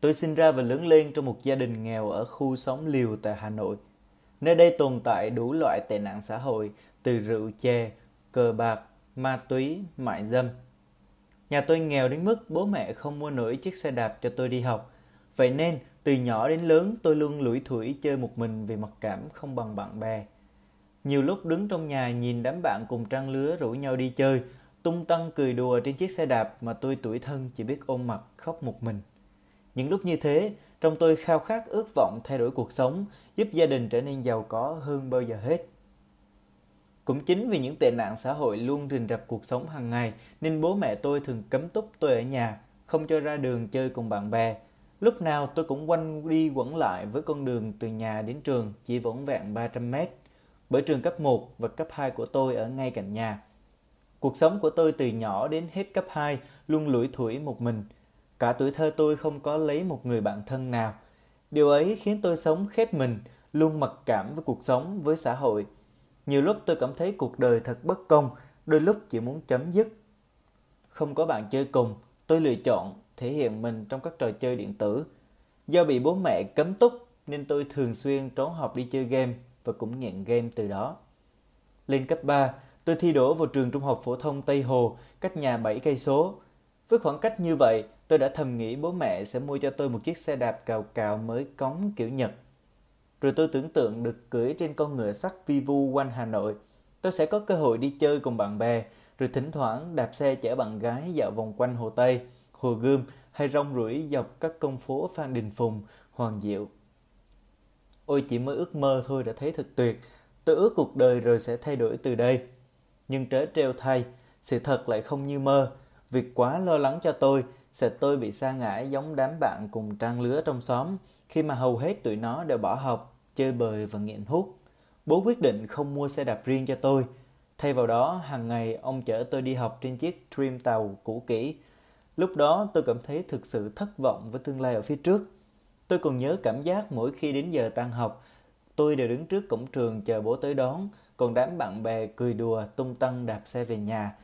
Tôi sinh ra và lớn lên trong một gia đình nghèo ở khu sống liều tại Hà Nội. Nơi đây tồn tại đủ loại tệ nạn xã hội, từ rượu chè, cờ bạc, ma túy, mại dâm. Nhà tôi nghèo đến mức bố mẹ không mua nổi chiếc xe đạp cho tôi đi học. Vậy nên, từ nhỏ đến lớn tôi luôn lủi thủi chơi một mình vì mặc cảm không bằng bạn bè. Nhiều lúc đứng trong nhà nhìn đám bạn cùng trang lứa rủ nhau đi chơi, tung tăng cười đùa trên chiếc xe đạp mà tôi tuổi thân chỉ biết ôm mặt khóc một mình. Những lúc như thế, trong tôi khao khát ước vọng thay đổi cuộc sống, giúp gia đình trở nên giàu có hơn bao giờ hết. Cũng chính vì những tệ nạn xã hội luôn rình rập cuộc sống hàng ngày nên bố mẹ tôi thường cấm túc tôi ở nhà, không cho ra đường chơi cùng bạn bè. Lúc nào tôi cũng quanh đi quẩn lại với con đường từ nhà đến trường chỉ vỏn vẹn 300 mét. Bởi trường cấp 1 và cấp 2 của tôi ở ngay cạnh nhà. Cuộc sống của tôi từ nhỏ đến hết cấp 2 luôn lủi thủi một mình. Cả tuổi thơ tôi không có lấy một người bạn thân nào. Điều ấy khiến tôi sống khép mình, luôn mặc cảm với cuộc sống, với xã hội. Nhiều lúc tôi cảm thấy cuộc đời thật bất công, đôi lúc chỉ muốn chấm dứt. Không có bạn chơi cùng, tôi lựa chọn thể hiện mình trong các trò chơi điện tử. Do bị bố mẹ cấm túc nên tôi thường xuyên trốn học đi chơi game và cũng nghiện game từ đó. Lên cấp 3, tôi thi đỗ vào trường trung học phổ thông Tây Hồ, cách nhà 7 cây số. Với khoảng cách như vậy, tôi đã thầm nghĩ bố mẹ sẽ mua cho tôi một chiếc xe đạp cào cào mới cống kiểu Nhật. Rồi tôi tưởng tượng được cưỡi trên con ngựa sắt vi vu quanh Hà Nội. Tôi sẽ có cơ hội đi chơi cùng bạn bè, rồi thỉnh thoảng đạp xe chở bạn gái dạo vòng quanh Hồ Tây, Hồ Gươm hay rong ruổi dọc các công phố Phan Đình Phùng, Hoàng Diệu. Ôi chỉ mới ước mơ thôi đã thấy thật tuyệt. Tôi ước cuộc đời rồi sẽ thay đổi từ đây. Nhưng trớ trêu thay, sự thật lại không như mơ. Việc quá lo lắng cho tôi, sẽ tôi bị sa ngã giống đám bạn cùng trang lứa trong xóm khi mà hầu hết tụi nó đều bỏ học, chơi bời và nghiện hút. Bố quyết định không mua xe đạp riêng cho tôi. Thay vào đó, hàng ngày ông chở tôi đi học trên chiếc Dream tàu cũ kỹ. Lúc đó tôi cảm thấy thực sự thất vọng với tương lai ở phía trước. Tôi còn nhớ cảm giác mỗi khi đến giờ tan học, tôi đều đứng trước cổng trường chờ bố tới đón, còn đám bạn bè cười đùa tung tăng đạp xe về nhà.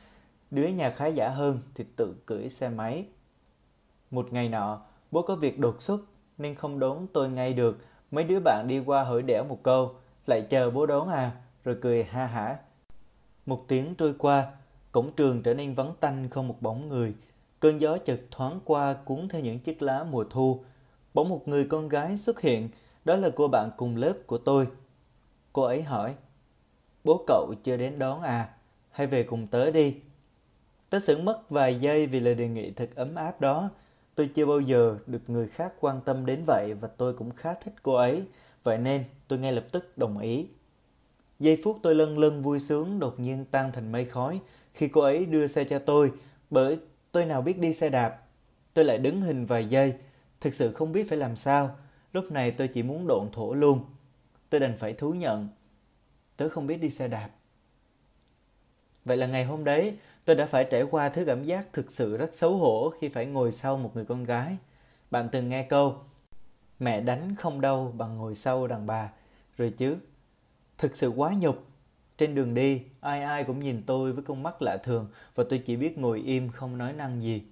Đứa nhà khá giả hơn thì tự cưỡi xe máy. Một ngày nọ, bố có việc đột xuất nên không đón tôi ngay được. Mấy đứa bạn đi qua hỏi đẻo một câu, lại chờ bố đón à, rồi cười ha hả. Một tiếng trôi qua, cổng trường trở nên vắng tanh không một bóng người. Cơn gió chợt thoáng qua cuốn theo những chiếc lá mùa thu. Bỗng một người con gái xuất hiện, đó là cô bạn cùng lớp của tôi. Cô ấy hỏi, bố cậu chưa đến đón à, hay về cùng tớ đi. Tớ sững mất vài giây vì lời đề nghị thật ấm áp đó. Tôi chưa bao giờ được người khác quan tâm đến vậy và tôi cũng khá thích cô ấy, vậy nên tôi ngay lập tức đồng ý. Giây phút tôi lân lân vui sướng đột nhiên tan thành mây khói khi cô ấy đưa xe cho tôi, bởi tôi nào biết đi xe đạp. Tôi lại đứng hình vài giây, thực sự không biết phải làm sao. Lúc này tôi chỉ muốn độn thổ luôn. Tôi đành phải thú nhận. Tớ không biết đi xe đạp. Vậy là ngày hôm đấy, tôi đã phải trải qua thứ cảm giác thực sự rất xấu hổ khi phải ngồi sau một người con gái. Bạn từng nghe câu, mẹ đánh không đâu bằng ngồi sau đàn bà, rồi chứ. Thực sự quá nhục. Trên đường đi, ai ai cũng nhìn tôi với con mắt lạ thường và tôi chỉ biết ngồi im không nói năng gì.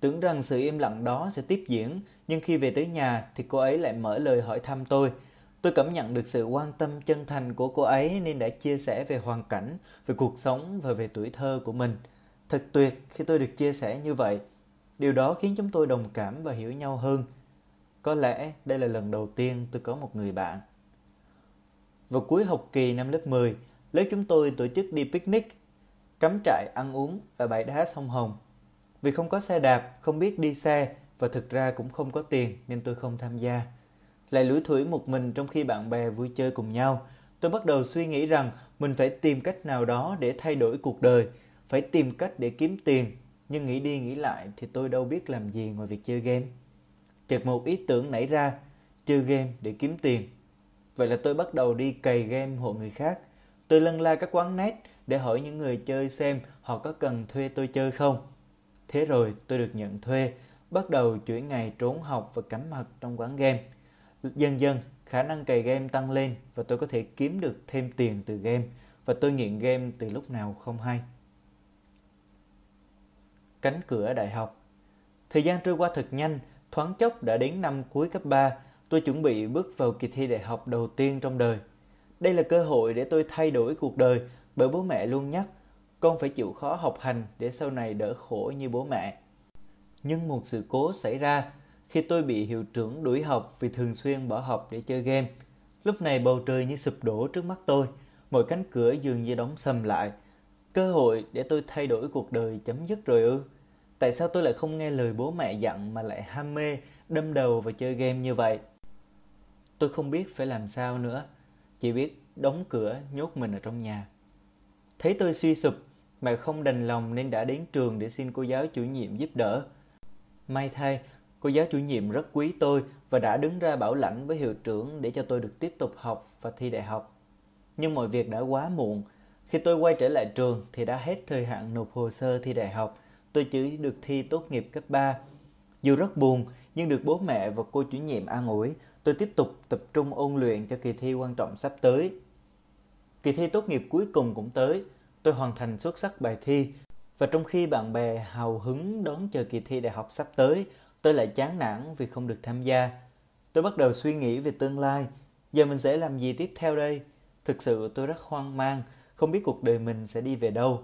Tưởng rằng sự im lặng đó sẽ tiếp diễn, nhưng khi về tới nhà thì cô ấy lại mở lời hỏi thăm tôi – Tôi cảm nhận được sự quan tâm chân thành của cô ấy nên đã chia sẻ về hoàn cảnh, về cuộc sống và về tuổi thơ của mình. Thật tuyệt khi tôi được chia sẻ như vậy. Điều đó khiến chúng tôi đồng cảm và hiểu nhau hơn. Có lẽ đây là lần đầu tiên tôi có một người bạn. Vào cuối học kỳ năm lớp 10, lớp chúng tôi tổ chức đi picnic, cắm trại ăn uống ở bãi đá sông Hồng. Vì không có xe đạp, không biết đi xe và thực ra cũng không có tiền nên tôi không tham gia lại lủi thủi một mình trong khi bạn bè vui chơi cùng nhau. Tôi bắt đầu suy nghĩ rằng mình phải tìm cách nào đó để thay đổi cuộc đời, phải tìm cách để kiếm tiền. Nhưng nghĩ đi nghĩ lại thì tôi đâu biết làm gì ngoài việc chơi game. Chợt một ý tưởng nảy ra, chơi game để kiếm tiền. Vậy là tôi bắt đầu đi cày game hộ người khác. Tôi lân la các quán net để hỏi những người chơi xem họ có cần thuê tôi chơi không. Thế rồi tôi được nhận thuê, bắt đầu chuyển ngày trốn học và cắm mặt trong quán game. Dần dần, khả năng cày game tăng lên và tôi có thể kiếm được thêm tiền từ game và tôi nghiện game từ lúc nào không hay. Cánh cửa đại học Thời gian trôi qua thật nhanh, Thoáng chốc đã đến năm cuối cấp 3, tôi chuẩn bị bước vào kỳ thi đại học đầu tiên trong đời. Đây là cơ hội để tôi thay đổi cuộc đời bởi bố mẹ luôn nhắc con phải chịu khó học hành để sau này đỡ khổ như bố mẹ. Nhưng một sự cố xảy ra khi tôi bị hiệu trưởng đuổi học vì thường xuyên bỏ học để chơi game. Lúc này bầu trời như sụp đổ trước mắt tôi, mọi cánh cửa dường như đóng sầm lại. Cơ hội để tôi thay đổi cuộc đời chấm dứt rồi ư? Tại sao tôi lại không nghe lời bố mẹ dặn mà lại ham mê, đâm đầu vào chơi game như vậy? Tôi không biết phải làm sao nữa, chỉ biết đóng cửa nhốt mình ở trong nhà. Thấy tôi suy sụp, mẹ không đành lòng nên đã đến trường để xin cô giáo chủ nhiệm giúp đỡ. May thay, cô giáo chủ nhiệm rất quý tôi và đã đứng ra bảo lãnh với hiệu trưởng để cho tôi được tiếp tục học và thi đại học. Nhưng mọi việc đã quá muộn. Khi tôi quay trở lại trường thì đã hết thời hạn nộp hồ sơ thi đại học. Tôi chỉ được thi tốt nghiệp cấp 3. Dù rất buồn, nhưng được bố mẹ và cô chủ nhiệm an ủi, tôi tiếp tục tập trung ôn luyện cho kỳ thi quan trọng sắp tới. Kỳ thi tốt nghiệp cuối cùng cũng tới, tôi hoàn thành xuất sắc bài thi và trong khi bạn bè hào hứng đón chờ kỳ thi đại học sắp tới, tôi lại chán nản vì không được tham gia. Tôi bắt đầu suy nghĩ về tương lai, giờ mình sẽ làm gì tiếp theo đây? Thực sự tôi rất hoang mang, không biết cuộc đời mình sẽ đi về đâu.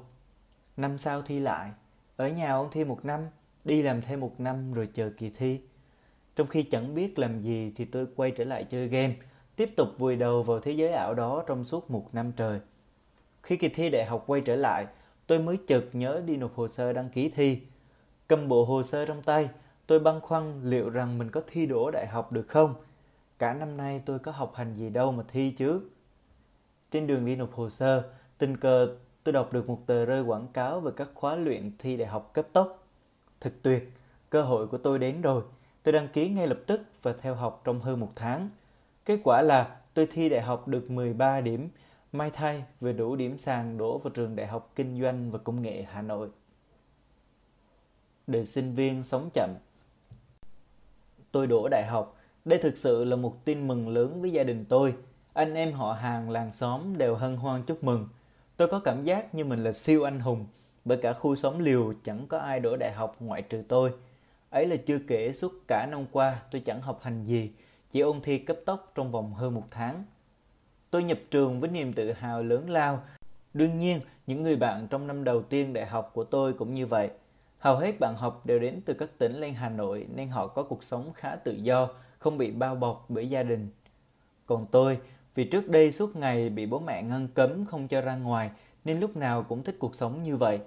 Năm sau thi lại, ở nhà ôn thi một năm, đi làm thêm một năm rồi chờ kỳ thi. Trong khi chẳng biết làm gì thì tôi quay trở lại chơi game, tiếp tục vùi đầu vào thế giới ảo đó trong suốt một năm trời. Khi kỳ thi đại học quay trở lại, tôi mới chợt nhớ đi nộp hồ sơ đăng ký thi. Cầm bộ hồ sơ trong tay, tôi băn khoăn liệu rằng mình có thi đỗ đại học được không. Cả năm nay tôi có học hành gì đâu mà thi chứ. Trên đường đi nộp hồ sơ, tình cờ tôi đọc được một tờ rơi quảng cáo về các khóa luyện thi đại học cấp tốc. Thật tuyệt, cơ hội của tôi đến rồi. Tôi đăng ký ngay lập tức và theo học trong hơn một tháng. Kết quả là tôi thi đại học được 13 điểm, may thay vừa đủ điểm sàn đổ vào trường Đại học Kinh doanh và Công nghệ Hà Nội. Đời sinh viên sống chậm Tôi đổ đại học. Đây thực sự là một tin mừng lớn với gia đình tôi. Anh em họ hàng làng xóm đều hân hoan chúc mừng. Tôi có cảm giác như mình là siêu anh hùng, bởi cả khu xóm liều chẳng có ai đổ đại học ngoại trừ tôi. Ấy là chưa kể suốt cả năm qua tôi chẳng học hành gì, chỉ ôn thi cấp tốc trong vòng hơn một tháng. Tôi nhập trường với niềm tự hào lớn lao. Đương nhiên, những người bạn trong năm đầu tiên đại học của tôi cũng như vậy. Hầu hết bạn học đều đến từ các tỉnh lên Hà Nội nên họ có cuộc sống khá tự do, không bị bao bọc bởi gia đình. Còn tôi, vì trước đây suốt ngày bị bố mẹ ngăn cấm không cho ra ngoài nên lúc nào cũng thích cuộc sống như vậy.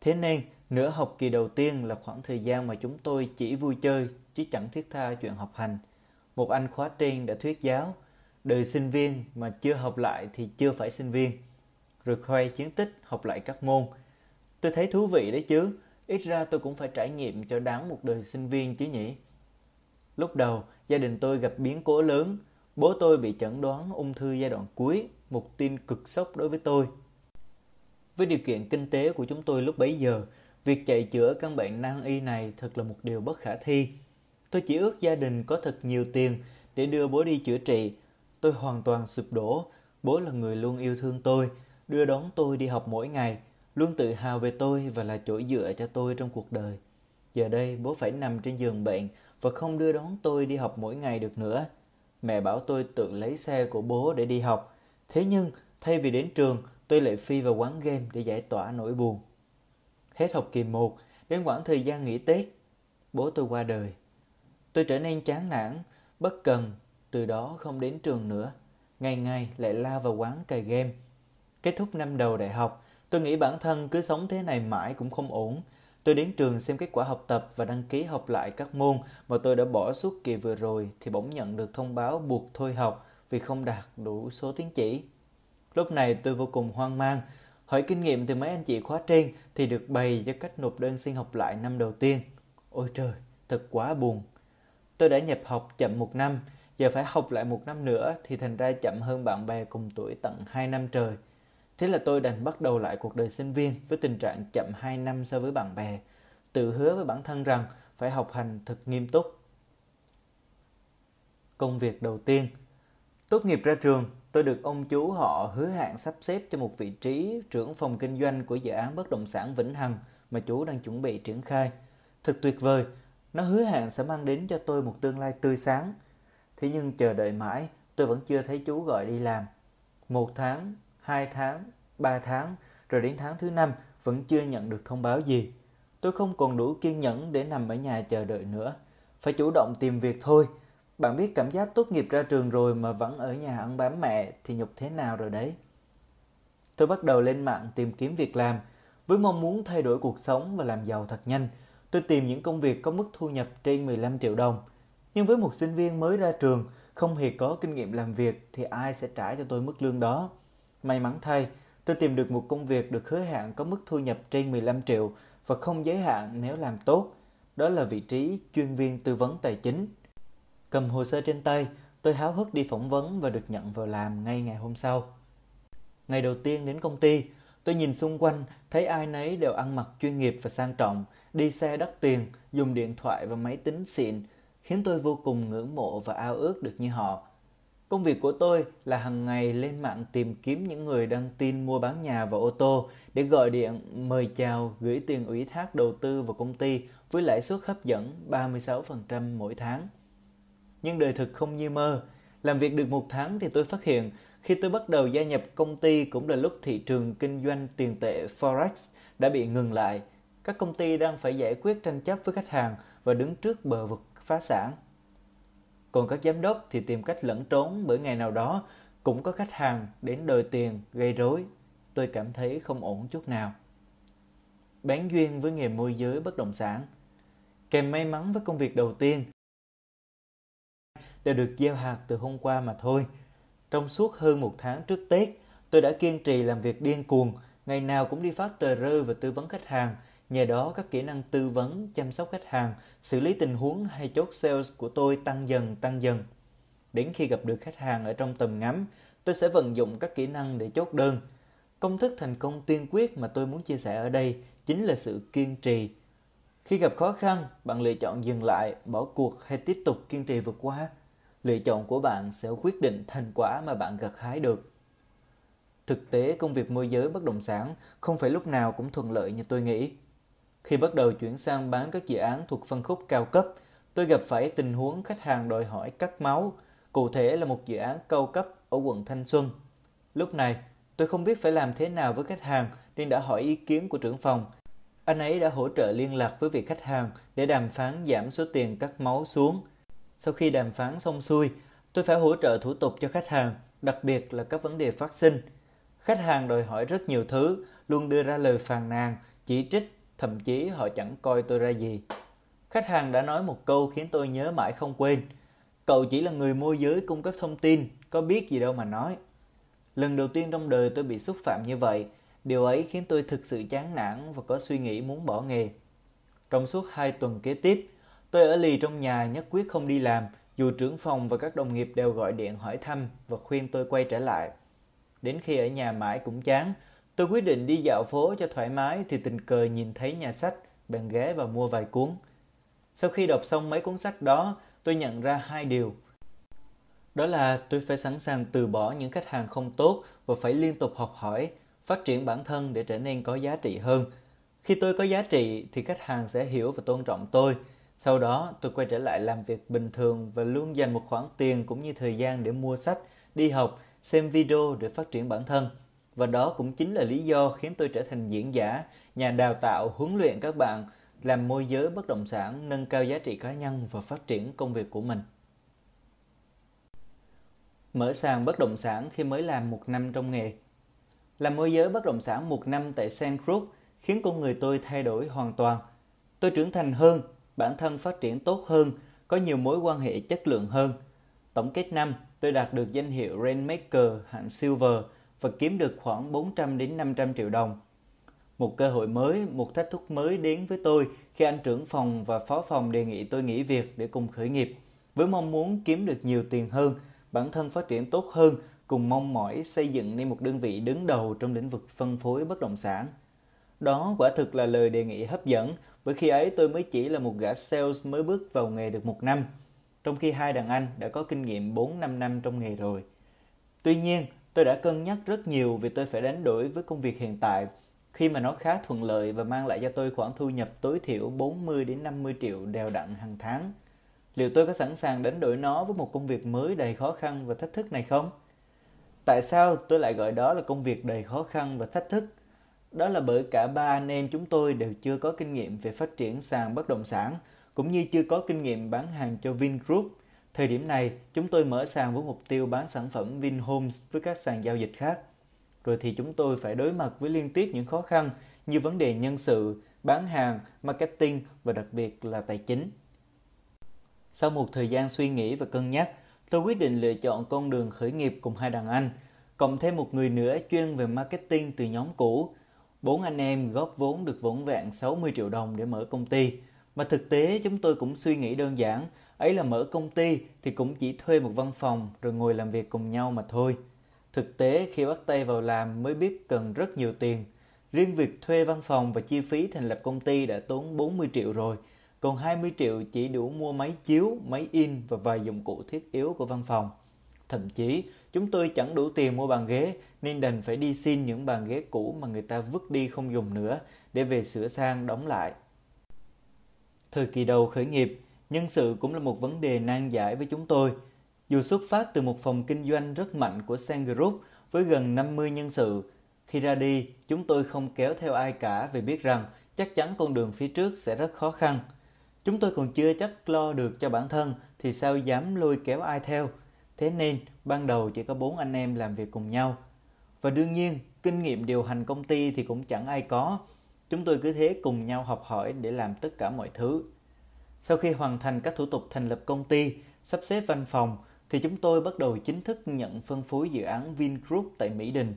Thế nên, nửa học kỳ đầu tiên là khoảng thời gian mà chúng tôi chỉ vui chơi chứ chẳng thiết tha chuyện học hành. Một anh khóa trên đã thuyết giáo, đời sinh viên mà chưa học lại thì chưa phải sinh viên. Rồi khoe chiến tích học lại các môn. Tôi thấy thú vị đấy chứ, ít ra tôi cũng phải trải nghiệm cho đáng một đời sinh viên chứ nhỉ. Lúc đầu, gia đình tôi gặp biến cố lớn. Bố tôi bị chẩn đoán ung thư giai đoạn cuối, một tin cực sốc đối với tôi. Với điều kiện kinh tế của chúng tôi lúc bấy giờ, việc chạy chữa căn bệnh nan y này thật là một điều bất khả thi. Tôi chỉ ước gia đình có thật nhiều tiền để đưa bố đi chữa trị. Tôi hoàn toàn sụp đổ. Bố là người luôn yêu thương tôi, đưa đón tôi đi học mỗi ngày, luôn tự hào về tôi và là chỗ dựa cho tôi trong cuộc đời. Giờ đây bố phải nằm trên giường bệnh và không đưa đón tôi đi học mỗi ngày được nữa. Mẹ bảo tôi tự lấy xe của bố để đi học. Thế nhưng, thay vì đến trường, tôi lại phi vào quán game để giải tỏa nỗi buồn. Hết học kỳ 1, đến khoảng thời gian nghỉ Tết, bố tôi qua đời. Tôi trở nên chán nản, bất cần, từ đó không đến trường nữa. Ngày ngày lại la vào quán cài game. Kết thúc năm đầu đại học, tôi nghĩ bản thân cứ sống thế này mãi cũng không ổn. Tôi đến trường xem kết quả học tập và đăng ký học lại các môn mà tôi đã bỏ suốt kỳ vừa rồi thì bỗng nhận được thông báo buộc thôi học vì không đạt đủ số tín chỉ. Lúc này tôi vô cùng hoang mang, hỏi kinh nghiệm từ mấy anh chị khóa trên thì được bày cho cách nộp đơn xin học lại năm đầu tiên. Ôi trời, thật quá buồn. Tôi đã nhập học chậm một năm, giờ phải học lại một năm nữa thì thành ra chậm hơn bạn bè cùng tuổi tận 2 năm trời. Thế là tôi đành bắt đầu lại cuộc đời sinh viên với tình trạng chậm 2 năm so với bạn bè, tự hứa với bản thân rằng phải học hành thật nghiêm túc. Công việc đầu tiên Tốt nghiệp ra trường, tôi được ông chú họ hứa hẹn sắp xếp cho một vị trí trưởng phòng kinh doanh của dự án bất động sản Vĩnh Hằng mà chú đang chuẩn bị triển khai. Thật tuyệt vời, Nó hứa hẹn sẽ mang đến cho tôi một tương lai tươi sáng. Thế nhưng chờ đợi mãi, tôi vẫn chưa thấy chú gọi đi làm. Một tháng, hai tháng, ba tháng, rồi đến tháng thứ năm vẫn chưa nhận được thông báo gì. Tôi không còn đủ kiên nhẫn để nằm ở nhà chờ đợi nữa. Phải chủ động tìm việc thôi. Bạn biết cảm giác tốt nghiệp ra trường rồi mà vẫn ở nhà ăn bám mẹ thì nhục thế nào rồi đấy. Tôi bắt đầu lên mạng tìm kiếm việc làm với mong muốn thay đổi cuộc sống và làm giàu thật nhanh. Tôi tìm những công việc có mức thu nhập trên 15 triệu đồng. Nhưng với một sinh viên mới ra trường, không hề có kinh nghiệm làm việc thì ai sẽ trả cho tôi mức lương đó? May mắn thay, tôi tìm được một công việc được hứa hẹn có mức thu nhập trên 15 triệu và không giới hạn nếu làm tốt. Đó là vị trí chuyên viên tư vấn tài chính. Cầm hồ sơ trên tay, tôi háo hức đi phỏng vấn và được nhận vào làm ngay ngày hôm sau. Ngày đầu tiên đến công ty, tôi nhìn xung quanh thấy ai nấy đều ăn mặc chuyên nghiệp và sang trọng, đi xe đắt tiền, dùng điện thoại và máy tính xịn, khiến tôi vô cùng ngưỡng mộ và ao ước được như họ. Công việc của tôi là hàng ngày lên mạng tìm kiếm những người đăng tin mua bán nhà và ô tô để gọi điện, mời chào, gửi tiền ủy thác đầu tư vào công ty với lãi suất hấp dẫn 36% mỗi tháng. Nhưng đời thực không như mơ. Làm việc được một tháng thì tôi phát hiện khi tôi bắt đầu gia nhập công ty cũng là lúc thị trường kinh doanh tiền tệ Forex đã bị ngừng lại. Các công ty đang phải giải quyết tranh chấp với khách hàng và đứng trước bờ vực phá sản. Còn các giám đốc thì tìm cách lẫn trốn bởi ngày nào đó cũng có khách hàng đến đòi tiền gây rối. Tôi cảm thấy không ổn chút nào. Bán duyên với nghề môi giới bất động sản. Kèm may mắn với công việc đầu tiên đã được gieo hạt từ hôm qua mà thôi. Trong suốt hơn một tháng trước Tết, tôi đã kiên trì làm việc điên cuồng, ngày nào cũng đi phát tờ rơi và tư vấn khách hàng. Nhờ đó, các kỹ năng tư vấn, chăm sóc khách hàng, xử lý tình huống hay chốt sales của tôi tăng dần tăng dần. Đến khi gặp được khách hàng ở trong tầm ngắm, tôi sẽ vận dụng các kỹ năng để chốt đơn. Công thức thành công tiên quyết mà tôi muốn chia sẻ ở đây chính là sự kiên trì. Khi gặp khó khăn, bạn lựa chọn dừng lại, bỏ cuộc hay tiếp tục kiên trì vượt qua lựa chọn của bạn sẽ quyết định thành quả mà bạn gặt hái được. Thực tế, công việc môi giới bất động sản không phải lúc nào cũng thuận lợi như tôi nghĩ. Khi bắt đầu chuyển sang bán các dự án thuộc phân khúc cao cấp, tôi gặp phải tình huống khách hàng đòi hỏi cắt máu, cụ thể là một dự án cao cấp ở quận Thanh Xuân. Lúc này, tôi không biết phải làm thế nào với khách hàng nên đã hỏi ý kiến của trưởng phòng. Anh ấy đã hỗ trợ liên lạc với vị khách hàng để đàm phán giảm số tiền cắt máu xuống sau khi đàm phán xong xuôi, tôi phải hỗ trợ thủ tục cho khách hàng, đặc biệt là các vấn đề phát sinh. Khách hàng đòi hỏi rất nhiều thứ, luôn đưa ra lời phàn nàn, chỉ trích, thậm chí họ chẳng coi tôi ra gì. Khách hàng đã nói một câu khiến tôi nhớ mãi không quên. Cậu chỉ là người môi giới cung cấp thông tin, có biết gì đâu mà nói. Lần đầu tiên trong đời tôi bị xúc phạm như vậy, điều ấy khiến tôi thực sự chán nản và có suy nghĩ muốn bỏ nghề. Trong suốt hai tuần kế tiếp, Tôi ở lì trong nhà nhất quyết không đi làm, dù trưởng phòng và các đồng nghiệp đều gọi điện hỏi thăm và khuyên tôi quay trở lại. Đến khi ở nhà mãi cũng chán, tôi quyết định đi dạo phố cho thoải mái thì tình cờ nhìn thấy nhà sách, bèn ghé và mua vài cuốn. Sau khi đọc xong mấy cuốn sách đó, tôi nhận ra hai điều. Đó là tôi phải sẵn sàng từ bỏ những khách hàng không tốt và phải liên tục học hỏi, phát triển bản thân để trở nên có giá trị hơn. Khi tôi có giá trị thì khách hàng sẽ hiểu và tôn trọng tôi – sau đó, tôi quay trở lại làm việc bình thường và luôn dành một khoản tiền cũng như thời gian để mua sách, đi học, xem video để phát triển bản thân. Và đó cũng chính là lý do khiến tôi trở thành diễn giả, nhà đào tạo, huấn luyện các bạn làm môi giới bất động sản, nâng cao giá trị cá nhân và phát triển công việc của mình. Mở sàn bất động sản khi mới làm một năm trong nghề Làm môi giới bất động sản một năm tại Sen Group khiến con người tôi thay đổi hoàn toàn. Tôi trưởng thành hơn, bản thân phát triển tốt hơn, có nhiều mối quan hệ chất lượng hơn. Tổng kết năm, tôi đạt được danh hiệu Rainmaker hạng Silver và kiếm được khoảng 400 đến 500 triệu đồng. Một cơ hội mới, một thách thức mới đến với tôi khi anh trưởng phòng và phó phòng đề nghị tôi nghỉ việc để cùng khởi nghiệp, với mong muốn kiếm được nhiều tiền hơn, bản thân phát triển tốt hơn, cùng mong mỏi xây dựng nên một đơn vị đứng đầu trong lĩnh vực phân phối bất động sản. Đó quả thực là lời đề nghị hấp dẫn bởi khi ấy tôi mới chỉ là một gã sales mới bước vào nghề được một năm, trong khi hai đàn anh đã có kinh nghiệm 4-5 năm trong nghề rồi. Tuy nhiên, tôi đã cân nhắc rất nhiều vì tôi phải đánh đổi với công việc hiện tại, khi mà nó khá thuận lợi và mang lại cho tôi khoản thu nhập tối thiểu 40 đến 50 triệu đều đặn hàng tháng. Liệu tôi có sẵn sàng đánh đổi nó với một công việc mới đầy khó khăn và thách thức này không? Tại sao tôi lại gọi đó là công việc đầy khó khăn và thách thức? Đó là bởi cả ba anh em chúng tôi đều chưa có kinh nghiệm về phát triển sàn bất động sản, cũng như chưa có kinh nghiệm bán hàng cho Vingroup. Thời điểm này, chúng tôi mở sàn với mục tiêu bán sản phẩm Vinhomes với các sàn giao dịch khác. Rồi thì chúng tôi phải đối mặt với liên tiếp những khó khăn như vấn đề nhân sự, bán hàng, marketing và đặc biệt là tài chính. Sau một thời gian suy nghĩ và cân nhắc, tôi quyết định lựa chọn con đường khởi nghiệp cùng hai đàn anh, cộng thêm một người nữa chuyên về marketing từ nhóm cũ. Bốn anh em góp vốn được vốn vẹn 60 triệu đồng để mở công ty. Mà thực tế chúng tôi cũng suy nghĩ đơn giản, ấy là mở công ty thì cũng chỉ thuê một văn phòng rồi ngồi làm việc cùng nhau mà thôi. Thực tế khi bắt tay vào làm mới biết cần rất nhiều tiền. Riêng việc thuê văn phòng và chi phí thành lập công ty đã tốn 40 triệu rồi – còn 20 triệu chỉ đủ mua máy chiếu, máy in và vài dụng cụ thiết yếu của văn phòng. Thậm chí, chúng tôi chẳng đủ tiền mua bàn ghế nên đành phải đi xin những bàn ghế cũ mà người ta vứt đi không dùng nữa để về sửa sang đóng lại. Thời kỳ đầu khởi nghiệp, nhân sự cũng là một vấn đề nan giải với chúng tôi. Dù xuất phát từ một phòng kinh doanh rất mạnh của Sen Group với gần 50 nhân sự, khi ra đi, chúng tôi không kéo theo ai cả vì biết rằng chắc chắn con đường phía trước sẽ rất khó khăn – Chúng tôi còn chưa chắc lo được cho bản thân thì sao dám lôi kéo ai theo. Thế nên ban đầu chỉ có bốn anh em làm việc cùng nhau. Và đương nhiên, kinh nghiệm điều hành công ty thì cũng chẳng ai có. Chúng tôi cứ thế cùng nhau học hỏi để làm tất cả mọi thứ. Sau khi hoàn thành các thủ tục thành lập công ty, sắp xếp văn phòng, thì chúng tôi bắt đầu chính thức nhận phân phối dự án Vingroup tại Mỹ Đình.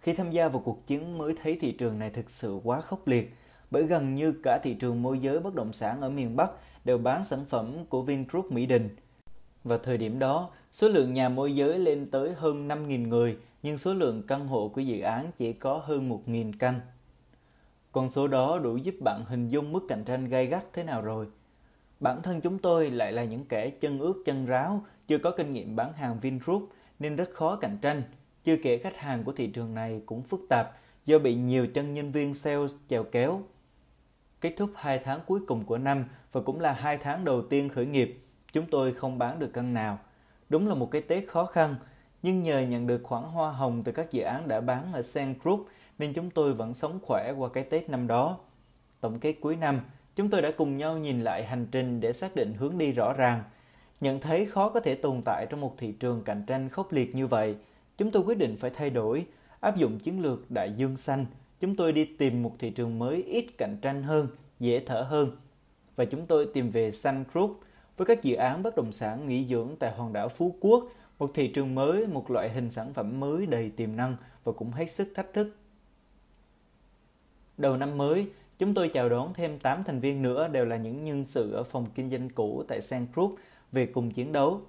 Khi tham gia vào cuộc chiến mới thấy thị trường này thực sự quá khốc liệt – bởi gần như cả thị trường môi giới bất động sản ở miền Bắc đều bán sản phẩm của Vingroup Mỹ Đình. Vào thời điểm đó, số lượng nhà môi giới lên tới hơn 5.000 người, nhưng số lượng căn hộ của dự án chỉ có hơn 1.000 căn. Con số đó đủ giúp bạn hình dung mức cạnh tranh gay gắt thế nào rồi. Bản thân chúng tôi lại là những kẻ chân ướt chân ráo, chưa có kinh nghiệm bán hàng Vingroup nên rất khó cạnh tranh. Chưa kể khách hàng của thị trường này cũng phức tạp do bị nhiều chân nhân viên sales chèo kéo Kết thúc 2 tháng cuối cùng của năm và cũng là 2 tháng đầu tiên khởi nghiệp, chúng tôi không bán được căn nào. Đúng là một cái Tết khó khăn, nhưng nhờ nhận được khoản hoa hồng từ các dự án đã bán ở Sen Group nên chúng tôi vẫn sống khỏe qua cái Tết năm đó. Tổng kết cuối năm, chúng tôi đã cùng nhau nhìn lại hành trình để xác định hướng đi rõ ràng. Nhận thấy khó có thể tồn tại trong một thị trường cạnh tranh khốc liệt như vậy, chúng tôi quyết định phải thay đổi, áp dụng chiến lược đại dương xanh – chúng tôi đi tìm một thị trường mới ít cạnh tranh hơn, dễ thở hơn. Và chúng tôi tìm về Sun Group với các dự án bất động sản nghỉ dưỡng tại hòn đảo Phú Quốc, một thị trường mới, một loại hình sản phẩm mới đầy tiềm năng và cũng hết sức thách thức. Đầu năm mới, chúng tôi chào đón thêm 8 thành viên nữa đều là những nhân sự ở phòng kinh doanh cũ tại Sang Group về cùng chiến đấu.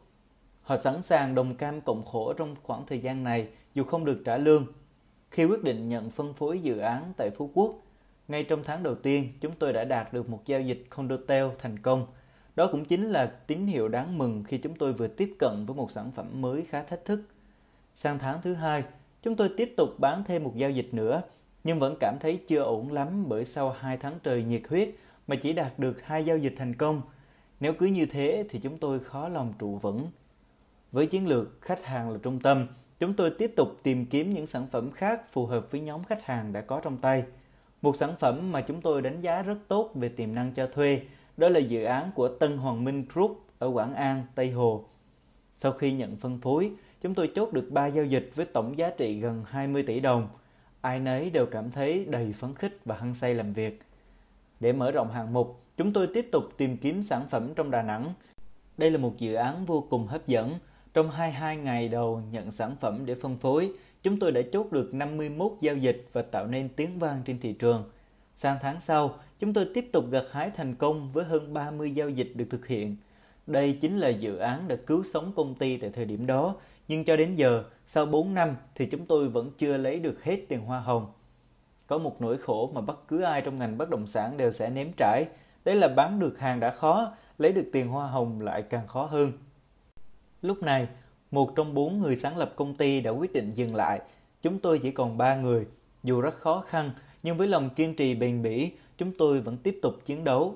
Họ sẵn sàng đồng cam cộng khổ trong khoảng thời gian này dù không được trả lương khi quyết định nhận phân phối dự án tại Phú Quốc, ngay trong tháng đầu tiên, chúng tôi đã đạt được một giao dịch Condotel thành công. Đó cũng chính là tín hiệu đáng mừng khi chúng tôi vừa tiếp cận với một sản phẩm mới khá thách thức. Sang tháng thứ hai, chúng tôi tiếp tục bán thêm một giao dịch nữa, nhưng vẫn cảm thấy chưa ổn lắm bởi sau 2 tháng trời nhiệt huyết mà chỉ đạt được hai giao dịch thành công. Nếu cứ như thế thì chúng tôi khó lòng trụ vững. Với chiến lược khách hàng là trung tâm, Chúng tôi tiếp tục tìm kiếm những sản phẩm khác phù hợp với nhóm khách hàng đã có trong tay. Một sản phẩm mà chúng tôi đánh giá rất tốt về tiềm năng cho thuê, đó là dự án của Tân Hoàng Minh Group ở Quảng An, Tây Hồ. Sau khi nhận phân phối, chúng tôi chốt được 3 giao dịch với tổng giá trị gần 20 tỷ đồng. Ai nấy đều cảm thấy đầy phấn khích và hăng say làm việc. Để mở rộng hạng mục, chúng tôi tiếp tục tìm kiếm sản phẩm trong Đà Nẵng. Đây là một dự án vô cùng hấp dẫn, trong 22 ngày đầu nhận sản phẩm để phân phối, chúng tôi đã chốt được 51 giao dịch và tạo nên tiếng vang trên thị trường. Sang tháng sau, chúng tôi tiếp tục gặt hái thành công với hơn 30 giao dịch được thực hiện. Đây chính là dự án đã cứu sống công ty tại thời điểm đó, nhưng cho đến giờ, sau 4 năm thì chúng tôi vẫn chưa lấy được hết tiền hoa hồng. Có một nỗi khổ mà bất cứ ai trong ngành bất động sản đều sẽ nếm trải, đấy là bán được hàng đã khó, lấy được tiền hoa hồng lại càng khó hơn. Lúc này, một trong bốn người sáng lập công ty đã quyết định dừng lại. Chúng tôi chỉ còn ba người. Dù rất khó khăn, nhưng với lòng kiên trì bền bỉ, chúng tôi vẫn tiếp tục chiến đấu.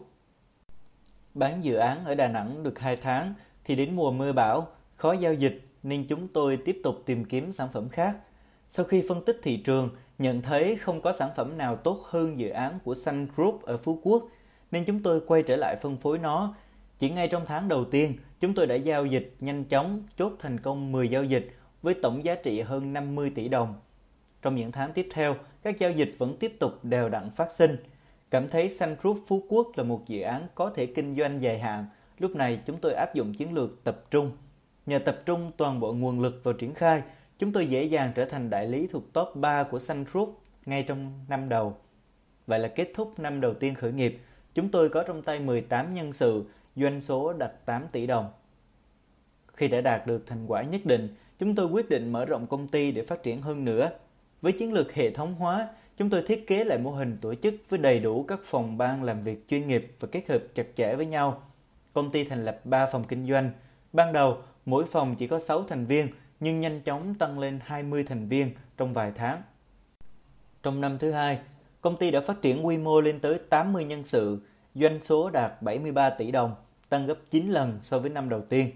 Bán dự án ở Đà Nẵng được 2 tháng thì đến mùa mưa bão, khó giao dịch nên chúng tôi tiếp tục tìm kiếm sản phẩm khác. Sau khi phân tích thị trường, nhận thấy không có sản phẩm nào tốt hơn dự án của Sun Group ở Phú Quốc, nên chúng tôi quay trở lại phân phối nó. Chỉ ngay trong tháng đầu tiên, chúng tôi đã giao dịch nhanh chóng, chốt thành công 10 giao dịch với tổng giá trị hơn 50 tỷ đồng. Trong những tháng tiếp theo, các giao dịch vẫn tiếp tục đều đặn phát sinh. Cảm thấy Sun Group Phú Quốc là một dự án có thể kinh doanh dài hạn, lúc này chúng tôi áp dụng chiến lược tập trung. Nhờ tập trung toàn bộ nguồn lực vào triển khai, chúng tôi dễ dàng trở thành đại lý thuộc top 3 của Sun Group ngay trong năm đầu. Vậy là kết thúc năm đầu tiên khởi nghiệp, chúng tôi có trong tay 18 nhân sự, doanh số đạt 8 tỷ đồng. Khi đã đạt được thành quả nhất định, chúng tôi quyết định mở rộng công ty để phát triển hơn nữa. Với chiến lược hệ thống hóa, chúng tôi thiết kế lại mô hình tổ chức với đầy đủ các phòng ban làm việc chuyên nghiệp và kết hợp chặt chẽ với nhau. Công ty thành lập 3 phòng kinh doanh. Ban đầu, mỗi phòng chỉ có 6 thành viên, nhưng nhanh chóng tăng lên 20 thành viên trong vài tháng. Trong năm thứ hai, công ty đã phát triển quy mô lên tới 80 nhân sự, doanh số đạt 73 tỷ đồng, tăng gấp 9 lần so với năm đầu tiên.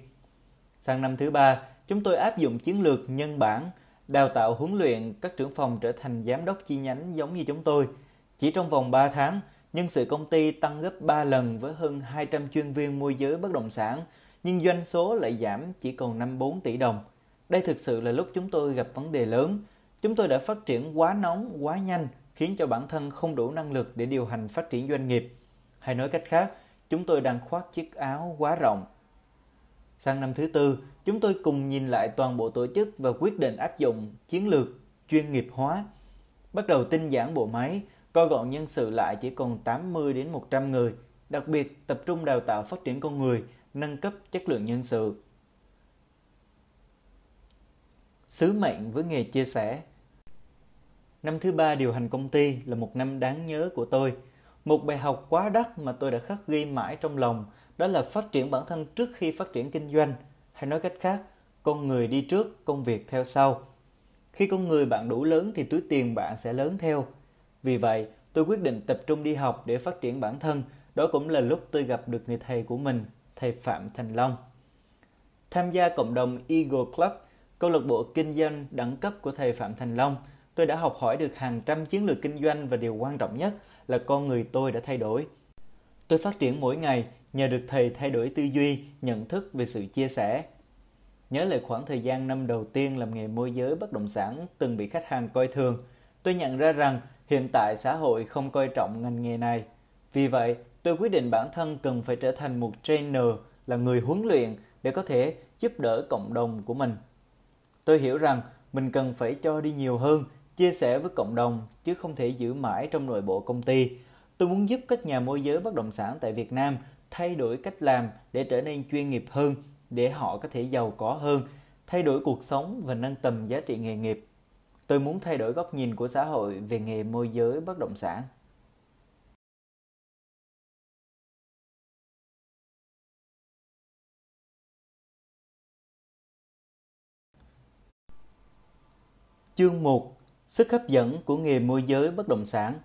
Sang năm thứ ba, chúng tôi áp dụng chiến lược nhân bản, đào tạo huấn luyện các trưởng phòng trở thành giám đốc chi nhánh giống như chúng tôi. Chỉ trong vòng 3 tháng, nhân sự công ty tăng gấp 3 lần với hơn 200 chuyên viên môi giới bất động sản, nhưng doanh số lại giảm chỉ còn 54 tỷ đồng. Đây thực sự là lúc chúng tôi gặp vấn đề lớn. Chúng tôi đã phát triển quá nóng, quá nhanh, khiến cho bản thân không đủ năng lực để điều hành phát triển doanh nghiệp. Hay nói cách khác, chúng tôi đang khoác chiếc áo quá rộng. Sang năm thứ tư, chúng tôi cùng nhìn lại toàn bộ tổ chức và quyết định áp dụng chiến lược chuyên nghiệp hóa. Bắt đầu tinh giản bộ máy, co gọn nhân sự lại chỉ còn 80 đến 100 người, đặc biệt tập trung đào tạo phát triển con người, nâng cấp chất lượng nhân sự. Sứ mệnh với nghề chia sẻ Năm thứ ba điều hành công ty là một năm đáng nhớ của tôi. Một bài học quá đắt mà tôi đã khắc ghi mãi trong lòng đó là phát triển bản thân trước khi phát triển kinh doanh. Hay nói cách khác, con người đi trước, công việc theo sau. Khi con người bạn đủ lớn thì túi tiền bạn sẽ lớn theo. Vì vậy, tôi quyết định tập trung đi học để phát triển bản thân. Đó cũng là lúc tôi gặp được người thầy của mình, thầy Phạm Thành Long. Tham gia cộng đồng Eagle Club, câu lạc bộ kinh doanh đẳng cấp của thầy Phạm Thành Long, tôi đã học hỏi được hàng trăm chiến lược kinh doanh và điều quan trọng nhất là con người tôi đã thay đổi. Tôi phát triển mỗi ngày nhờ được thầy thay đổi tư duy, nhận thức về sự chia sẻ. Nhớ lại khoảng thời gian năm đầu tiên làm nghề môi giới bất động sản từng bị khách hàng coi thường, tôi nhận ra rằng hiện tại xã hội không coi trọng ngành nghề này. Vì vậy, tôi quyết định bản thân cần phải trở thành một trainer, là người huấn luyện để có thể giúp đỡ cộng đồng của mình. Tôi hiểu rằng mình cần phải cho đi nhiều hơn, chia sẻ với cộng đồng chứ không thể giữ mãi trong nội bộ công ty. Tôi muốn giúp các nhà môi giới bất động sản tại Việt Nam thay đổi cách làm để trở nên chuyên nghiệp hơn, để họ có thể giàu có hơn, thay đổi cuộc sống và nâng tầm giá trị nghề nghiệp. Tôi muốn thay đổi góc nhìn của xã hội về nghề môi giới bất động sản. Chương 1. Sức hấp dẫn của nghề môi giới bất động sản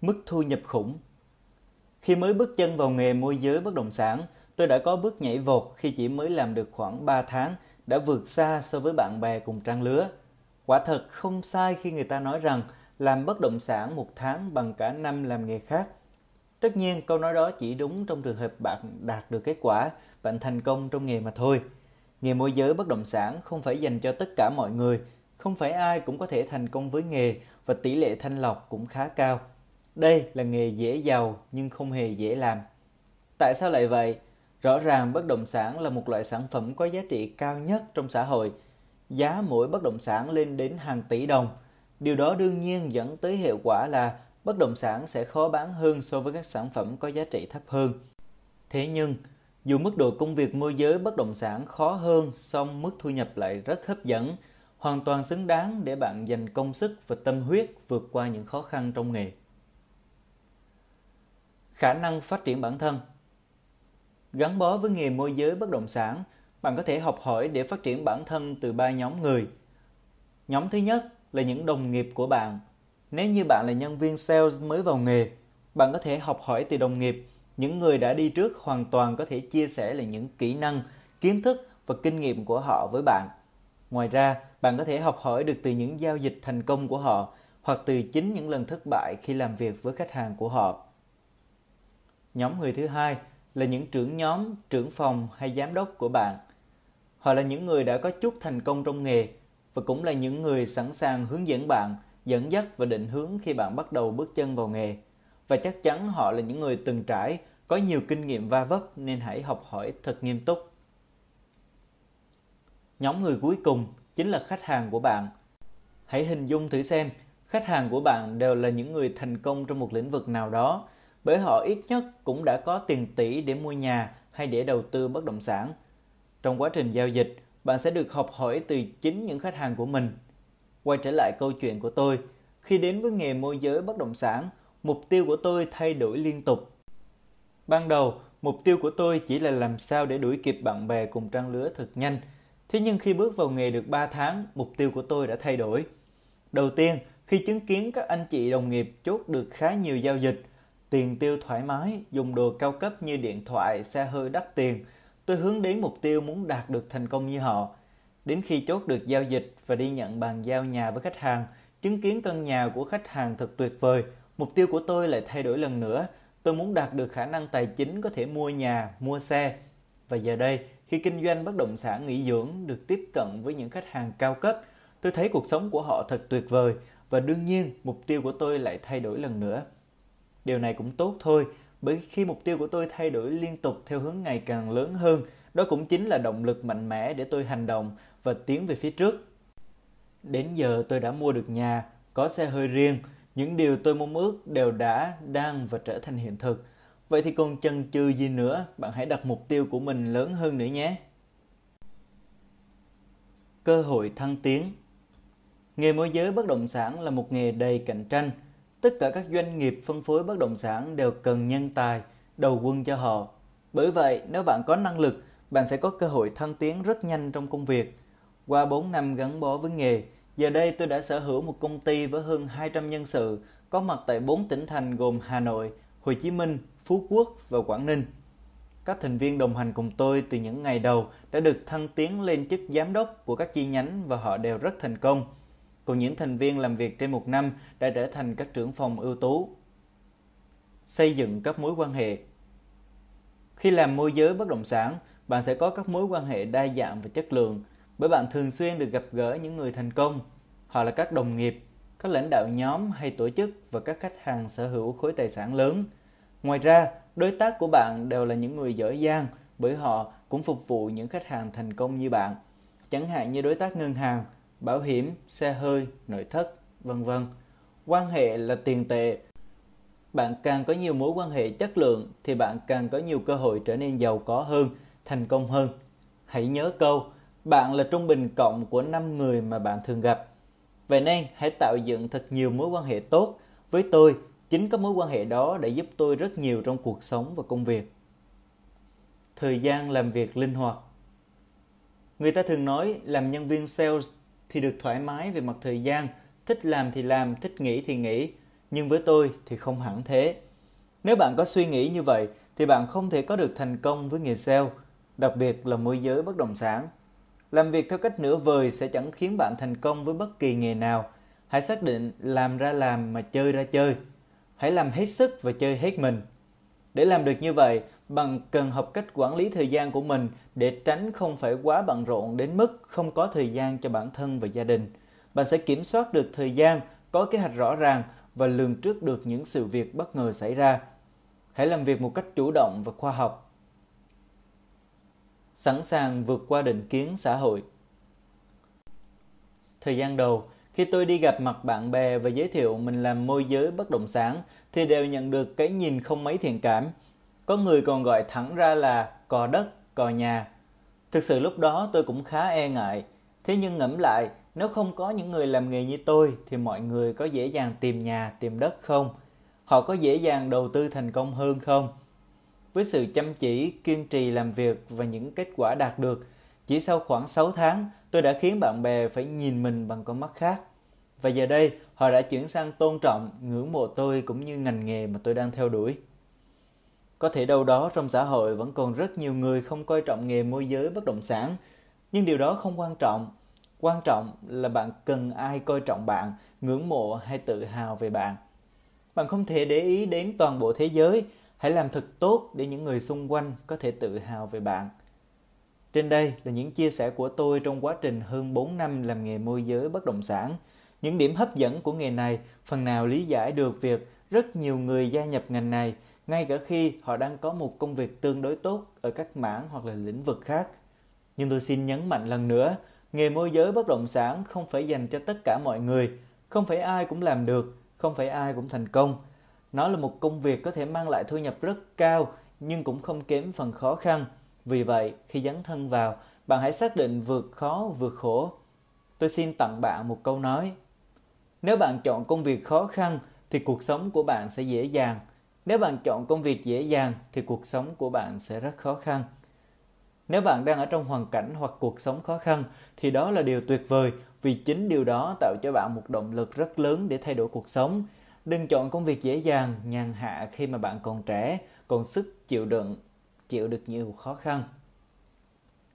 Mức thu nhập khủng Khi mới bước chân vào nghề môi giới bất động sản, tôi đã có bước nhảy vọt khi chỉ mới làm được khoảng 3 tháng, đã vượt xa so với bạn bè cùng trang lứa. Quả thật không sai khi người ta nói rằng làm bất động sản một tháng bằng cả năm làm nghề khác. Tất nhiên câu nói đó chỉ đúng trong trường hợp bạn đạt được kết quả, bạn thành công trong nghề mà thôi. Nghề môi giới bất động sản không phải dành cho tất cả mọi người, không phải ai cũng có thể thành công với nghề và tỷ lệ thanh lọc cũng khá cao. Đây là nghề dễ giàu nhưng không hề dễ làm. Tại sao lại vậy? Rõ ràng bất động sản là một loại sản phẩm có giá trị cao nhất trong xã hội. Giá mỗi bất động sản lên đến hàng tỷ đồng. Điều đó đương nhiên dẫn tới hiệu quả là bất động sản sẽ khó bán hơn so với các sản phẩm có giá trị thấp hơn. Thế nhưng, dù mức độ công việc môi giới bất động sản khó hơn, song mức thu nhập lại rất hấp dẫn, hoàn toàn xứng đáng để bạn dành công sức và tâm huyết vượt qua những khó khăn trong nghề. Khả năng phát triển bản thân Gắn bó với nghề môi giới bất động sản, bạn có thể học hỏi để phát triển bản thân từ ba nhóm người. Nhóm thứ nhất là những đồng nghiệp của bạn. Nếu như bạn là nhân viên sales mới vào nghề, bạn có thể học hỏi từ đồng nghiệp. Những người đã đi trước hoàn toàn có thể chia sẻ là những kỹ năng, kiến thức và kinh nghiệm của họ với bạn. Ngoài ra, bạn có thể học hỏi được từ những giao dịch thành công của họ hoặc từ chính những lần thất bại khi làm việc với khách hàng của họ. Nhóm người thứ hai là những trưởng nhóm, trưởng phòng hay giám đốc của bạn. Họ là những người đã có chút thành công trong nghề và cũng là những người sẵn sàng hướng dẫn bạn, dẫn dắt và định hướng khi bạn bắt đầu bước chân vào nghề. Và chắc chắn họ là những người từng trải, có nhiều kinh nghiệm va vấp nên hãy học hỏi thật nghiêm túc. Nhóm người cuối cùng chính là khách hàng của bạn. Hãy hình dung thử xem, khách hàng của bạn đều là những người thành công trong một lĩnh vực nào đó, bởi họ ít nhất cũng đã có tiền tỷ để mua nhà hay để đầu tư bất động sản. Trong quá trình giao dịch, bạn sẽ được học hỏi từ chính những khách hàng của mình. Quay trở lại câu chuyện của tôi, khi đến với nghề môi giới bất động sản, mục tiêu của tôi thay đổi liên tục. Ban đầu, mục tiêu của tôi chỉ là làm sao để đuổi kịp bạn bè cùng trang lứa thật nhanh. Thế nhưng khi bước vào nghề được 3 tháng, mục tiêu của tôi đã thay đổi. Đầu tiên, khi chứng kiến các anh chị đồng nghiệp chốt được khá nhiều giao dịch, tiền tiêu thoải mái, dùng đồ cao cấp như điện thoại, xe hơi đắt tiền, tôi hướng đến mục tiêu muốn đạt được thành công như họ. Đến khi chốt được giao dịch và đi nhận bàn giao nhà với khách hàng, chứng kiến căn nhà của khách hàng thật tuyệt vời, mục tiêu của tôi lại thay đổi lần nữa. Tôi muốn đạt được khả năng tài chính có thể mua nhà, mua xe. Và giờ đây, khi kinh doanh bất động sản nghỉ dưỡng được tiếp cận với những khách hàng cao cấp, tôi thấy cuộc sống của họ thật tuyệt vời và đương nhiên mục tiêu của tôi lại thay đổi lần nữa. Điều này cũng tốt thôi, bởi khi mục tiêu của tôi thay đổi liên tục theo hướng ngày càng lớn hơn, đó cũng chính là động lực mạnh mẽ để tôi hành động và tiến về phía trước. Đến giờ tôi đã mua được nhà, có xe hơi riêng, những điều tôi mong ước đều đã, đang và trở thành hiện thực. Vậy thì còn chần chừ gì nữa, bạn hãy đặt mục tiêu của mình lớn hơn nữa nhé. Cơ hội thăng tiến Nghề môi giới bất động sản là một nghề đầy cạnh tranh. Tất cả các doanh nghiệp phân phối bất động sản đều cần nhân tài, đầu quân cho họ. Bởi vậy, nếu bạn có năng lực, bạn sẽ có cơ hội thăng tiến rất nhanh trong công việc. Qua 4 năm gắn bó với nghề, giờ đây tôi đã sở hữu một công ty với hơn 200 nhân sự, có mặt tại 4 tỉnh thành gồm Hà Nội, Hồ Chí Minh, Phú Quốc và Quảng Ninh. Các thành viên đồng hành cùng tôi từ những ngày đầu đã được thăng tiến lên chức giám đốc của các chi nhánh và họ đều rất thành công. Còn những thành viên làm việc trên một năm đã trở thành các trưởng phòng ưu tú. Xây dựng các mối quan hệ Khi làm môi giới bất động sản, bạn sẽ có các mối quan hệ đa dạng và chất lượng bởi bạn thường xuyên được gặp gỡ những người thành công. Họ là các đồng nghiệp, các lãnh đạo nhóm hay tổ chức và các khách hàng sở hữu khối tài sản lớn. Ngoài ra, đối tác của bạn đều là những người giỏi giang bởi họ cũng phục vụ những khách hàng thành công như bạn. Chẳng hạn như đối tác ngân hàng, bảo hiểm, xe hơi, nội thất, vân vân. Quan hệ là tiền tệ. Bạn càng có nhiều mối quan hệ chất lượng thì bạn càng có nhiều cơ hội trở nên giàu có hơn, thành công hơn. Hãy nhớ câu, bạn là trung bình cộng của 5 người mà bạn thường gặp. Vậy nên hãy tạo dựng thật nhiều mối quan hệ tốt. Với tôi, chính các mối quan hệ đó đã giúp tôi rất nhiều trong cuộc sống và công việc. Thời gian làm việc linh hoạt Người ta thường nói làm nhân viên sales thì được thoải mái về mặt thời gian, thích làm thì làm, thích nghỉ thì nghỉ. Nhưng với tôi thì không hẳn thế. Nếu bạn có suy nghĩ như vậy thì bạn không thể có được thành công với nghề sale, đặc biệt là môi giới bất động sản. Làm việc theo cách nửa vời sẽ chẳng khiến bạn thành công với bất kỳ nghề nào. Hãy xác định làm ra làm mà chơi ra chơi. Hãy làm hết sức và chơi hết mình. Để làm được như vậy, bạn cần học cách quản lý thời gian của mình để tránh không phải quá bận rộn đến mức không có thời gian cho bản thân và gia đình. Bạn sẽ kiểm soát được thời gian, có kế hoạch rõ ràng và lường trước được những sự việc bất ngờ xảy ra. Hãy làm việc một cách chủ động và khoa học. Sẵn sàng vượt qua định kiến xã hội. Thời gian đầu, khi tôi đi gặp mặt bạn bè và giới thiệu mình làm môi giới bất động sản thì đều nhận được cái nhìn không mấy thiện cảm. Có người còn gọi thẳng ra là cò đất, cò nhà. Thực sự lúc đó tôi cũng khá e ngại. Thế nhưng ngẫm lại, nếu không có những người làm nghề như tôi thì mọi người có dễ dàng tìm nhà, tìm đất không? Họ có dễ dàng đầu tư thành công hơn không? Với sự chăm chỉ, kiên trì làm việc và những kết quả đạt được, chỉ sau khoảng 6 tháng, tôi đã khiến bạn bè phải nhìn mình bằng con mắt khác. và giờ đây họ đã chuyển sang tôn trọng, ngưỡng mộ tôi cũng như ngành nghề mà tôi đang theo đuổi. Có thể đâu đó trong xã hội vẫn còn rất nhiều người không coi trọng nghề môi giới bất động sản, nhưng điều đó không quan trọng. Quan trọng là bạn cần ai coi trọng bạn, ngưỡng mộ hay tự hào về bạn. Bạn không thể để ý đến toàn bộ thế giới, hãy làm thật tốt để những người xung quanh có thể tự hào về bạn. Trên đây là những chia sẻ của tôi trong quá trình hơn 4 năm làm nghề môi giới bất động sản. Những điểm hấp dẫn của nghề này phần nào lý giải được việc rất nhiều người gia nhập ngành này ngay cả khi họ đang có một công việc tương đối tốt ở các mảng hoặc là lĩnh vực khác. Nhưng tôi xin nhấn mạnh lần nữa, nghề môi giới bất động sản không phải dành cho tất cả mọi người, không phải ai cũng làm được, không phải ai cũng thành công. Nó là một công việc có thể mang lại thu nhập rất cao nhưng cũng không kém phần khó khăn. Vì vậy, khi dấn thân vào, bạn hãy xác định vượt khó vượt khổ. Tôi xin tặng bạn một câu nói. Nếu bạn chọn công việc khó khăn thì cuộc sống của bạn sẽ dễ dàng nếu bạn chọn công việc dễ dàng thì cuộc sống của bạn sẽ rất khó khăn. Nếu bạn đang ở trong hoàn cảnh hoặc cuộc sống khó khăn thì đó là điều tuyệt vời vì chính điều đó tạo cho bạn một động lực rất lớn để thay đổi cuộc sống. Đừng chọn công việc dễ dàng, nhàn hạ khi mà bạn còn trẻ, còn sức chịu đựng, chịu được nhiều khó khăn.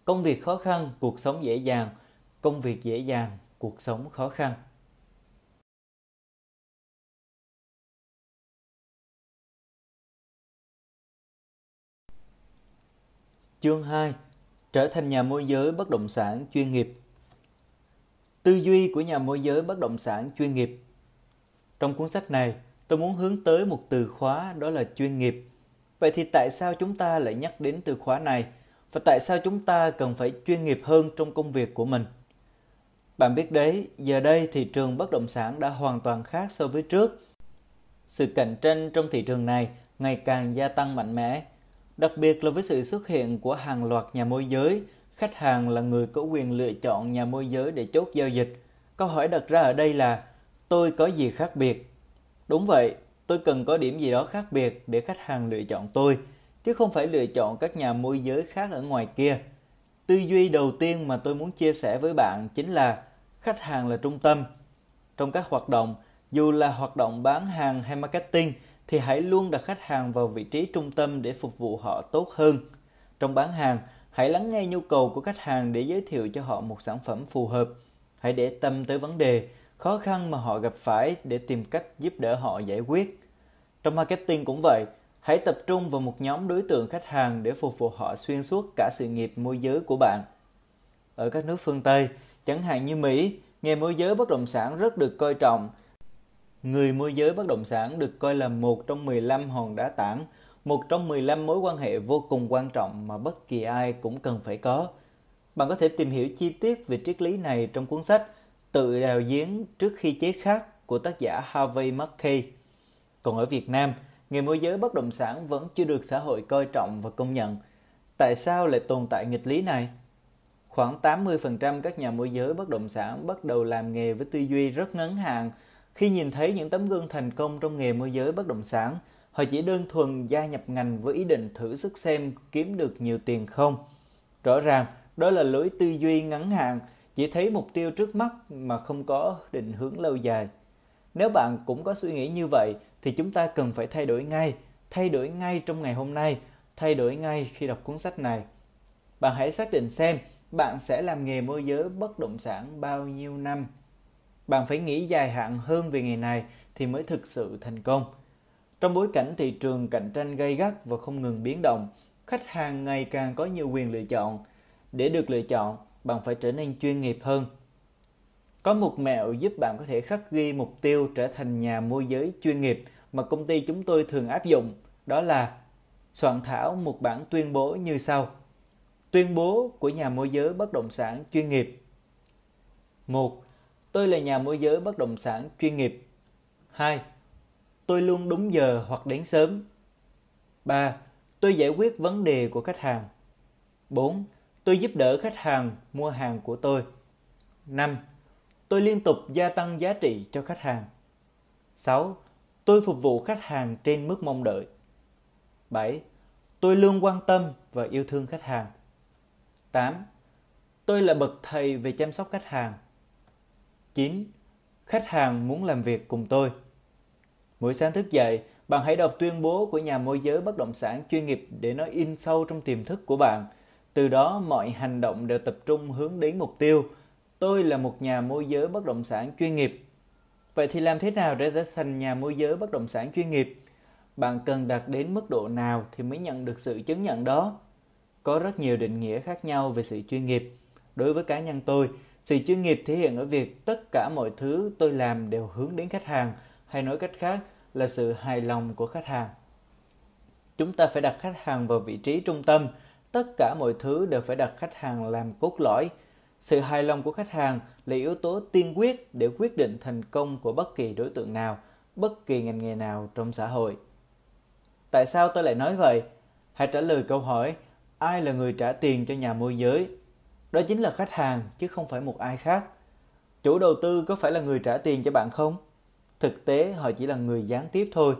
Công việc khó khăn, cuộc sống dễ dàng. Công việc dễ dàng, cuộc sống khó khăn. Chương 2 Trở thành nhà môi giới bất động sản chuyên nghiệp Tư duy của nhà môi giới bất động sản chuyên nghiệp Trong cuốn sách này, tôi muốn hướng tới một từ khóa đó là chuyên nghiệp. Vậy thì tại sao chúng ta lại nhắc đến từ khóa này? Và tại sao chúng ta cần phải chuyên nghiệp hơn trong công việc của mình? Bạn biết đấy, giờ đây thị trường bất động sản đã hoàn toàn khác so với trước. Sự cạnh tranh trong thị trường này ngày càng gia tăng mạnh mẽ Đặc biệt là với sự xuất hiện của hàng loạt nhà môi giới, khách hàng là người có quyền lựa chọn nhà môi giới để chốt giao dịch. Câu hỏi đặt ra ở đây là tôi có gì khác biệt? Đúng vậy, tôi cần có điểm gì đó khác biệt để khách hàng lựa chọn tôi, chứ không phải lựa chọn các nhà môi giới khác ở ngoài kia. Tư duy đầu tiên mà tôi muốn chia sẻ với bạn chính là khách hàng là trung tâm. Trong các hoạt động, dù là hoạt động bán hàng hay marketing – thì hãy luôn đặt khách hàng vào vị trí trung tâm để phục vụ họ tốt hơn. Trong bán hàng, hãy lắng nghe nhu cầu của khách hàng để giới thiệu cho họ một sản phẩm phù hợp. Hãy để tâm tới vấn đề, khó khăn mà họ gặp phải để tìm cách giúp đỡ họ giải quyết. Trong marketing cũng vậy, hãy tập trung vào một nhóm đối tượng khách hàng để phục vụ họ xuyên suốt cả sự nghiệp môi giới của bạn. Ở các nước phương Tây, chẳng hạn như Mỹ, nghề môi giới bất động sản rất được coi trọng Người môi giới bất động sản được coi là một trong 15 hòn đá tảng, một trong 15 mối quan hệ vô cùng quan trọng mà bất kỳ ai cũng cần phải có. Bạn có thể tìm hiểu chi tiết về triết lý này trong cuốn sách Tự đào giếng trước khi chết khác của tác giả Harvey Mackay. Còn ở Việt Nam, nghề môi giới bất động sản vẫn chưa được xã hội coi trọng và công nhận. Tại sao lại tồn tại nghịch lý này? Khoảng 80% các nhà môi giới bất động sản bắt đầu làm nghề với tư duy rất ngắn hạn – khi nhìn thấy những tấm gương thành công trong nghề môi giới bất động sản, họ chỉ đơn thuần gia nhập ngành với ý định thử sức xem kiếm được nhiều tiền không. Rõ ràng, đó là lối tư duy ngắn hạn, chỉ thấy mục tiêu trước mắt mà không có định hướng lâu dài. Nếu bạn cũng có suy nghĩ như vậy thì chúng ta cần phải thay đổi ngay, thay đổi ngay trong ngày hôm nay, thay đổi ngay khi đọc cuốn sách này. Bạn hãy xác định xem bạn sẽ làm nghề môi giới bất động sản bao nhiêu năm bạn phải nghĩ dài hạn hơn về nghề này thì mới thực sự thành công. Trong bối cảnh thị trường cạnh tranh gay gắt và không ngừng biến động, khách hàng ngày càng có nhiều quyền lựa chọn. Để được lựa chọn, bạn phải trở nên chuyên nghiệp hơn. Có một mẹo giúp bạn có thể khắc ghi mục tiêu trở thành nhà môi giới chuyên nghiệp mà công ty chúng tôi thường áp dụng, đó là soạn thảo một bản tuyên bố như sau. Tuyên bố của nhà môi giới bất động sản chuyên nghiệp. 1 Tôi là nhà môi giới bất động sản chuyên nghiệp. 2. Tôi luôn đúng giờ hoặc đến sớm. 3. Tôi giải quyết vấn đề của khách hàng. 4. Tôi giúp đỡ khách hàng mua hàng của tôi. 5. Tôi liên tục gia tăng giá trị cho khách hàng. 6. Tôi phục vụ khách hàng trên mức mong đợi. 7. Tôi luôn quan tâm và yêu thương khách hàng. 8. Tôi là bậc thầy về chăm sóc khách hàng. 9. khách hàng muốn làm việc cùng tôi. Mỗi sáng thức dậy, bạn hãy đọc tuyên bố của nhà môi giới bất động sản chuyên nghiệp để nó in sâu trong tiềm thức của bạn. Từ đó mọi hành động đều tập trung hướng đến mục tiêu. Tôi là một nhà môi giới bất động sản chuyên nghiệp. Vậy thì làm thế nào để trở thành nhà môi giới bất động sản chuyên nghiệp? Bạn cần đạt đến mức độ nào thì mới nhận được sự chứng nhận đó? Có rất nhiều định nghĩa khác nhau về sự chuyên nghiệp. Đối với cá nhân tôi, sự chuyên nghiệp thể hiện ở việc tất cả mọi thứ tôi làm đều hướng đến khách hàng, hay nói cách khác là sự hài lòng của khách hàng. Chúng ta phải đặt khách hàng vào vị trí trung tâm, tất cả mọi thứ đều phải đặt khách hàng làm cốt lõi. Sự hài lòng của khách hàng là yếu tố tiên quyết để quyết định thành công của bất kỳ đối tượng nào, bất kỳ ngành nghề nào trong xã hội. Tại sao tôi lại nói vậy? Hãy trả lời câu hỏi ai là người trả tiền cho nhà môi giới? Đó chính là khách hàng chứ không phải một ai khác. Chủ đầu tư có phải là người trả tiền cho bạn không? Thực tế họ chỉ là người gián tiếp thôi.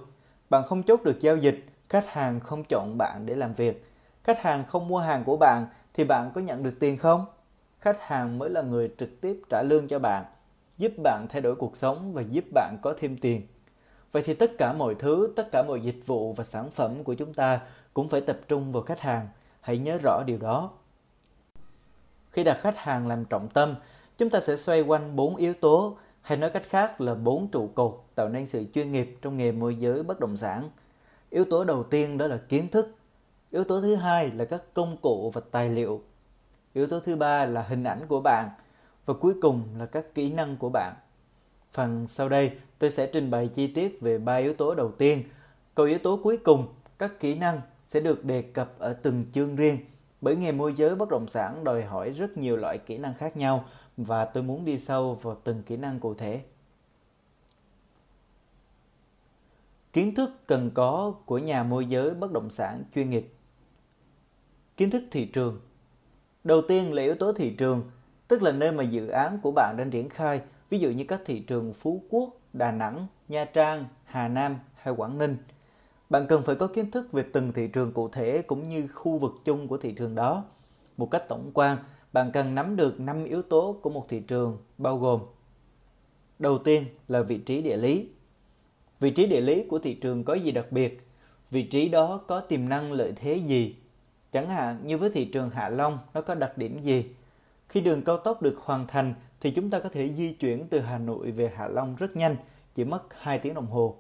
Bạn không chốt được giao dịch, khách hàng không chọn bạn để làm việc. Khách hàng không mua hàng của bạn thì bạn có nhận được tiền không? Khách hàng mới là người trực tiếp trả lương cho bạn, giúp bạn thay đổi cuộc sống và giúp bạn có thêm tiền. Vậy thì tất cả mọi thứ, tất cả mọi dịch vụ và sản phẩm của chúng ta cũng phải tập trung vào khách hàng. Hãy nhớ rõ điều đó. Khi đặt khách hàng làm trọng tâm, chúng ta sẽ xoay quanh bốn yếu tố, hay nói cách khác là bốn trụ cột tạo nên sự chuyên nghiệp trong nghề môi giới bất động sản. Yếu tố đầu tiên đó là kiến thức. Yếu tố thứ hai là các công cụ và tài liệu. Yếu tố thứ ba là hình ảnh của bạn và cuối cùng là các kỹ năng của bạn. Phần sau đây tôi sẽ trình bày chi tiết về ba yếu tố đầu tiên. Còn yếu tố cuối cùng, các kỹ năng sẽ được đề cập ở từng chương riêng bởi nghề môi giới bất động sản đòi hỏi rất nhiều loại kỹ năng khác nhau và tôi muốn đi sâu vào từng kỹ năng cụ thể. Kiến thức cần có của nhà môi giới bất động sản chuyên nghiệp. Kiến thức thị trường. Đầu tiên là yếu tố thị trường, tức là nơi mà dự án của bạn đang triển khai, ví dụ như các thị trường Phú Quốc, Đà Nẵng, Nha Trang, Hà Nam hay Quảng Ninh – bạn cần phải có kiến thức về từng thị trường cụ thể cũng như khu vực chung của thị trường đó. Một cách tổng quan, bạn cần nắm được 5 yếu tố của một thị trường bao gồm Đầu tiên là vị trí địa lý. Vị trí địa lý của thị trường có gì đặc biệt? Vị trí đó có tiềm năng lợi thế gì? Chẳng hạn như với thị trường Hạ Long, nó có đặc điểm gì? Khi đường cao tốc được hoàn thành thì chúng ta có thể di chuyển từ Hà Nội về Hạ Long rất nhanh, chỉ mất 2 tiếng đồng hồ.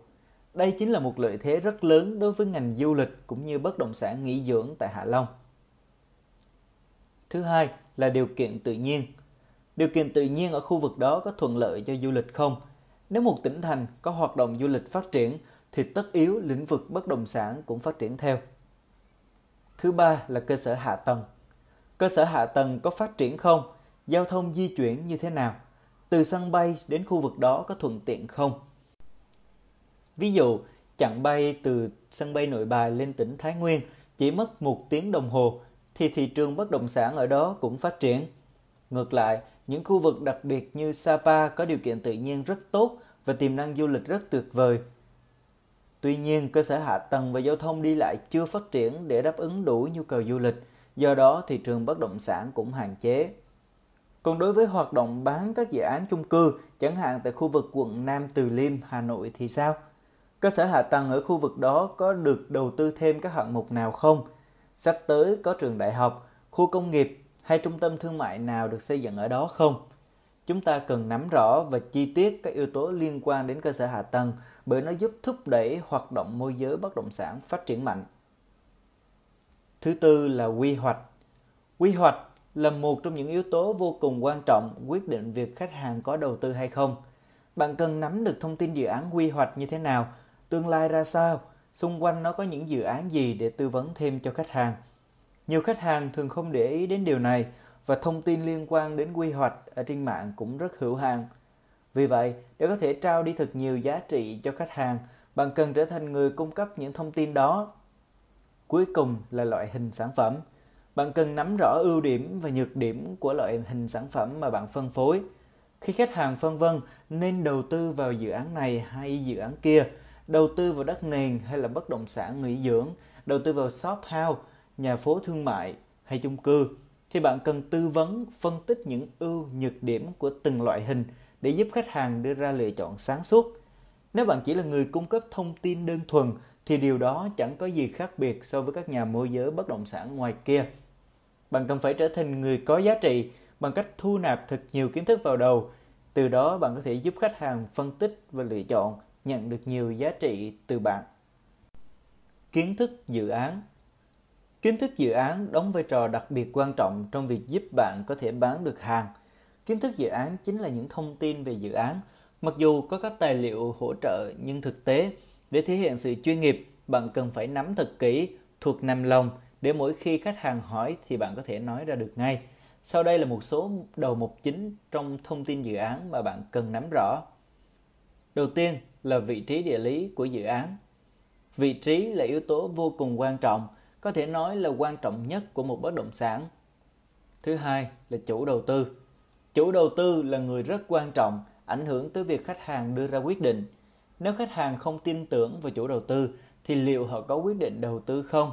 Đây chính là một lợi thế rất lớn đối với ngành du lịch cũng như bất động sản nghỉ dưỡng tại Hạ Long. Thứ hai là điều kiện tự nhiên. Điều kiện tự nhiên ở khu vực đó có thuận lợi cho du lịch không? Nếu một tỉnh thành có hoạt động du lịch phát triển thì tất yếu lĩnh vực bất động sản cũng phát triển theo. Thứ ba là cơ sở hạ tầng. Cơ sở hạ tầng có phát triển không? Giao thông di chuyển như thế nào? Từ sân bay đến khu vực đó có thuận tiện không? Ví dụ, chặng bay từ sân bay Nội Bài lên tỉnh Thái Nguyên chỉ mất một tiếng đồng hồ thì thị trường bất động sản ở đó cũng phát triển. Ngược lại, những khu vực đặc biệt như Sapa có điều kiện tự nhiên rất tốt và tiềm năng du lịch rất tuyệt vời. Tuy nhiên, cơ sở hạ tầng và giao thông đi lại chưa phát triển để đáp ứng đủ nhu cầu du lịch, do đó thị trường bất động sản cũng hạn chế. Còn đối với hoạt động bán các dự án chung cư, chẳng hạn tại khu vực quận Nam Từ Liêm, Hà Nội thì sao? Cơ sở hạ tầng ở khu vực đó có được đầu tư thêm các hạng mục nào không? Sắp tới có trường đại học, khu công nghiệp hay trung tâm thương mại nào được xây dựng ở đó không? Chúng ta cần nắm rõ và chi tiết các yếu tố liên quan đến cơ sở hạ tầng bởi nó giúp thúc đẩy hoạt động môi giới bất động sản phát triển mạnh. Thứ tư là quy hoạch. Quy hoạch là một trong những yếu tố vô cùng quan trọng quyết định việc khách hàng có đầu tư hay không. Bạn cần nắm được thông tin dự án quy hoạch như thế nào tương lai ra sao, xung quanh nó có những dự án gì để tư vấn thêm cho khách hàng. Nhiều khách hàng thường không để ý đến điều này và thông tin liên quan đến quy hoạch ở trên mạng cũng rất hữu hạn. Vì vậy, để có thể trao đi thật nhiều giá trị cho khách hàng, bạn cần trở thành người cung cấp những thông tin đó. Cuối cùng là loại hình sản phẩm. Bạn cần nắm rõ ưu điểm và nhược điểm của loại hình sản phẩm mà bạn phân phối. Khi khách hàng phân vân nên đầu tư vào dự án này hay dự án kia, đầu tư vào đất nền hay là bất động sản nghỉ dưỡng, đầu tư vào shop house, nhà phố thương mại hay chung cư thì bạn cần tư vấn phân tích những ưu nhược điểm của từng loại hình để giúp khách hàng đưa ra lựa chọn sáng suốt. Nếu bạn chỉ là người cung cấp thông tin đơn thuần thì điều đó chẳng có gì khác biệt so với các nhà môi giới bất động sản ngoài kia. Bạn cần phải trở thành người có giá trị bằng cách thu nạp thật nhiều kiến thức vào đầu. Từ đó bạn có thể giúp khách hàng phân tích và lựa chọn, nhận được nhiều giá trị từ bạn. Kiến thức dự án Kiến thức dự án đóng vai trò đặc biệt quan trọng trong việc giúp bạn có thể bán được hàng. Kiến thức dự án chính là những thông tin về dự án. Mặc dù có các tài liệu hỗ trợ nhưng thực tế, để thể hiện sự chuyên nghiệp, bạn cần phải nắm thật kỹ, thuộc nằm lòng để mỗi khi khách hàng hỏi thì bạn có thể nói ra được ngay. Sau đây là một số đầu mục chính trong thông tin dự án mà bạn cần nắm rõ. Đầu tiên là vị trí địa lý của dự án. Vị trí là yếu tố vô cùng quan trọng – có thể nói là quan trọng nhất của một bất động sản. Thứ hai là chủ đầu tư. Chủ đầu tư là người rất quan trọng, ảnh hưởng tới việc khách hàng đưa ra quyết định. Nếu khách hàng không tin tưởng vào chủ đầu tư thì liệu họ có quyết định đầu tư không?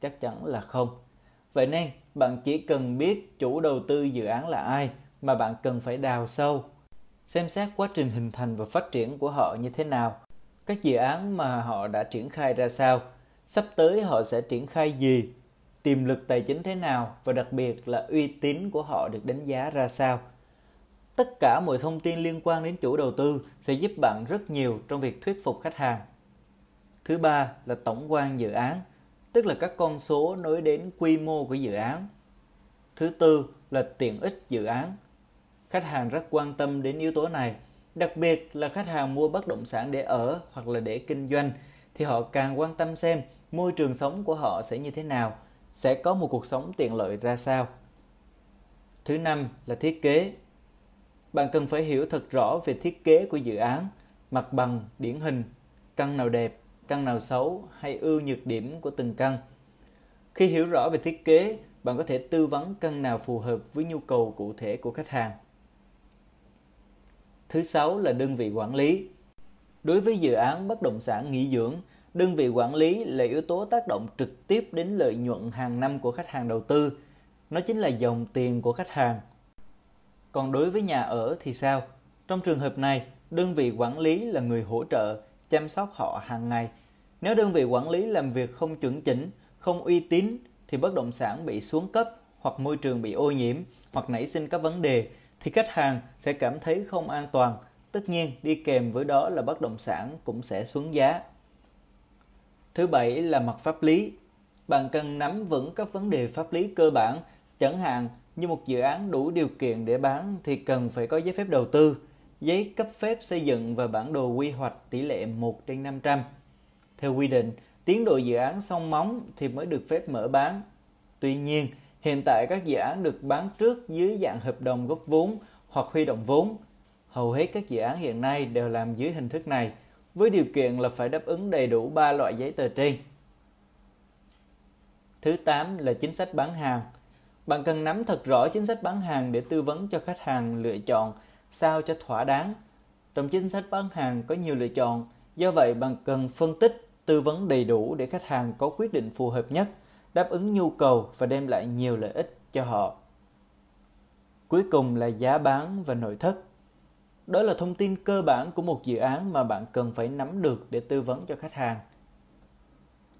Chắc chắn là không. Vậy nên, bạn chỉ cần biết chủ đầu tư dự án là ai mà bạn cần phải đào sâu, xem xét quá trình hình thành và phát triển của họ như thế nào, các dự án mà họ đã triển khai ra sao sắp tới họ sẽ triển khai gì, tiềm lực tài chính thế nào và đặc biệt là uy tín của họ được đánh giá ra sao. Tất cả mọi thông tin liên quan đến chủ đầu tư sẽ giúp bạn rất nhiều trong việc thuyết phục khách hàng. Thứ ba là tổng quan dự án, tức là các con số nối đến quy mô của dự án. Thứ tư là tiện ích dự án. Khách hàng rất quan tâm đến yếu tố này, đặc biệt là khách hàng mua bất động sản để ở hoặc là để kinh doanh thì họ càng quan tâm xem môi trường sống của họ sẽ như thế nào, sẽ có một cuộc sống tiện lợi ra sao. Thứ năm là thiết kế. Bạn cần phải hiểu thật rõ về thiết kế của dự án, mặt bằng, điển hình, căn nào đẹp, căn nào xấu hay ưu nhược điểm của từng căn. Khi hiểu rõ về thiết kế, bạn có thể tư vấn căn nào phù hợp với nhu cầu cụ thể của khách hàng. Thứ sáu là đơn vị quản lý. Đối với dự án bất động sản nghỉ dưỡng, Đơn vị quản lý là yếu tố tác động trực tiếp đến lợi nhuận hàng năm của khách hàng đầu tư. Nó chính là dòng tiền của khách hàng. Còn đối với nhà ở thì sao? Trong trường hợp này, đơn vị quản lý là người hỗ trợ, chăm sóc họ hàng ngày. Nếu đơn vị quản lý làm việc không chuẩn chỉnh, không uy tín thì bất động sản bị xuống cấp hoặc môi trường bị ô nhiễm hoặc nảy sinh các vấn đề thì khách hàng sẽ cảm thấy không an toàn. Tất nhiên đi kèm với đó là bất động sản cũng sẽ xuống giá. Thứ bảy là mặt pháp lý. Bạn cần nắm vững các vấn đề pháp lý cơ bản, chẳng hạn như một dự án đủ điều kiện để bán thì cần phải có giấy phép đầu tư, giấy cấp phép xây dựng và bản đồ quy hoạch tỷ lệ 1 trên 500. Theo quy định, tiến độ dự án xong móng thì mới được phép mở bán. Tuy nhiên, hiện tại các dự án được bán trước dưới dạng hợp đồng góp vốn hoặc huy động vốn. Hầu hết các dự án hiện nay đều làm dưới hình thức này – với điều kiện là phải đáp ứng đầy đủ ba loại giấy tờ trên. Thứ 8 là chính sách bán hàng. Bạn cần nắm thật rõ chính sách bán hàng để tư vấn cho khách hàng lựa chọn sao cho thỏa đáng. Trong chính sách bán hàng có nhiều lựa chọn, do vậy bạn cần phân tích, tư vấn đầy đủ để khách hàng có quyết định phù hợp nhất, đáp ứng nhu cầu và đem lại nhiều lợi ích cho họ. Cuối cùng là giá bán và nội thất. Đó là thông tin cơ bản của một dự án mà bạn cần phải nắm được để tư vấn cho khách hàng.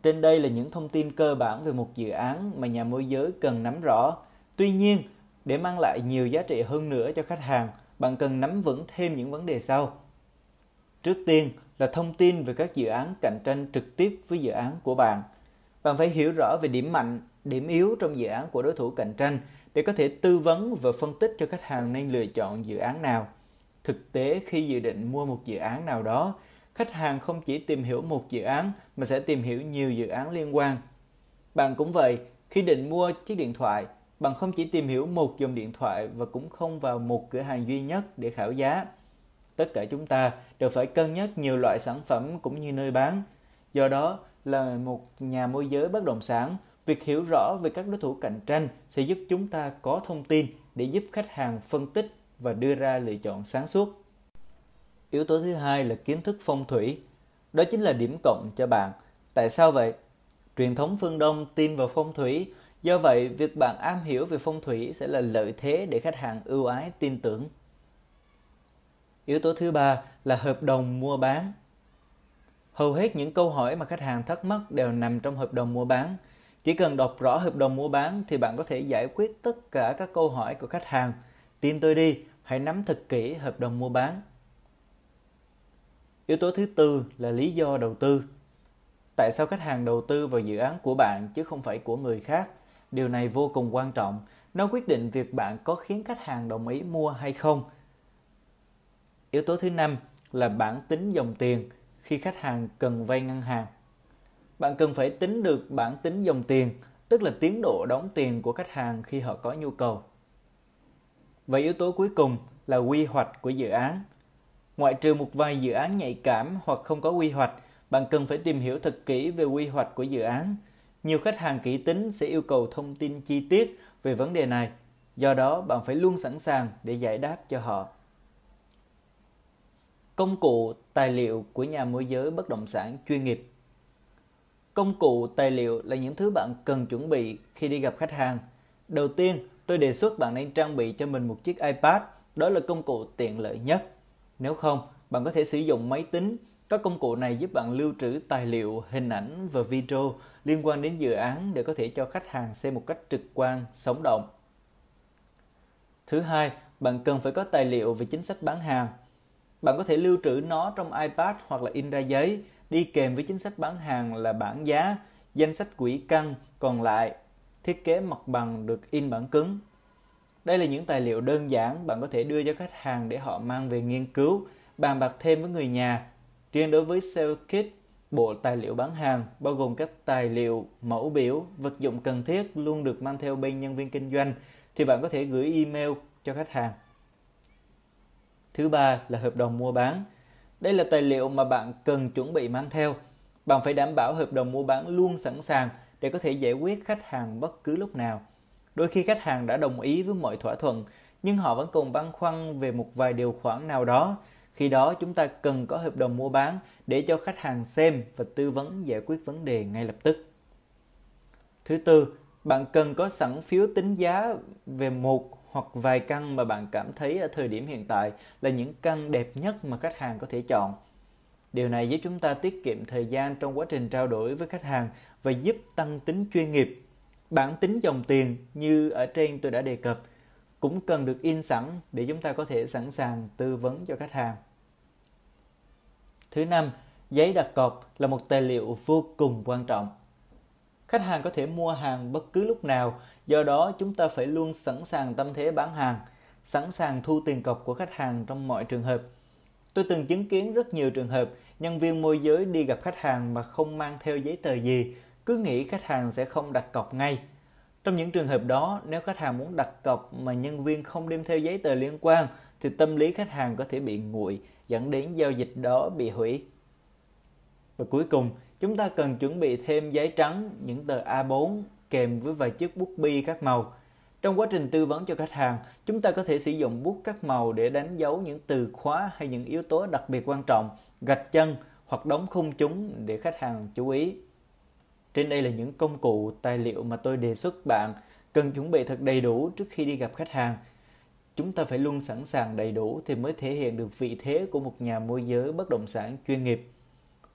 Trên đây là những thông tin cơ bản về một dự án mà nhà môi giới cần nắm rõ. Tuy nhiên, để mang lại nhiều giá trị hơn nữa cho khách hàng, bạn cần nắm vững thêm những vấn đề sau. Trước tiên là thông tin về các dự án cạnh tranh trực tiếp với dự án của bạn. Bạn phải hiểu rõ về điểm mạnh, điểm yếu trong dự án của đối thủ cạnh tranh để có thể tư vấn và phân tích cho khách hàng nên lựa chọn dự án nào. Thực tế khi dự định mua một dự án nào đó, khách hàng không chỉ tìm hiểu một dự án mà sẽ tìm hiểu nhiều dự án liên quan. Bạn cũng vậy, khi định mua chiếc điện thoại, bạn không chỉ tìm hiểu một dòng điện thoại và cũng không vào một cửa hàng duy nhất để khảo giá. Tất cả chúng ta đều phải cân nhắc nhiều loại sản phẩm cũng như nơi bán. Do đó, là một nhà môi giới bất động sản, việc hiểu rõ về các đối thủ cạnh tranh sẽ giúp chúng ta có thông tin để giúp khách hàng phân tích và đưa ra lựa chọn sáng suốt. Yếu tố thứ hai là kiến thức phong thủy. Đó chính là điểm cộng cho bạn. Tại sao vậy? Truyền thống phương Đông tin vào phong thủy, do vậy việc bạn am hiểu về phong thủy sẽ là lợi thế để khách hàng ưu ái tin tưởng. Yếu tố thứ ba là hợp đồng mua bán. Hầu hết những câu hỏi mà khách hàng thắc mắc đều nằm trong hợp đồng mua bán. Chỉ cần đọc rõ hợp đồng mua bán thì bạn có thể giải quyết tất cả các câu hỏi của khách hàng. Tin tôi đi, hãy nắm thật kỹ hợp đồng mua bán. Yếu tố thứ tư là lý do đầu tư. Tại sao khách hàng đầu tư vào dự án của bạn chứ không phải của người khác? Điều này vô cùng quan trọng. Nó quyết định việc bạn có khiến khách hàng đồng ý mua hay không. Yếu tố thứ năm là bản tính dòng tiền khi khách hàng cần vay ngân hàng. Bạn cần phải tính được bản tính dòng tiền, tức là tiến độ đóng tiền của khách hàng khi họ có nhu cầu. Và yếu tố cuối cùng là quy hoạch của dự án. Ngoại trừ một vài dự án nhạy cảm hoặc không có quy hoạch, bạn cần phải tìm hiểu thật kỹ về quy hoạch của dự án. Nhiều khách hàng kỹ tính sẽ yêu cầu thông tin chi tiết về vấn đề này. Do đó, bạn phải luôn sẵn sàng để giải đáp cho họ. Công cụ, tài liệu của nhà môi giới bất động sản chuyên nghiệp Công cụ, tài liệu là những thứ bạn cần chuẩn bị khi đi gặp khách hàng. Đầu tiên, tôi đề xuất bạn nên trang bị cho mình một chiếc iPad. Đó là công cụ tiện lợi nhất. Nếu không, bạn có thể sử dụng máy tính. Các công cụ này giúp bạn lưu trữ tài liệu, hình ảnh và video liên quan đến dự án để có thể cho khách hàng xem một cách trực quan, sống động. Thứ hai, bạn cần phải có tài liệu về chính sách bán hàng. Bạn có thể lưu trữ nó trong iPad hoặc là in ra giấy, đi kèm với chính sách bán hàng là bảng giá, danh sách quỹ căn, còn lại thiết kế mặt bằng được in bản cứng. Đây là những tài liệu đơn giản bạn có thể đưa cho khách hàng để họ mang về nghiên cứu, bàn bạc thêm với người nhà. Riêng đối với Sale Kit, bộ tài liệu bán hàng bao gồm các tài liệu, mẫu biểu, vật dụng cần thiết luôn được mang theo bên nhân viên kinh doanh thì bạn có thể gửi email cho khách hàng. Thứ ba là hợp đồng mua bán. Đây là tài liệu mà bạn cần chuẩn bị mang theo. Bạn phải đảm bảo hợp đồng mua bán luôn sẵn sàng để có thể giải quyết khách hàng bất cứ lúc nào. Đôi khi khách hàng đã đồng ý với mọi thỏa thuận, nhưng họ vẫn còn băn khoăn về một vài điều khoản nào đó. Khi đó chúng ta cần có hợp đồng mua bán để cho khách hàng xem và tư vấn giải quyết vấn đề ngay lập tức. Thứ tư, bạn cần có sẵn phiếu tính giá về một hoặc vài căn mà bạn cảm thấy ở thời điểm hiện tại là những căn đẹp nhất mà khách hàng có thể chọn. Điều này giúp chúng ta tiết kiệm thời gian trong quá trình trao đổi với khách hàng và giúp tăng tính chuyên nghiệp. Bản tính dòng tiền như ở trên tôi đã đề cập cũng cần được in sẵn để chúng ta có thể sẵn sàng tư vấn cho khách hàng. Thứ năm, giấy đặt cọc là một tài liệu vô cùng quan trọng. Khách hàng có thể mua hàng bất cứ lúc nào Do đó, chúng ta phải luôn sẵn sàng tâm thế bán hàng, sẵn sàng thu tiền cọc của khách hàng trong mọi trường hợp. Tôi từng chứng kiến rất nhiều trường hợp nhân viên môi giới đi gặp khách hàng mà không mang theo giấy tờ gì, cứ nghĩ khách hàng sẽ không đặt cọc ngay. Trong những trường hợp đó, nếu khách hàng muốn đặt cọc mà nhân viên không đem theo giấy tờ liên quan, thì tâm lý khách hàng có thể bị nguội, dẫn đến giao dịch đó bị hủy. Và cuối cùng, chúng ta cần chuẩn bị thêm giấy trắng, những tờ A4 kèm với vài chiếc bút bi các màu. Trong quá trình tư vấn cho khách hàng, chúng ta có thể sử dụng bút các màu để đánh dấu những từ khóa hay những yếu tố đặc biệt quan trọng, gạch chân hoặc đóng khung chúng để khách hàng chú ý. Trên đây là những công cụ, tài liệu mà tôi đề xuất bạn. Cần chuẩn bị thật đầy đủ trước khi đi gặp khách hàng. Chúng ta phải luôn sẵn sàng đầy đủ thì mới thể hiện được vị thế của một nhà môi giới bất động sản chuyên nghiệp.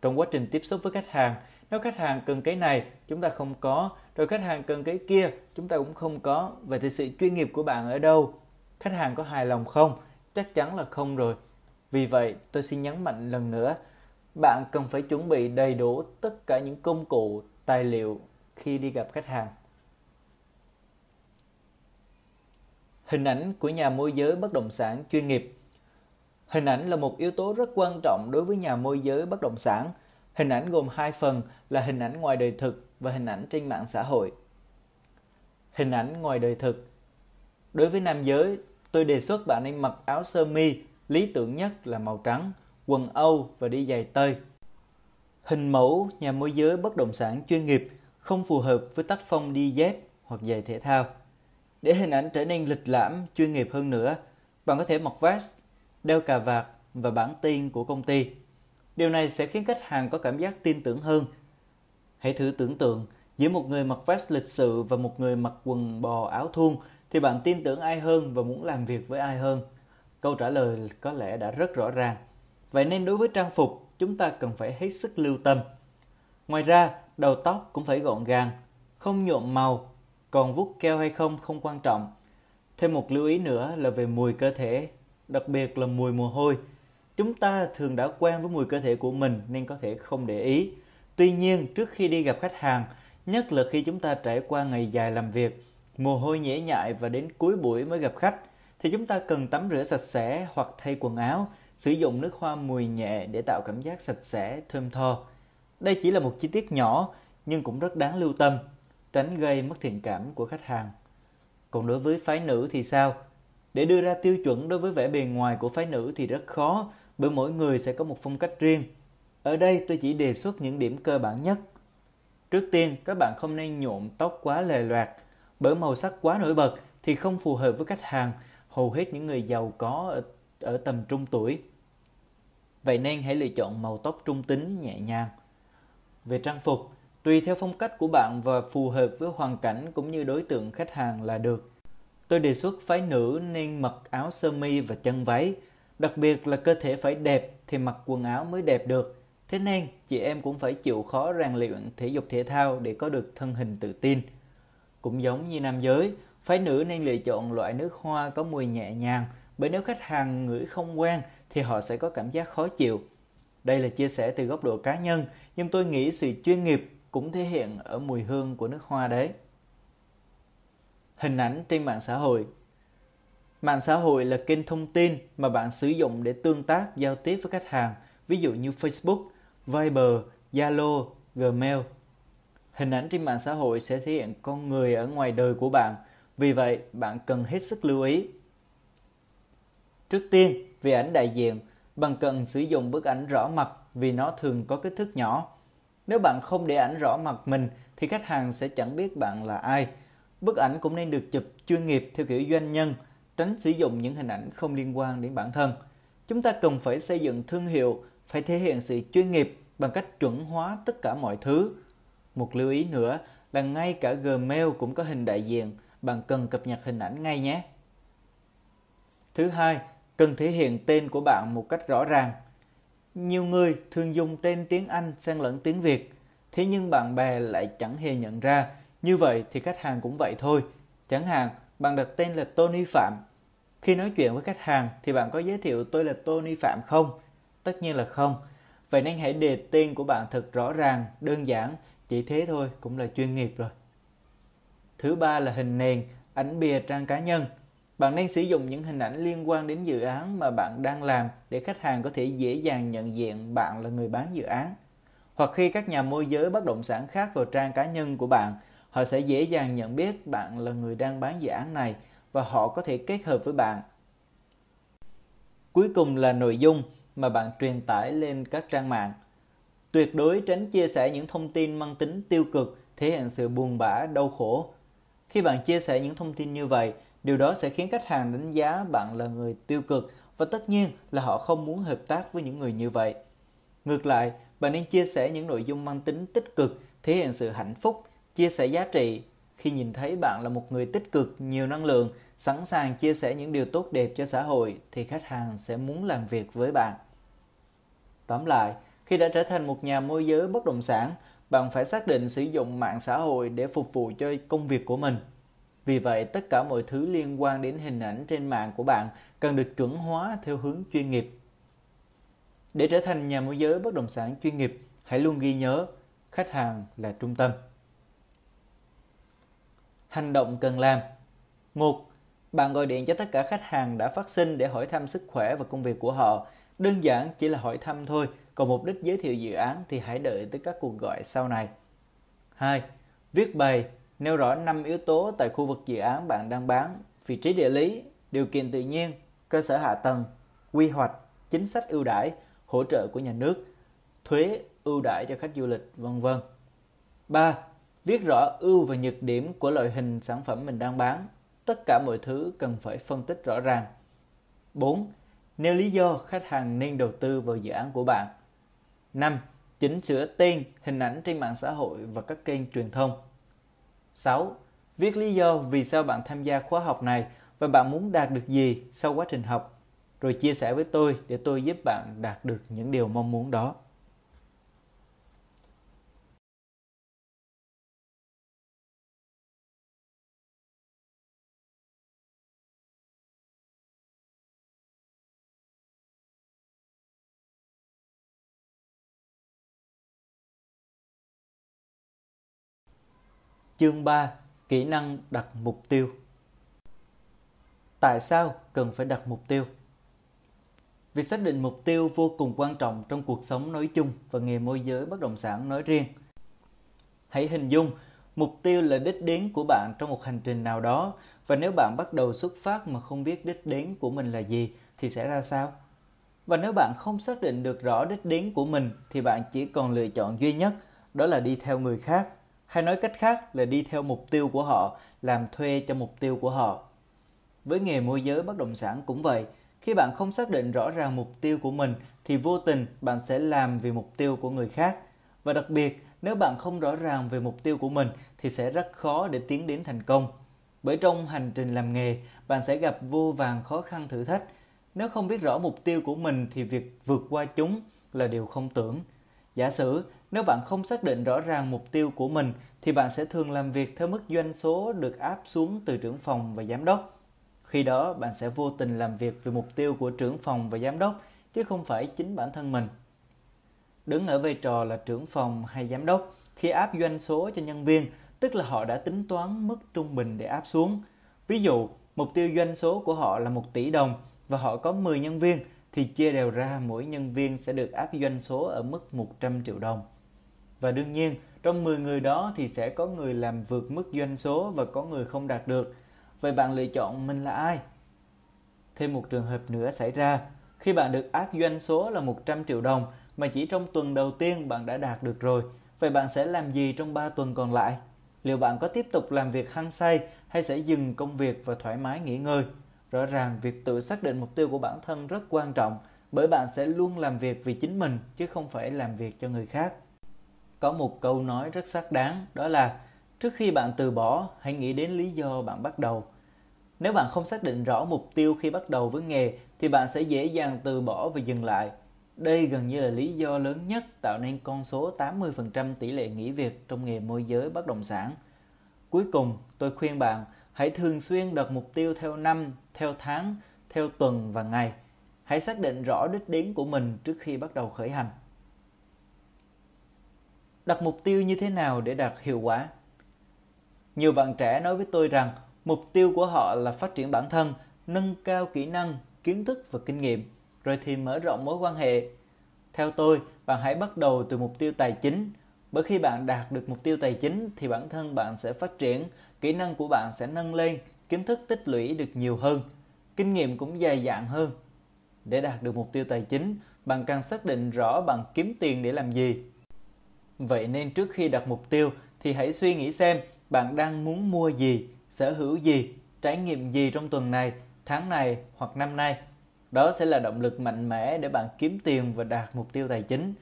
Trong quá trình tiếp xúc với khách hàng, nếu khách hàng cần cái này chúng ta không có. Rồi khách hàng cần cái kia chúng ta cũng không có. Vậy thì sự chuyên nghiệp của bạn ở đâu? Khách hàng có hài lòng không? Chắc chắn là không rồi. Vì vậy tôi xin nhấn mạnh lần nữa bạn cần phải chuẩn bị đầy đủ tất cả những công cụ tài liệu khi đi gặp khách hàng hình ảnh của nhà môi giới bất động sản chuyên nghiệp hình ảnh là một yếu tố rất quan trọng đối với nhà môi giới bất động sản Hình ảnh gồm hai phần là hình ảnh ngoài đời thực và hình ảnh trên mạng xã hội. Hình ảnh ngoài đời thực Đối với nam giới, tôi đề xuất bạn nên mặc áo sơ mi, lý tưởng nhất là màu trắng, quần Âu và đi giày tơi. Hình mẫu nhà môi giới bất động sản chuyên nghiệp không phù hợp với tác phong đi dép hoặc giày thể thao. Để hình ảnh trở nên lịch lãm, chuyên nghiệp hơn nữa, bạn có thể mặc vest, đeo cà vạt và bản tin của công ty. Điều này sẽ khiến khách hàng có cảm giác tin tưởng hơn. Hãy thử tưởng tượng giữa một người mặc vest lịch sự và một người mặc quần bò áo thun thì bạn tin tưởng ai hơn và muốn làm việc với ai hơn. Câu trả lời có lẽ đã rất rõ ràng. Vậy nên đối với trang phục, chúng ta cần phải hết sức lưu tâm. Ngoài ra, đầu tóc cũng phải gọn gàng, không nhuộm màu, còn vuốt keo hay không không quan trọng. Thêm một lưu ý nữa là về mùi cơ thể, đặc biệt là mùi mồ hôi. Chúng ta thường đã quen với mùi cơ thể của mình nên có thể không để ý. Tuy nhiên, trước khi đi gặp khách hàng, nhất là khi chúng ta trải qua ngày dài làm việc, mồ hôi nhễ nhại và đến cuối buổi mới gặp khách, thì chúng ta cần tắm rửa sạch sẽ hoặc thay quần áo, sử dụng nước hoa mùi nhẹ để tạo cảm giác sạch sẽ, thơm tho. Đây chỉ là một chi tiết nhỏ nhưng cũng rất đáng lưu tâm, tránh gây mất thiện cảm của khách hàng. Còn đối với phái nữ thì sao? Để đưa ra tiêu chuẩn đối với vẻ bề ngoài của phái nữ thì rất khó, bởi mỗi người sẽ có một phong cách riêng. Ở đây tôi chỉ đề xuất những điểm cơ bản nhất. Trước tiên, các bạn không nên nhuộm tóc quá lề loạt, bởi màu sắc quá nổi bật thì không phù hợp với khách hàng, hầu hết những người giàu có ở, ở tầm trung tuổi. Vậy nên hãy lựa chọn màu tóc trung tính nhẹ nhàng. Về trang phục, tùy theo phong cách của bạn và phù hợp với hoàn cảnh cũng như đối tượng khách hàng là được. Tôi đề xuất phái nữ nên mặc áo sơ mi và chân váy, đặc biệt là cơ thể phải đẹp thì mặc quần áo mới đẹp được. Thế nên, chị em cũng phải chịu khó rèn luyện thể dục thể thao để có được thân hình tự tin. Cũng giống như nam giới, phái nữ nên lựa chọn loại nước hoa có mùi nhẹ nhàng, bởi nếu khách hàng ngửi không quen thì họ sẽ có cảm giác khó chịu. Đây là chia sẻ từ góc độ cá nhân, nhưng tôi nghĩ sự chuyên nghiệp cũng thể hiện ở mùi hương của nước hoa đấy. Hình ảnh trên mạng xã hội Mạng xã hội là kênh thông tin mà bạn sử dụng để tương tác, giao tiếp với khách hàng, ví dụ như Facebook, Viber, Zalo, Gmail. Hình ảnh trên mạng xã hội sẽ thể hiện con người ở ngoài đời của bạn, vì vậy bạn cần hết sức lưu ý. Trước tiên, về ảnh đại diện, bạn cần sử dụng bức ảnh rõ mặt vì nó thường có kích thước nhỏ. Nếu bạn không để ảnh rõ mặt mình thì khách hàng sẽ chẳng biết bạn là ai. Bức ảnh cũng nên được chụp chuyên nghiệp theo kiểu doanh nhân, tránh sử dụng những hình ảnh không liên quan đến bản thân. Chúng ta cần phải xây dựng thương hiệu, phải thể hiện sự chuyên nghiệp bằng cách chuẩn hóa tất cả mọi thứ. Một lưu ý nữa là ngay cả Gmail cũng có hình đại diện, bạn cần cập nhật hình ảnh ngay nhé. Thứ hai, cần thể hiện tên của bạn một cách rõ ràng. Nhiều người thường dùng tên tiếng Anh xen lẫn tiếng Việt, thế nhưng bạn bè lại chẳng hề nhận ra. Như vậy thì khách hàng cũng vậy thôi. Chẳng hạn, bạn đặt tên là Tony Phạm. Khi nói chuyện với khách hàng thì bạn có giới thiệu tôi là Tony Phạm không? Tất nhiên là không. Vậy nên hãy đề tên của bạn thật rõ ràng, đơn giản, chỉ thế thôi cũng là chuyên nghiệp rồi. Thứ ba là hình nền, ảnh bìa trang cá nhân. Bạn nên sử dụng những hình ảnh liên quan đến dự án mà bạn đang làm để khách hàng có thể dễ dàng nhận diện bạn là người bán dự án. Hoặc khi các nhà môi giới bất động sản khác vào trang cá nhân của bạn, họ sẽ dễ dàng nhận biết bạn là người đang bán dự án này và họ có thể kết hợp với bạn. Cuối cùng là nội dung mà bạn truyền tải lên các trang mạng. Tuyệt đối tránh chia sẻ những thông tin mang tính tiêu cực, thể hiện sự buồn bã, đau khổ. Khi bạn chia sẻ những thông tin như vậy, Điều đó sẽ khiến khách hàng đánh giá bạn là người tiêu cực và tất nhiên là họ không muốn hợp tác với những người như vậy. Ngược lại, bạn nên chia sẻ những nội dung mang tính tích cực, thể hiện sự hạnh phúc, chia sẻ giá trị. Khi nhìn thấy bạn là một người tích cực, nhiều năng lượng, sẵn sàng chia sẻ những điều tốt đẹp cho xã hội thì khách hàng sẽ muốn làm việc với bạn. Tóm lại, khi đã trở thành một nhà môi giới bất động sản, bạn phải xác định sử dụng mạng xã hội để phục vụ cho công việc của mình – vì vậy, tất cả mọi thứ liên quan đến hình ảnh trên mạng của bạn cần được chuẩn hóa theo hướng chuyên nghiệp. Để trở thành nhà môi giới bất động sản chuyên nghiệp, hãy luôn ghi nhớ khách hàng là trung tâm. Hành động cần làm một Bạn gọi điện cho tất cả khách hàng đã phát sinh để hỏi thăm sức khỏe và công việc của họ. Đơn giản chỉ là hỏi thăm thôi, còn mục đích giới thiệu dự án thì hãy đợi tới các cuộc gọi sau này. 2. Viết bài nêu rõ 5 yếu tố tại khu vực dự án bạn đang bán, vị trí địa lý, điều kiện tự nhiên, cơ sở hạ tầng, quy hoạch, chính sách ưu đãi, hỗ trợ của nhà nước, thuế ưu đãi cho khách du lịch, vân vân. 3. Viết rõ ưu và nhược điểm của loại hình sản phẩm mình đang bán. Tất cả mọi thứ cần phải phân tích rõ ràng. 4. Nêu lý do khách hàng nên đầu tư vào dự án của bạn. 5. Chỉnh sửa tên, hình ảnh trên mạng xã hội và các kênh truyền thông. 6. Viết lý do vì sao bạn tham gia khóa học này và bạn muốn đạt được gì sau quá trình học. rồi chia sẻ với tôi để tôi giúp bạn đạt được những điều mong muốn đó. Chương 3: Kỹ năng đặt mục tiêu. Tại sao cần phải đặt mục tiêu? Việc xác định mục tiêu vô cùng quan trọng trong cuộc sống nói chung và nghề môi giới bất động sản nói riêng. Hãy hình dung, mục tiêu là đích đến của bạn trong một hành trình nào đó và nếu bạn bắt đầu xuất phát mà không biết đích đến của mình là gì thì sẽ ra sao? Và nếu bạn không xác định được rõ đích đến của mình thì bạn chỉ còn lựa chọn duy nhất, đó là đi theo người khác hay nói cách khác là đi theo mục tiêu của họ, làm thuê cho mục tiêu của họ. Với nghề môi giới bất động sản cũng vậy, khi bạn không xác định rõ ràng mục tiêu của mình thì vô tình bạn sẽ làm vì mục tiêu của người khác. Và đặc biệt, nếu bạn không rõ ràng về mục tiêu của mình thì sẽ rất khó để tiến đến thành công. Bởi trong hành trình làm nghề, bạn sẽ gặp vô vàng khó khăn thử thách. Nếu không biết rõ mục tiêu của mình thì việc vượt qua chúng là điều không tưởng. Giả sử nếu bạn không xác định rõ ràng mục tiêu của mình thì bạn sẽ thường làm việc theo mức doanh số được áp xuống từ trưởng phòng và giám đốc. Khi đó bạn sẽ vô tình làm việc vì mục tiêu của trưởng phòng và giám đốc chứ không phải chính bản thân mình. Đứng ở vai trò là trưởng phòng hay giám đốc khi áp doanh số cho nhân viên, tức là họ đã tính toán mức trung bình để áp xuống. Ví dụ, mục tiêu doanh số của họ là 1 tỷ đồng và họ có 10 nhân viên thì chia đều ra mỗi nhân viên sẽ được áp doanh số ở mức 100 triệu đồng. Và đương nhiên, trong 10 người đó thì sẽ có người làm vượt mức doanh số và có người không đạt được. Vậy bạn lựa chọn mình là ai? Thêm một trường hợp nữa xảy ra, khi bạn được áp doanh số là 100 triệu đồng mà chỉ trong tuần đầu tiên bạn đã đạt được rồi, vậy bạn sẽ làm gì trong 3 tuần còn lại? Liệu bạn có tiếp tục làm việc hăng say hay sẽ dừng công việc và thoải mái nghỉ ngơi? Rõ ràng việc tự xác định mục tiêu của bản thân rất quan trọng bởi bạn sẽ luôn làm việc vì chính mình chứ không phải làm việc cho người khác có một câu nói rất xác đáng đó là trước khi bạn từ bỏ hãy nghĩ đến lý do bạn bắt đầu nếu bạn không xác định rõ mục tiêu khi bắt đầu với nghề thì bạn sẽ dễ dàng từ bỏ và dừng lại đây gần như là lý do lớn nhất tạo nên con số 80% tỷ lệ nghỉ việc trong nghề môi giới bất động sản. Cuối cùng, tôi khuyên bạn hãy thường xuyên đặt mục tiêu theo năm, theo tháng, theo tuần và ngày. Hãy xác định rõ đích đến của mình trước khi bắt đầu khởi hành đặt mục tiêu như thế nào để đạt hiệu quả? Nhiều bạn trẻ nói với tôi rằng, mục tiêu của họ là phát triển bản thân, nâng cao kỹ năng, kiến thức và kinh nghiệm, rồi thì mở rộng mối quan hệ. Theo tôi, bạn hãy bắt đầu từ mục tiêu tài chính. Bởi khi bạn đạt được mục tiêu tài chính, thì bản thân bạn sẽ phát triển, kỹ năng của bạn sẽ nâng lên, kiến thức tích lũy được nhiều hơn, kinh nghiệm cũng dày dạn hơn. Để đạt được mục tiêu tài chính, bạn cần xác định rõ bạn kiếm tiền để làm gì. Vậy nên trước khi đặt mục tiêu thì hãy suy nghĩ xem bạn đang muốn mua gì, sở hữu gì, trải nghiệm gì trong tuần này, tháng này hoặc năm nay. Đó sẽ là động lực mạnh mẽ để bạn kiếm tiền và đạt mục tiêu tài chính.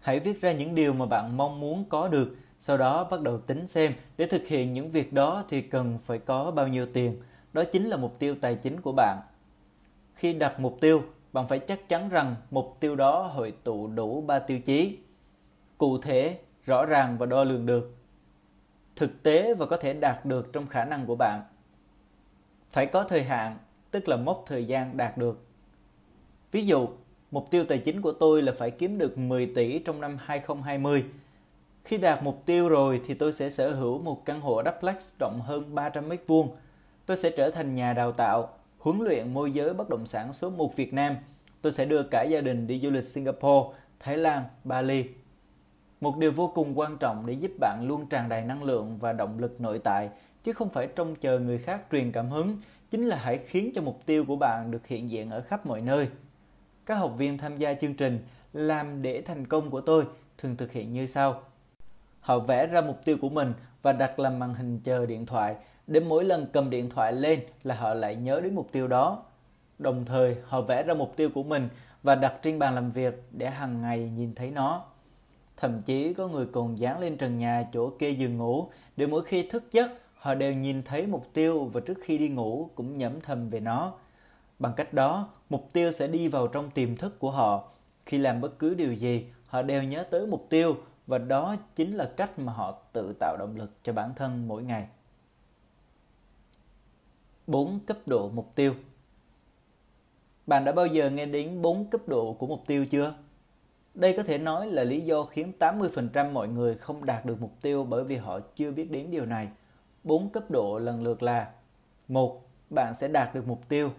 Hãy viết ra những điều mà bạn mong muốn có được, sau đó bắt đầu tính xem để thực hiện những việc đó thì cần phải có bao nhiêu tiền. Đó chính là mục tiêu tài chính của bạn. Khi đặt mục tiêu, bạn phải chắc chắn rằng mục tiêu đó hội tụ đủ ba tiêu chí cụ thể, rõ ràng và đo lường được. Thực tế và có thể đạt được trong khả năng của bạn. Phải có thời hạn, tức là mốc thời gian đạt được. Ví dụ, mục tiêu tài chính của tôi là phải kiếm được 10 tỷ trong năm 2020. Khi đạt mục tiêu rồi thì tôi sẽ sở hữu một căn hộ duplex rộng hơn 300 mét vuông. Tôi sẽ trở thành nhà đào tạo, huấn luyện môi giới bất động sản số 1 Việt Nam. Tôi sẽ đưa cả gia đình đi du lịch Singapore, Thái Lan, Bali một điều vô cùng quan trọng để giúp bạn luôn tràn đầy năng lượng và động lực nội tại, chứ không phải trông chờ người khác truyền cảm hứng, chính là hãy khiến cho mục tiêu của bạn được hiện diện ở khắp mọi nơi. Các học viên tham gia chương trình làm để thành công của tôi thường thực hiện như sau. Họ vẽ ra mục tiêu của mình và đặt làm màn hình chờ điện thoại để mỗi lần cầm điện thoại lên là họ lại nhớ đến mục tiêu đó. Đồng thời, họ vẽ ra mục tiêu của mình và đặt trên bàn làm việc để hàng ngày nhìn thấy nó. Thậm chí có người còn dán lên trần nhà chỗ kê giường ngủ để mỗi khi thức giấc họ đều nhìn thấy mục tiêu và trước khi đi ngủ cũng nhẩm thầm về nó. Bằng cách đó, mục tiêu sẽ đi vào trong tiềm thức của họ. Khi làm bất cứ điều gì, họ đều nhớ tới mục tiêu và đó chính là cách mà họ tự tạo động lực cho bản thân mỗi ngày. 4 cấp độ mục tiêu Bạn đã bao giờ nghe đến 4 cấp độ của mục tiêu chưa? Đây có thể nói là lý do khiến 80% mọi người không đạt được mục tiêu bởi vì họ chưa biết đến điều này. 4 cấp độ lần lượt là một Bạn sẽ đạt được mục tiêu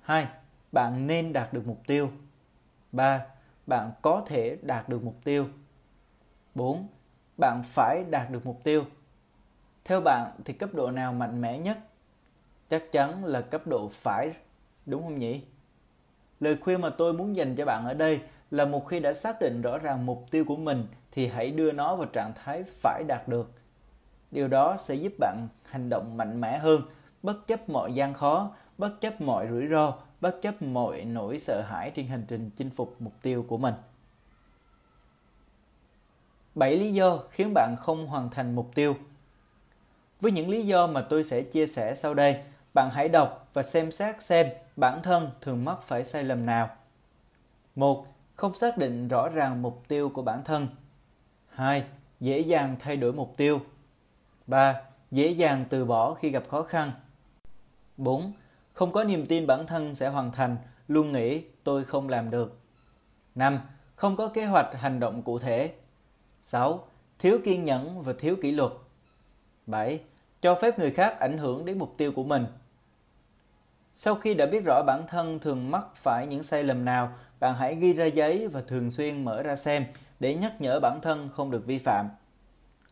2. Bạn nên đạt được mục tiêu 3. Bạn có thể đạt được mục tiêu 4. Bạn phải đạt được mục tiêu Theo bạn thì cấp độ nào mạnh mẽ nhất? Chắc chắn là cấp độ phải, đúng không nhỉ? Lời khuyên mà tôi muốn dành cho bạn ở đây là một khi đã xác định rõ ràng mục tiêu của mình thì hãy đưa nó vào trạng thái phải đạt được. Điều đó sẽ giúp bạn hành động mạnh mẽ hơn, bất chấp mọi gian khó, bất chấp mọi rủi ro, bất chấp mọi nỗi sợ hãi trên hành trình chinh phục mục tiêu của mình. 7 lý do khiến bạn không hoàn thành mục tiêu. Với những lý do mà tôi sẽ chia sẻ sau đây, bạn hãy đọc và xem xét xem bản thân thường mắc phải sai lầm nào. 1. Không xác định rõ ràng mục tiêu của bản thân. 2. Dễ dàng thay đổi mục tiêu. 3. Dễ dàng từ bỏ khi gặp khó khăn. 4. Không có niềm tin bản thân sẽ hoàn thành, luôn nghĩ tôi không làm được. 5. Không có kế hoạch hành động cụ thể. 6. Thiếu kiên nhẫn và thiếu kỷ luật. 7. Cho phép người khác ảnh hưởng đến mục tiêu của mình. Sau khi đã biết rõ bản thân thường mắc phải những sai lầm nào, bạn hãy ghi ra giấy và thường xuyên mở ra xem để nhắc nhở bản thân không được vi phạm.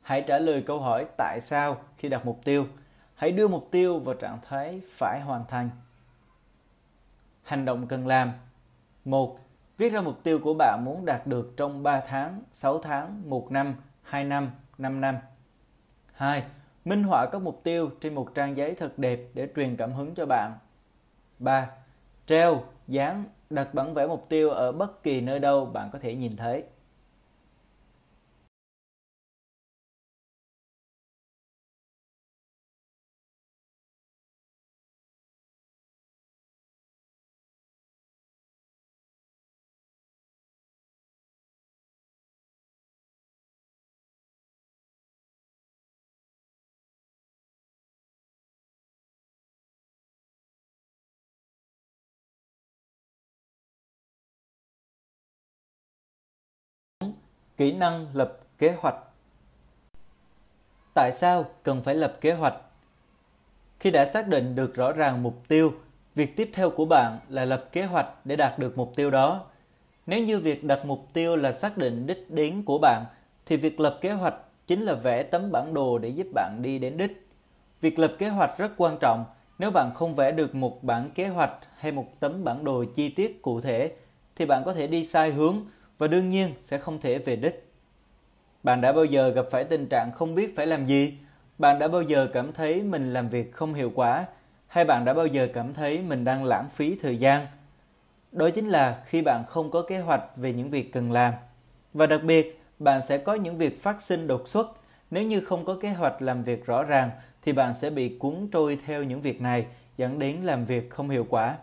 Hãy trả lời câu hỏi tại sao khi đặt mục tiêu. Hãy đưa mục tiêu vào trạng thái phải hoàn thành. Hành động cần làm. 1. Viết ra mục tiêu của bạn muốn đạt được trong 3 tháng, 6 tháng, 1 năm, 2 năm, 5 năm. 2. Minh họa các mục tiêu trên một trang giấy thật đẹp để truyền cảm hứng cho bạn. 3. Treo, dán, đặt bản vẽ mục tiêu ở bất kỳ nơi đâu bạn có thể nhìn thấy. Kỹ năng lập kế hoạch Tại sao cần phải lập kế hoạch? Khi đã xác định được rõ ràng mục tiêu, việc tiếp theo của bạn là lập kế hoạch để đạt được mục tiêu đó. Nếu như việc đặt mục tiêu là xác định đích đến của bạn, thì việc lập kế hoạch chính là vẽ tấm bản đồ để giúp bạn đi đến đích. Việc lập kế hoạch rất quan trọng. Nếu bạn không vẽ được một bản kế hoạch hay một tấm bản đồ chi tiết cụ thể, thì bạn có thể đi sai hướng và đương nhiên sẽ không thể về đích. Bạn đã bao giờ gặp phải tình trạng không biết phải làm gì? Bạn đã bao giờ cảm thấy mình làm việc không hiệu quả? Hay bạn đã bao giờ cảm thấy mình đang lãng phí thời gian? Đó chính là khi bạn không có kế hoạch về những việc cần làm. Và đặc biệt, bạn sẽ có những việc phát sinh đột xuất. Nếu như không có kế hoạch làm việc rõ ràng thì bạn sẽ bị cuốn trôi theo những việc này dẫn đến làm việc không hiệu quả.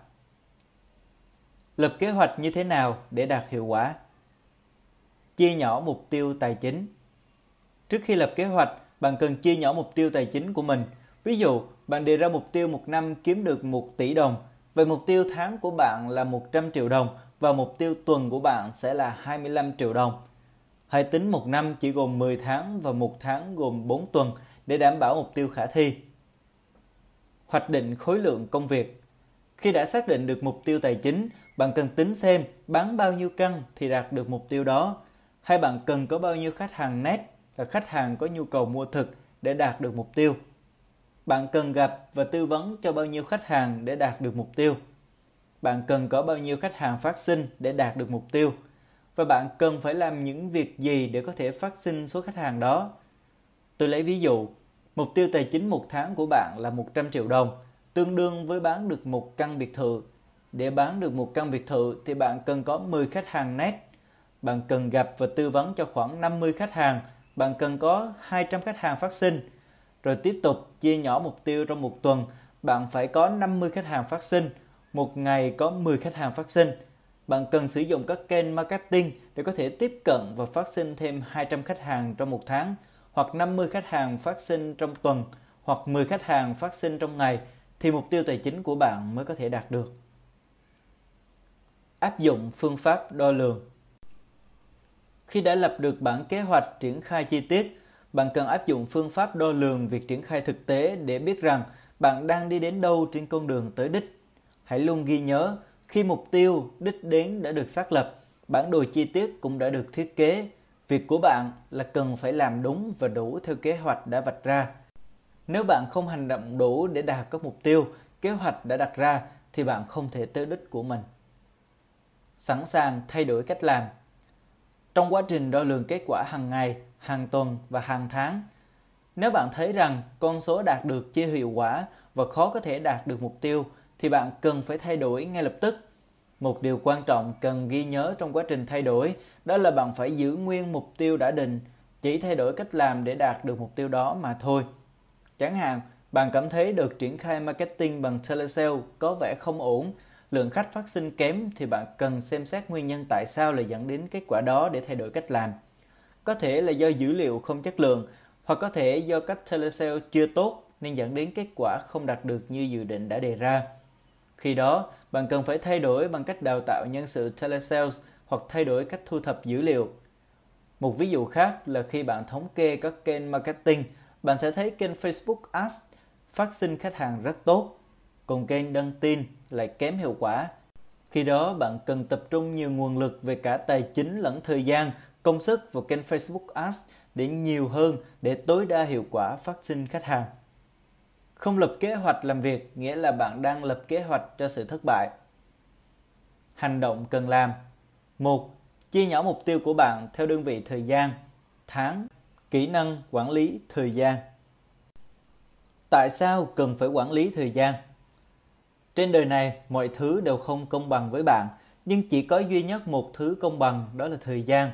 Lập kế hoạch như thế nào để đạt hiệu quả? Chia nhỏ mục tiêu tài chính. Trước khi lập kế hoạch, bạn cần chia nhỏ mục tiêu tài chính của mình. Ví dụ, bạn đề ra mục tiêu một năm kiếm được 1 tỷ đồng, vậy mục tiêu tháng của bạn là 100 triệu đồng và mục tiêu tuần của bạn sẽ là 25 triệu đồng. Hãy tính một năm chỉ gồm 10 tháng và một tháng gồm 4 tuần để đảm bảo mục tiêu khả thi. Hoạch định khối lượng công việc Khi đã xác định được mục tiêu tài chính, bạn cần tính xem bán bao nhiêu căn thì đạt được mục tiêu đó hay bạn cần có bao nhiêu khách hàng net là khách hàng có nhu cầu mua thực để đạt được mục tiêu. Bạn cần gặp và tư vấn cho bao nhiêu khách hàng để đạt được mục tiêu. Bạn cần có bao nhiêu khách hàng phát sinh để đạt được mục tiêu. Và bạn cần phải làm những việc gì để có thể phát sinh số khách hàng đó. Tôi lấy ví dụ, mục tiêu tài chính một tháng của bạn là 100 triệu đồng, tương đương với bán được một căn biệt thự. Để bán được một căn biệt thự thì bạn cần có 10 khách hàng net bạn cần gặp và tư vấn cho khoảng 50 khách hàng, bạn cần có 200 khách hàng phát sinh. Rồi tiếp tục chia nhỏ mục tiêu trong một tuần, bạn phải có 50 khách hàng phát sinh. một ngày có 10 khách hàng phát sinh. Bạn cần sử dụng các kênh marketing để có thể tiếp cận và phát sinh thêm 200 khách hàng trong một tháng, hoặc 50 khách hàng phát sinh trong tuần, hoặc 10 khách hàng phát sinh trong ngày, thì mục tiêu tài chính của bạn mới có thể đạt được. Áp dụng phương pháp đo lường khi đã lập được bản kế hoạch triển khai chi tiết, bạn cần áp dụng phương pháp đo lường việc triển khai thực tế để biết rằng bạn đang đi đến đâu trên con đường tới đích. Hãy luôn ghi nhớ, khi mục tiêu, đích đến đã được xác lập, bản đồ chi tiết cũng đã được thiết kế. Việc của bạn là cần phải làm đúng và đủ theo kế hoạch đã vạch ra. Nếu bạn không hành động đủ để đạt các mục tiêu, kế hoạch đã đặt ra thì bạn không thể tới đích của mình. Sẵn sàng thay đổi cách làm. Trong quá trình đo lường kết quả hàng ngày, hàng tuần và hàng tháng, nếu bạn thấy rằng con số đạt được chưa hiệu quả và khó có thể đạt được mục tiêu thì bạn cần phải thay đổi ngay lập tức. Một điều quan trọng cần ghi nhớ trong quá trình thay đổi đó là bạn phải giữ nguyên mục tiêu đã định, chỉ thay đổi cách làm để đạt được mục tiêu đó mà thôi. Chẳng hạn, bạn cảm thấy được triển khai marketing bằng telesale có vẻ không ổn, lượng khách phát sinh kém thì bạn cần xem xét nguyên nhân tại sao lại dẫn đến kết quả đó để thay đổi cách làm. Có thể là do dữ liệu không chất lượng hoặc có thể do cách telesale chưa tốt nên dẫn đến kết quả không đạt được như dự định đã đề ra. Khi đó, bạn cần phải thay đổi bằng cách đào tạo nhân sự telesales hoặc thay đổi cách thu thập dữ liệu. Một ví dụ khác là khi bạn thống kê các kênh marketing, bạn sẽ thấy kênh Facebook Ads phát sinh khách hàng rất tốt, còn kênh đăng tin lại kém hiệu quả. Khi đó, bạn cần tập trung nhiều nguồn lực về cả tài chính lẫn thời gian, công sức vào kênh Facebook Ads để nhiều hơn để tối đa hiệu quả phát sinh khách hàng. Không lập kế hoạch làm việc nghĩa là bạn đang lập kế hoạch cho sự thất bại. Hành động cần làm. 1. Chia nhỏ mục tiêu của bạn theo đơn vị thời gian, tháng, kỹ năng quản lý thời gian. Tại sao cần phải quản lý thời gian? Trên đời này, mọi thứ đều không công bằng với bạn, nhưng chỉ có duy nhất một thứ công bằng đó là thời gian.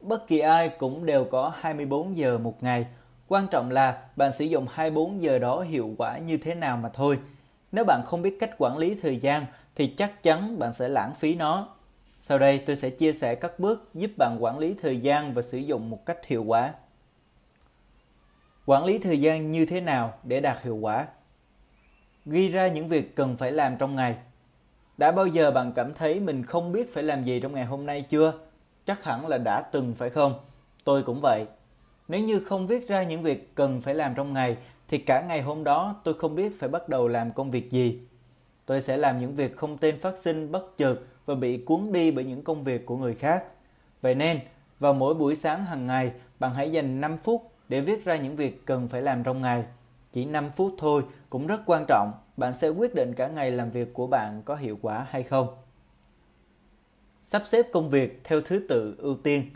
Bất kỳ ai cũng đều có 24 giờ một ngày, Quan trọng là bạn sử dụng 24 giờ đó hiệu quả như thế nào mà thôi. Nếu bạn không biết cách quản lý thời gian thì chắc chắn bạn sẽ lãng phí nó. Sau đây tôi sẽ chia sẻ các bước giúp bạn quản lý thời gian và sử dụng một cách hiệu quả. Quản lý thời gian như thế nào để đạt hiệu quả? Ghi ra những việc cần phải làm trong ngày. Đã bao giờ bạn cảm thấy mình không biết phải làm gì trong ngày hôm nay chưa? Chắc hẳn là đã từng phải không? Tôi cũng vậy. Nếu như không viết ra những việc cần phải làm trong ngày thì cả ngày hôm đó tôi không biết phải bắt đầu làm công việc gì. Tôi sẽ làm những việc không tên phát sinh bất chợt và bị cuốn đi bởi những công việc của người khác. Vậy nên, vào mỗi buổi sáng hàng ngày, bạn hãy dành 5 phút để viết ra những việc cần phải làm trong ngày. Chỉ 5 phút thôi cũng rất quan trọng, bạn sẽ quyết định cả ngày làm việc của bạn có hiệu quả hay không. Sắp xếp công việc theo thứ tự ưu tiên –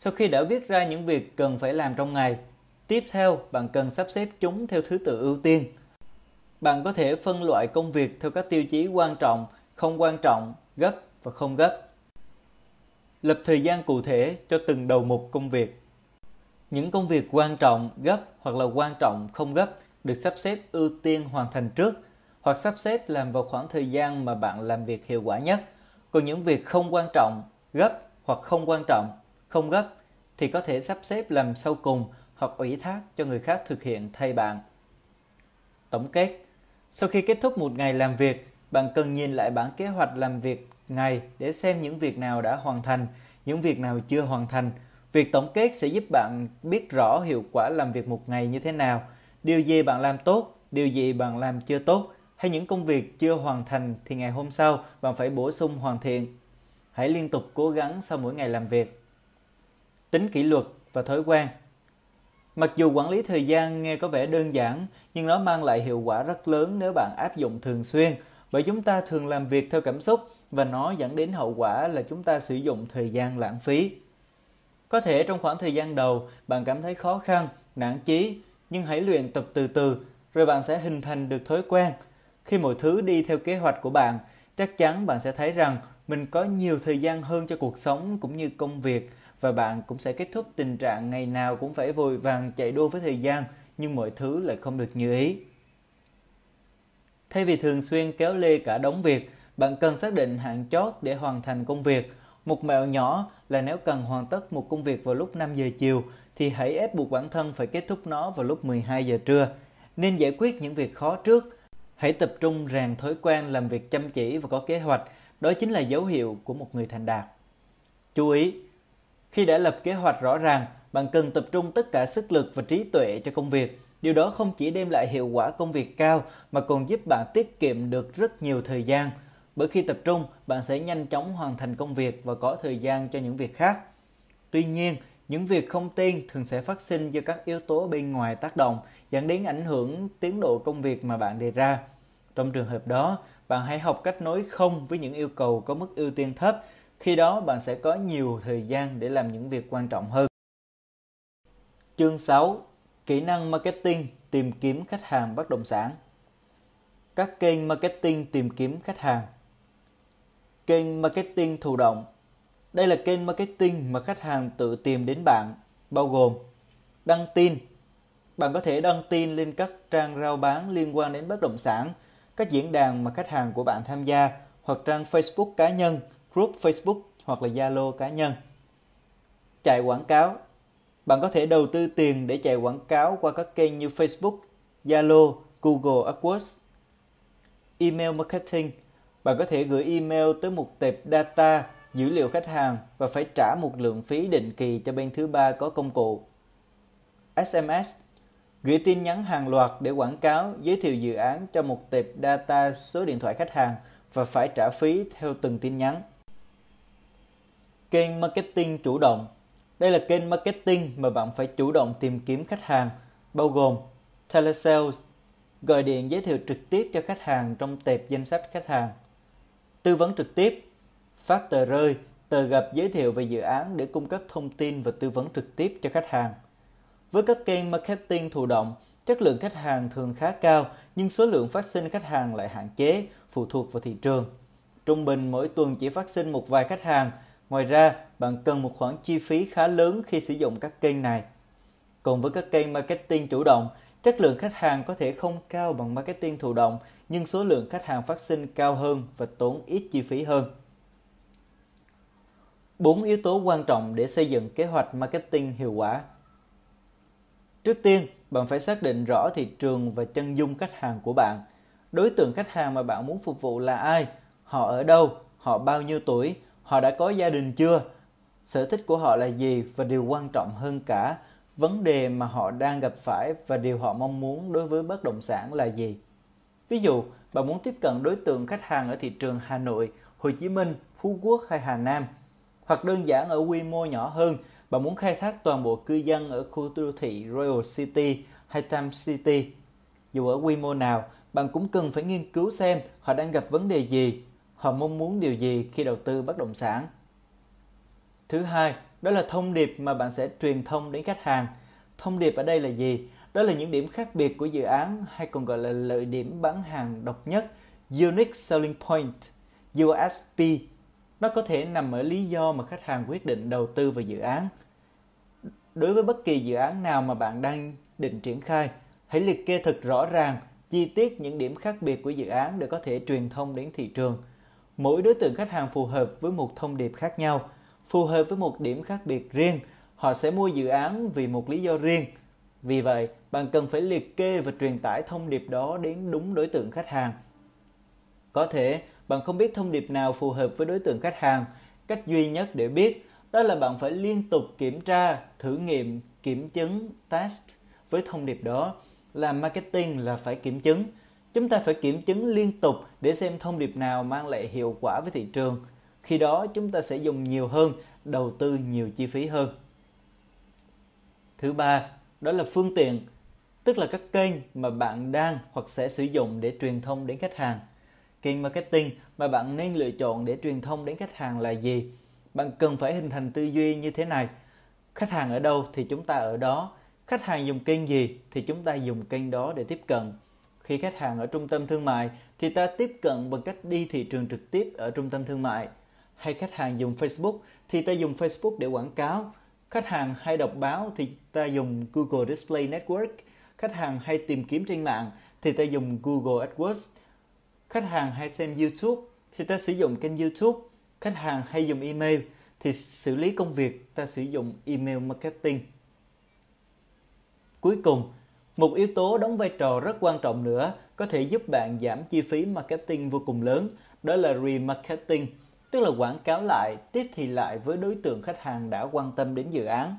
sau khi đã viết ra những việc cần phải làm trong ngày, tiếp theo bạn cần sắp xếp chúng theo thứ tự ưu tiên. Bạn có thể phân loại công việc theo các tiêu chí quan trọng, không quan trọng, gấp và không gấp. Lập thời gian cụ thể cho từng đầu mục công việc. Những công việc quan trọng, gấp hoặc là quan trọng, không gấp được sắp xếp ưu tiên hoàn thành trước hoặc sắp xếp làm vào khoảng thời gian mà bạn làm việc hiệu quả nhất. Còn những việc không quan trọng, gấp hoặc không quan trọng không gấp thì có thể sắp xếp làm sau cùng hoặc ủy thác cho người khác thực hiện thay bạn. Tổng kết Sau khi kết thúc một ngày làm việc, bạn cần nhìn lại bản kế hoạch làm việc ngày để xem những việc nào đã hoàn thành, những việc nào chưa hoàn thành. Việc tổng kết sẽ giúp bạn biết rõ hiệu quả làm việc một ngày như thế nào, điều gì bạn làm tốt, điều gì bạn làm chưa tốt, hay những công việc chưa hoàn thành thì ngày hôm sau bạn phải bổ sung hoàn thiện. Hãy liên tục cố gắng sau mỗi ngày làm việc tính kỷ luật và thói quen. Mặc dù quản lý thời gian nghe có vẻ đơn giản, nhưng nó mang lại hiệu quả rất lớn nếu bạn áp dụng thường xuyên, bởi chúng ta thường làm việc theo cảm xúc và nó dẫn đến hậu quả là chúng ta sử dụng thời gian lãng phí. Có thể trong khoảng thời gian đầu bạn cảm thấy khó khăn, nản chí, nhưng hãy luyện tập từ từ rồi bạn sẽ hình thành được thói quen. Khi mọi thứ đi theo kế hoạch của bạn, chắc chắn bạn sẽ thấy rằng mình có nhiều thời gian hơn cho cuộc sống cũng như công việc và bạn cũng sẽ kết thúc tình trạng ngày nào cũng phải vội vàng chạy đua với thời gian nhưng mọi thứ lại không được như ý. Thay vì thường xuyên kéo lê cả đống việc, bạn cần xác định hạn chót để hoàn thành công việc. Một mẹo nhỏ là nếu cần hoàn tất một công việc vào lúc 5 giờ chiều thì hãy ép buộc bản thân phải kết thúc nó vào lúc 12 giờ trưa. Nên giải quyết những việc khó trước. Hãy tập trung rèn thói quen làm việc chăm chỉ và có kế hoạch. Đó chính là dấu hiệu của một người thành đạt. Chú ý, khi đã lập kế hoạch rõ ràng, bạn cần tập trung tất cả sức lực và trí tuệ cho công việc. Điều đó không chỉ đem lại hiệu quả công việc cao mà còn giúp bạn tiết kiệm được rất nhiều thời gian. Bởi khi tập trung, bạn sẽ nhanh chóng hoàn thành công việc và có thời gian cho những việc khác. Tuy nhiên, những việc không tiên thường sẽ phát sinh do các yếu tố bên ngoài tác động, dẫn đến ảnh hưởng tiến độ công việc mà bạn đề ra. Trong trường hợp đó, bạn hãy học cách nói không với những yêu cầu có mức ưu tiên thấp. Khi đó, bạn sẽ có nhiều thời gian để làm những việc quan trọng hơn. Chương 6. Kỹ năng marketing tìm kiếm khách hàng bất động sản. Các kênh marketing tìm kiếm khách hàng. Kênh marketing thụ động. Đây là kênh marketing mà khách hàng tự tìm đến bạn, bao gồm đăng tin. Bạn có thể đăng tin lên các trang rao bán liên quan đến bất động sản, các diễn đàn mà khách hàng của bạn tham gia hoặc trang Facebook cá nhân, group Facebook hoặc là Zalo cá nhân. Chạy quảng cáo bạn có thể đầu tư tiền để chạy quảng cáo qua các kênh như Facebook, Zalo, Google AdWords. Email marketing. Bạn có thể gửi email tới một tệp data dữ liệu khách hàng và phải trả một lượng phí định kỳ cho bên thứ ba có công cụ. SMS. Gửi tin nhắn hàng loạt để quảng cáo, giới thiệu dự án cho một tệp data số điện thoại khách hàng và phải trả phí theo từng tin nhắn. Kênh marketing chủ động đây là kênh marketing mà bạn phải chủ động tìm kiếm khách hàng, bao gồm telesales, gọi điện giới thiệu trực tiếp cho khách hàng trong tệp danh sách khách hàng, tư vấn trực tiếp, phát tờ rơi, tờ gặp giới thiệu về dự án để cung cấp thông tin và tư vấn trực tiếp cho khách hàng. Với các kênh marketing thụ động, chất lượng khách hàng thường khá cao nhưng số lượng phát sinh khách hàng lại hạn chế, phụ thuộc vào thị trường. Trung bình mỗi tuần chỉ phát sinh một vài khách hàng – Ngoài ra, bạn cần một khoản chi phí khá lớn khi sử dụng các kênh này. Còn với các kênh marketing chủ động, chất lượng khách hàng có thể không cao bằng marketing thụ động, nhưng số lượng khách hàng phát sinh cao hơn và tốn ít chi phí hơn. Bốn yếu tố quan trọng để xây dựng kế hoạch marketing hiệu quả. Trước tiên, bạn phải xác định rõ thị trường và chân dung khách hàng của bạn. Đối tượng khách hàng mà bạn muốn phục vụ là ai? Họ ở đâu? Họ bao nhiêu tuổi? họ đã có gia đình chưa sở thích của họ là gì và điều quan trọng hơn cả vấn đề mà họ đang gặp phải và điều họ mong muốn đối với bất động sản là gì ví dụ bạn muốn tiếp cận đối tượng khách hàng ở thị trường hà nội hồ chí minh phú quốc hay hà nam hoặc đơn giản ở quy mô nhỏ hơn bạn muốn khai thác toàn bộ cư dân ở khu đô thị Royal City hay Times City. Dù ở quy mô nào, bạn cũng cần phải nghiên cứu xem họ đang gặp vấn đề gì họ mong muốn điều gì khi đầu tư bất động sản. Thứ hai, đó là thông điệp mà bạn sẽ truyền thông đến khách hàng. Thông điệp ở đây là gì? Đó là những điểm khác biệt của dự án hay còn gọi là lợi điểm bán hàng độc nhất, Unique Selling Point, USP. Nó có thể nằm ở lý do mà khách hàng quyết định đầu tư vào dự án. Đối với bất kỳ dự án nào mà bạn đang định triển khai, hãy liệt kê thật rõ ràng, chi tiết những điểm khác biệt của dự án để có thể truyền thông đến thị trường – Mỗi đối tượng khách hàng phù hợp với một thông điệp khác nhau, phù hợp với một điểm khác biệt riêng. Họ sẽ mua dự án vì một lý do riêng. Vì vậy, bạn cần phải liệt kê và truyền tải thông điệp đó đến đúng đối tượng khách hàng. Có thể bạn không biết thông điệp nào phù hợp với đối tượng khách hàng. Cách duy nhất để biết đó là bạn phải liên tục kiểm tra, thử nghiệm, kiểm chứng, test với thông điệp đó. Làm marketing là phải kiểm chứng Chúng ta phải kiểm chứng liên tục để xem thông điệp nào mang lại hiệu quả với thị trường. Khi đó chúng ta sẽ dùng nhiều hơn, đầu tư nhiều chi phí hơn. Thứ ba, đó là phương tiện, tức là các kênh mà bạn đang hoặc sẽ sử dụng để truyền thông đến khách hàng. Kênh marketing mà bạn nên lựa chọn để truyền thông đến khách hàng là gì? Bạn cần phải hình thành tư duy như thế này. Khách hàng ở đâu thì chúng ta ở đó. Khách hàng dùng kênh gì thì chúng ta dùng kênh đó để tiếp cận khi khách hàng ở trung tâm thương mại thì ta tiếp cận bằng cách đi thị trường trực tiếp ở trung tâm thương mại. Hay khách hàng dùng Facebook thì ta dùng Facebook để quảng cáo. Khách hàng hay đọc báo thì ta dùng Google Display Network. Khách hàng hay tìm kiếm trên mạng thì ta dùng Google AdWords. Khách hàng hay xem YouTube thì ta sử dụng kênh YouTube. Khách hàng hay dùng email thì xử lý công việc ta sử dụng email marketing. Cuối cùng, một yếu tố đóng vai trò rất quan trọng nữa có thể giúp bạn giảm chi phí marketing vô cùng lớn, đó là remarketing, tức là quảng cáo lại, tiếp thị lại với đối tượng khách hàng đã quan tâm đến dự án.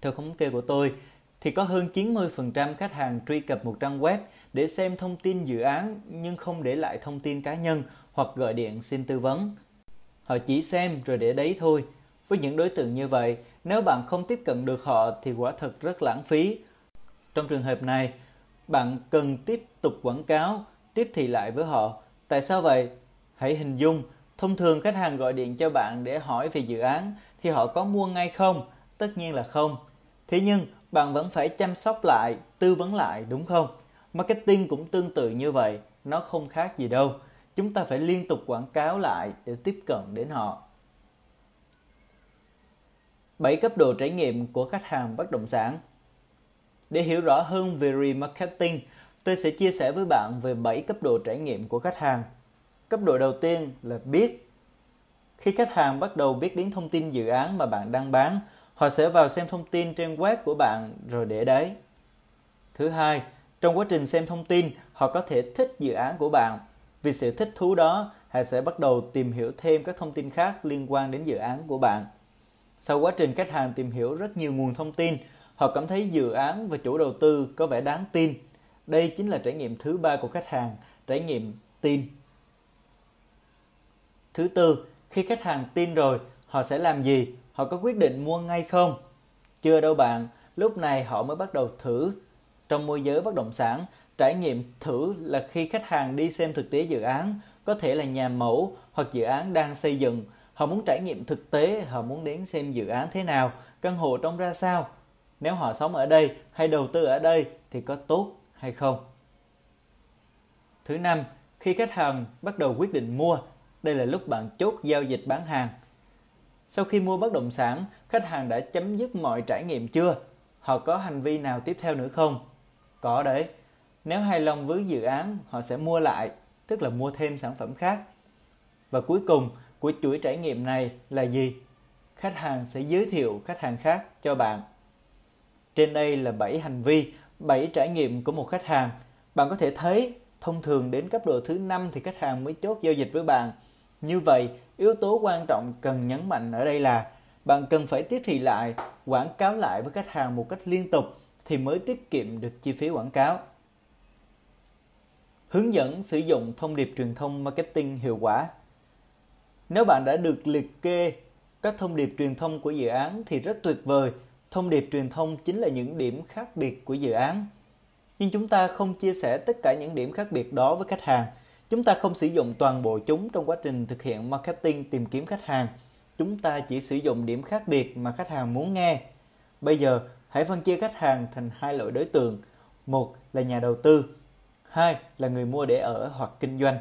Theo thống kê của tôi, thì có hơn 90% khách hàng truy cập một trang web để xem thông tin dự án nhưng không để lại thông tin cá nhân hoặc gọi điện xin tư vấn. Họ chỉ xem rồi để đấy thôi. Với những đối tượng như vậy, nếu bạn không tiếp cận được họ thì quả thật rất lãng phí. Trong trường hợp này, bạn cần tiếp tục quảng cáo, tiếp thị lại với họ. Tại sao vậy? Hãy hình dung, thông thường khách hàng gọi điện cho bạn để hỏi về dự án thì họ có mua ngay không? Tất nhiên là không. Thế nhưng bạn vẫn phải chăm sóc lại, tư vấn lại đúng không? Marketing cũng tương tự như vậy, nó không khác gì đâu. Chúng ta phải liên tục quảng cáo lại để tiếp cận đến họ. 7 cấp độ trải nghiệm của khách hàng bất động sản. Để hiểu rõ hơn về remarketing, tôi sẽ chia sẻ với bạn về 7 cấp độ trải nghiệm của khách hàng. Cấp độ đầu tiên là biết. Khi khách hàng bắt đầu biết đến thông tin dự án mà bạn đang bán, họ sẽ vào xem thông tin trên web của bạn rồi để đấy. Thứ hai, trong quá trình xem thông tin, họ có thể thích dự án của bạn. Vì sự thích thú đó, họ sẽ bắt đầu tìm hiểu thêm các thông tin khác liên quan đến dự án của bạn. Sau quá trình khách hàng tìm hiểu rất nhiều nguồn thông tin, họ cảm thấy dự án và chủ đầu tư có vẻ đáng tin. Đây chính là trải nghiệm thứ ba của khách hàng, trải nghiệm tin. Thứ tư, khi khách hàng tin rồi, họ sẽ làm gì? Họ có quyết định mua ngay không? Chưa đâu bạn, lúc này họ mới bắt đầu thử. Trong môi giới bất động sản, trải nghiệm thử là khi khách hàng đi xem thực tế dự án, có thể là nhà mẫu hoặc dự án đang xây dựng. Họ muốn trải nghiệm thực tế, họ muốn đến xem dự án thế nào, căn hộ trông ra sao. Nếu họ sống ở đây hay đầu tư ở đây thì có tốt hay không? Thứ năm, khi khách hàng bắt đầu quyết định mua, đây là lúc bạn chốt giao dịch bán hàng. Sau khi mua bất động sản, khách hàng đã chấm dứt mọi trải nghiệm chưa? Họ có hành vi nào tiếp theo nữa không? Có đấy. Nếu hài lòng với dự án, họ sẽ mua lại, tức là mua thêm sản phẩm khác. Và cuối cùng của chuỗi trải nghiệm này là gì? Khách hàng sẽ giới thiệu khách hàng khác cho bạn. Trên đây là 7 hành vi, 7 trải nghiệm của một khách hàng. Bạn có thể thấy thông thường đến cấp độ thứ 5 thì khách hàng mới chốt giao dịch với bạn. Như vậy, yếu tố quan trọng cần nhấn mạnh ở đây là bạn cần phải tiếp thị lại, quảng cáo lại với khách hàng một cách liên tục thì mới tiết kiệm được chi phí quảng cáo. Hướng dẫn sử dụng thông điệp truyền thông marketing hiệu quả. Nếu bạn đã được liệt kê các thông điệp truyền thông của dự án thì rất tuyệt vời. Thông điệp truyền thông chính là những điểm khác biệt của dự án. Nhưng chúng ta không chia sẻ tất cả những điểm khác biệt đó với khách hàng. Chúng ta không sử dụng toàn bộ chúng trong quá trình thực hiện marketing tìm kiếm khách hàng. Chúng ta chỉ sử dụng điểm khác biệt mà khách hàng muốn nghe. Bây giờ, hãy phân chia khách hàng thành hai loại đối tượng. Một là nhà đầu tư, hai là người mua để ở hoặc kinh doanh.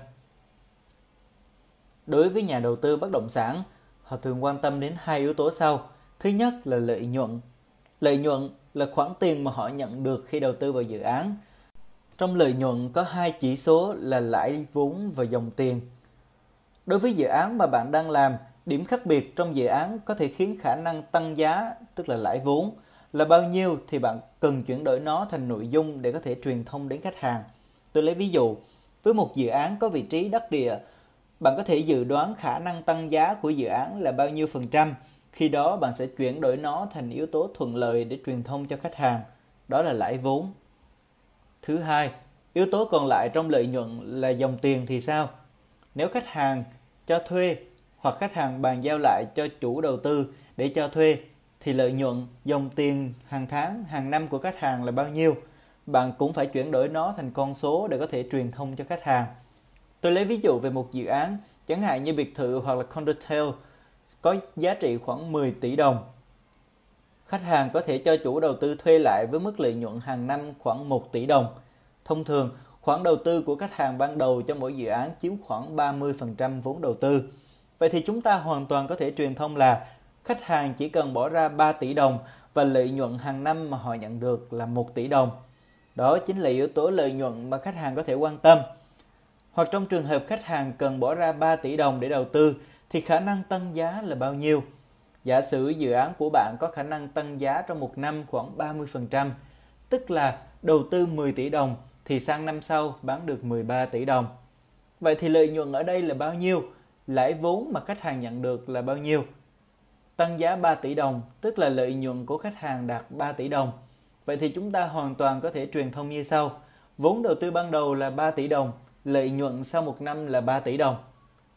Đối với nhà đầu tư bất động sản, họ thường quan tâm đến hai yếu tố sau. Thứ nhất là lợi nhuận. Lợi nhuận là khoản tiền mà họ nhận được khi đầu tư vào dự án. Trong lợi nhuận có hai chỉ số là lãi vốn và dòng tiền. Đối với dự án mà bạn đang làm, điểm khác biệt trong dự án có thể khiến khả năng tăng giá, tức là lãi vốn, là bao nhiêu thì bạn cần chuyển đổi nó thành nội dung để có thể truyền thông đến khách hàng. Tôi lấy ví dụ, với một dự án có vị trí đắc địa, bạn có thể dự đoán khả năng tăng giá của dự án là bao nhiêu phần trăm. Khi đó bạn sẽ chuyển đổi nó thành yếu tố thuận lợi để truyền thông cho khách hàng. Đó là lãi vốn. Thứ hai, yếu tố còn lại trong lợi nhuận là dòng tiền thì sao? Nếu khách hàng cho thuê hoặc khách hàng bàn giao lại cho chủ đầu tư để cho thuê thì lợi nhuận dòng tiền hàng tháng, hàng năm của khách hàng là bao nhiêu? Bạn cũng phải chuyển đổi nó thành con số để có thể truyền thông cho khách hàng. Tôi lấy ví dụ về một dự án, chẳng hạn như biệt thự hoặc là condotel có giá trị khoảng 10 tỷ đồng. Khách hàng có thể cho chủ đầu tư thuê lại với mức lợi nhuận hàng năm khoảng 1 tỷ đồng. Thông thường, khoản đầu tư của khách hàng ban đầu cho mỗi dự án chiếm khoảng 30% vốn đầu tư. Vậy thì chúng ta hoàn toàn có thể truyền thông là khách hàng chỉ cần bỏ ra 3 tỷ đồng và lợi nhuận hàng năm mà họ nhận được là 1 tỷ đồng. Đó chính là yếu tố lợi nhuận mà khách hàng có thể quan tâm. Hoặc trong trường hợp khách hàng cần bỏ ra 3 tỷ đồng để đầu tư thì khả năng tăng giá là bao nhiêu? Giả sử dự án của bạn có khả năng tăng giá trong một năm khoảng 30%, tức là đầu tư 10 tỷ đồng thì sang năm sau bán được 13 tỷ đồng. Vậy thì lợi nhuận ở đây là bao nhiêu? Lãi vốn mà khách hàng nhận được là bao nhiêu? Tăng giá 3 tỷ đồng, tức là lợi nhuận của khách hàng đạt 3 tỷ đồng. Vậy thì chúng ta hoàn toàn có thể truyền thông như sau. Vốn đầu tư ban đầu là 3 tỷ đồng, lợi nhuận sau một năm là 3 tỷ đồng.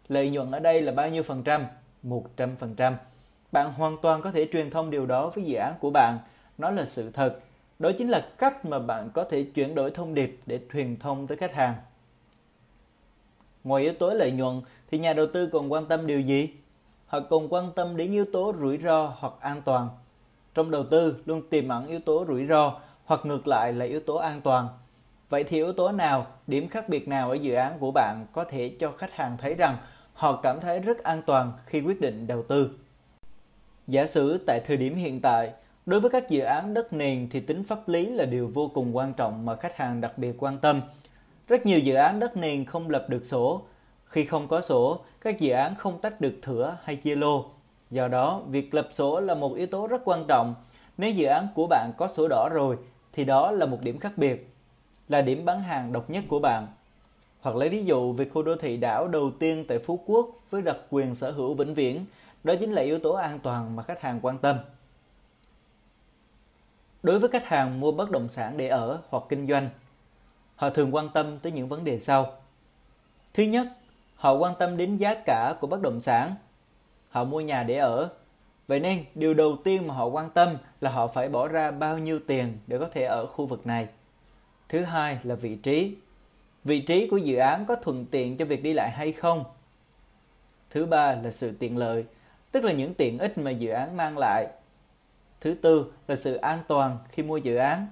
Lợi nhuận ở đây là bao nhiêu phần trăm? 100%. Bạn hoàn toàn có thể truyền thông điều đó với dự án của bạn. Nó là sự thật. Đó chính là cách mà bạn có thể chuyển đổi thông điệp để truyền thông tới khách hàng. Ngoài yếu tố lợi nhuận thì nhà đầu tư còn quan tâm điều gì? Họ còn quan tâm đến yếu tố rủi ro hoặc an toàn. Trong đầu tư luôn tiềm ẩn yếu tố rủi ro hoặc ngược lại là yếu tố an toàn. Vậy thì yếu tố nào, điểm khác biệt nào ở dự án của bạn có thể cho khách hàng thấy rằng họ cảm thấy rất an toàn khi quyết định đầu tư? Giả sử tại thời điểm hiện tại, đối với các dự án đất nền thì tính pháp lý là điều vô cùng quan trọng mà khách hàng đặc biệt quan tâm. Rất nhiều dự án đất nền không lập được sổ. Khi không có sổ, các dự án không tách được thửa hay chia lô. Do đó, việc lập sổ là một yếu tố rất quan trọng. Nếu dự án của bạn có sổ đỏ rồi, thì đó là một điểm khác biệt, là điểm bán hàng độc nhất của bạn. Hoặc lấy ví dụ về khu đô thị đảo đầu tiên tại Phú Quốc với đặc quyền sở hữu vĩnh viễn, đó chính là yếu tố an toàn mà khách hàng quan tâm. Đối với khách hàng mua bất động sản để ở hoặc kinh doanh, họ thường quan tâm tới những vấn đề sau. Thứ nhất, họ quan tâm đến giá cả của bất động sản. Họ mua nhà để ở. Vậy nên, điều đầu tiên mà họ quan tâm là họ phải bỏ ra bao nhiêu tiền để có thể ở khu vực này. Thứ hai là vị trí. Vị trí của dự án có thuận tiện cho việc đi lại hay không? Thứ ba là sự tiện lợi tức là những tiện ích mà dự án mang lại. Thứ tư là sự an toàn khi mua dự án.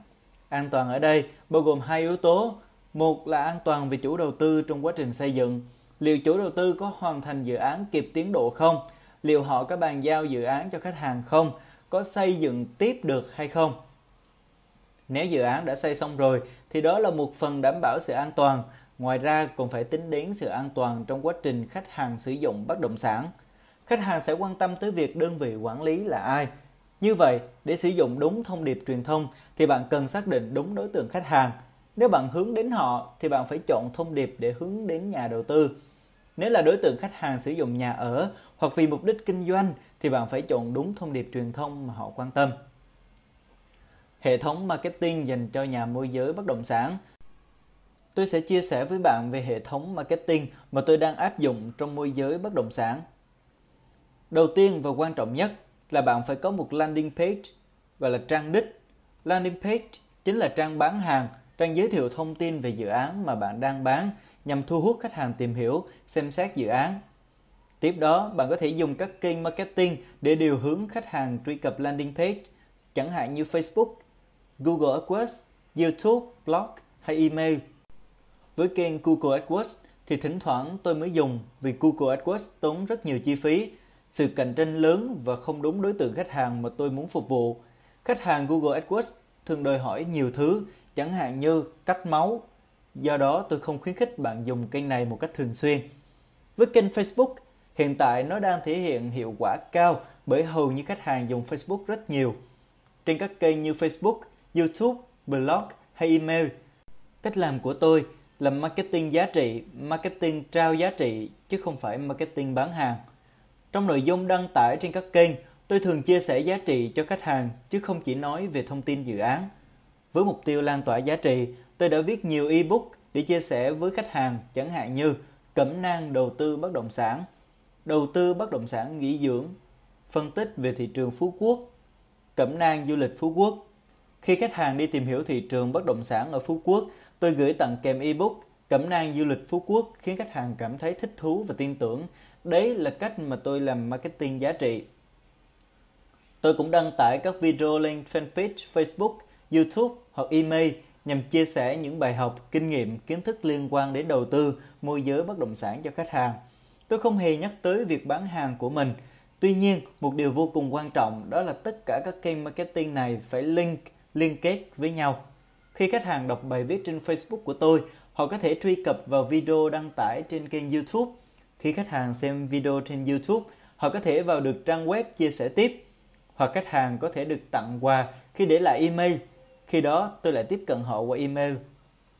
An toàn ở đây bao gồm hai yếu tố. Một là an toàn về chủ đầu tư trong quá trình xây dựng. Liệu chủ đầu tư có hoàn thành dự án kịp tiến độ không? Liệu họ có bàn giao dự án cho khách hàng không? Có xây dựng tiếp được hay không? Nếu dự án đã xây xong rồi, thì đó là một phần đảm bảo sự an toàn. Ngoài ra, còn phải tính đến sự an toàn trong quá trình khách hàng sử dụng bất động sản khách hàng sẽ quan tâm tới việc đơn vị quản lý là ai. Như vậy, để sử dụng đúng thông điệp truyền thông thì bạn cần xác định đúng đối tượng khách hàng. Nếu bạn hướng đến họ thì bạn phải chọn thông điệp để hướng đến nhà đầu tư. Nếu là đối tượng khách hàng sử dụng nhà ở hoặc vì mục đích kinh doanh thì bạn phải chọn đúng thông điệp truyền thông mà họ quan tâm. Hệ thống marketing dành cho nhà môi giới bất động sản Tôi sẽ chia sẻ với bạn về hệ thống marketing mà tôi đang áp dụng trong môi giới bất động sản Đầu tiên và quan trọng nhất là bạn phải có một landing page và là trang đích. Landing page chính là trang bán hàng, trang giới thiệu thông tin về dự án mà bạn đang bán nhằm thu hút khách hàng tìm hiểu, xem xét dự án. Tiếp đó, bạn có thể dùng các kênh marketing để điều hướng khách hàng truy cập landing page, chẳng hạn như Facebook, Google AdWords, YouTube, blog hay email. Với kênh Google AdWords thì thỉnh thoảng tôi mới dùng vì Google AdWords tốn rất nhiều chi phí sự cạnh tranh lớn và không đúng đối tượng khách hàng mà tôi muốn phục vụ. Khách hàng Google AdWords thường đòi hỏi nhiều thứ, chẳng hạn như cắt máu. Do đó tôi không khuyến khích bạn dùng kênh này một cách thường xuyên. Với kênh Facebook, hiện tại nó đang thể hiện hiệu quả cao bởi hầu như khách hàng dùng Facebook rất nhiều. Trên các kênh như Facebook, YouTube, blog hay email, cách làm của tôi là marketing giá trị, marketing trao giá trị chứ không phải marketing bán hàng. Trong nội dung đăng tải trên các kênh, tôi thường chia sẻ giá trị cho khách hàng chứ không chỉ nói về thông tin dự án. Với mục tiêu lan tỏa giá trị, tôi đã viết nhiều ebook để chia sẻ với khách hàng chẳng hạn như cẩm nang đầu tư bất động sản, đầu tư bất động sản nghỉ dưỡng, phân tích về thị trường Phú Quốc, cẩm nang du lịch Phú Quốc. Khi khách hàng đi tìm hiểu thị trường bất động sản ở Phú Quốc, tôi gửi tặng kèm ebook Cẩm nang du lịch Phú Quốc khiến khách hàng cảm thấy thích thú và tin tưởng Đấy là cách mà tôi làm marketing giá trị. Tôi cũng đăng tải các video lên fanpage Facebook, YouTube hoặc email nhằm chia sẻ những bài học, kinh nghiệm, kiến thức liên quan đến đầu tư, môi giới bất động sản cho khách hàng. Tôi không hề nhắc tới việc bán hàng của mình. Tuy nhiên, một điều vô cùng quan trọng đó là tất cả các kênh marketing này phải link, liên kết với nhau. Khi khách hàng đọc bài viết trên Facebook của tôi, Họ có thể truy cập vào video đăng tải trên kênh YouTube. Khi khách hàng xem video trên YouTube, họ có thể vào được trang web chia sẻ tiếp. Hoặc khách hàng có thể được tặng quà khi để lại email. Khi đó tôi lại tiếp cận họ qua email.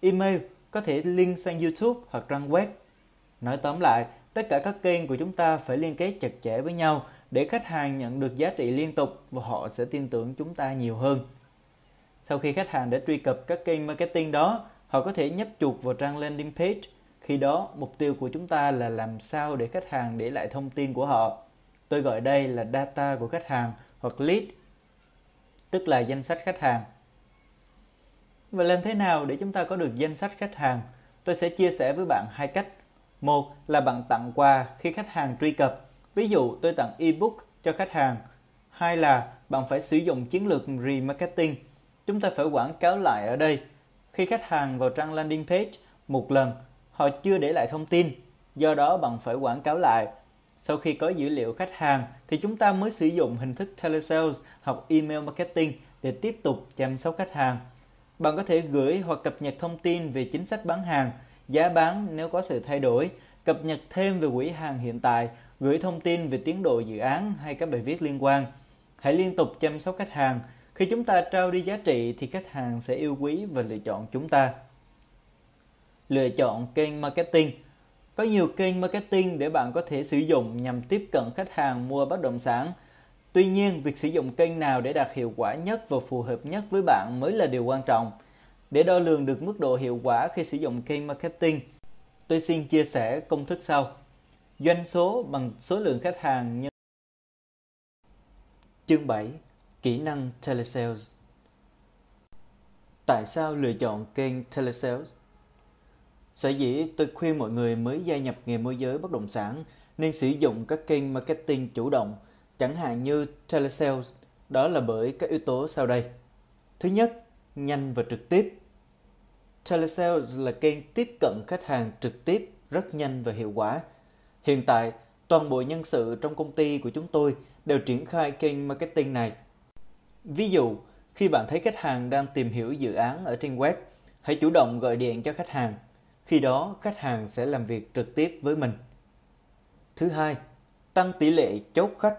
Email có thể link sang YouTube hoặc trang web. Nói tóm lại, tất cả các kênh của chúng ta phải liên kết chặt chẽ với nhau để khách hàng nhận được giá trị liên tục và họ sẽ tin tưởng chúng ta nhiều hơn. Sau khi khách hàng đã truy cập các kênh marketing đó, họ có thể nhấp chuột vào trang landing page. Khi đó, mục tiêu của chúng ta là làm sao để khách hàng để lại thông tin của họ. Tôi gọi đây là data của khách hàng hoặc lead, tức là danh sách khách hàng. Và làm thế nào để chúng ta có được danh sách khách hàng? Tôi sẽ chia sẻ với bạn hai cách. Một là bạn tặng quà khi khách hàng truy cập. Ví dụ tôi tặng ebook cho khách hàng. Hai là bạn phải sử dụng chiến lược remarketing. Chúng ta phải quảng cáo lại ở đây. Khi khách hàng vào trang landing page một lần, họ chưa để lại thông tin. Do đó bạn phải quảng cáo lại. Sau khi có dữ liệu khách hàng thì chúng ta mới sử dụng hình thức telesales hoặc email marketing để tiếp tục chăm sóc khách hàng. Bạn có thể gửi hoặc cập nhật thông tin về chính sách bán hàng, giá bán nếu có sự thay đổi, cập nhật thêm về quỹ hàng hiện tại, gửi thông tin về tiến độ dự án hay các bài viết liên quan. Hãy liên tục chăm sóc khách hàng. Khi chúng ta trao đi giá trị thì khách hàng sẽ yêu quý và lựa chọn chúng ta. Lựa chọn kênh marketing Có nhiều kênh marketing để bạn có thể sử dụng nhằm tiếp cận khách hàng mua bất động sản. Tuy nhiên, việc sử dụng kênh nào để đạt hiệu quả nhất và phù hợp nhất với bạn mới là điều quan trọng. Để đo lường được mức độ hiệu quả khi sử dụng kênh marketing, tôi xin chia sẻ công thức sau. Doanh số bằng số lượng khách hàng nhân Chương 7. Kỹ năng Telesales Tại sao lựa chọn kênh Telesales? Sở dĩ tôi khuyên mọi người mới gia nhập nghề môi giới bất động sản nên sử dụng các kênh marketing chủ động, chẳng hạn như Telesales, đó là bởi các yếu tố sau đây. Thứ nhất, nhanh và trực tiếp. Telesales là kênh tiếp cận khách hàng trực tiếp, rất nhanh và hiệu quả. Hiện tại, toàn bộ nhân sự trong công ty của chúng tôi đều triển khai kênh marketing này. Ví dụ, khi bạn thấy khách hàng đang tìm hiểu dự án ở trên web, hãy chủ động gọi điện cho khách hàng. Khi đó, khách hàng sẽ làm việc trực tiếp với mình. Thứ hai, tăng tỷ lệ chốt khách.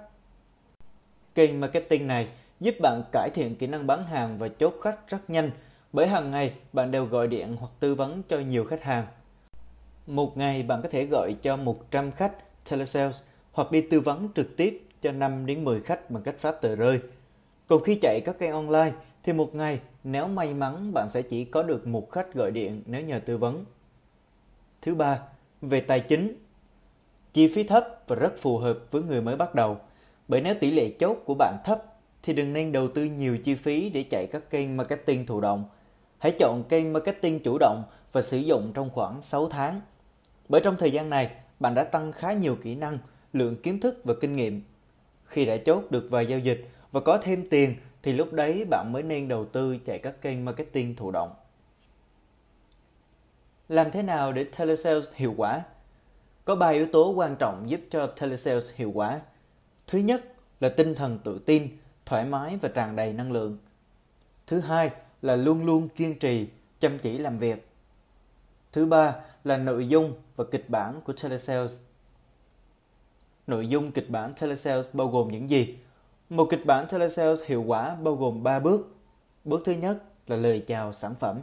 Kênh marketing này giúp bạn cải thiện kỹ năng bán hàng và chốt khách rất nhanh bởi hàng ngày bạn đều gọi điện hoặc tư vấn cho nhiều khách hàng. Một ngày bạn có thể gọi cho 100 khách telesales hoặc đi tư vấn trực tiếp cho 5 đến 10 khách bằng cách phát tờ rơi. Còn khi chạy các kênh online thì một ngày nếu may mắn bạn sẽ chỉ có được một khách gọi điện nếu nhờ tư vấn. Thứ ba, về tài chính. Chi phí thấp và rất phù hợp với người mới bắt đầu. Bởi nếu tỷ lệ chốt của bạn thấp thì đừng nên đầu tư nhiều chi phí để chạy các kênh marketing thụ động. Hãy chọn kênh marketing chủ động và sử dụng trong khoảng 6 tháng. Bởi trong thời gian này, bạn đã tăng khá nhiều kỹ năng, lượng kiến thức và kinh nghiệm. Khi đã chốt được vài giao dịch và có thêm tiền thì lúc đấy bạn mới nên đầu tư chạy các kênh marketing thụ động. Làm thế nào để telesales hiệu quả? Có 3 yếu tố quan trọng giúp cho telesales hiệu quả. Thứ nhất là tinh thần tự tin, thoải mái và tràn đầy năng lượng. Thứ hai là luôn luôn kiên trì, chăm chỉ làm việc. Thứ ba là nội dung và kịch bản của telesales. Nội dung kịch bản telesales bao gồm những gì? Một kịch bản telesales hiệu quả bao gồm 3 bước. Bước thứ nhất là lời chào sản phẩm.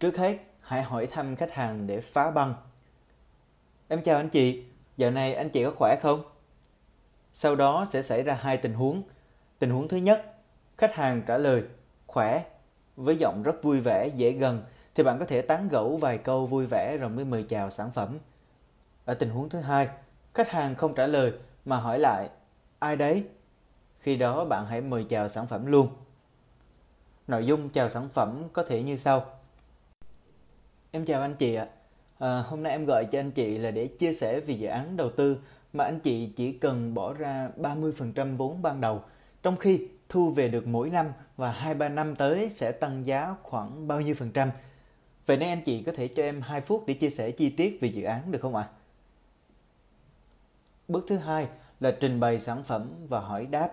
Trước hết, hãy hỏi thăm khách hàng để phá băng. Em chào anh chị, dạo này anh chị có khỏe không? Sau đó sẽ xảy ra hai tình huống. Tình huống thứ nhất, khách hàng trả lời khỏe với giọng rất vui vẻ, dễ gần thì bạn có thể tán gẫu vài câu vui vẻ rồi mới mời chào sản phẩm. Ở tình huống thứ hai, khách hàng không trả lời mà hỏi lại ai đấy? Khi đó bạn hãy mời chào sản phẩm luôn. Nội dung chào sản phẩm có thể như sau. Em chào anh chị ạ. À, hôm nay em gọi cho anh chị là để chia sẻ về dự án đầu tư mà anh chị chỉ cần bỏ ra 30% vốn ban đầu, trong khi thu về được mỗi năm và 2-3 năm tới sẽ tăng giá khoảng bao nhiêu phần trăm. Vậy nên anh chị có thể cho em 2 phút để chia sẻ chi tiết về dự án được không ạ? À? Bước thứ hai là trình bày sản phẩm và hỏi đáp.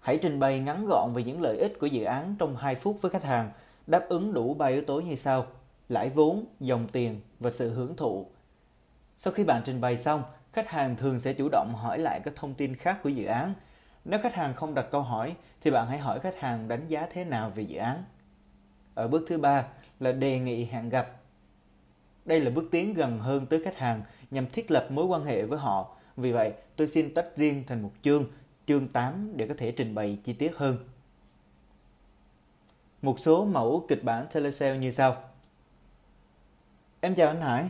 Hãy trình bày ngắn gọn về những lợi ích của dự án trong 2 phút với khách hàng, đáp ứng đủ ba yếu tố như sau lãi vốn, dòng tiền và sự hưởng thụ. Sau khi bạn trình bày xong, khách hàng thường sẽ chủ động hỏi lại các thông tin khác của dự án. Nếu khách hàng không đặt câu hỏi thì bạn hãy hỏi khách hàng đánh giá thế nào về dự án. Ở bước thứ ba là đề nghị hẹn gặp. Đây là bước tiến gần hơn tới khách hàng nhằm thiết lập mối quan hệ với họ. Vì vậy, tôi xin tách riêng thành một chương, chương 8 để có thể trình bày chi tiết hơn. Một số mẫu kịch bản telesale như sau. Em chào anh Hải.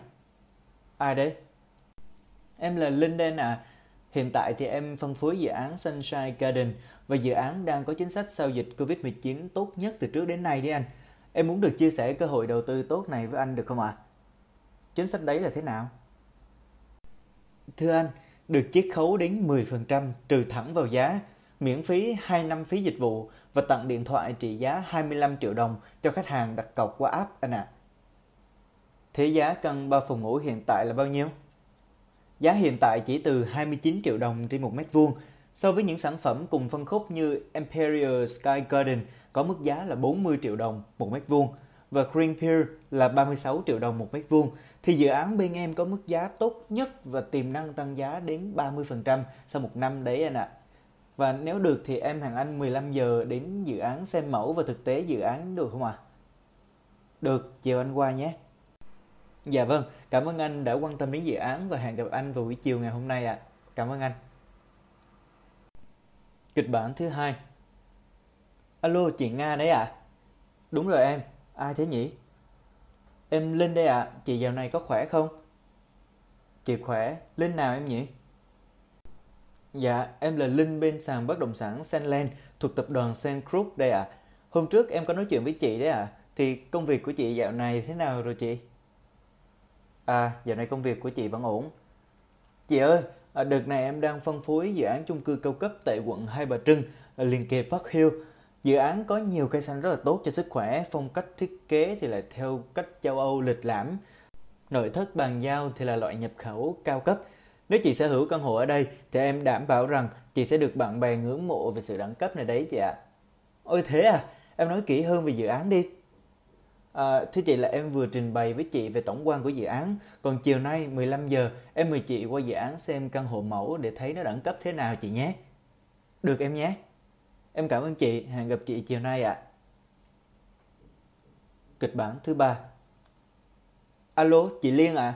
Ai đấy? Em là Linh Đen à. Hiện tại thì em phân phối dự án Sunshine Garden và dự án đang có chính sách sau dịch Covid-19 tốt nhất từ trước đến nay đi anh. Em muốn được chia sẻ cơ hội đầu tư tốt này với anh được không ạ? À? Chính sách đấy là thế nào? Thưa anh, được chiết khấu đến 10% trừ thẳng vào giá, miễn phí 2 năm phí dịch vụ và tặng điện thoại trị giá 25 triệu đồng cho khách hàng đặt cọc qua app anh ạ. À. Thế giá căn 3 phòng ngủ hiện tại là bao nhiêu? Giá hiện tại chỉ từ 29 triệu đồng trên một mét vuông. So với những sản phẩm cùng phân khúc như Imperial Sky Garden có mức giá là 40 triệu đồng một mét vuông và Green Pier là 36 triệu đồng một mét vuông thì dự án bên em có mức giá tốt nhất và tiềm năng tăng giá đến 30% sau một năm đấy anh ạ. Và nếu được thì em hàng anh 15 giờ đến dự án xem mẫu và thực tế dự án được không ạ? À? Được, chiều anh qua nhé. Dạ vâng, cảm ơn anh đã quan tâm đến dự án và hẹn gặp anh vào buổi chiều ngày hôm nay ạ. À. Cảm ơn anh. Kịch bản thứ hai. Alo, chị Nga đấy ạ. À? Đúng rồi em, ai thế nhỉ? Em Linh đây ạ, à. chị dạo này có khỏe không? Chị khỏe, Linh nào em nhỉ? Dạ, em là Linh bên sàn bất động sản Senland thuộc tập đoàn Sen Group đây ạ. À. Hôm trước em có nói chuyện với chị đấy ạ. À. Thì công việc của chị dạo này thế nào rồi chị? À, dạo này công việc của chị vẫn ổn. Chị ơi, à, đợt này em đang phân phối dự án chung cư cao cấp tại quận Hai Bà Trưng, à, liền kề Park Hill. Dự án có nhiều cây xanh rất là tốt cho sức khỏe, phong cách thiết kế thì lại theo cách châu Âu lịch lãm. Nội thất bàn giao thì là loại nhập khẩu cao cấp. Nếu chị sở hữu căn hộ ở đây thì em đảm bảo rằng chị sẽ được bạn bè ngưỡng mộ về sự đẳng cấp này đấy chị ạ. À. Ôi thế à, em nói kỹ hơn về dự án đi. À, thưa chị là em vừa trình bày với chị về tổng quan của dự án. Còn chiều nay 15 giờ em mời chị qua dự án xem căn hộ mẫu để thấy nó đẳng cấp thế nào chị nhé. Được em nhé. Em cảm ơn chị, hẹn gặp chị chiều nay ạ. À. Kịch bản thứ ba. Alo, chị Liên à?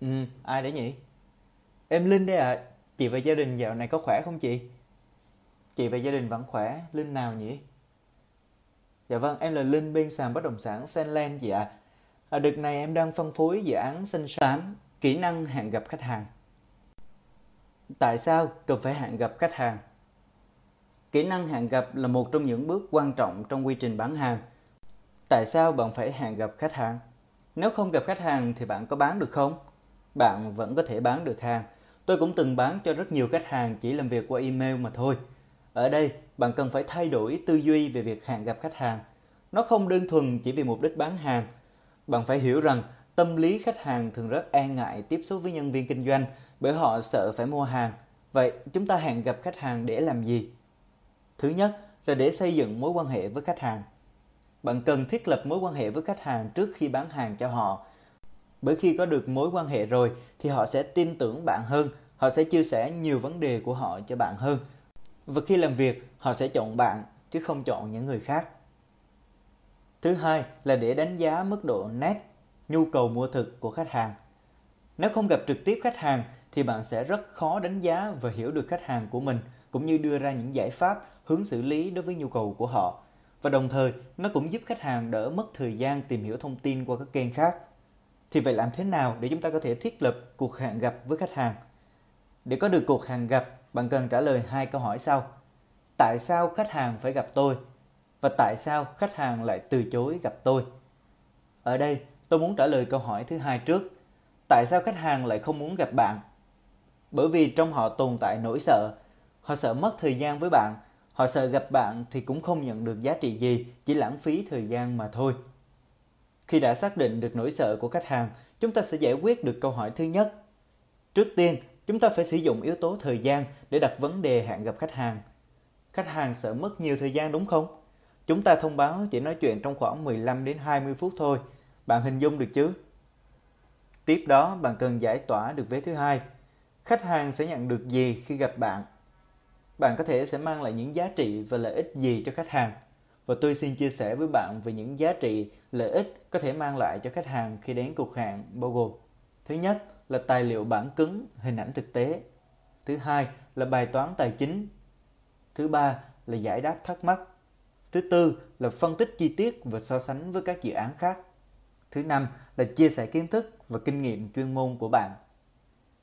Ừ, ai đấy nhỉ? Em Linh đây ạ. À. Chị và gia đình dạo này có khỏe không chị? Chị và gia đình vẫn khỏe. Linh nào nhỉ? Dạ vâng, em là Linh bên sàn bất động sản Senland dạ. À. đợt này em đang phân phối dự án sinh sáng kỹ năng hẹn gặp khách hàng. Tại sao cần phải hẹn gặp khách hàng? Kỹ năng hẹn gặp là một trong những bước quan trọng trong quy trình bán hàng. Tại sao bạn phải hẹn gặp khách hàng? Nếu không gặp khách hàng thì bạn có bán được không? Bạn vẫn có thể bán được hàng. Tôi cũng từng bán cho rất nhiều khách hàng chỉ làm việc qua email mà thôi. Ở đây, bạn cần phải thay đổi tư duy về việc hẹn gặp khách hàng. Nó không đơn thuần chỉ vì mục đích bán hàng. Bạn phải hiểu rằng tâm lý khách hàng thường rất e ngại tiếp xúc với nhân viên kinh doanh bởi họ sợ phải mua hàng. Vậy chúng ta hẹn gặp khách hàng để làm gì? Thứ nhất là để xây dựng mối quan hệ với khách hàng. Bạn cần thiết lập mối quan hệ với khách hàng trước khi bán hàng cho họ. Bởi khi có được mối quan hệ rồi thì họ sẽ tin tưởng bạn hơn, họ sẽ chia sẻ nhiều vấn đề của họ cho bạn hơn và khi làm việc, họ sẽ chọn bạn chứ không chọn những người khác. Thứ hai là để đánh giá mức độ nét, nhu cầu mua thực của khách hàng. Nếu không gặp trực tiếp khách hàng thì bạn sẽ rất khó đánh giá và hiểu được khách hàng của mình cũng như đưa ra những giải pháp hướng xử lý đối với nhu cầu của họ. Và đồng thời, nó cũng giúp khách hàng đỡ mất thời gian tìm hiểu thông tin qua các kênh khác. Thì vậy làm thế nào để chúng ta có thể thiết lập cuộc hẹn gặp với khách hàng? Để có được cuộc hẹn gặp, bạn cần trả lời hai câu hỏi sau. Tại sao khách hàng phải gặp tôi? Và tại sao khách hàng lại từ chối gặp tôi? Ở đây, tôi muốn trả lời câu hỏi thứ hai trước. Tại sao khách hàng lại không muốn gặp bạn? Bởi vì trong họ tồn tại nỗi sợ. Họ sợ mất thời gian với bạn. Họ sợ gặp bạn thì cũng không nhận được giá trị gì, chỉ lãng phí thời gian mà thôi. Khi đã xác định được nỗi sợ của khách hàng, chúng ta sẽ giải quyết được câu hỏi thứ nhất. Trước tiên, Chúng ta phải sử dụng yếu tố thời gian để đặt vấn đề hẹn gặp khách hàng. Khách hàng sợ mất nhiều thời gian đúng không? Chúng ta thông báo chỉ nói chuyện trong khoảng 15 đến 20 phút thôi. Bạn hình dung được chứ? Tiếp đó, bạn cần giải tỏa được vế thứ hai. Khách hàng sẽ nhận được gì khi gặp bạn? Bạn có thể sẽ mang lại những giá trị và lợi ích gì cho khách hàng? Và tôi xin chia sẻ với bạn về những giá trị, lợi ích có thể mang lại cho khách hàng khi đến cuộc hẹn bao gồm Thứ nhất là tài liệu bản cứng, hình ảnh thực tế. Thứ hai là bài toán tài chính. Thứ ba là giải đáp thắc mắc. Thứ tư là phân tích chi tiết và so sánh với các dự án khác. Thứ năm là chia sẻ kiến thức và kinh nghiệm chuyên môn của bạn.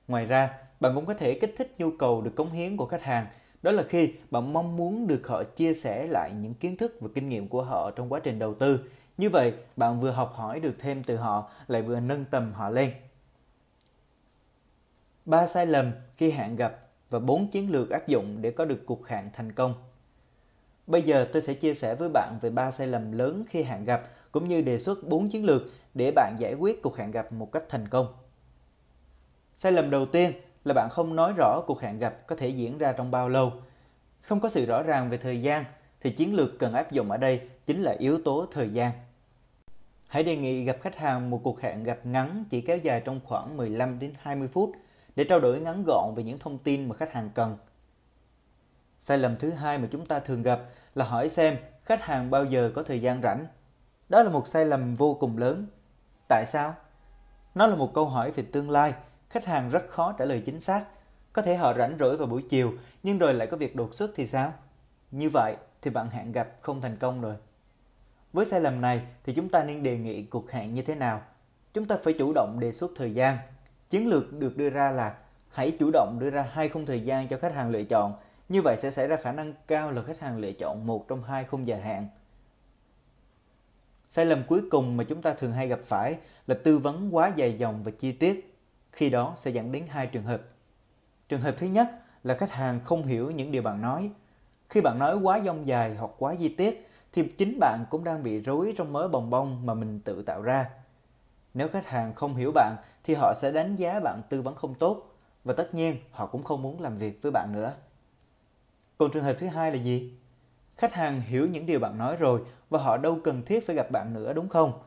Ngoài ra, bạn cũng có thể kích thích nhu cầu được cống hiến của khách hàng. Đó là khi bạn mong muốn được họ chia sẻ lại những kiến thức và kinh nghiệm của họ trong quá trình đầu tư. Như vậy, bạn vừa học hỏi được thêm từ họ, lại vừa nâng tầm họ lên. Ba sai lầm khi hẹn gặp và bốn chiến lược áp dụng để có được cuộc hẹn thành công. Bây giờ tôi sẽ chia sẻ với bạn về ba sai lầm lớn khi hẹn gặp, cũng như đề xuất bốn chiến lược để bạn giải quyết cuộc hẹn gặp một cách thành công. Sai lầm đầu tiên là bạn không nói rõ cuộc hẹn gặp có thể diễn ra trong bao lâu. Không có sự rõ ràng về thời gian thì chiến lược cần áp dụng ở đây chính là yếu tố thời gian. Hãy đề nghị gặp khách hàng một cuộc hẹn gặp ngắn chỉ kéo dài trong khoảng 15 đến 20 phút để trao đổi ngắn gọn về những thông tin mà khách hàng cần. Sai lầm thứ hai mà chúng ta thường gặp là hỏi xem khách hàng bao giờ có thời gian rảnh. Đó là một sai lầm vô cùng lớn. Tại sao? Nó là một câu hỏi về tương lai, khách hàng rất khó trả lời chính xác. Có thể họ rảnh rỗi vào buổi chiều, nhưng rồi lại có việc đột xuất thì sao? Như vậy thì bạn hẹn gặp không thành công rồi. Với sai lầm này thì chúng ta nên đề nghị cuộc hẹn như thế nào? Chúng ta phải chủ động đề xuất thời gian. Chiến lược được đưa ra là hãy chủ động đưa ra hai khung thời gian cho khách hàng lựa chọn. Như vậy sẽ xảy ra khả năng cao là khách hàng lựa chọn một trong hai khung dài hạn. Sai lầm cuối cùng mà chúng ta thường hay gặp phải là tư vấn quá dài dòng và chi tiết. Khi đó sẽ dẫn đến hai trường hợp. Trường hợp thứ nhất là khách hàng không hiểu những điều bạn nói. Khi bạn nói quá dông dài hoặc quá chi tiết, thì chính bạn cũng đang bị rối trong mớ bồng bông mà mình tự tạo ra. Nếu khách hàng không hiểu bạn thì họ sẽ đánh giá bạn tư vấn không tốt và tất nhiên họ cũng không muốn làm việc với bạn nữa. Còn trường hợp thứ hai là gì? Khách hàng hiểu những điều bạn nói rồi và họ đâu cần thiết phải gặp bạn nữa đúng không?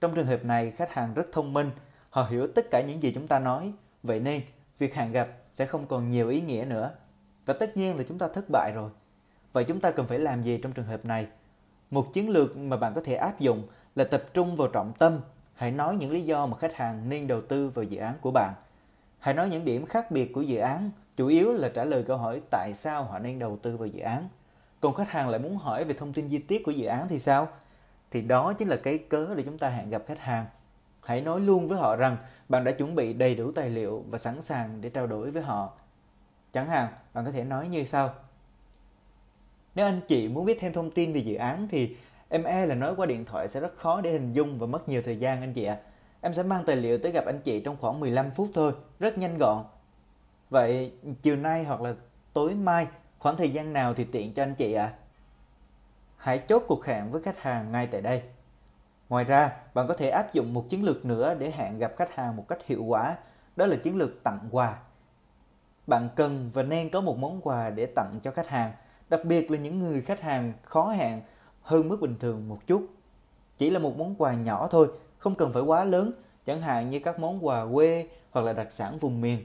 Trong trường hợp này, khách hàng rất thông minh, họ hiểu tất cả những gì chúng ta nói, vậy nên việc hẹn gặp sẽ không còn nhiều ý nghĩa nữa. Và tất nhiên là chúng ta thất bại rồi. Vậy chúng ta cần phải làm gì trong trường hợp này? Một chiến lược mà bạn có thể áp dụng là tập trung vào trọng tâm. Hãy nói những lý do mà khách hàng nên đầu tư vào dự án của bạn. Hãy nói những điểm khác biệt của dự án, chủ yếu là trả lời câu hỏi tại sao họ nên đầu tư vào dự án còn khách hàng lại muốn hỏi về thông tin chi tiết của dự án thì sao? Thì đó chính là cái cớ để chúng ta hẹn gặp khách hàng. Hãy nói luôn với họ rằng bạn đã chuẩn bị đầy đủ tài liệu và sẵn sàng để trao đổi với họ. Chẳng hạn, bạn có thể nói như sau. Nếu anh chị muốn biết thêm thông tin về dự án thì em e là nói qua điện thoại sẽ rất khó để hình dung và mất nhiều thời gian anh chị ạ. À. Em sẽ mang tài liệu tới gặp anh chị trong khoảng 15 phút thôi, rất nhanh gọn. Vậy chiều nay hoặc là tối mai Khoảng thời gian nào thì tiện cho anh chị ạ? À? Hãy chốt cuộc hẹn với khách hàng ngay tại đây. Ngoài ra, bạn có thể áp dụng một chiến lược nữa để hẹn gặp khách hàng một cách hiệu quả, đó là chiến lược tặng quà. Bạn cần và nên có một món quà để tặng cho khách hàng, đặc biệt là những người khách hàng khó hẹn hơn mức bình thường một chút. Chỉ là một món quà nhỏ thôi, không cần phải quá lớn, chẳng hạn như các món quà quê hoặc là đặc sản vùng miền.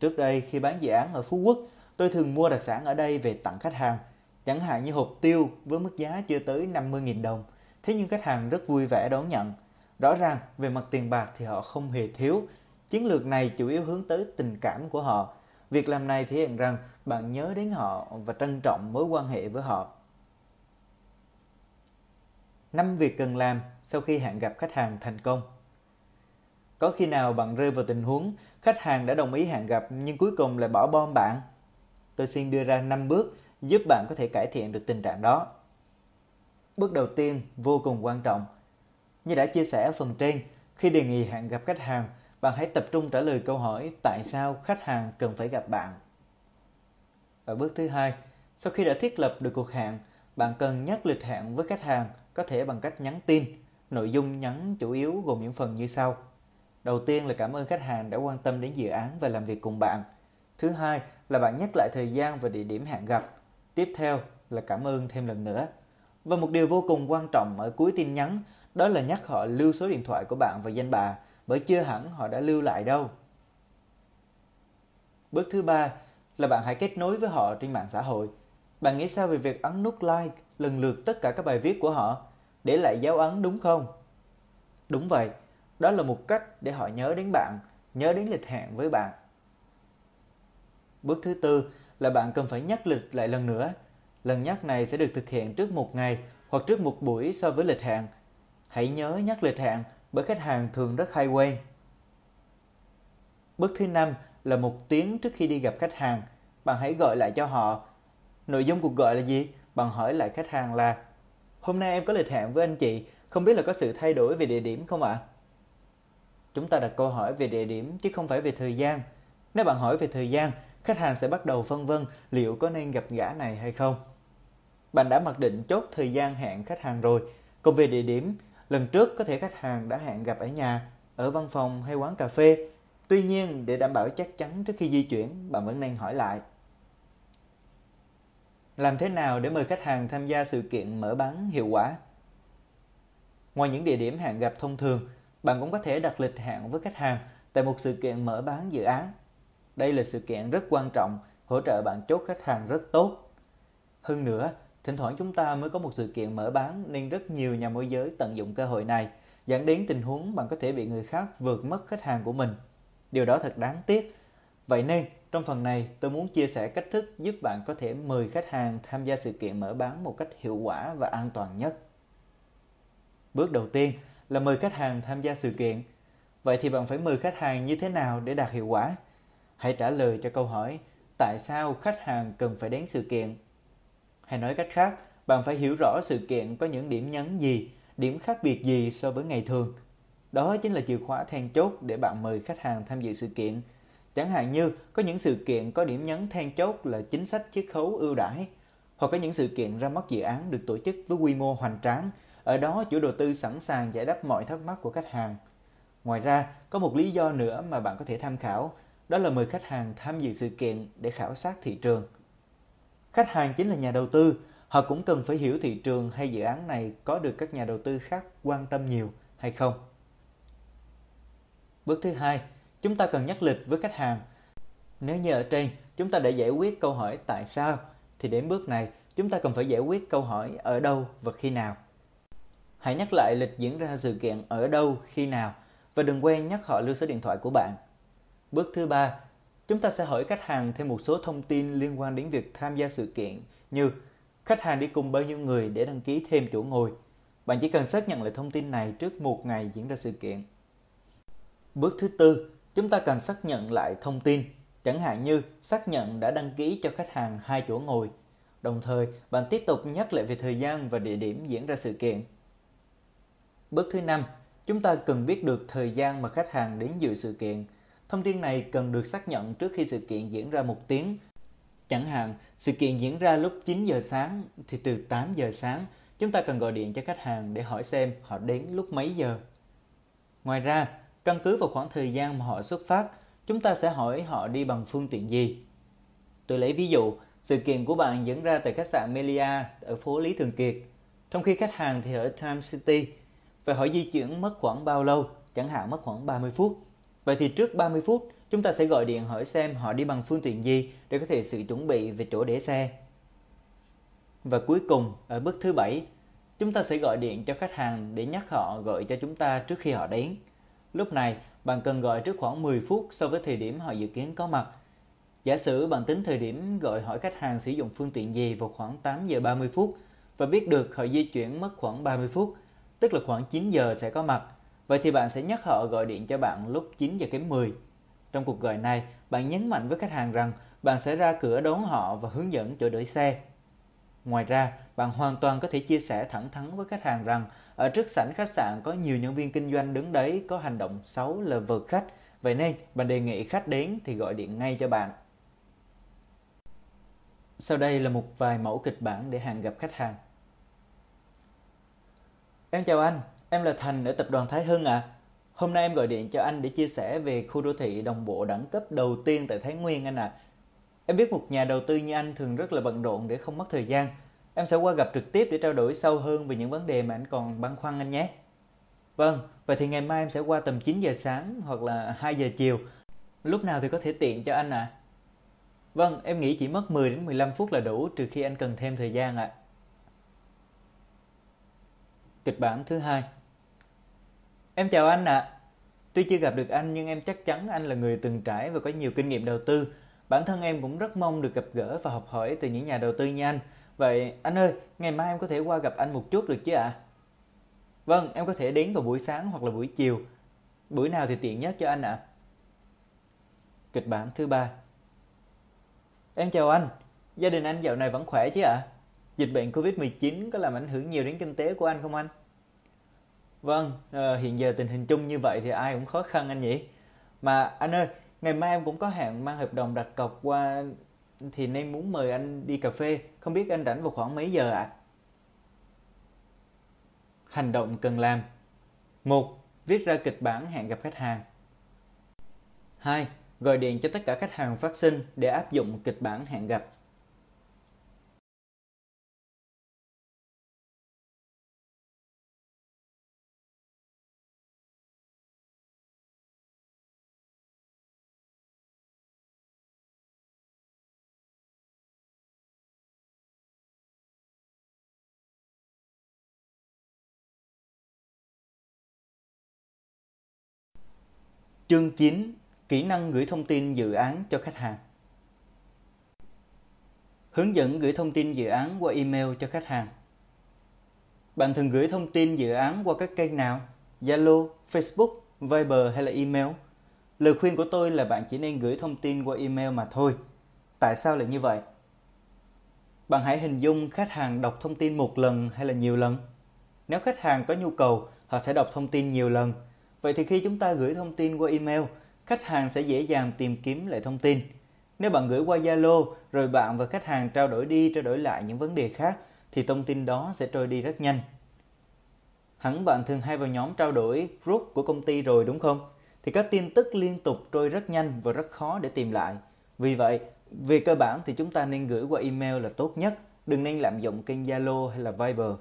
Trước đây khi bán dự án ở Phú Quốc, Tôi thường mua đặc sản ở đây về tặng khách hàng, chẳng hạn như hộp tiêu với mức giá chưa tới 50.000 đồng. Thế nhưng khách hàng rất vui vẻ đón nhận. Rõ ràng về mặt tiền bạc thì họ không hề thiếu. Chiến lược này chủ yếu hướng tới tình cảm của họ. Việc làm này thể hiện rằng bạn nhớ đến họ và trân trọng mối quan hệ với họ. Năm việc cần làm sau khi hẹn gặp khách hàng thành công. Có khi nào bạn rơi vào tình huống khách hàng đã đồng ý hẹn gặp nhưng cuối cùng lại bỏ bom bạn? tôi xin đưa ra 5 bước giúp bạn có thể cải thiện được tình trạng đó. Bước đầu tiên vô cùng quan trọng. Như đã chia sẻ ở phần trên, khi đề nghị hẹn gặp khách hàng, bạn hãy tập trung trả lời câu hỏi tại sao khách hàng cần phải gặp bạn. Và bước thứ hai, sau khi đã thiết lập được cuộc hẹn, bạn cần nhắc lịch hẹn với khách hàng có thể bằng cách nhắn tin. Nội dung nhắn chủ yếu gồm những phần như sau. Đầu tiên là cảm ơn khách hàng đã quan tâm đến dự án và làm việc cùng bạn. Thứ hai là bạn nhắc lại thời gian và địa điểm hẹn gặp. Tiếp theo là cảm ơn thêm lần nữa. Và một điều vô cùng quan trọng ở cuối tin nhắn đó là nhắc họ lưu số điện thoại của bạn và danh bà, bởi chưa hẳn họ đã lưu lại đâu. Bước thứ ba là bạn hãy kết nối với họ trên mạng xã hội. Bạn nghĩ sao về việc ấn nút like lần lượt tất cả các bài viết của họ, để lại dấu ấn đúng không? Đúng vậy, đó là một cách để họ nhớ đến bạn, nhớ đến lịch hẹn với bạn. Bước thứ tư là bạn cần phải nhắc lịch lại lần nữa. Lần nhắc này sẽ được thực hiện trước một ngày hoặc trước một buổi so với lịch hẹn. Hãy nhớ nhắc lịch hẹn bởi khách hàng thường rất hay quên. Bước thứ năm là một tiếng trước khi đi gặp khách hàng. Bạn hãy gọi lại cho họ. Nội dung cuộc gọi là gì? Bằng hỏi lại khách hàng là Hôm nay em có lịch hẹn với anh chị, không biết là có sự thay đổi về địa điểm không ạ? À? Chúng ta đặt câu hỏi về địa điểm chứ không phải về thời gian. Nếu bạn hỏi về thời gian, khách hàng sẽ bắt đầu phân vân liệu có nên gặp gã này hay không. Bạn đã mặc định chốt thời gian hẹn khách hàng rồi. Còn về địa điểm, lần trước có thể khách hàng đã hẹn gặp ở nhà, ở văn phòng hay quán cà phê. Tuy nhiên, để đảm bảo chắc chắn trước khi di chuyển, bạn vẫn nên hỏi lại. Làm thế nào để mời khách hàng tham gia sự kiện mở bán hiệu quả? Ngoài những địa điểm hẹn gặp thông thường, bạn cũng có thể đặt lịch hẹn với khách hàng tại một sự kiện mở bán dự án. Đây là sự kiện rất quan trọng, hỗ trợ bạn chốt khách hàng rất tốt. Hơn nữa, thỉnh thoảng chúng ta mới có một sự kiện mở bán nên rất nhiều nhà môi giới tận dụng cơ hội này, dẫn đến tình huống bạn có thể bị người khác vượt mất khách hàng của mình. Điều đó thật đáng tiếc. Vậy nên, trong phần này, tôi muốn chia sẻ cách thức giúp bạn có thể mời khách hàng tham gia sự kiện mở bán một cách hiệu quả và an toàn nhất. Bước đầu tiên là mời khách hàng tham gia sự kiện. Vậy thì bạn phải mời khách hàng như thế nào để đạt hiệu quả? Hãy trả lời cho câu hỏi tại sao khách hàng cần phải đến sự kiện. Hay nói cách khác, bạn phải hiểu rõ sự kiện có những điểm nhấn gì, điểm khác biệt gì so với ngày thường. Đó chính là chìa khóa then chốt để bạn mời khách hàng tham dự sự kiện. Chẳng hạn như có những sự kiện có điểm nhấn then chốt là chính sách chiết khấu ưu đãi, hoặc có những sự kiện ra mắt dự án được tổ chức với quy mô hoành tráng, ở đó chủ đầu tư sẵn sàng giải đáp mọi thắc mắc của khách hàng. Ngoài ra, có một lý do nữa mà bạn có thể tham khảo, đó là mời khách hàng tham dự sự kiện để khảo sát thị trường. Khách hàng chính là nhà đầu tư, họ cũng cần phải hiểu thị trường hay dự án này có được các nhà đầu tư khác quan tâm nhiều hay không. Bước thứ hai, chúng ta cần nhắc lịch với khách hàng. Nếu như ở trên chúng ta đã giải quyết câu hỏi tại sao, thì đến bước này chúng ta cần phải giải quyết câu hỏi ở đâu và khi nào. Hãy nhắc lại lịch diễn ra sự kiện ở đâu, khi nào và đừng quên nhắc họ lưu số điện thoại của bạn. Bước thứ ba, chúng ta sẽ hỏi khách hàng thêm một số thông tin liên quan đến việc tham gia sự kiện như khách hàng đi cùng bao nhiêu người để đăng ký thêm chỗ ngồi. Bạn chỉ cần xác nhận lại thông tin này trước một ngày diễn ra sự kiện. Bước thứ tư, chúng ta cần xác nhận lại thông tin, chẳng hạn như xác nhận đã đăng ký cho khách hàng hai chỗ ngồi. Đồng thời, bạn tiếp tục nhắc lại về thời gian và địa điểm diễn ra sự kiện. Bước thứ năm, chúng ta cần biết được thời gian mà khách hàng đến dự sự kiện. Thông tin này cần được xác nhận trước khi sự kiện diễn ra một tiếng. Chẳng hạn, sự kiện diễn ra lúc 9 giờ sáng thì từ 8 giờ sáng, chúng ta cần gọi điện cho khách hàng để hỏi xem họ đến lúc mấy giờ. Ngoài ra, căn cứ vào khoảng thời gian mà họ xuất phát, chúng ta sẽ hỏi họ đi bằng phương tiện gì. Tôi lấy ví dụ, sự kiện của bạn diễn ra tại khách sạn Melia ở phố Lý Thường Kiệt, trong khi khách hàng thì ở Times City – Vậy hỏi di chuyển mất khoảng bao lâu? Chẳng hạn mất khoảng 30 phút. Vậy thì trước 30 phút, chúng ta sẽ gọi điện hỏi xem họ đi bằng phương tiện gì để có thể sự chuẩn bị về chỗ để xe. Và cuối cùng, ở bước thứ bảy, chúng ta sẽ gọi điện cho khách hàng để nhắc họ gọi cho chúng ta trước khi họ đến. Lúc này, bạn cần gọi trước khoảng 10 phút so với thời điểm họ dự kiến có mặt. Giả sử bạn tính thời điểm gọi hỏi khách hàng sử dụng phương tiện gì vào khoảng 8 giờ 30 phút và biết được họ di chuyển mất khoảng 30 phút tức là khoảng 9 giờ sẽ có mặt. Vậy thì bạn sẽ nhắc họ gọi điện cho bạn lúc 9 giờ kém 10. Trong cuộc gọi này, bạn nhấn mạnh với khách hàng rằng bạn sẽ ra cửa đón họ và hướng dẫn chỗ đợi xe. Ngoài ra, bạn hoàn toàn có thể chia sẻ thẳng thắn với khách hàng rằng ở trước sảnh khách sạn có nhiều nhân viên kinh doanh đứng đấy có hành động xấu là vượt khách. Vậy nên, bạn đề nghị khách đến thì gọi điện ngay cho bạn. Sau đây là một vài mẫu kịch bản để hẹn gặp khách hàng. Em chào anh, em là Thành ở tập đoàn Thái Hưng ạ. À. Hôm nay em gọi điện cho anh để chia sẻ về khu đô thị đồng bộ đẳng cấp đầu tiên tại Thái Nguyên anh ạ. À. Em biết một nhà đầu tư như anh thường rất là bận rộn để không mất thời gian. Em sẽ qua gặp trực tiếp để trao đổi sâu hơn về những vấn đề mà anh còn băn khoăn anh nhé. Vâng, vậy thì ngày mai em sẽ qua tầm 9 giờ sáng hoặc là 2 giờ chiều. Lúc nào thì có thể tiện cho anh ạ? À? Vâng, em nghĩ chỉ mất 10 đến 15 phút là đủ trừ khi anh cần thêm thời gian ạ. À. Kịch bản thứ hai Em chào anh ạ. À. Tuy chưa gặp được anh nhưng em chắc chắn anh là người từng trải và có nhiều kinh nghiệm đầu tư. Bản thân em cũng rất mong được gặp gỡ và học hỏi từ những nhà đầu tư như anh. Vậy anh ơi, ngày mai em có thể qua gặp anh một chút được chứ ạ? À? Vâng, em có thể đến vào buổi sáng hoặc là buổi chiều. Buổi nào thì tiện nhất cho anh ạ? À? Kịch bản thứ ba Em chào anh, gia đình anh dạo này vẫn khỏe chứ ạ? À? Dịch bệnh Covid-19 có làm ảnh hưởng nhiều đến kinh tế của anh không anh? Vâng, à, hiện giờ tình hình chung như vậy thì ai cũng khó khăn anh nhỉ? Mà anh ơi, ngày mai em cũng có hẹn mang hợp đồng đặt cọc qua thì nên muốn mời anh đi cà phê, không biết anh rảnh vào khoảng mấy giờ ạ? À? Hành động cần làm một Viết ra kịch bản hẹn gặp khách hàng 2. Gọi điện cho tất cả khách hàng phát sinh để áp dụng kịch bản hẹn gặp Chương 9 Kỹ năng gửi thông tin dự án cho khách hàng Hướng dẫn gửi thông tin dự án qua email cho khách hàng Bạn thường gửi thông tin dự án qua các kênh nào? Zalo, Facebook, Viber hay là email? Lời khuyên của tôi là bạn chỉ nên gửi thông tin qua email mà thôi. Tại sao lại như vậy? Bạn hãy hình dung khách hàng đọc thông tin một lần hay là nhiều lần. Nếu khách hàng có nhu cầu, họ sẽ đọc thông tin nhiều lần – Vậy thì khi chúng ta gửi thông tin qua email, khách hàng sẽ dễ dàng tìm kiếm lại thông tin. Nếu bạn gửi qua Zalo rồi bạn và khách hàng trao đổi đi trao đổi lại những vấn đề khác thì thông tin đó sẽ trôi đi rất nhanh. Hẳn bạn thường hay vào nhóm trao đổi group của công ty rồi đúng không? Thì các tin tức liên tục trôi rất nhanh và rất khó để tìm lại. Vì vậy, về cơ bản thì chúng ta nên gửi qua email là tốt nhất, đừng nên lạm dụng kênh Zalo hay là Viber.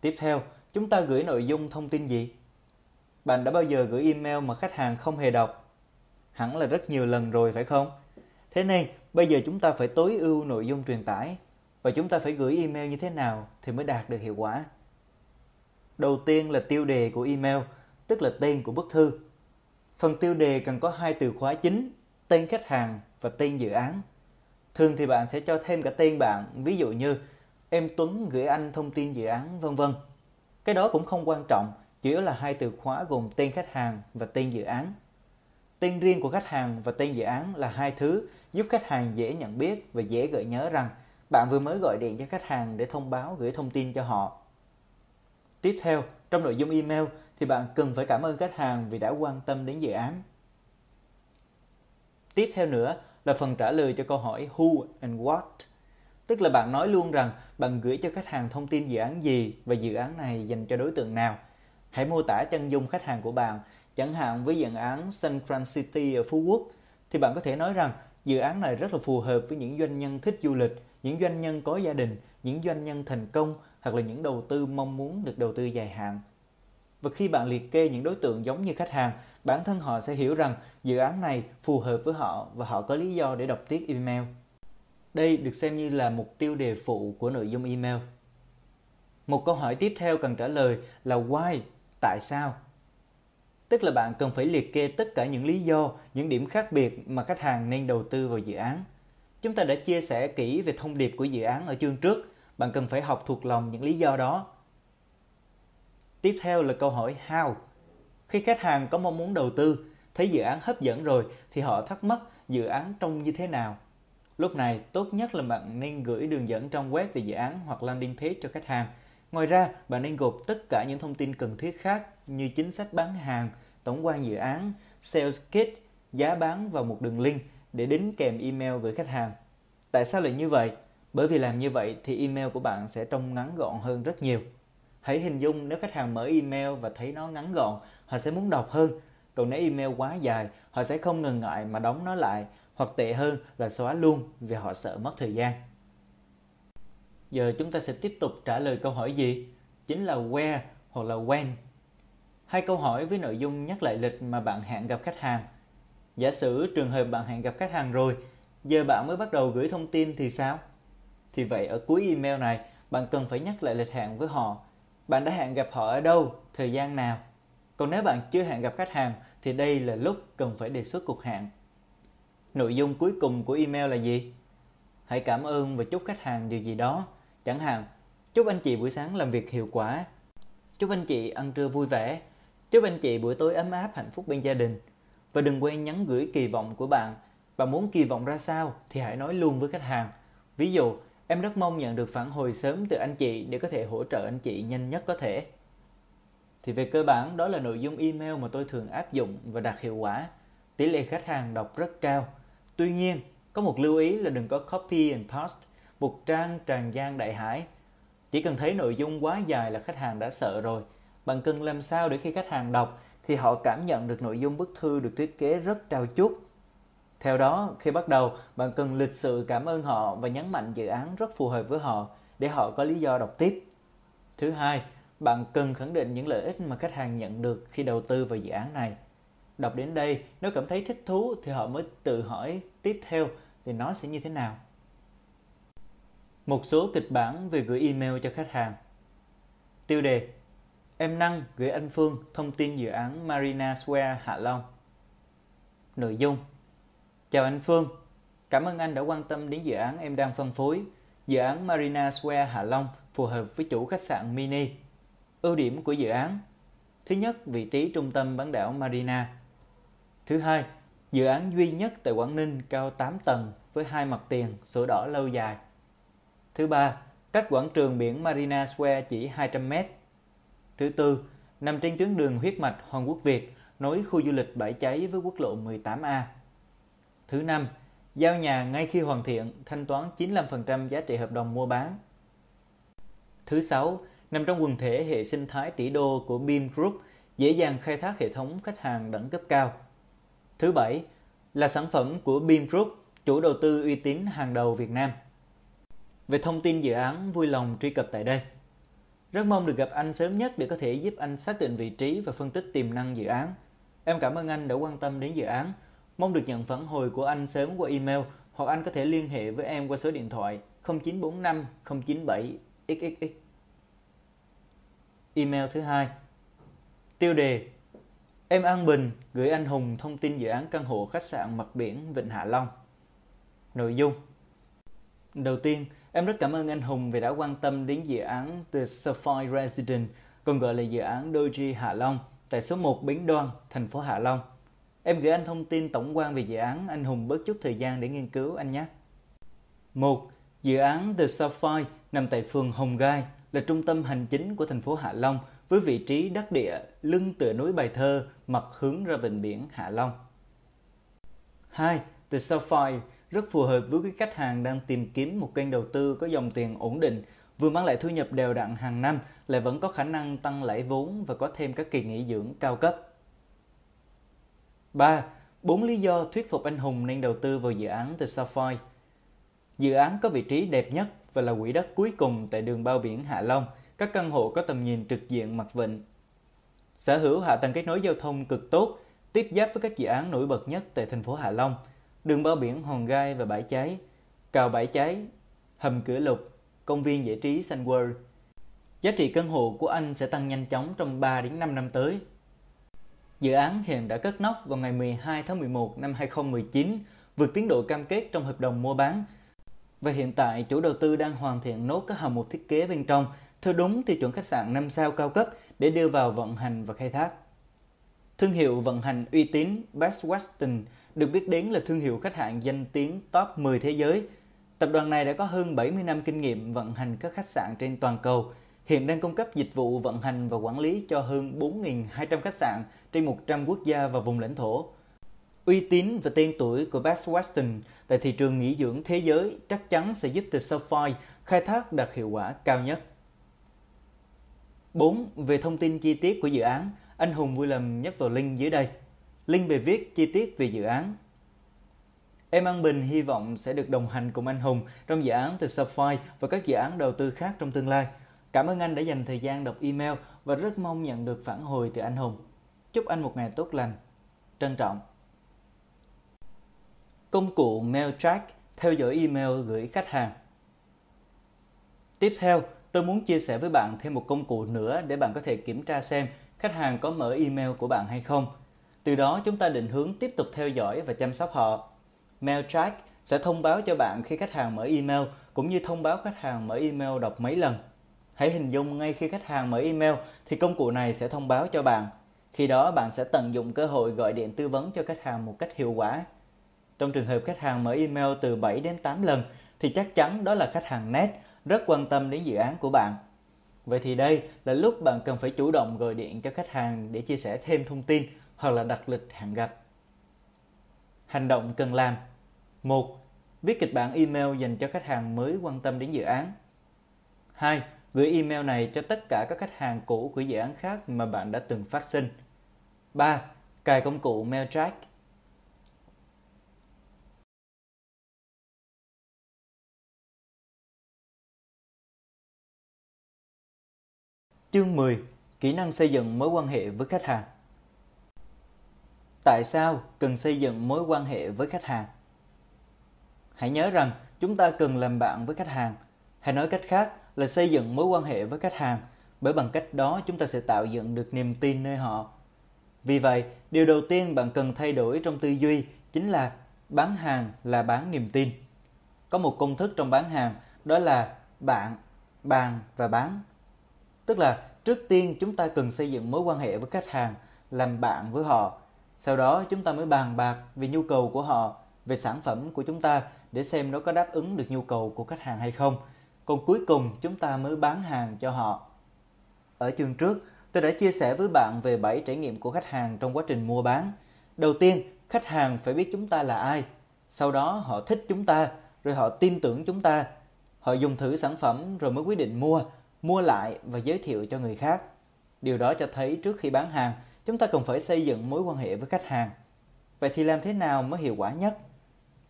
Tiếp theo, chúng ta gửi nội dung thông tin gì? Bạn đã bao giờ gửi email mà khách hàng không hề đọc? Hẳn là rất nhiều lần rồi phải không? Thế nên, bây giờ chúng ta phải tối ưu nội dung truyền tải và chúng ta phải gửi email như thế nào thì mới đạt được hiệu quả. Đầu tiên là tiêu đề của email, tức là tên của bức thư. Phần tiêu đề cần có hai từ khóa chính, tên khách hàng và tên dự án. Thường thì bạn sẽ cho thêm cả tên bạn, ví dụ như em Tuấn gửi anh thông tin dự án vân vân. Cái đó cũng không quan trọng, chủ yếu là hai từ khóa gồm tên khách hàng và tên dự án. Tên riêng của khách hàng và tên dự án là hai thứ giúp khách hàng dễ nhận biết và dễ gợi nhớ rằng bạn vừa mới gọi điện cho khách hàng để thông báo gửi thông tin cho họ. Tiếp theo, trong nội dung email thì bạn cần phải cảm ơn khách hàng vì đã quan tâm đến dự án. Tiếp theo nữa là phần trả lời cho câu hỏi who and what. Tức là bạn nói luôn rằng bạn gửi cho khách hàng thông tin dự án gì và dự án này dành cho đối tượng nào – Hãy mô tả chân dung khách hàng của bạn, chẳng hạn với dự án Sunfront City ở Phú Quốc, thì bạn có thể nói rằng dự án này rất là phù hợp với những doanh nhân thích du lịch, những doanh nhân có gia đình, những doanh nhân thành công hoặc là những đầu tư mong muốn được đầu tư dài hạn. Và khi bạn liệt kê những đối tượng giống như khách hàng, bản thân họ sẽ hiểu rằng dự án này phù hợp với họ và họ có lý do để đọc tiếp email. Đây được xem như là mục tiêu đề phụ của nội dung email. Một câu hỏi tiếp theo cần trả lời là why tại sao? Tức là bạn cần phải liệt kê tất cả những lý do, những điểm khác biệt mà khách hàng nên đầu tư vào dự án. Chúng ta đã chia sẻ kỹ về thông điệp của dự án ở chương trước. Bạn cần phải học thuộc lòng những lý do đó. Tiếp theo là câu hỏi how. Khi khách hàng có mong muốn đầu tư, thấy dự án hấp dẫn rồi thì họ thắc mắc dự án trông như thế nào. Lúc này, tốt nhất là bạn nên gửi đường dẫn trong web về dự án hoặc landing page cho khách hàng. Ngoài ra, bạn nên gộp tất cả những thông tin cần thiết khác như chính sách bán hàng, tổng quan dự án, sales kit, giá bán vào một đường link để đính kèm email gửi khách hàng. Tại sao lại như vậy? Bởi vì làm như vậy thì email của bạn sẽ trông ngắn gọn hơn rất nhiều. Hãy hình dung nếu khách hàng mở email và thấy nó ngắn gọn, họ sẽ muốn đọc hơn. Còn nếu email quá dài, họ sẽ không ngần ngại mà đóng nó lại, hoặc tệ hơn là xóa luôn vì họ sợ mất thời gian. Giờ chúng ta sẽ tiếp tục trả lời câu hỏi gì? Chính là where hoặc là when. Hai câu hỏi với nội dung nhắc lại lịch mà bạn hẹn gặp khách hàng. Giả sử trường hợp bạn hẹn gặp khách hàng rồi, giờ bạn mới bắt đầu gửi thông tin thì sao? Thì vậy ở cuối email này, bạn cần phải nhắc lại lịch hẹn với họ. Bạn đã hẹn gặp họ ở đâu, thời gian nào? Còn nếu bạn chưa hẹn gặp khách hàng thì đây là lúc cần phải đề xuất cuộc hẹn. Nội dung cuối cùng của email là gì? Hãy cảm ơn và chúc khách hàng điều gì đó. Chẳng hạn, chúc anh chị buổi sáng làm việc hiệu quả. Chúc anh chị ăn trưa vui vẻ. Chúc anh chị buổi tối ấm áp hạnh phúc bên gia đình. Và đừng quên nhắn gửi kỳ vọng của bạn. Bạn muốn kỳ vọng ra sao thì hãy nói luôn với khách hàng. Ví dụ, em rất mong nhận được phản hồi sớm từ anh chị để có thể hỗ trợ anh chị nhanh nhất có thể. Thì về cơ bản đó là nội dung email mà tôi thường áp dụng và đạt hiệu quả. Tỷ lệ khách hàng đọc rất cao. Tuy nhiên, có một lưu ý là đừng có copy and paste phục trang tràn gian đại hải. Chỉ cần thấy nội dung quá dài là khách hàng đã sợ rồi. Bạn cần làm sao để khi khách hàng đọc thì họ cảm nhận được nội dung bức thư được thiết kế rất trao chuốt. Theo đó, khi bắt đầu, bạn cần lịch sự cảm ơn họ và nhấn mạnh dự án rất phù hợp với họ để họ có lý do đọc tiếp. Thứ hai, bạn cần khẳng định những lợi ích mà khách hàng nhận được khi đầu tư vào dự án này. Đọc đến đây, nếu cảm thấy thích thú thì họ mới tự hỏi tiếp theo thì nó sẽ như thế nào. Một số kịch bản về gửi email cho khách hàng. Tiêu đề Em Năng gửi anh Phương thông tin dự án Marina Square Hạ Long. Nội dung Chào anh Phương, cảm ơn anh đã quan tâm đến dự án em đang phân phối. Dự án Marina Square Hạ Long phù hợp với chủ khách sạn mini. Ưu điểm của dự án Thứ nhất, vị trí trung tâm bán đảo Marina. Thứ hai, dự án duy nhất tại Quảng Ninh cao 8 tầng với hai mặt tiền, sổ đỏ lâu dài. Thứ ba, cách quảng trường biển Marina Square chỉ 200 mét. Thứ tư, nằm trên tuyến đường huyết mạch Hoàng Quốc Việt, nối khu du lịch Bãi Cháy với quốc lộ 18A. Thứ năm, giao nhà ngay khi hoàn thiện, thanh toán 95% giá trị hợp đồng mua bán. Thứ sáu, nằm trong quần thể hệ sinh thái tỷ đô của Beam Group, dễ dàng khai thác hệ thống khách hàng đẳng cấp cao. Thứ bảy, là sản phẩm của Beam Group, chủ đầu tư uy tín hàng đầu Việt Nam. Về thông tin dự án, vui lòng truy cập tại đây. Rất mong được gặp anh sớm nhất để có thể giúp anh xác định vị trí và phân tích tiềm năng dự án. Em cảm ơn anh đã quan tâm đến dự án. Mong được nhận phản hồi của anh sớm qua email hoặc anh có thể liên hệ với em qua số điện thoại 0945 097 xxx. Email thứ hai Tiêu đề Em An Bình gửi anh Hùng thông tin dự án căn hộ khách sạn mặt biển Vịnh Hạ Long. Nội dung Đầu tiên, em rất cảm ơn anh Hùng vì đã quan tâm đến dự án The Sapphire Residence, còn gọi là dự án Doji Hạ Long, tại số 1 Bến Đoan, thành phố Hạ Long. Em gửi anh thông tin tổng quan về dự án, anh Hùng bớt chút thời gian để nghiên cứu anh nhé. 1. Dự án The Sapphire nằm tại phường Hồng Gai, là trung tâm hành chính của thành phố Hạ Long với vị trí đắc địa lưng tựa núi Bài Thơ, mặt hướng ra vịnh biển Hạ Long. 2. The Sapphire rất phù hợp với các khách hàng đang tìm kiếm một kênh đầu tư có dòng tiền ổn định, vừa mang lại thu nhập đều đặn hàng năm, lại vẫn có khả năng tăng lãi vốn và có thêm các kỳ nghỉ dưỡng cao cấp. 3. Bốn lý do thuyết phục anh Hùng nên đầu tư vào dự án The Sapphire. Dự án có vị trí đẹp nhất và là quỹ đất cuối cùng tại đường bao biển Hạ Long, các căn hộ có tầm nhìn trực diện mặt vịnh. Sở hữu hạ tầng kết nối giao thông cực tốt, tiếp giáp với các dự án nổi bật nhất tại thành phố Hạ Long, đường bao biển Hòn Gai và Bãi Cháy, cào Bãi Cháy, hầm cửa lục, công viên giải trí Sun World. Giá trị căn hộ của anh sẽ tăng nhanh chóng trong 3 đến 5 năm tới. Dự án hiện đã cất nóc vào ngày 12 tháng 11 năm 2019, vượt tiến độ cam kết trong hợp đồng mua bán và hiện tại chủ đầu tư đang hoàn thiện nốt các hạng mục thiết kế bên trong theo đúng tiêu chuẩn khách sạn 5 sao cao cấp để đưa vào vận hành và khai thác. Thương hiệu vận hành uy tín Best Western được biết đến là thương hiệu khách hàng danh tiếng top 10 thế giới. Tập đoàn này đã có hơn 70 năm kinh nghiệm vận hành các khách sạn trên toàn cầu, hiện đang cung cấp dịch vụ vận hành và quản lý cho hơn 4.200 khách sạn trên 100 quốc gia và vùng lãnh thổ. Uy tín và tên tuổi của Best Western tại thị trường nghỉ dưỡng thế giới chắc chắn sẽ giúp The Sapphire khai thác đạt hiệu quả cao nhất. 4. Về thông tin chi tiết của dự án, anh Hùng vui lòng nhấp vào link dưới đây. Link về viết chi tiết về dự án. Em An Bình hy vọng sẽ được đồng hành cùng anh Hùng trong dự án từ Sapphire và các dự án đầu tư khác trong tương lai. Cảm ơn anh đã dành thời gian đọc email và rất mong nhận được phản hồi từ anh Hùng. Chúc anh một ngày tốt lành. Trân trọng. Công cụ Mail Track theo dõi email gửi khách hàng. Tiếp theo, tôi muốn chia sẻ với bạn thêm một công cụ nữa để bạn có thể kiểm tra xem khách hàng có mở email của bạn hay không. Từ đó chúng ta định hướng tiếp tục theo dõi và chăm sóc họ. Mailtrack sẽ thông báo cho bạn khi khách hàng mở email, cũng như thông báo khách hàng mở email đọc mấy lần. Hãy hình dung ngay khi khách hàng mở email thì công cụ này sẽ thông báo cho bạn. Khi đó bạn sẽ tận dụng cơ hội gọi điện tư vấn cho khách hàng một cách hiệu quả. Trong trường hợp khách hàng mở email từ 7 đến 8 lần, thì chắc chắn đó là khách hàng net rất quan tâm đến dự án của bạn. Vậy thì đây là lúc bạn cần phải chủ động gọi điện cho khách hàng để chia sẻ thêm thông tin hoặc là đặt lịch hẹn gặp. Hành động cần làm 1. Viết kịch bản email dành cho khách hàng mới quan tâm đến dự án. 2. Gửi email này cho tất cả các khách hàng cũ của dự án khác mà bạn đã từng phát sinh. 3. Cài công cụ mailtrack Chương 10. Kỹ năng xây dựng mối quan hệ với khách hàng. Tại sao cần xây dựng mối quan hệ với khách hàng? Hãy nhớ rằng chúng ta cần làm bạn với khách hàng, hay nói cách khác là xây dựng mối quan hệ với khách hàng, bởi bằng cách đó chúng ta sẽ tạo dựng được niềm tin nơi họ. Vì vậy, điều đầu tiên bạn cần thay đổi trong tư duy chính là bán hàng là bán niềm tin. Có một công thức trong bán hàng đó là bạn, bàn và bán. Tức là trước tiên chúng ta cần xây dựng mối quan hệ với khách hàng, làm bạn với họ. Sau đó chúng ta mới bàn bạc về nhu cầu của họ, về sản phẩm của chúng ta để xem nó có đáp ứng được nhu cầu của khách hàng hay không. Còn cuối cùng chúng ta mới bán hàng cho họ. Ở chương trước, tôi đã chia sẻ với bạn về 7 trải nghiệm của khách hàng trong quá trình mua bán. Đầu tiên, khách hàng phải biết chúng ta là ai. Sau đó họ thích chúng ta, rồi họ tin tưởng chúng ta. Họ dùng thử sản phẩm rồi mới quyết định mua, mua lại và giới thiệu cho người khác. Điều đó cho thấy trước khi bán hàng, chúng ta cần phải xây dựng mối quan hệ với khách hàng. Vậy thì làm thế nào mới hiệu quả nhất?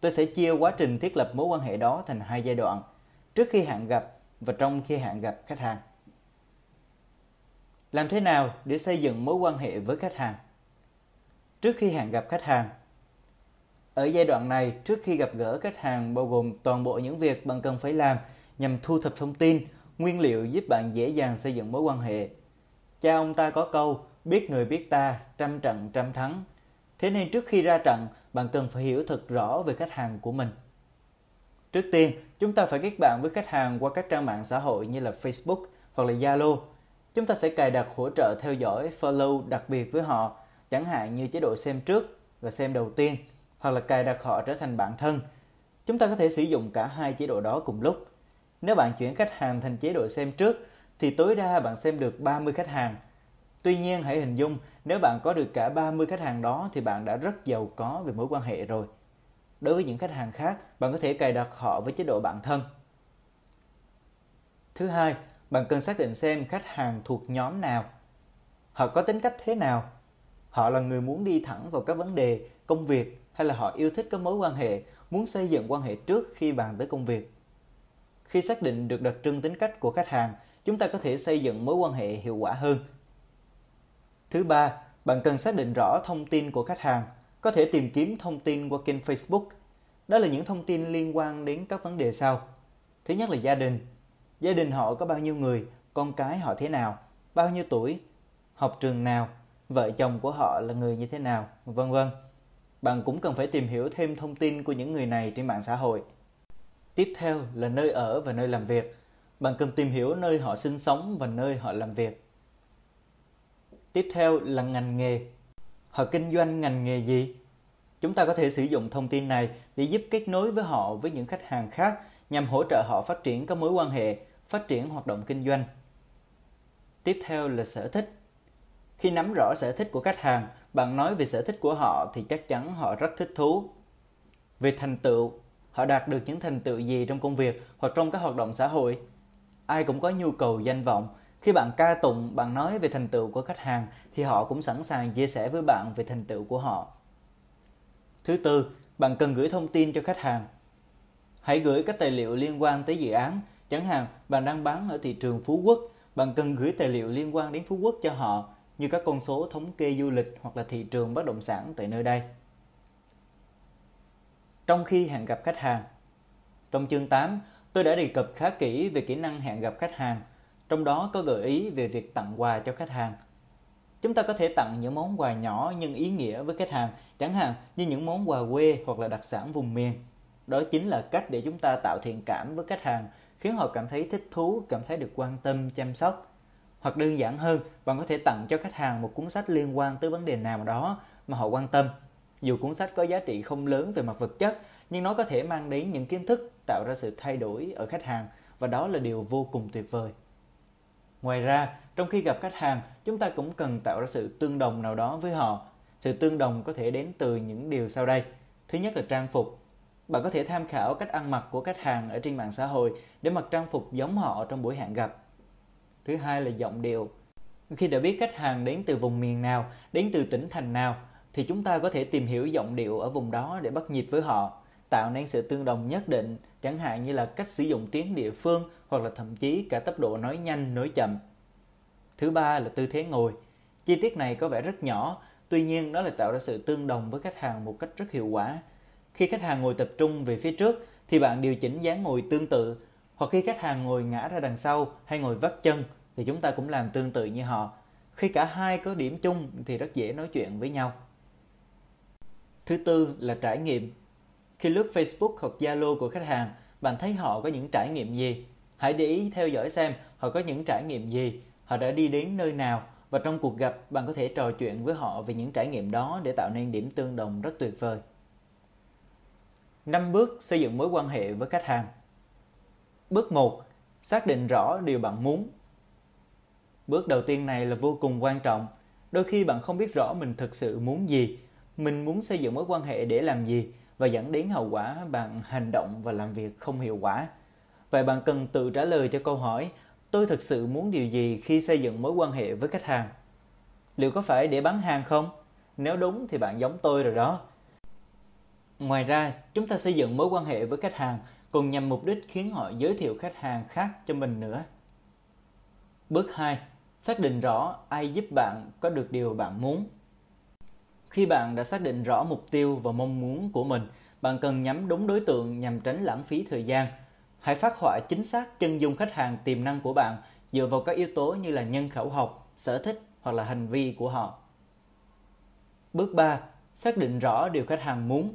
Tôi sẽ chia quá trình thiết lập mối quan hệ đó thành hai giai đoạn, trước khi hẹn gặp và trong khi hẹn gặp khách hàng. Làm thế nào để xây dựng mối quan hệ với khách hàng? Trước khi hẹn gặp khách hàng, ở giai đoạn này, trước khi gặp gỡ khách hàng bao gồm toàn bộ những việc bạn cần phải làm nhằm thu thập thông tin, nguyên liệu giúp bạn dễ dàng xây dựng mối quan hệ. Cha ông ta có câu, biết người biết ta, trăm trận trăm thắng. Thế nên trước khi ra trận, bạn cần phải hiểu thật rõ về khách hàng của mình. Trước tiên, chúng ta phải kết bạn với khách hàng qua các trang mạng xã hội như là Facebook hoặc là Zalo. Chúng ta sẽ cài đặt hỗ trợ theo dõi follow đặc biệt với họ, chẳng hạn như chế độ xem trước và xem đầu tiên, hoặc là cài đặt họ trở thành bạn thân. Chúng ta có thể sử dụng cả hai chế độ đó cùng lúc. Nếu bạn chuyển khách hàng thành chế độ xem trước, thì tối đa bạn xem được 30 khách hàng. Tuy nhiên hãy hình dung nếu bạn có được cả 30 khách hàng đó thì bạn đã rất giàu có về mối quan hệ rồi. Đối với những khách hàng khác, bạn có thể cài đặt họ với chế độ bạn thân. Thứ hai, bạn cần xác định xem khách hàng thuộc nhóm nào. Họ có tính cách thế nào? Họ là người muốn đi thẳng vào các vấn đề, công việc hay là họ yêu thích các mối quan hệ, muốn xây dựng quan hệ trước khi bàn tới công việc. Khi xác định được đặc trưng tính cách của khách hàng, chúng ta có thể xây dựng mối quan hệ hiệu quả hơn. Thứ ba, bạn cần xác định rõ thông tin của khách hàng, có thể tìm kiếm thông tin qua kênh Facebook. Đó là những thông tin liên quan đến các vấn đề sau. Thứ nhất là gia đình. Gia đình họ có bao nhiêu người, con cái họ thế nào, bao nhiêu tuổi, học trường nào, vợ chồng của họ là người như thế nào, vân vân. Bạn cũng cần phải tìm hiểu thêm thông tin của những người này trên mạng xã hội. Tiếp theo là nơi ở và nơi làm việc. Bạn cần tìm hiểu nơi họ sinh sống và nơi họ làm việc. Tiếp theo là ngành nghề. Họ kinh doanh ngành nghề gì? Chúng ta có thể sử dụng thông tin này để giúp kết nối với họ với những khách hàng khác nhằm hỗ trợ họ phát triển các mối quan hệ, phát triển hoạt động kinh doanh. Tiếp theo là sở thích. Khi nắm rõ sở thích của khách hàng, bạn nói về sở thích của họ thì chắc chắn họ rất thích thú. Về thành tựu, họ đạt được những thành tựu gì trong công việc hoặc trong các hoạt động xã hội. Ai cũng có nhu cầu danh vọng khi bạn ca tụng, bạn nói về thành tựu của khách hàng thì họ cũng sẵn sàng chia sẻ với bạn về thành tựu của họ. Thứ tư, bạn cần gửi thông tin cho khách hàng. Hãy gửi các tài liệu liên quan tới dự án, chẳng hạn bạn đang bán ở thị trường Phú Quốc, bạn cần gửi tài liệu liên quan đến Phú Quốc cho họ như các con số thống kê du lịch hoặc là thị trường bất động sản tại nơi đây. Trong khi hẹn gặp khách hàng Trong chương 8, tôi đã đề cập khá kỹ về kỹ năng hẹn gặp khách hàng, trong đó có gợi ý về việc tặng quà cho khách hàng. Chúng ta có thể tặng những món quà nhỏ nhưng ý nghĩa với khách hàng, chẳng hạn như những món quà quê hoặc là đặc sản vùng miền. Đó chính là cách để chúng ta tạo thiện cảm với khách hàng, khiến họ cảm thấy thích thú, cảm thấy được quan tâm, chăm sóc. Hoặc đơn giản hơn, bạn có thể tặng cho khách hàng một cuốn sách liên quan tới vấn đề nào đó mà họ quan tâm. Dù cuốn sách có giá trị không lớn về mặt vật chất, nhưng nó có thể mang đến những kiến thức tạo ra sự thay đổi ở khách hàng và đó là điều vô cùng tuyệt vời. Ngoài ra, trong khi gặp khách hàng, chúng ta cũng cần tạo ra sự tương đồng nào đó với họ. Sự tương đồng có thể đến từ những điều sau đây. Thứ nhất là trang phục. Bạn có thể tham khảo cách ăn mặc của khách hàng ở trên mạng xã hội để mặc trang phục giống họ trong buổi hẹn gặp. Thứ hai là giọng điệu. Khi đã biết khách hàng đến từ vùng miền nào, đến từ tỉnh thành nào, thì chúng ta có thể tìm hiểu giọng điệu ở vùng đó để bắt nhịp với họ, tạo nên sự tương đồng nhất định, chẳng hạn như là cách sử dụng tiếng địa phương hoặc là thậm chí cả tốc độ nói nhanh, nói chậm. Thứ ba là tư thế ngồi. Chi tiết này có vẻ rất nhỏ, tuy nhiên nó lại tạo ra sự tương đồng với khách hàng một cách rất hiệu quả. Khi khách hàng ngồi tập trung về phía trước thì bạn điều chỉnh dáng ngồi tương tự, hoặc khi khách hàng ngồi ngã ra đằng sau hay ngồi vắt chân thì chúng ta cũng làm tương tự như họ. Khi cả hai có điểm chung thì rất dễ nói chuyện với nhau. Thứ tư là trải nghiệm. Khi lướt Facebook hoặc Zalo của khách hàng, bạn thấy họ có những trải nghiệm gì? Hãy để ý theo dõi xem họ có những trải nghiệm gì, họ đã đi đến nơi nào và trong cuộc gặp bạn có thể trò chuyện với họ về những trải nghiệm đó để tạo nên điểm tương đồng rất tuyệt vời. 5 bước xây dựng mối quan hệ với khách hàng. Bước 1. Xác định rõ điều bạn muốn. Bước đầu tiên này là vô cùng quan trọng. Đôi khi bạn không biết rõ mình thực sự muốn gì, mình muốn xây dựng mối quan hệ để làm gì và dẫn đến hậu quả bạn hành động và làm việc không hiệu quả. Vậy bạn cần tự trả lời cho câu hỏi tôi thực sự muốn điều gì khi xây dựng mối quan hệ với khách hàng? Liệu có phải để bán hàng không? Nếu đúng thì bạn giống tôi rồi đó. Ngoài ra, chúng ta xây dựng mối quan hệ với khách hàng còn nhằm mục đích khiến họ giới thiệu khách hàng khác cho mình nữa. Bước 2. Xác định rõ ai giúp bạn có được điều bạn muốn. Khi bạn đã xác định rõ mục tiêu và mong muốn của mình, bạn cần nhắm đúng đối tượng nhằm tránh lãng phí thời gian. Hãy phát họa chính xác chân dung khách hàng tiềm năng của bạn dựa vào các yếu tố như là nhân khẩu học, sở thích hoặc là hành vi của họ. Bước 3. Xác định rõ điều khách hàng muốn.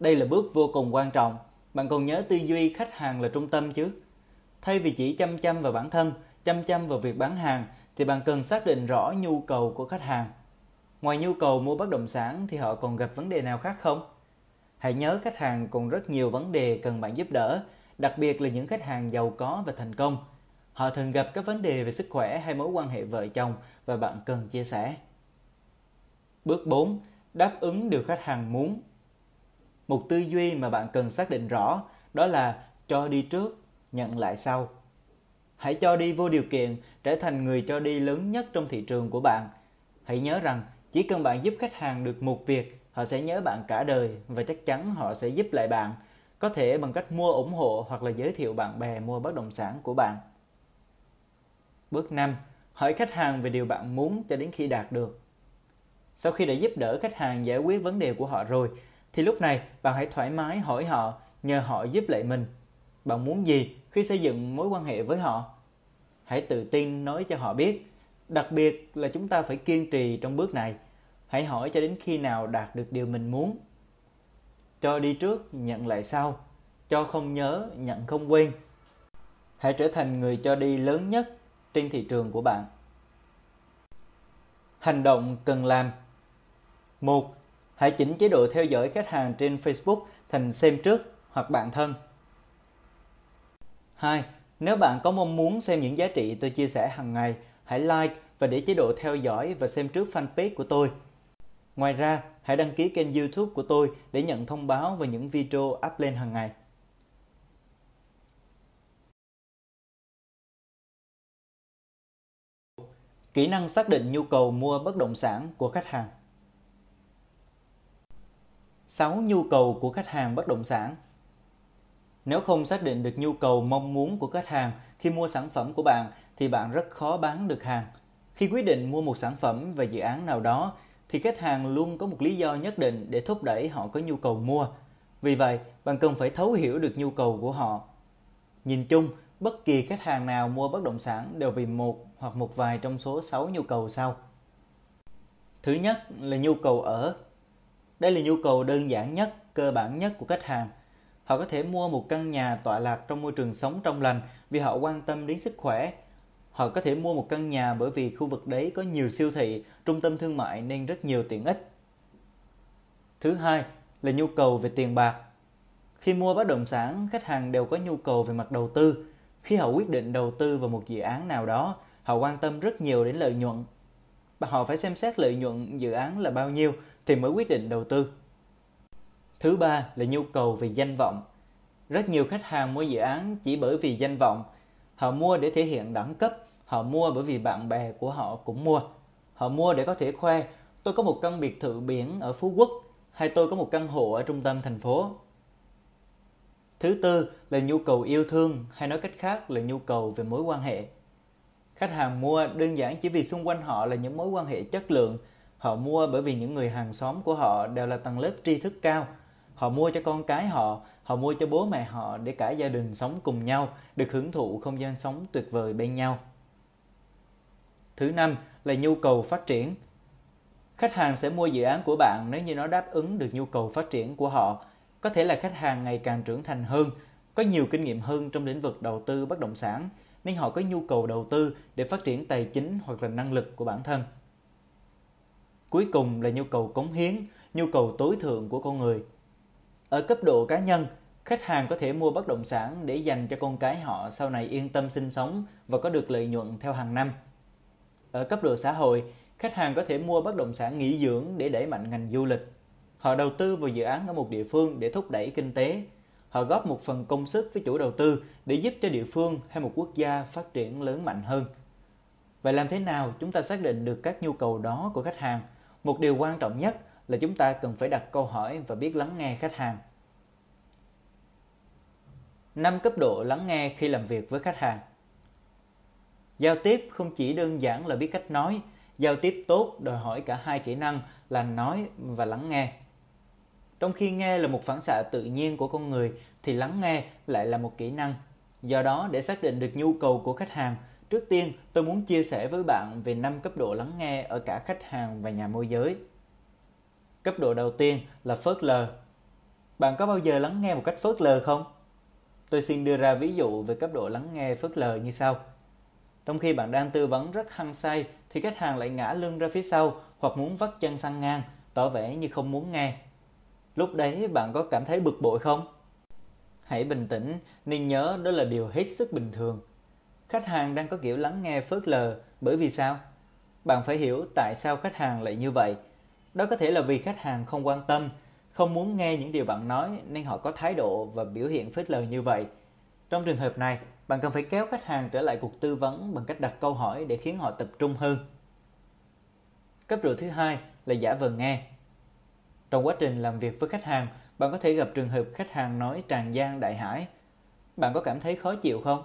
Đây là bước vô cùng quan trọng. Bạn còn nhớ tư duy khách hàng là trung tâm chứ? Thay vì chỉ chăm chăm vào bản thân, chăm chăm vào việc bán hàng thì bạn cần xác định rõ nhu cầu của khách hàng Ngoài nhu cầu mua bất động sản thì họ còn gặp vấn đề nào khác không? Hãy nhớ khách hàng còn rất nhiều vấn đề cần bạn giúp đỡ, đặc biệt là những khách hàng giàu có và thành công. Họ thường gặp các vấn đề về sức khỏe hay mối quan hệ vợ chồng và bạn cần chia sẻ. Bước 4. Đáp ứng điều khách hàng muốn. Một tư duy mà bạn cần xác định rõ đó là cho đi trước, nhận lại sau. Hãy cho đi vô điều kiện, trở thành người cho đi lớn nhất trong thị trường của bạn. Hãy nhớ rằng chỉ cần bạn giúp khách hàng được một việc, họ sẽ nhớ bạn cả đời và chắc chắn họ sẽ giúp lại bạn, có thể bằng cách mua ủng hộ hoặc là giới thiệu bạn bè mua bất động sản của bạn. Bước 5. Hỏi khách hàng về điều bạn muốn cho đến khi đạt được. Sau khi đã giúp đỡ khách hàng giải quyết vấn đề của họ rồi, thì lúc này bạn hãy thoải mái hỏi họ, nhờ họ giúp lại mình. Bạn muốn gì khi xây dựng mối quan hệ với họ? Hãy tự tin nói cho họ biết. Đặc biệt là chúng ta phải kiên trì trong bước này Hãy hỏi cho đến khi nào đạt được điều mình muốn. Cho đi trước, nhận lại sau. Cho không nhớ, nhận không quên. Hãy trở thành người cho đi lớn nhất trên thị trường của bạn. Hành động cần làm. một Hãy chỉnh chế độ theo dõi khách hàng trên Facebook thành xem trước hoặc bạn thân. 2. Nếu bạn có mong muốn xem những giá trị tôi chia sẻ hàng ngày, hãy like và để chế độ theo dõi và xem trước fanpage của tôi Ngoài ra, hãy đăng ký kênh YouTube của tôi để nhận thông báo về những video up lên hàng ngày. Kỹ năng xác định nhu cầu mua bất động sản của khách hàng. 6 nhu cầu của khách hàng bất động sản. Nếu không xác định được nhu cầu mong muốn của khách hàng khi mua sản phẩm của bạn thì bạn rất khó bán được hàng. Khi quyết định mua một sản phẩm và dự án nào đó thì khách hàng luôn có một lý do nhất định để thúc đẩy họ có nhu cầu mua. Vì vậy, bạn cần phải thấu hiểu được nhu cầu của họ. Nhìn chung, bất kỳ khách hàng nào mua bất động sản đều vì một hoặc một vài trong số 6 nhu cầu sau. Thứ nhất là nhu cầu ở. Đây là nhu cầu đơn giản nhất, cơ bản nhất của khách hàng. Họ có thể mua một căn nhà tọa lạc trong môi trường sống trong lành vì họ quan tâm đến sức khỏe. Họ có thể mua một căn nhà bởi vì khu vực đấy có nhiều siêu thị, trung tâm thương mại nên rất nhiều tiện ích. Thứ hai là nhu cầu về tiền bạc. Khi mua bất động sản, khách hàng đều có nhu cầu về mặt đầu tư. Khi họ quyết định đầu tư vào một dự án nào đó, họ quan tâm rất nhiều đến lợi nhuận. Và họ phải xem xét lợi nhuận dự án là bao nhiêu thì mới quyết định đầu tư. Thứ ba là nhu cầu về danh vọng. Rất nhiều khách hàng mua dự án chỉ bởi vì danh vọng. Họ mua để thể hiện đẳng cấp, họ mua bởi vì bạn bè của họ cũng mua. Họ mua để có thể khoe, tôi có một căn biệt thự biển ở Phú Quốc, hay tôi có một căn hộ ở trung tâm thành phố. Thứ tư là nhu cầu yêu thương, hay nói cách khác là nhu cầu về mối quan hệ. Khách hàng mua đơn giản chỉ vì xung quanh họ là những mối quan hệ chất lượng. Họ mua bởi vì những người hàng xóm của họ đều là tầng lớp tri thức cao. Họ mua cho con cái họ, họ mua cho bố mẹ họ để cả gia đình sống cùng nhau, được hưởng thụ không gian sống tuyệt vời bên nhau. Thứ năm là nhu cầu phát triển. Khách hàng sẽ mua dự án của bạn nếu như nó đáp ứng được nhu cầu phát triển của họ. Có thể là khách hàng ngày càng trưởng thành hơn, có nhiều kinh nghiệm hơn trong lĩnh vực đầu tư bất động sản – nên họ có nhu cầu đầu tư để phát triển tài chính hoặc là năng lực của bản thân. Cuối cùng là nhu cầu cống hiến, nhu cầu tối thượng của con người. Ở cấp độ cá nhân, khách hàng có thể mua bất động sản để dành cho con cái họ sau này yên tâm sinh sống và có được lợi nhuận theo hàng năm. Ở cấp độ xã hội, khách hàng có thể mua bất động sản nghỉ dưỡng để đẩy mạnh ngành du lịch. Họ đầu tư vào dự án ở một địa phương để thúc đẩy kinh tế, họ góp một phần công sức với chủ đầu tư để giúp cho địa phương hay một quốc gia phát triển lớn mạnh hơn. Vậy làm thế nào chúng ta xác định được các nhu cầu đó của khách hàng? Một điều quan trọng nhất là chúng ta cần phải đặt câu hỏi và biết lắng nghe khách hàng. Năm cấp độ lắng nghe khi làm việc với khách hàng. Giao tiếp không chỉ đơn giản là biết cách nói, giao tiếp tốt đòi hỏi cả hai kỹ năng là nói và lắng nghe. Trong khi nghe là một phản xạ tự nhiên của con người thì lắng nghe lại là một kỹ năng. Do đó để xác định được nhu cầu của khách hàng, trước tiên tôi muốn chia sẻ với bạn về 5 cấp độ lắng nghe ở cả khách hàng và nhà môi giới. Cấp độ đầu tiên là phớt lờ. Bạn có bao giờ lắng nghe một cách phớt lờ không? Tôi xin đưa ra ví dụ về cấp độ lắng nghe phớt lờ như sau. Trong khi bạn đang tư vấn rất hăng say thì khách hàng lại ngã lưng ra phía sau hoặc muốn vắt chân sang ngang, tỏ vẻ như không muốn nghe Lúc đấy bạn có cảm thấy bực bội không? Hãy bình tĩnh, nên nhớ đó là điều hết sức bình thường. Khách hàng đang có kiểu lắng nghe phớt lờ bởi vì sao? Bạn phải hiểu tại sao khách hàng lại như vậy. Đó có thể là vì khách hàng không quan tâm, không muốn nghe những điều bạn nói nên họ có thái độ và biểu hiện phớt lờ như vậy. Trong trường hợp này, bạn cần phải kéo khách hàng trở lại cuộc tư vấn bằng cách đặt câu hỏi để khiến họ tập trung hơn. Cấp độ thứ hai là giả vờ nghe. Trong quá trình làm việc với khách hàng, bạn có thể gặp trường hợp khách hàng nói tràn gian đại hải. Bạn có cảm thấy khó chịu không?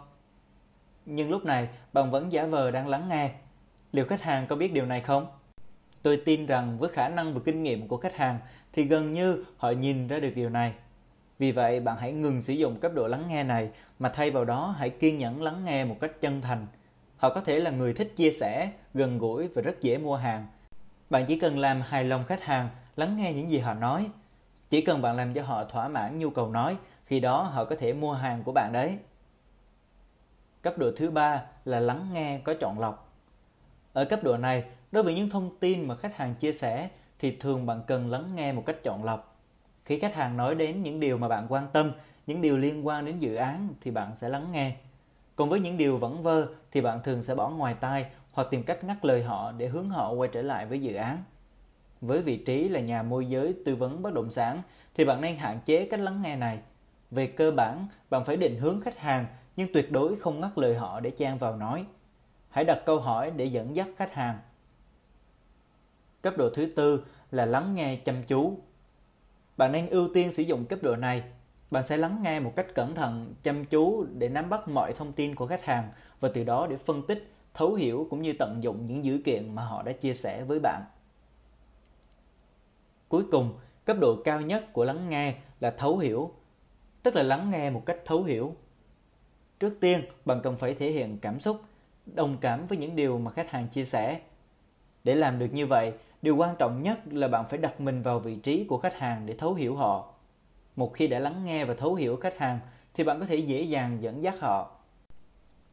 Nhưng lúc này, bạn vẫn giả vờ đang lắng nghe. Liệu khách hàng có biết điều này không? Tôi tin rằng với khả năng và kinh nghiệm của khách hàng thì gần như họ nhìn ra được điều này. Vì vậy, bạn hãy ngừng sử dụng cấp độ lắng nghe này mà thay vào đó hãy kiên nhẫn lắng nghe một cách chân thành. Họ có thể là người thích chia sẻ, gần gũi và rất dễ mua hàng. Bạn chỉ cần làm hài lòng khách hàng lắng nghe những gì họ nói. Chỉ cần bạn làm cho họ thỏa mãn nhu cầu nói, khi đó họ có thể mua hàng của bạn đấy. Cấp độ thứ ba là lắng nghe có chọn lọc. Ở cấp độ này, đối với những thông tin mà khách hàng chia sẻ thì thường bạn cần lắng nghe một cách chọn lọc. Khi khách hàng nói đến những điều mà bạn quan tâm, những điều liên quan đến dự án thì bạn sẽ lắng nghe. Còn với những điều vẩn vơ thì bạn thường sẽ bỏ ngoài tai hoặc tìm cách ngắt lời họ để hướng họ quay trở lại với dự án. Với vị trí là nhà môi giới tư vấn bất động sản thì bạn nên hạn chế cách lắng nghe này. Về cơ bản, bạn phải định hướng khách hàng nhưng tuyệt đối không ngắt lời họ để chen vào nói. Hãy đặt câu hỏi để dẫn dắt khách hàng. Cấp độ thứ tư là lắng nghe chăm chú. Bạn nên ưu tiên sử dụng cấp độ này. Bạn sẽ lắng nghe một cách cẩn thận, chăm chú để nắm bắt mọi thông tin của khách hàng và từ đó để phân tích, thấu hiểu cũng như tận dụng những dữ kiện mà họ đã chia sẻ với bạn. Cuối cùng, cấp độ cao nhất của lắng nghe là thấu hiểu, tức là lắng nghe một cách thấu hiểu. Trước tiên, bạn cần phải thể hiện cảm xúc, đồng cảm với những điều mà khách hàng chia sẻ. Để làm được như vậy, điều quan trọng nhất là bạn phải đặt mình vào vị trí của khách hàng để thấu hiểu họ. Một khi đã lắng nghe và thấu hiểu khách hàng thì bạn có thể dễ dàng dẫn dắt họ.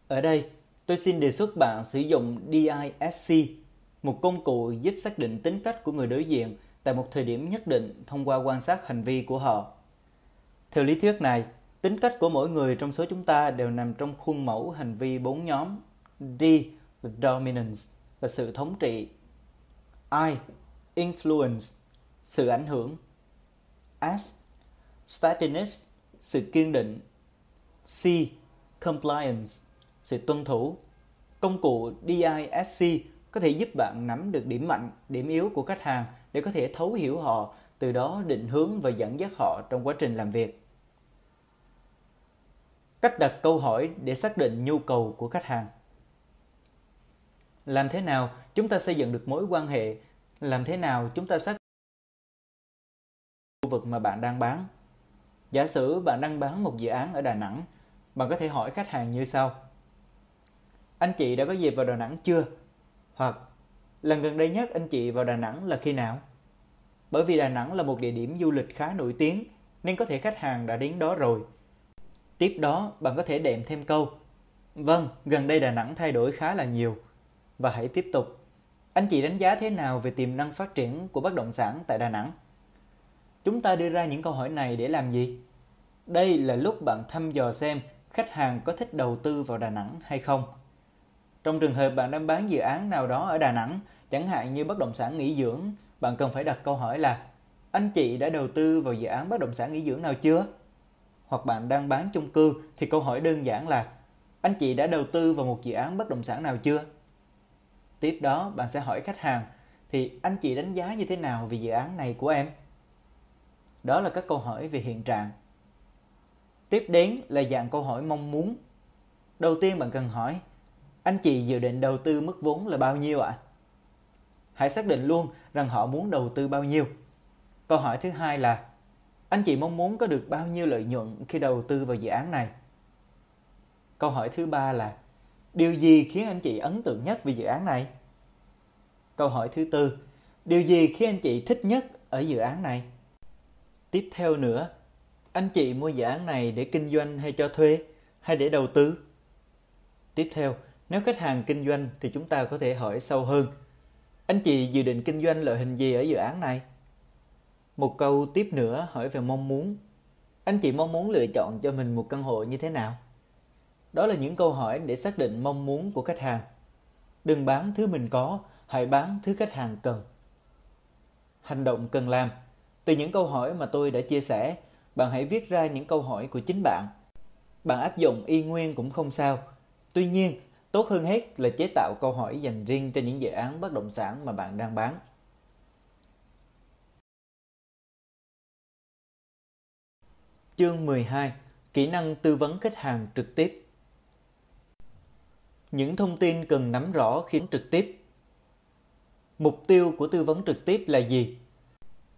Ở đây, tôi xin đề xuất bạn sử dụng DISC, một công cụ giúp xác định tính cách của người đối diện tại một thời điểm nhất định thông qua quan sát hành vi của họ. Theo lý thuyết này, tính cách của mỗi người trong số chúng ta đều nằm trong khuôn mẫu hành vi bốn nhóm D là dominance là sự thống trị I influence sự ảnh hưởng S steadiness sự kiên định C compliance sự tuân thủ công cụ DISC có thể giúp bạn nắm được điểm mạnh, điểm yếu của khách hàng để có thể thấu hiểu họ, từ đó định hướng và dẫn dắt họ trong quá trình làm việc. Cách đặt câu hỏi để xác định nhu cầu của khách hàng. Làm thế nào chúng ta xây dựng được mối quan hệ? Làm thế nào chúng ta xác khu vực mà bạn đang bán? Giả sử bạn đang bán một dự án ở Đà Nẵng, bạn có thể hỏi khách hàng như sau. Anh chị đã có dịp vào Đà Nẵng chưa? Hoặc lần gần đây nhất anh chị vào Đà Nẵng là khi nào? Bởi vì Đà Nẵng là một địa điểm du lịch khá nổi tiếng nên có thể khách hàng đã đến đó rồi. Tiếp đó bạn có thể đệm thêm câu Vâng, gần đây Đà Nẵng thay đổi khá là nhiều. Và hãy tiếp tục. Anh chị đánh giá thế nào về tiềm năng phát triển của bất động sản tại Đà Nẵng? Chúng ta đưa ra những câu hỏi này để làm gì? Đây là lúc bạn thăm dò xem khách hàng có thích đầu tư vào Đà Nẵng hay không. Trong trường hợp bạn đang bán dự án nào đó ở Đà Nẵng, chẳng hạn như bất động sản nghỉ dưỡng, bạn cần phải đặt câu hỏi là anh chị đã đầu tư vào dự án bất động sản nghỉ dưỡng nào chưa? Hoặc bạn đang bán chung cư thì câu hỏi đơn giản là anh chị đã đầu tư vào một dự án bất động sản nào chưa? Tiếp đó bạn sẽ hỏi khách hàng, thì anh chị đánh giá như thế nào về dự án này của em? Đó là các câu hỏi về hiện trạng. Tiếp đến là dạng câu hỏi mong muốn. Đầu tiên bạn cần hỏi, anh chị dự định đầu tư mức vốn là bao nhiêu ạ? À? Hãy xác định luôn rằng họ muốn đầu tư bao nhiêu. Câu hỏi thứ hai là, anh chị mong muốn có được bao nhiêu lợi nhuận khi đầu tư vào dự án này? Câu hỏi thứ ba là điều gì khiến anh chị ấn tượng nhất về dự án này? Câu hỏi thứ tư, điều gì khiến anh chị thích nhất ở dự án này? Tiếp theo nữa, anh chị mua dự án này để kinh doanh hay cho thuê hay để đầu tư? Tiếp theo, nếu khách hàng kinh doanh thì chúng ta có thể hỏi sâu hơn. Anh chị dự định kinh doanh loại hình gì ở dự án này? Một câu tiếp nữa hỏi về mong muốn. Anh chị mong muốn lựa chọn cho mình một căn hộ như thế nào? Đó là những câu hỏi để xác định mong muốn của khách hàng. Đừng bán thứ mình có, hãy bán thứ khách hàng cần. Hành động cần làm. Từ những câu hỏi mà tôi đã chia sẻ, bạn hãy viết ra những câu hỏi của chính bạn. Bạn áp dụng y nguyên cũng không sao. Tuy nhiên, Tốt hơn hết là chế tạo câu hỏi dành riêng cho những dự án bất động sản mà bạn đang bán. Chương 12. Kỹ năng tư vấn khách hàng trực tiếp những thông tin cần nắm rõ khi trực tiếp Mục tiêu của tư vấn trực tiếp là gì?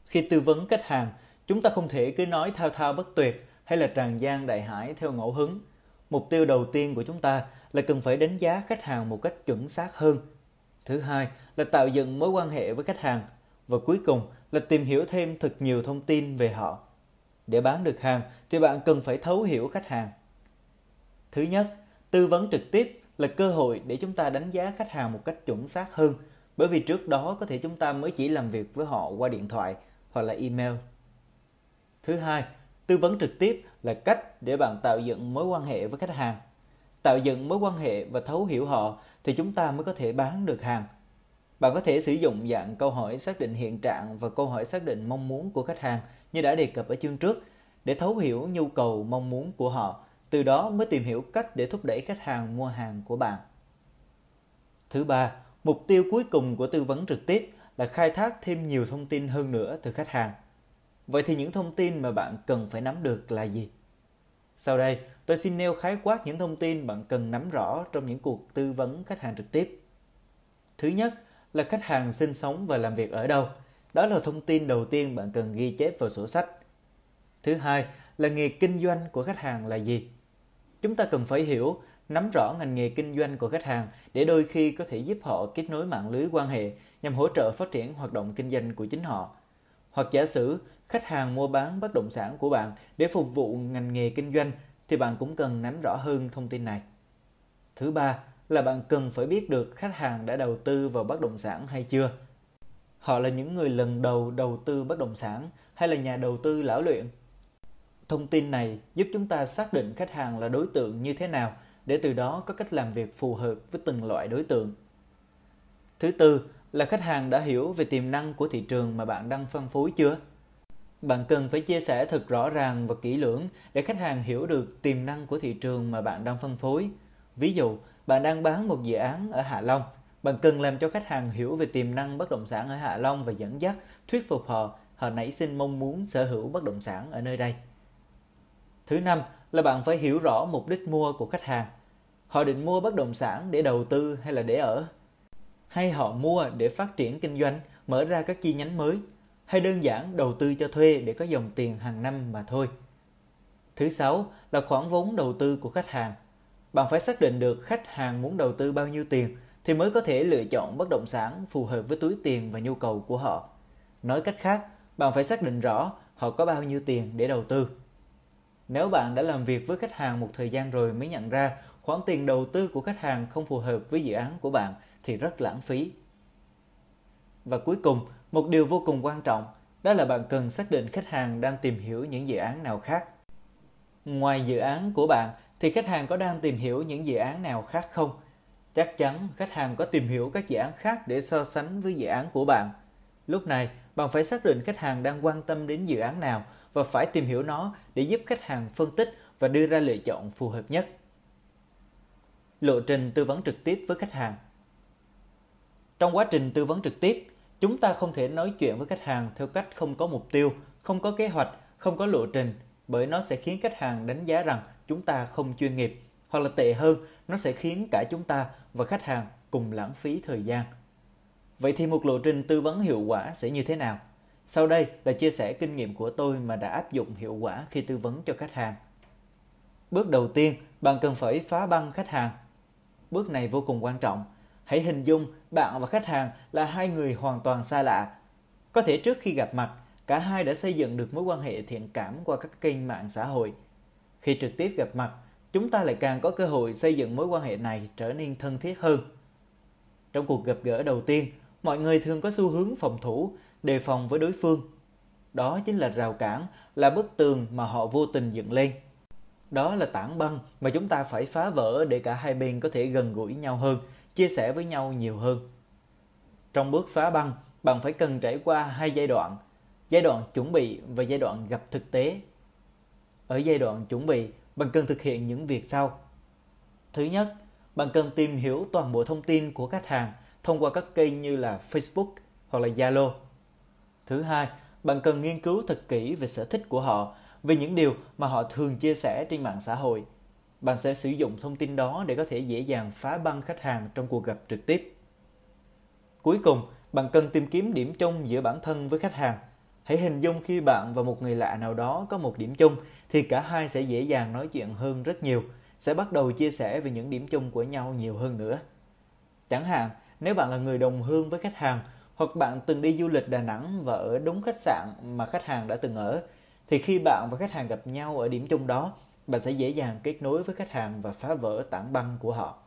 Khi tư vấn khách hàng, chúng ta không thể cứ nói thao thao bất tuyệt hay là tràn gian đại hải theo ngẫu hứng. Mục tiêu đầu tiên của chúng ta là cần phải đánh giá khách hàng một cách chuẩn xác hơn. Thứ hai là tạo dựng mối quan hệ với khách hàng. Và cuối cùng là tìm hiểu thêm thật nhiều thông tin về họ. Để bán được hàng thì bạn cần phải thấu hiểu khách hàng. Thứ nhất, tư vấn trực tiếp là cơ hội để chúng ta đánh giá khách hàng một cách chuẩn xác hơn bởi vì trước đó có thể chúng ta mới chỉ làm việc với họ qua điện thoại hoặc là email. Thứ hai, tư vấn trực tiếp là cách để bạn tạo dựng mối quan hệ với khách hàng tạo dựng mối quan hệ và thấu hiểu họ thì chúng ta mới có thể bán được hàng. Bạn có thể sử dụng dạng câu hỏi xác định hiện trạng và câu hỏi xác định mong muốn của khách hàng như đã đề cập ở chương trước để thấu hiểu nhu cầu mong muốn của họ, từ đó mới tìm hiểu cách để thúc đẩy khách hàng mua hàng của bạn. Thứ ba, mục tiêu cuối cùng của tư vấn trực tiếp là khai thác thêm nhiều thông tin hơn nữa từ khách hàng. Vậy thì những thông tin mà bạn cần phải nắm được là gì? Sau đây, tôi xin nêu khái quát những thông tin bạn cần nắm rõ trong những cuộc tư vấn khách hàng trực tiếp. Thứ nhất là khách hàng sinh sống và làm việc ở đâu. Đó là thông tin đầu tiên bạn cần ghi chép vào sổ sách. Thứ hai là nghề kinh doanh của khách hàng là gì. Chúng ta cần phải hiểu, nắm rõ ngành nghề kinh doanh của khách hàng để đôi khi có thể giúp họ kết nối mạng lưới quan hệ nhằm hỗ trợ phát triển hoạt động kinh doanh của chính họ. Hoặc giả sử khách hàng mua bán bất động sản của bạn để phục vụ ngành nghề kinh doanh thì bạn cũng cần nắm rõ hơn thông tin này. Thứ ba là bạn cần phải biết được khách hàng đã đầu tư vào bất động sản hay chưa. Họ là những người lần đầu đầu tư bất động sản hay là nhà đầu tư lão luyện. Thông tin này giúp chúng ta xác định khách hàng là đối tượng như thế nào để từ đó có cách làm việc phù hợp với từng loại đối tượng. Thứ tư là khách hàng đã hiểu về tiềm năng của thị trường mà bạn đang phân phối chưa? Bạn cần phải chia sẻ thật rõ ràng và kỹ lưỡng để khách hàng hiểu được tiềm năng của thị trường mà bạn đang phân phối. Ví dụ, bạn đang bán một dự án ở Hạ Long, bạn cần làm cho khách hàng hiểu về tiềm năng bất động sản ở Hạ Long và dẫn dắt, thuyết phục họ, họ nảy sinh mong muốn sở hữu bất động sản ở nơi đây. Thứ năm là bạn phải hiểu rõ mục đích mua của khách hàng. Họ định mua bất động sản để đầu tư hay là để ở? Hay họ mua để phát triển kinh doanh, mở ra các chi nhánh mới? Hay đơn giản đầu tư cho thuê để có dòng tiền hàng năm mà thôi? Thứ sáu là khoản vốn đầu tư của khách hàng. Bạn phải xác định được khách hàng muốn đầu tư bao nhiêu tiền thì mới có thể lựa chọn bất động sản phù hợp với túi tiền và nhu cầu của họ. Nói cách khác, bạn phải xác định rõ họ có bao nhiêu tiền để đầu tư. Nếu bạn đã làm việc với khách hàng một thời gian rồi mới nhận ra khoản tiền đầu tư của khách hàng không phù hợp với dự án của bạn thì rất lãng phí. Và cuối cùng, một điều vô cùng quan trọng đó là bạn cần xác định khách hàng đang tìm hiểu những dự án nào khác. Ngoài dự án của bạn thì khách hàng có đang tìm hiểu những dự án nào khác không? Chắc chắn khách hàng có tìm hiểu các dự án khác để so sánh với dự án của bạn. Lúc này, bạn phải xác định khách hàng đang quan tâm đến dự án nào và phải tìm hiểu nó để giúp khách hàng phân tích và đưa ra lựa chọn phù hợp nhất. Lộ trình tư vấn trực tiếp với khách hàng Trong quá trình tư vấn trực tiếp, chúng ta không thể nói chuyện với khách hàng theo cách không có mục tiêu, không có kế hoạch, không có lộ trình, bởi nó sẽ khiến khách hàng đánh giá rằng chúng ta không chuyên nghiệp, hoặc là tệ hơn, nó sẽ khiến cả chúng ta và khách hàng cùng lãng phí thời gian. Vậy thì một lộ trình tư vấn hiệu quả sẽ như thế nào? Sau đây là chia sẻ kinh nghiệm của tôi mà đã áp dụng hiệu quả khi tư vấn cho khách hàng. Bước đầu tiên, bạn cần phải phá băng khách hàng. Bước này vô cùng quan trọng. Hãy hình dung bạn và khách hàng là hai người hoàn toàn xa lạ. Có thể trước khi gặp mặt, cả hai đã xây dựng được mối quan hệ thiện cảm qua các kênh mạng xã hội. Khi trực tiếp gặp mặt, chúng ta lại càng có cơ hội xây dựng mối quan hệ này trở nên thân thiết hơn. Trong cuộc gặp gỡ đầu tiên, mọi người thường có xu hướng phòng thủ đề phòng với đối phương. Đó chính là rào cản, là bức tường mà họ vô tình dựng lên. Đó là tảng băng mà chúng ta phải phá vỡ để cả hai bên có thể gần gũi nhau hơn, chia sẻ với nhau nhiều hơn. Trong bước phá băng, bạn phải cần trải qua hai giai đoạn, giai đoạn chuẩn bị và giai đoạn gặp thực tế. Ở giai đoạn chuẩn bị, bạn cần thực hiện những việc sau. Thứ nhất, bạn cần tìm hiểu toàn bộ thông tin của khách hàng thông qua các kênh như là Facebook hoặc là Zalo Thứ hai, bạn cần nghiên cứu thật kỹ về sở thích của họ, về những điều mà họ thường chia sẻ trên mạng xã hội. Bạn sẽ sử dụng thông tin đó để có thể dễ dàng phá băng khách hàng trong cuộc gặp trực tiếp. Cuối cùng, bạn cần tìm kiếm điểm chung giữa bản thân với khách hàng. Hãy hình dung khi bạn và một người lạ nào đó có một điểm chung thì cả hai sẽ dễ dàng nói chuyện hơn rất nhiều, sẽ bắt đầu chia sẻ về những điểm chung của nhau nhiều hơn nữa. Chẳng hạn, nếu bạn là người đồng hương với khách hàng hoặc bạn từng đi du lịch Đà Nẵng và ở đúng khách sạn mà khách hàng đã từng ở, thì khi bạn và khách hàng gặp nhau ở điểm chung đó, bạn sẽ dễ dàng kết nối với khách hàng và phá vỡ tảng băng của họ.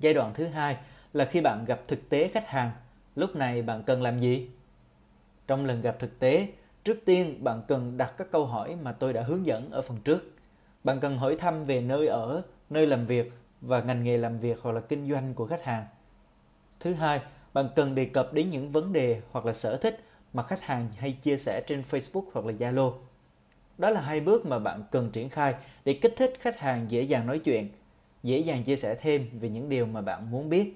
Giai đoạn thứ hai là khi bạn gặp thực tế khách hàng, lúc này bạn cần làm gì? Trong lần gặp thực tế, trước tiên bạn cần đặt các câu hỏi mà tôi đã hướng dẫn ở phần trước. Bạn cần hỏi thăm về nơi ở, nơi làm việc và ngành nghề làm việc hoặc là kinh doanh của khách hàng. Thứ hai bạn cần đề cập đến những vấn đề hoặc là sở thích mà khách hàng hay chia sẻ trên Facebook hoặc là Zalo. Đó là hai bước mà bạn cần triển khai để kích thích khách hàng dễ dàng nói chuyện, dễ dàng chia sẻ thêm về những điều mà bạn muốn biết.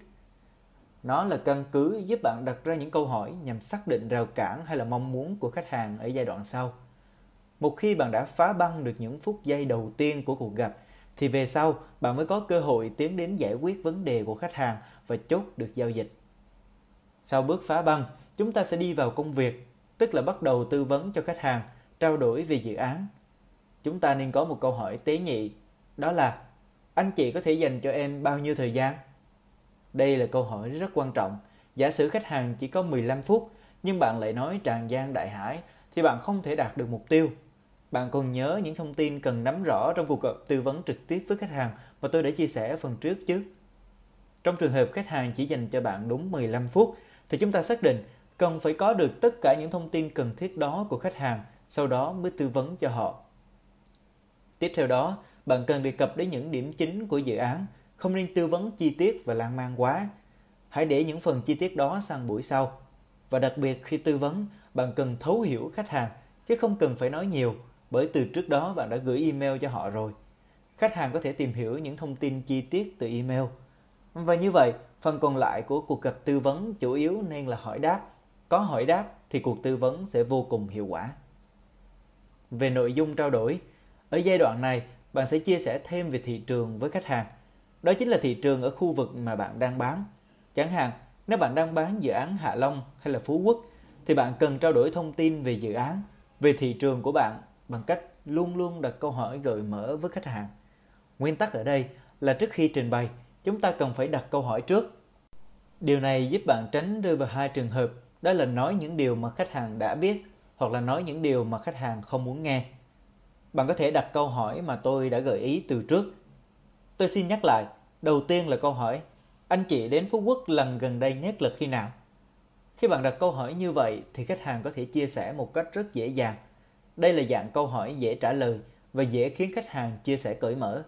Nó là căn cứ giúp bạn đặt ra những câu hỏi nhằm xác định rào cản hay là mong muốn của khách hàng ở giai đoạn sau. Một khi bạn đã phá băng được những phút giây đầu tiên của cuộc gặp, thì về sau bạn mới có cơ hội tiến đến giải quyết vấn đề của khách hàng và chốt được giao dịch. Sau bước phá băng, chúng ta sẽ đi vào công việc, tức là bắt đầu tư vấn cho khách hàng, trao đổi về dự án. Chúng ta nên có một câu hỏi tế nhị, đó là anh chị có thể dành cho em bao nhiêu thời gian? Đây là câu hỏi rất quan trọng. Giả sử khách hàng chỉ có 15 phút, nhưng bạn lại nói tràn gian đại hải, thì bạn không thể đạt được mục tiêu. Bạn còn nhớ những thông tin cần nắm rõ trong cuộc gặp tư vấn trực tiếp với khách hàng mà tôi đã chia sẻ ở phần trước chứ? Trong trường hợp khách hàng chỉ dành cho bạn đúng 15 phút, thì chúng ta xác định cần phải có được tất cả những thông tin cần thiết đó của khách hàng, sau đó mới tư vấn cho họ. Tiếp theo đó, bạn cần đề cập đến những điểm chính của dự án, không nên tư vấn chi tiết và lan man quá. Hãy để những phần chi tiết đó sang buổi sau. Và đặc biệt khi tư vấn, bạn cần thấu hiểu khách hàng, chứ không cần phải nói nhiều, bởi từ trước đó bạn đã gửi email cho họ rồi. Khách hàng có thể tìm hiểu những thông tin chi tiết từ email. Và như vậy, phần còn lại của cuộc gặp tư vấn chủ yếu nên là hỏi đáp. Có hỏi đáp thì cuộc tư vấn sẽ vô cùng hiệu quả. Về nội dung trao đổi, ở giai đoạn này, bạn sẽ chia sẻ thêm về thị trường với khách hàng. Đó chính là thị trường ở khu vực mà bạn đang bán. Chẳng hạn, nếu bạn đang bán dự án Hạ Long hay là Phú Quốc, thì bạn cần trao đổi thông tin về dự án, về thị trường của bạn bằng cách luôn luôn đặt câu hỏi gợi mở với khách hàng. Nguyên tắc ở đây là trước khi trình bày, chúng ta cần phải đặt câu hỏi trước. Điều này giúp bạn tránh rơi vào hai trường hợp, đó là nói những điều mà khách hàng đã biết hoặc là nói những điều mà khách hàng không muốn nghe. Bạn có thể đặt câu hỏi mà tôi đã gợi ý từ trước. Tôi xin nhắc lại, đầu tiên là câu hỏi, anh chị đến Phú Quốc lần gần đây nhất là khi nào? Khi bạn đặt câu hỏi như vậy thì khách hàng có thể chia sẻ một cách rất dễ dàng. Đây là dạng câu hỏi dễ trả lời và dễ khiến khách hàng chia sẻ cởi mở.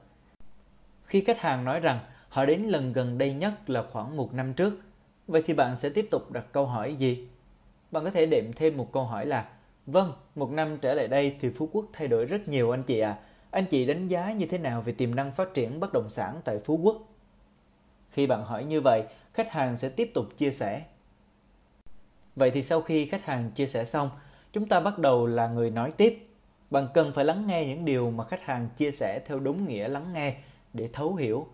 Khi khách hàng nói rằng họ đến lần gần đây nhất là khoảng một năm trước, vậy thì bạn sẽ tiếp tục đặt câu hỏi gì? Bạn có thể đệm thêm một câu hỏi là Vâng, một năm trở lại đây thì Phú Quốc thay đổi rất nhiều anh chị ạ. À. Anh chị đánh giá như thế nào về tiềm năng phát triển bất động sản tại Phú Quốc? Khi bạn hỏi như vậy, khách hàng sẽ tiếp tục chia sẻ. Vậy thì sau khi khách hàng chia sẻ xong, chúng ta bắt đầu là người nói tiếp. Bạn cần phải lắng nghe những điều mà khách hàng chia sẻ theo đúng nghĩa lắng nghe để thấu hiểu.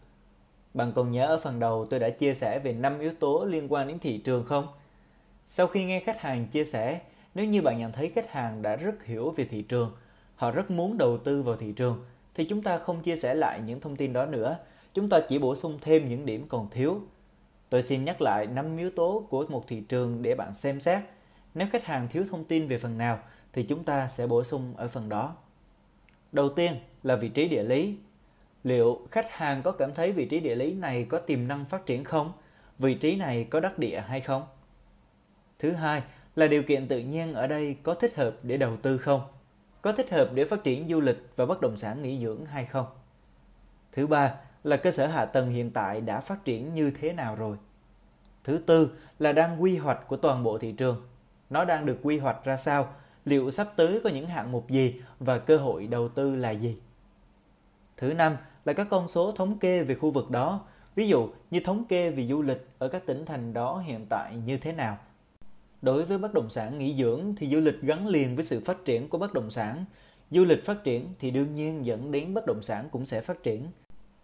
Bạn còn nhớ ở phần đầu tôi đã chia sẻ về 5 yếu tố liên quan đến thị trường không? Sau khi nghe khách hàng chia sẻ, nếu như bạn nhận thấy khách hàng đã rất hiểu về thị trường, họ rất muốn đầu tư vào thị trường, thì chúng ta không chia sẻ lại những thông tin đó nữa, chúng ta chỉ bổ sung thêm những điểm còn thiếu. Tôi xin nhắc lại 5 yếu tố của một thị trường để bạn xem xét. Nếu khách hàng thiếu thông tin về phần nào thì chúng ta sẽ bổ sung ở phần đó. Đầu tiên là vị trí địa lý. Liệu khách hàng có cảm thấy vị trí địa lý này có tiềm năng phát triển không? Vị trí này có đắc địa hay không? Thứ hai, là điều kiện tự nhiên ở đây có thích hợp để đầu tư không? Có thích hợp để phát triển du lịch và bất động sản nghỉ dưỡng hay không? Thứ ba, là cơ sở hạ tầng hiện tại đã phát triển như thế nào rồi? Thứ tư, là đang quy hoạch của toàn bộ thị trường. Nó đang được quy hoạch ra sao? Liệu sắp tới có những hạng mục gì và cơ hội đầu tư là gì? Thứ năm là các con số thống kê về khu vực đó, ví dụ như thống kê về du lịch ở các tỉnh thành đó hiện tại như thế nào Đối với bất động sản nghỉ dưỡng thì du lịch gắn liền với sự phát triển của bất động sản. Du lịch phát triển thì đương nhiên dẫn đến bất động sản cũng sẽ phát triển.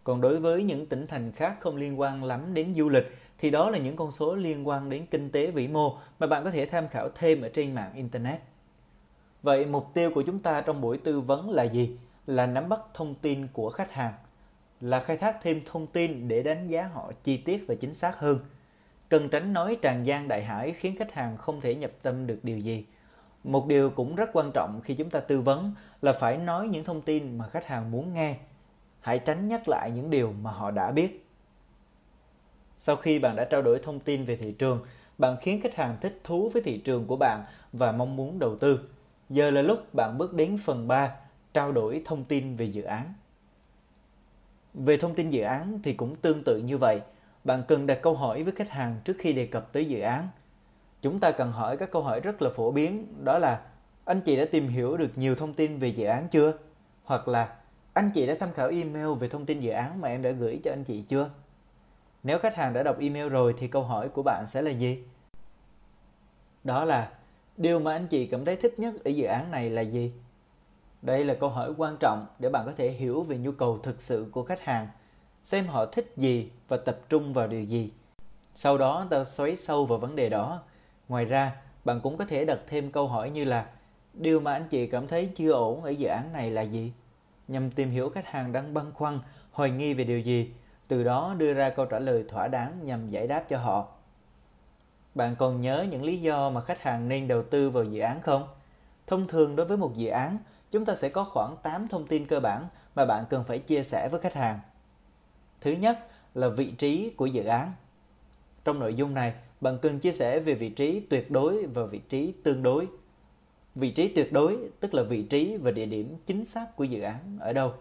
Còn đối với những tỉnh thành khác không liên quan lắm đến du lịch thì đó là những con số liên quan đến kinh tế vĩ mô mà bạn có thể tham khảo thêm ở trên mạng Internet. Vậy mục tiêu của chúng ta trong buổi tư vấn là gì? Là nắm bắt thông tin của khách hàng, là khai thác thêm thông tin để đánh giá họ chi tiết và chính xác hơn – Cần tránh nói tràn gian đại hải khiến khách hàng không thể nhập tâm được điều gì. Một điều cũng rất quan trọng khi chúng ta tư vấn là phải nói những thông tin mà khách hàng muốn nghe. Hãy tránh nhắc lại những điều mà họ đã biết. Sau khi bạn đã trao đổi thông tin về thị trường, bạn khiến khách hàng thích thú với thị trường của bạn và mong muốn đầu tư. Giờ là lúc bạn bước đến phần 3, trao đổi thông tin về dự án. Về thông tin dự án thì cũng tương tự như vậy bạn cần đặt câu hỏi với khách hàng trước khi đề cập tới dự án. Chúng ta cần hỏi các câu hỏi rất là phổ biến, đó là anh chị đã tìm hiểu được nhiều thông tin về dự án chưa? Hoặc là anh chị đã tham khảo email về thông tin dự án mà em đã gửi cho anh chị chưa? Nếu khách hàng đã đọc email rồi thì câu hỏi của bạn sẽ là gì? Đó là điều mà anh chị cảm thấy thích nhất ở dự án này là gì? Đây là câu hỏi quan trọng để bạn có thể hiểu về nhu cầu thực sự của khách hàng, xem họ thích gì và tập trung vào điều gì. Sau đó ta xoáy sâu vào vấn đề đó. Ngoài ra, bạn cũng có thể đặt thêm câu hỏi như là điều mà anh chị cảm thấy chưa ổn ở dự án này là gì? Nhằm tìm hiểu khách hàng đang băn khoăn, hoài nghi về điều gì, từ đó đưa ra câu trả lời thỏa đáng nhằm giải đáp cho họ. Bạn còn nhớ những lý do mà khách hàng nên đầu tư vào dự án không? Thông thường đối với một dự án, chúng ta sẽ có khoảng 8 thông tin cơ bản mà bạn cần phải chia sẻ với khách hàng. Thứ nhất là vị trí của dự án. Trong nội dung này, bạn cần chia sẻ về vị trí tuyệt đối và vị trí tương đối. Vị trí tuyệt đối tức là vị trí và địa điểm chính xác của dự án ở đâu.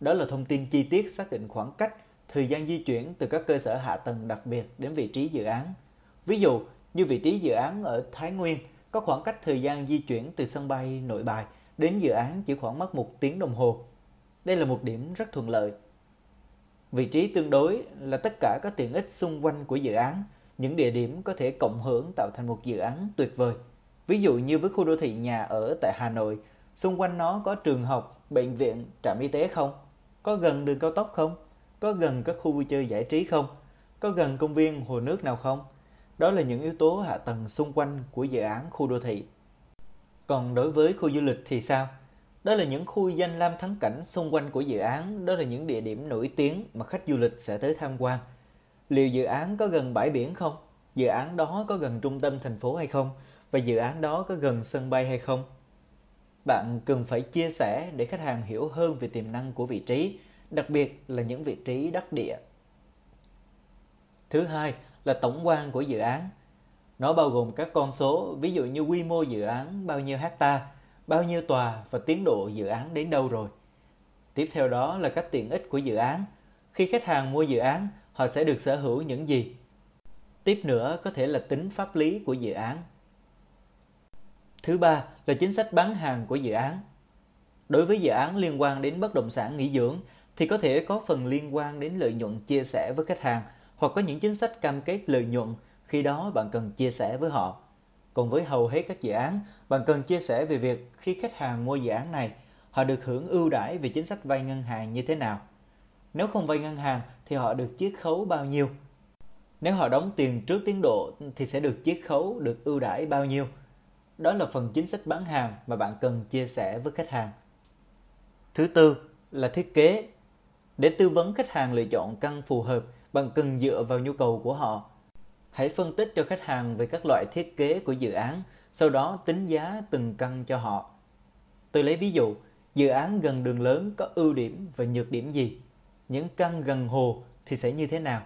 Đó là thông tin chi tiết xác định khoảng cách, thời gian di chuyển từ các cơ sở hạ tầng đặc biệt đến vị trí dự án. Ví dụ như vị trí dự án ở Thái Nguyên có khoảng cách thời gian di chuyển từ sân bay Nội Bài đến dự án chỉ khoảng mất một tiếng đồng hồ. Đây là một điểm rất thuận lợi. Vị trí tương đối là tất cả các tiện ích xung quanh của dự án, những địa điểm có thể cộng hưởng tạo thành một dự án tuyệt vời. Ví dụ như với khu đô thị nhà ở tại Hà Nội, xung quanh nó có trường học, bệnh viện, trạm y tế không? Có gần đường cao tốc không? Có gần các khu vui chơi giải trí không? Có gần công viên, hồ nước nào không? Đó là những yếu tố hạ tầng xung quanh của dự án khu đô thị. Còn đối với khu du lịch thì sao? Đó là những khu danh lam thắng cảnh xung quanh của dự án, đó là những địa điểm nổi tiếng mà khách du lịch sẽ tới tham quan. Liệu dự án có gần bãi biển không? Dự án đó có gần trung tâm thành phố hay không? Và dự án đó có gần sân bay hay không? Bạn cần phải chia sẻ để khách hàng hiểu hơn về tiềm năng của vị trí, đặc biệt là những vị trí đắc địa. Thứ hai là tổng quan của dự án. Nó bao gồm các con số, ví dụ như quy mô dự án bao nhiêu hecta, bao nhiêu tòa và tiến độ dự án đến đâu rồi. Tiếp theo đó là các tiện ích của dự án. Khi khách hàng mua dự án, họ sẽ được sở hữu những gì? Tiếp nữa có thể là tính pháp lý của dự án. Thứ ba là chính sách bán hàng của dự án. Đối với dự án liên quan đến bất động sản nghỉ dưỡng thì có thể có phần liên quan đến lợi nhuận chia sẻ với khách hàng hoặc có những chính sách cam kết lợi nhuận khi đó bạn cần chia sẻ với họ. Còn với hầu hết các dự án, bạn cần chia sẻ về việc khi khách hàng mua dự án này, họ được hưởng ưu đãi về chính sách vay ngân hàng như thế nào. Nếu không vay ngân hàng thì họ được chiết khấu bao nhiêu. Nếu họ đóng tiền trước tiến độ thì sẽ được chiết khấu, được ưu đãi bao nhiêu. Đó là phần chính sách bán hàng mà bạn cần chia sẻ với khách hàng. Thứ tư là thiết kế. Để tư vấn khách hàng lựa chọn căn phù hợp, bạn cần dựa vào nhu cầu của họ Hãy phân tích cho khách hàng về các loại thiết kế của dự án, sau đó tính giá từng căn cho họ. Tôi lấy ví dụ, dự án gần đường lớn có ưu điểm và nhược điểm gì? Những căn gần hồ thì sẽ như thế nào?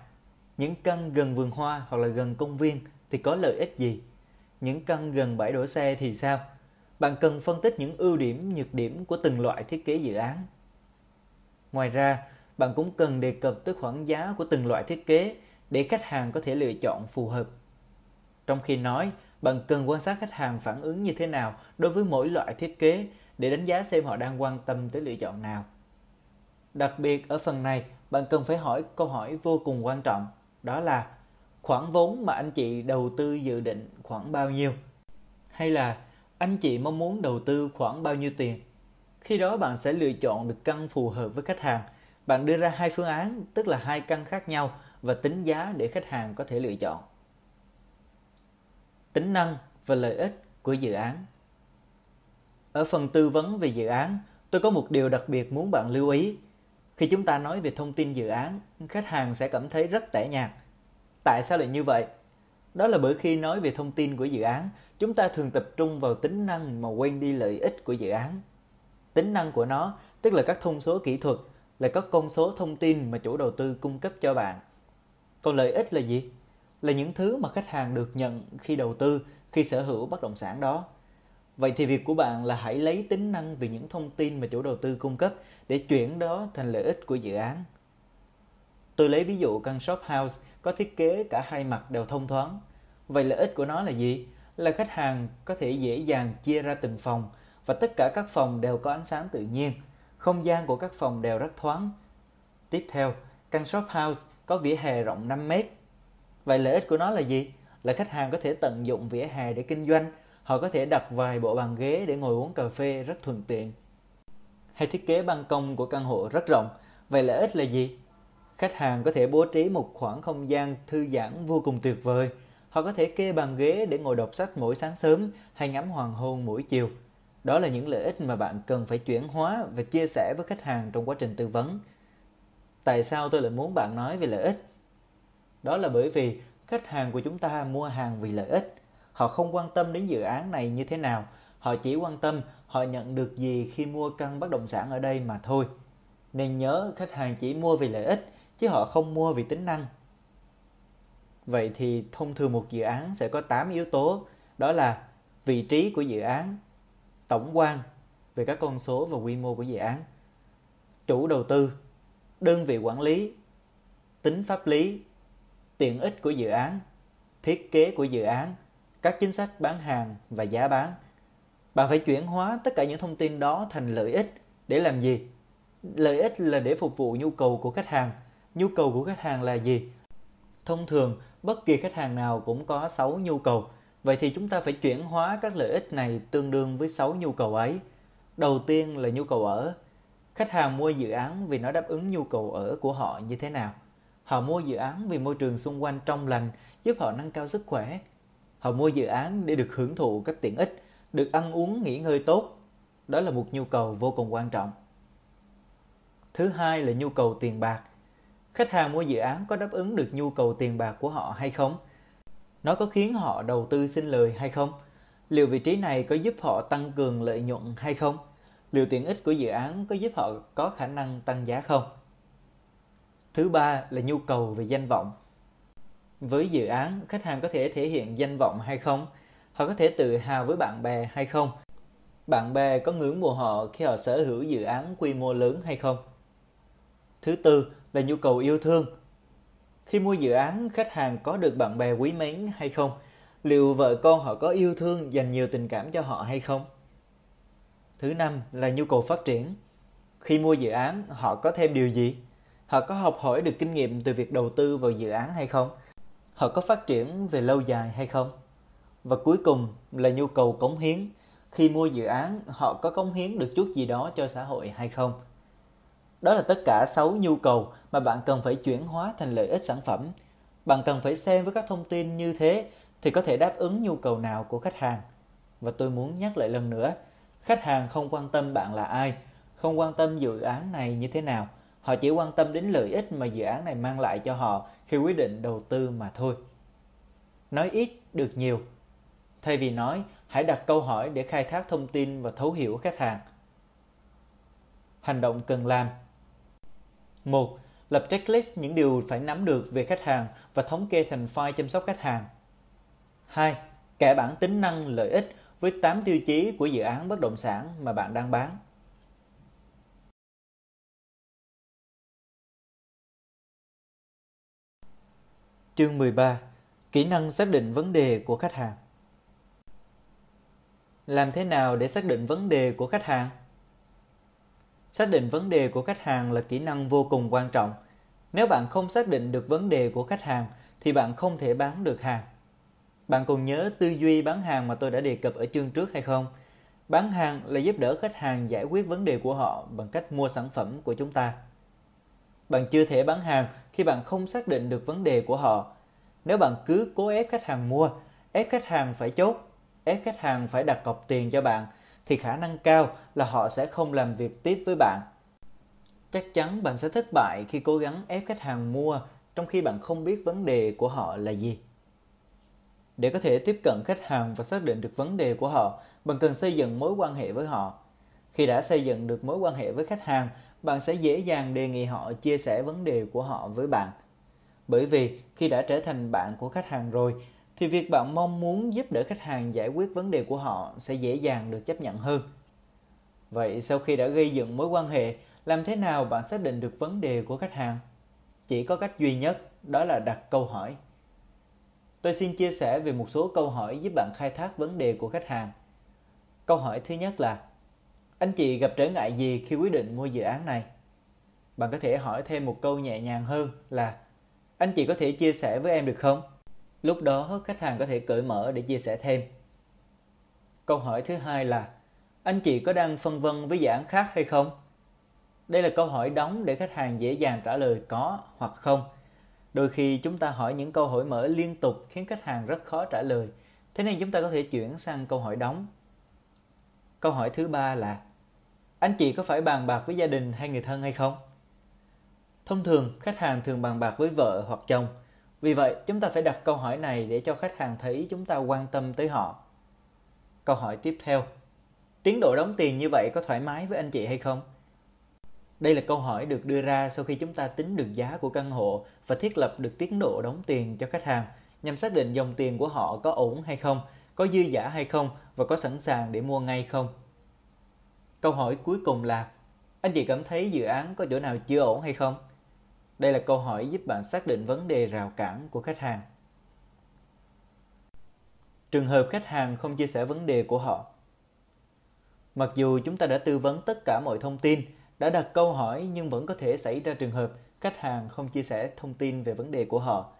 Những căn gần vườn hoa hoặc là gần công viên thì có lợi ích gì? Những căn gần bãi đổ xe thì sao? Bạn cần phân tích những ưu điểm, nhược điểm của từng loại thiết kế dự án. Ngoài ra, bạn cũng cần đề cập tới khoản giá của từng loại thiết kế để khách hàng có thể lựa chọn phù hợp. Trong khi nói, bạn cần quan sát khách hàng phản ứng như thế nào đối với mỗi loại thiết kế để đánh giá xem họ đang quan tâm tới lựa chọn nào. Đặc biệt ở phần này, bạn cần phải hỏi câu hỏi vô cùng quan trọng, đó là khoản vốn mà anh chị đầu tư dự định khoảng bao nhiêu? Hay là anh chị mong muốn đầu tư khoảng bao nhiêu tiền? Khi đó bạn sẽ lựa chọn được căn phù hợp với khách hàng. Bạn đưa ra hai phương án, tức là hai căn khác nhau và tính giá để khách hàng có thể lựa chọn. Tính năng và lợi ích của dự án Ở phần tư vấn về dự án, tôi có một điều đặc biệt muốn bạn lưu ý. Khi chúng ta nói về thông tin dự án, khách hàng sẽ cảm thấy rất tẻ nhạt. Tại sao lại như vậy? Đó là bởi khi nói về thông tin của dự án, chúng ta thường tập trung vào tính năng mà quên đi lợi ích của dự án. Tính năng của nó, tức là các thông số kỹ thuật, là các con số thông tin mà chủ đầu tư cung cấp cho bạn còn lợi ích là gì? Là những thứ mà khách hàng được nhận khi đầu tư, khi sở hữu bất động sản đó. Vậy thì việc của bạn là hãy lấy tính năng từ những thông tin mà chủ đầu tư cung cấp để chuyển đó thành lợi ích của dự án. Tôi lấy ví dụ căn shop house có thiết kế cả hai mặt đều thông thoáng. Vậy lợi ích của nó là gì? Là khách hàng có thể dễ dàng chia ra từng phòng và tất cả các phòng đều có ánh sáng tự nhiên. Không gian của các phòng đều rất thoáng. Tiếp theo, căn shop house có vỉa hè rộng 5 mét. Vậy lợi ích của nó là gì? Là khách hàng có thể tận dụng vỉa hè để kinh doanh, họ có thể đặt vài bộ bàn ghế để ngồi uống cà phê rất thuận tiện. Hay thiết kế ban công của căn hộ rất rộng. Vậy lợi ích là gì? Khách hàng có thể bố trí một khoảng không gian thư giãn vô cùng tuyệt vời. Họ có thể kê bàn ghế để ngồi đọc sách mỗi sáng sớm hay ngắm hoàng hôn mỗi chiều. Đó là những lợi ích mà bạn cần phải chuyển hóa và chia sẻ với khách hàng trong quá trình tư vấn. Tại sao tôi lại muốn bạn nói về lợi ích? Đó là bởi vì khách hàng của chúng ta mua hàng vì lợi ích. Họ không quan tâm đến dự án này như thế nào, họ chỉ quan tâm họ nhận được gì khi mua căn bất động sản ở đây mà thôi. Nên nhớ khách hàng chỉ mua vì lợi ích chứ họ không mua vì tính năng. Vậy thì thông thường một dự án sẽ có 8 yếu tố, đó là vị trí của dự án, tổng quan về các con số và quy mô của dự án, chủ đầu tư, đơn vị quản lý, tính pháp lý, tiện ích của dự án, thiết kế của dự án, các chính sách bán hàng và giá bán. Bạn phải chuyển hóa tất cả những thông tin đó thành lợi ích để làm gì? Lợi ích là để phục vụ nhu cầu của khách hàng. Nhu cầu của khách hàng là gì? Thông thường, bất kỳ khách hàng nào cũng có 6 nhu cầu. Vậy thì chúng ta phải chuyển hóa các lợi ích này tương đương với 6 nhu cầu ấy. Đầu tiên là nhu cầu ở. Khách hàng mua dự án vì nó đáp ứng nhu cầu ở của họ như thế nào? Họ mua dự án vì môi trường xung quanh trong lành giúp họ nâng cao sức khỏe. Họ mua dự án để được hưởng thụ các tiện ích, được ăn uống nghỉ ngơi tốt. Đó là một nhu cầu vô cùng quan trọng. Thứ hai là nhu cầu tiền bạc. Khách hàng mua dự án có đáp ứng được nhu cầu tiền bạc của họ hay không? Nó có khiến họ đầu tư sinh lời hay không? Liệu vị trí này có giúp họ tăng cường lợi nhuận hay không? Liệu tiện ích của dự án có giúp họ có khả năng tăng giá không? Thứ ba là nhu cầu về danh vọng. Với dự án, khách hàng có thể thể hiện danh vọng hay không? Họ có thể tự hào với bạn bè hay không? Bạn bè có ngưỡng mộ họ khi họ sở hữu dự án quy mô lớn hay không? Thứ tư là nhu cầu yêu thương. Khi mua dự án, khách hàng có được bạn bè quý mến hay không? Liệu vợ con họ có yêu thương, dành nhiều tình cảm cho họ hay không? Thứ năm là nhu cầu phát triển. Khi mua dự án, họ có thêm điều gì? Họ có học hỏi được kinh nghiệm từ việc đầu tư vào dự án hay không? Họ có phát triển về lâu dài hay không? Và cuối cùng là nhu cầu cống hiến. Khi mua dự án, họ có cống hiến được chút gì đó cho xã hội hay không? Đó là tất cả 6 nhu cầu mà bạn cần phải chuyển hóa thành lợi ích sản phẩm. Bạn cần phải xem với các thông tin như thế thì có thể đáp ứng nhu cầu nào của khách hàng. Và tôi muốn nhắc lại lần nữa, khách hàng không quan tâm bạn là ai, không quan tâm dự án này như thế nào. Họ chỉ quan tâm đến lợi ích mà dự án này mang lại cho họ khi quyết định đầu tư mà thôi. Nói ít được nhiều. Thay vì nói, hãy đặt câu hỏi để khai thác thông tin và thấu hiểu khách hàng. Hành động cần làm một, Lập checklist những điều phải nắm được về khách hàng và thống kê thành file chăm sóc khách hàng. 2. Kẻ bản tính năng lợi ích với 8 tiêu chí của dự án bất động sản mà bạn đang bán. Chương 13. Kỹ năng xác định vấn đề của khách hàng. Làm thế nào để xác định vấn đề của khách hàng? Xác định vấn đề của khách hàng là kỹ năng vô cùng quan trọng. Nếu bạn không xác định được vấn đề của khách hàng, thì bạn không thể bán được hàng. Bạn còn nhớ tư duy bán hàng mà tôi đã đề cập ở chương trước hay không? Bán hàng là giúp đỡ khách hàng giải quyết vấn đề của họ bằng cách mua sản phẩm của chúng ta. Bạn chưa thể bán hàng khi bạn không xác định được vấn đề của họ. Nếu bạn cứ cố ép khách hàng mua, ép khách hàng phải chốt, ép khách hàng phải đặt cọc tiền cho bạn thì khả năng cao là họ sẽ không làm việc tiếp với bạn. Chắc chắn bạn sẽ thất bại khi cố gắng ép khách hàng mua trong khi bạn không biết vấn đề của họ là gì. Để có thể tiếp cận khách hàng và xác định được vấn đề của họ, bạn cần xây dựng mối quan hệ với họ. Khi đã xây dựng được mối quan hệ với khách hàng, bạn sẽ dễ dàng đề nghị họ chia sẻ vấn đề của họ với bạn. Bởi vì khi đã trở thành bạn của khách hàng rồi, thì việc bạn mong muốn giúp đỡ khách hàng giải quyết vấn đề của họ sẽ dễ dàng được chấp nhận hơn. Vậy sau khi đã gây dựng mối quan hệ, làm thế nào bạn xác định được vấn đề của khách hàng? Chỉ có cách duy nhất, đó là đặt câu hỏi. Tôi xin chia sẻ về một số câu hỏi giúp bạn khai thác vấn đề của khách hàng. Câu hỏi thứ nhất là, Anh chị gặp trở ngại gì khi quyết định mua dự án này? Bạn có thể hỏi thêm một câu nhẹ nhàng hơn là, Anh chị có thể chia sẻ với em được không? Lúc đó, khách hàng có thể cởi mở để chia sẻ thêm. Câu hỏi thứ hai là, anh chị có đang phân vân với dự án khác hay không? Đây là câu hỏi đóng để khách hàng dễ dàng trả lời có hoặc không. Đôi khi chúng ta hỏi những câu hỏi mở liên tục khiến khách hàng rất khó trả lời. Thế nên chúng ta có thể chuyển sang câu hỏi đóng. Câu hỏi thứ ba là Anh chị có phải bàn bạc với gia đình hay người thân hay không? Thông thường, khách hàng thường bàn bạc với vợ hoặc chồng. Vì vậy, chúng ta phải đặt câu hỏi này để cho khách hàng thấy chúng ta quan tâm tới họ. Câu hỏi tiếp theo. Tiến độ đóng tiền như vậy có thoải mái với anh chị hay không? Đây là câu hỏi được đưa ra sau khi chúng ta tính được giá của căn hộ và thiết lập được tiến độ đóng tiền cho khách hàng nhằm xác định dòng tiền của họ có ổn hay không, có dư giả hay không và có sẵn sàng để mua ngay không. Câu hỏi cuối cùng là anh chị cảm thấy dự án có chỗ nào chưa ổn hay không? Đây là câu hỏi giúp bạn xác định vấn đề rào cản của khách hàng. Trường hợp khách hàng không chia sẻ vấn đề của họ. Mặc dù chúng ta đã tư vấn tất cả mọi thông tin, đã đặt câu hỏi nhưng vẫn có thể xảy ra trường hợp khách hàng không chia sẻ thông tin về vấn đề của họ.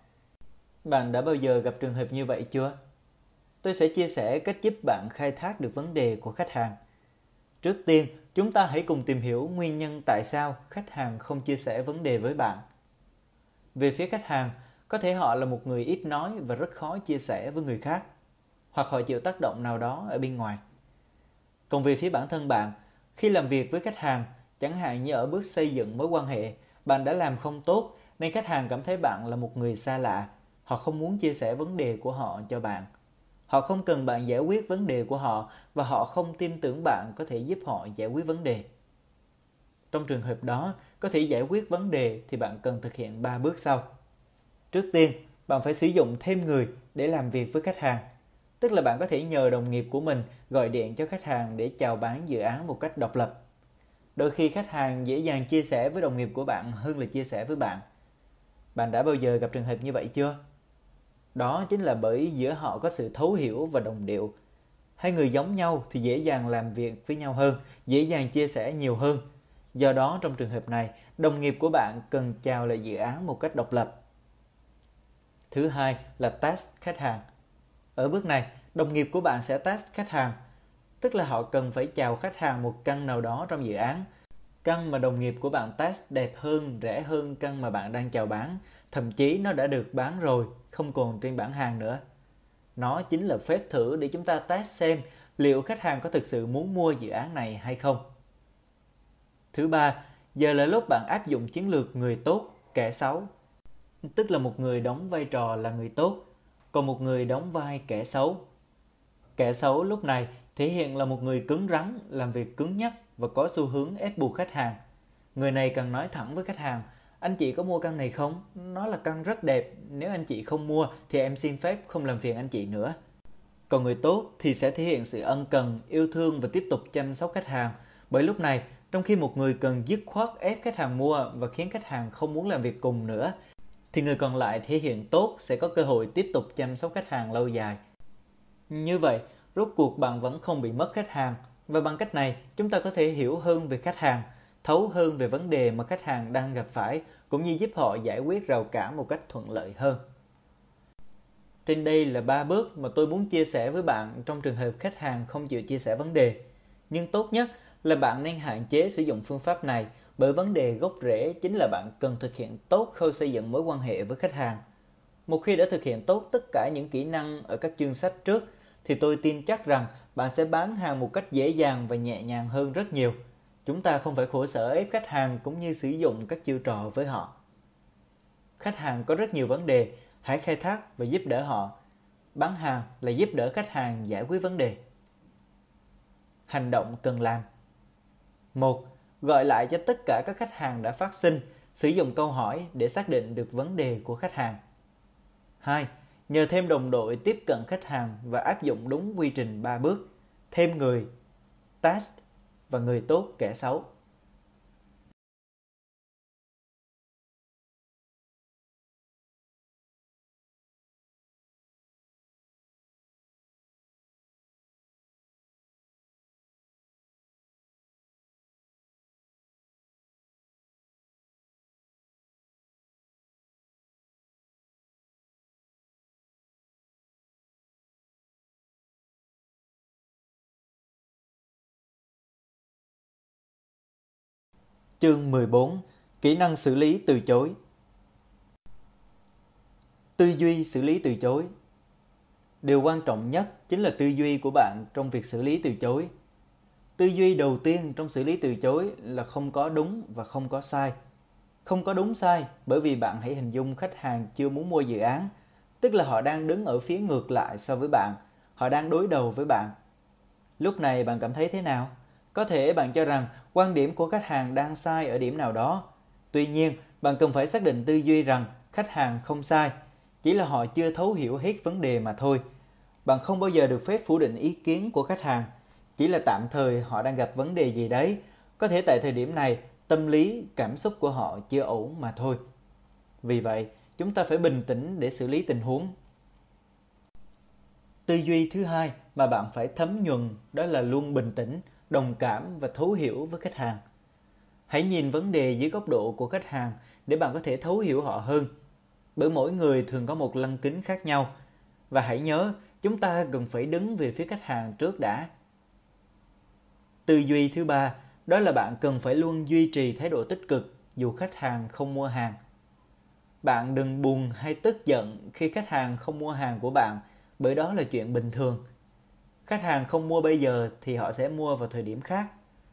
Bạn đã bao giờ gặp trường hợp như vậy chưa? Tôi sẽ chia sẻ cách giúp bạn khai thác được vấn đề của khách hàng. Trước tiên, chúng ta hãy cùng tìm hiểu nguyên nhân tại sao khách hàng không chia sẻ vấn đề với bạn. Về phía khách hàng, có thể họ là một người ít nói và rất khó chia sẻ với người khác, hoặc họ chịu tác động nào đó ở bên ngoài. Còn về phía bản thân bạn, khi làm việc với khách hàng, chẳng hạn như ở bước xây dựng mối quan hệ, bạn đã làm không tốt nên khách hàng cảm thấy bạn là một người xa lạ. Họ không muốn chia sẻ vấn đề của họ cho bạn. Họ không cần bạn giải quyết vấn đề của họ và họ không tin tưởng bạn có thể giúp họ giải quyết vấn đề. Trong trường hợp đó, có thể giải quyết vấn đề thì bạn cần thực hiện 3 bước sau. Trước tiên, bạn phải sử dụng thêm người để làm việc với khách hàng. Tức là bạn có thể nhờ đồng nghiệp của mình gọi điện cho khách hàng để chào bán dự án một cách độc lập. Đôi khi khách hàng dễ dàng chia sẻ với đồng nghiệp của bạn hơn là chia sẻ với bạn. Bạn đã bao giờ gặp trường hợp như vậy chưa? Đó chính là bởi giữa họ có sự thấu hiểu và đồng điệu. Hai người giống nhau thì dễ dàng làm việc với nhau hơn, dễ dàng chia sẻ nhiều hơn. Do đó trong trường hợp này, đồng nghiệp của bạn cần chào lại dự án một cách độc lập. Thứ hai là test khách hàng. Ở bước này, đồng nghiệp của bạn sẽ test khách hàng, tức là họ cần phải chào khách hàng một căn nào đó trong dự án. Căn mà đồng nghiệp của bạn test đẹp hơn, rẻ hơn căn mà bạn đang chào bán, thậm chí nó đã được bán rồi, không còn trên bảng hàng nữa. Nó chính là phép thử để chúng ta test xem liệu khách hàng có thực sự muốn mua dự án này hay không. Thứ ba, giờ là lúc bạn áp dụng chiến lược người tốt, kẻ xấu. Tức là một người đóng vai trò là người tốt, còn một người đóng vai kẻ xấu. Kẻ xấu lúc này thể hiện là một người cứng rắn, làm việc cứng nhắc và có xu hướng ép buộc khách hàng. Người này cần nói thẳng với khách hàng, anh chị có mua căn này không? Nó là căn rất đẹp, nếu anh chị không mua thì em xin phép không làm phiền anh chị nữa. Còn người tốt thì sẽ thể hiện sự ân cần, yêu thương và tiếp tục chăm sóc khách hàng. Bởi lúc này, trong khi một người cần dứt khoát ép khách hàng mua và khiến khách hàng không muốn làm việc cùng nữa, thì người còn lại thể hiện tốt sẽ có cơ hội tiếp tục chăm sóc khách hàng lâu dài. Như vậy, rốt cuộc bạn vẫn không bị mất khách hàng và bằng cách này chúng ta có thể hiểu hơn về khách hàng, thấu hơn về vấn đề mà khách hàng đang gặp phải cũng như giúp họ giải quyết rào cản một cách thuận lợi hơn. Trên đây là ba bước mà tôi muốn chia sẻ với bạn trong trường hợp khách hàng không chịu chia sẻ vấn đề. Nhưng tốt nhất là bạn nên hạn chế sử dụng phương pháp này bởi vấn đề gốc rễ chính là bạn cần thực hiện tốt khâu xây dựng mối quan hệ với khách hàng. Một khi đã thực hiện tốt tất cả những kỹ năng ở các chương sách trước thì tôi tin chắc rằng bạn sẽ bán hàng một cách dễ dàng và nhẹ nhàng hơn rất nhiều. Chúng ta không phải khổ sở ép khách hàng cũng như sử dụng các chiêu trò với họ. Khách hàng có rất nhiều vấn đề, hãy khai thác và giúp đỡ họ. Bán hàng là giúp đỡ khách hàng giải quyết vấn đề. Hành động cần làm. 1. Gọi lại cho tất cả các khách hàng đã phát sinh, sử dụng câu hỏi để xác định được vấn đề của khách hàng. 2 Nhờ thêm đồng đội tiếp cận khách hàng và áp dụng đúng quy trình 3 bước, thêm người, task và người tốt kẻ xấu. Chương 14 Kỹ năng xử lý từ chối Tư duy xử lý từ chối Điều quan trọng nhất chính là tư duy của bạn trong việc xử lý từ chối. Tư duy đầu tiên trong xử lý từ chối là không có đúng và không có sai. Không có đúng sai bởi vì bạn hãy hình dung khách hàng chưa muốn mua dự án, tức là họ đang đứng ở phía ngược lại so với bạn, họ đang đối đầu với bạn. Lúc này bạn cảm thấy thế nào? Có thể bạn cho rằng quan điểm của khách hàng đang sai ở điểm nào đó. Tuy nhiên, bạn cần phải xác định tư duy rằng khách hàng không sai, chỉ là họ chưa thấu hiểu hết vấn đề mà thôi. Bạn không bao giờ được phép phủ định ý kiến của khách hàng, chỉ là tạm thời họ đang gặp vấn đề gì đấy, có thể tại thời điểm này tâm lý, cảm xúc của họ chưa ổn mà thôi. Vì vậy, chúng ta phải bình tĩnh để xử lý tình huống. Tư duy thứ hai mà bạn phải thấm nhuần đó là luôn bình tĩnh, đồng cảm và thấu hiểu với khách hàng. Hãy nhìn vấn đề dưới góc độ của khách hàng để bạn có thể thấu hiểu họ hơn. Bởi mỗi người thường có một lăng kính khác nhau. Và hãy nhớ, chúng ta cần phải đứng về phía khách hàng trước đã. Tư duy thứ ba, đó là bạn cần phải luôn duy trì thái độ tích cực dù khách hàng không mua hàng. Bạn đừng buồn hay tức giận khi khách hàng không mua hàng của bạn, bởi đó là chuyện bình thường. Khách hàng không mua bây giờ thì họ sẽ mua vào thời điểm khác,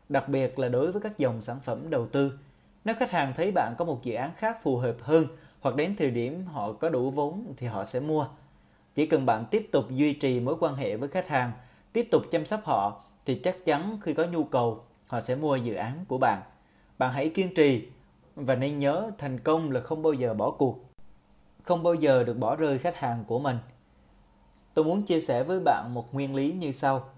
đặc biệt là đối với các dòng sản phẩm đầu tư. Nếu khách hàng thấy bạn có một dự án khác phù hợp hơn hoặc đến thời điểm họ có đủ vốn thì họ sẽ mua. Chỉ cần bạn tiếp tục duy trì mối quan hệ với khách hàng, tiếp tục chăm sóc họ thì chắc chắn khi có nhu cầu họ sẽ mua dự án của bạn. Bạn hãy kiên trì và nên nhớ thành công là không bao giờ bỏ cuộc. Không bao giờ được bỏ rơi khách hàng của mình. Tôi muốn chia sẻ với bạn một nguyên lý như sau.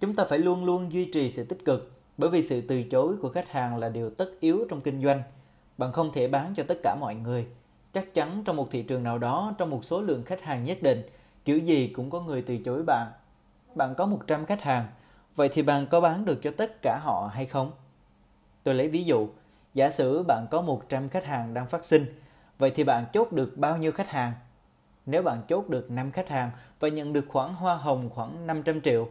Chúng ta phải luôn luôn duy trì sự tích cực, bởi vì sự từ chối của khách hàng là điều tất yếu trong kinh doanh. Bạn không thể bán cho tất cả mọi người chắc chắn trong một thị trường nào đó, trong một số lượng khách hàng nhất định, kiểu gì cũng có người từ chối bạn bạn có 100 khách hàng, vậy thì bạn có bán được cho tất cả họ hay không tôi lấy ví dụ, giả sử bạn có 100 khách hàng đang phát sinh, vậy thì bạn chốt được bao nhiêu khách hàng nếu bạn chốt được 5 khách hàng và nhận được khoản hoa hồng khoảng 500 triệu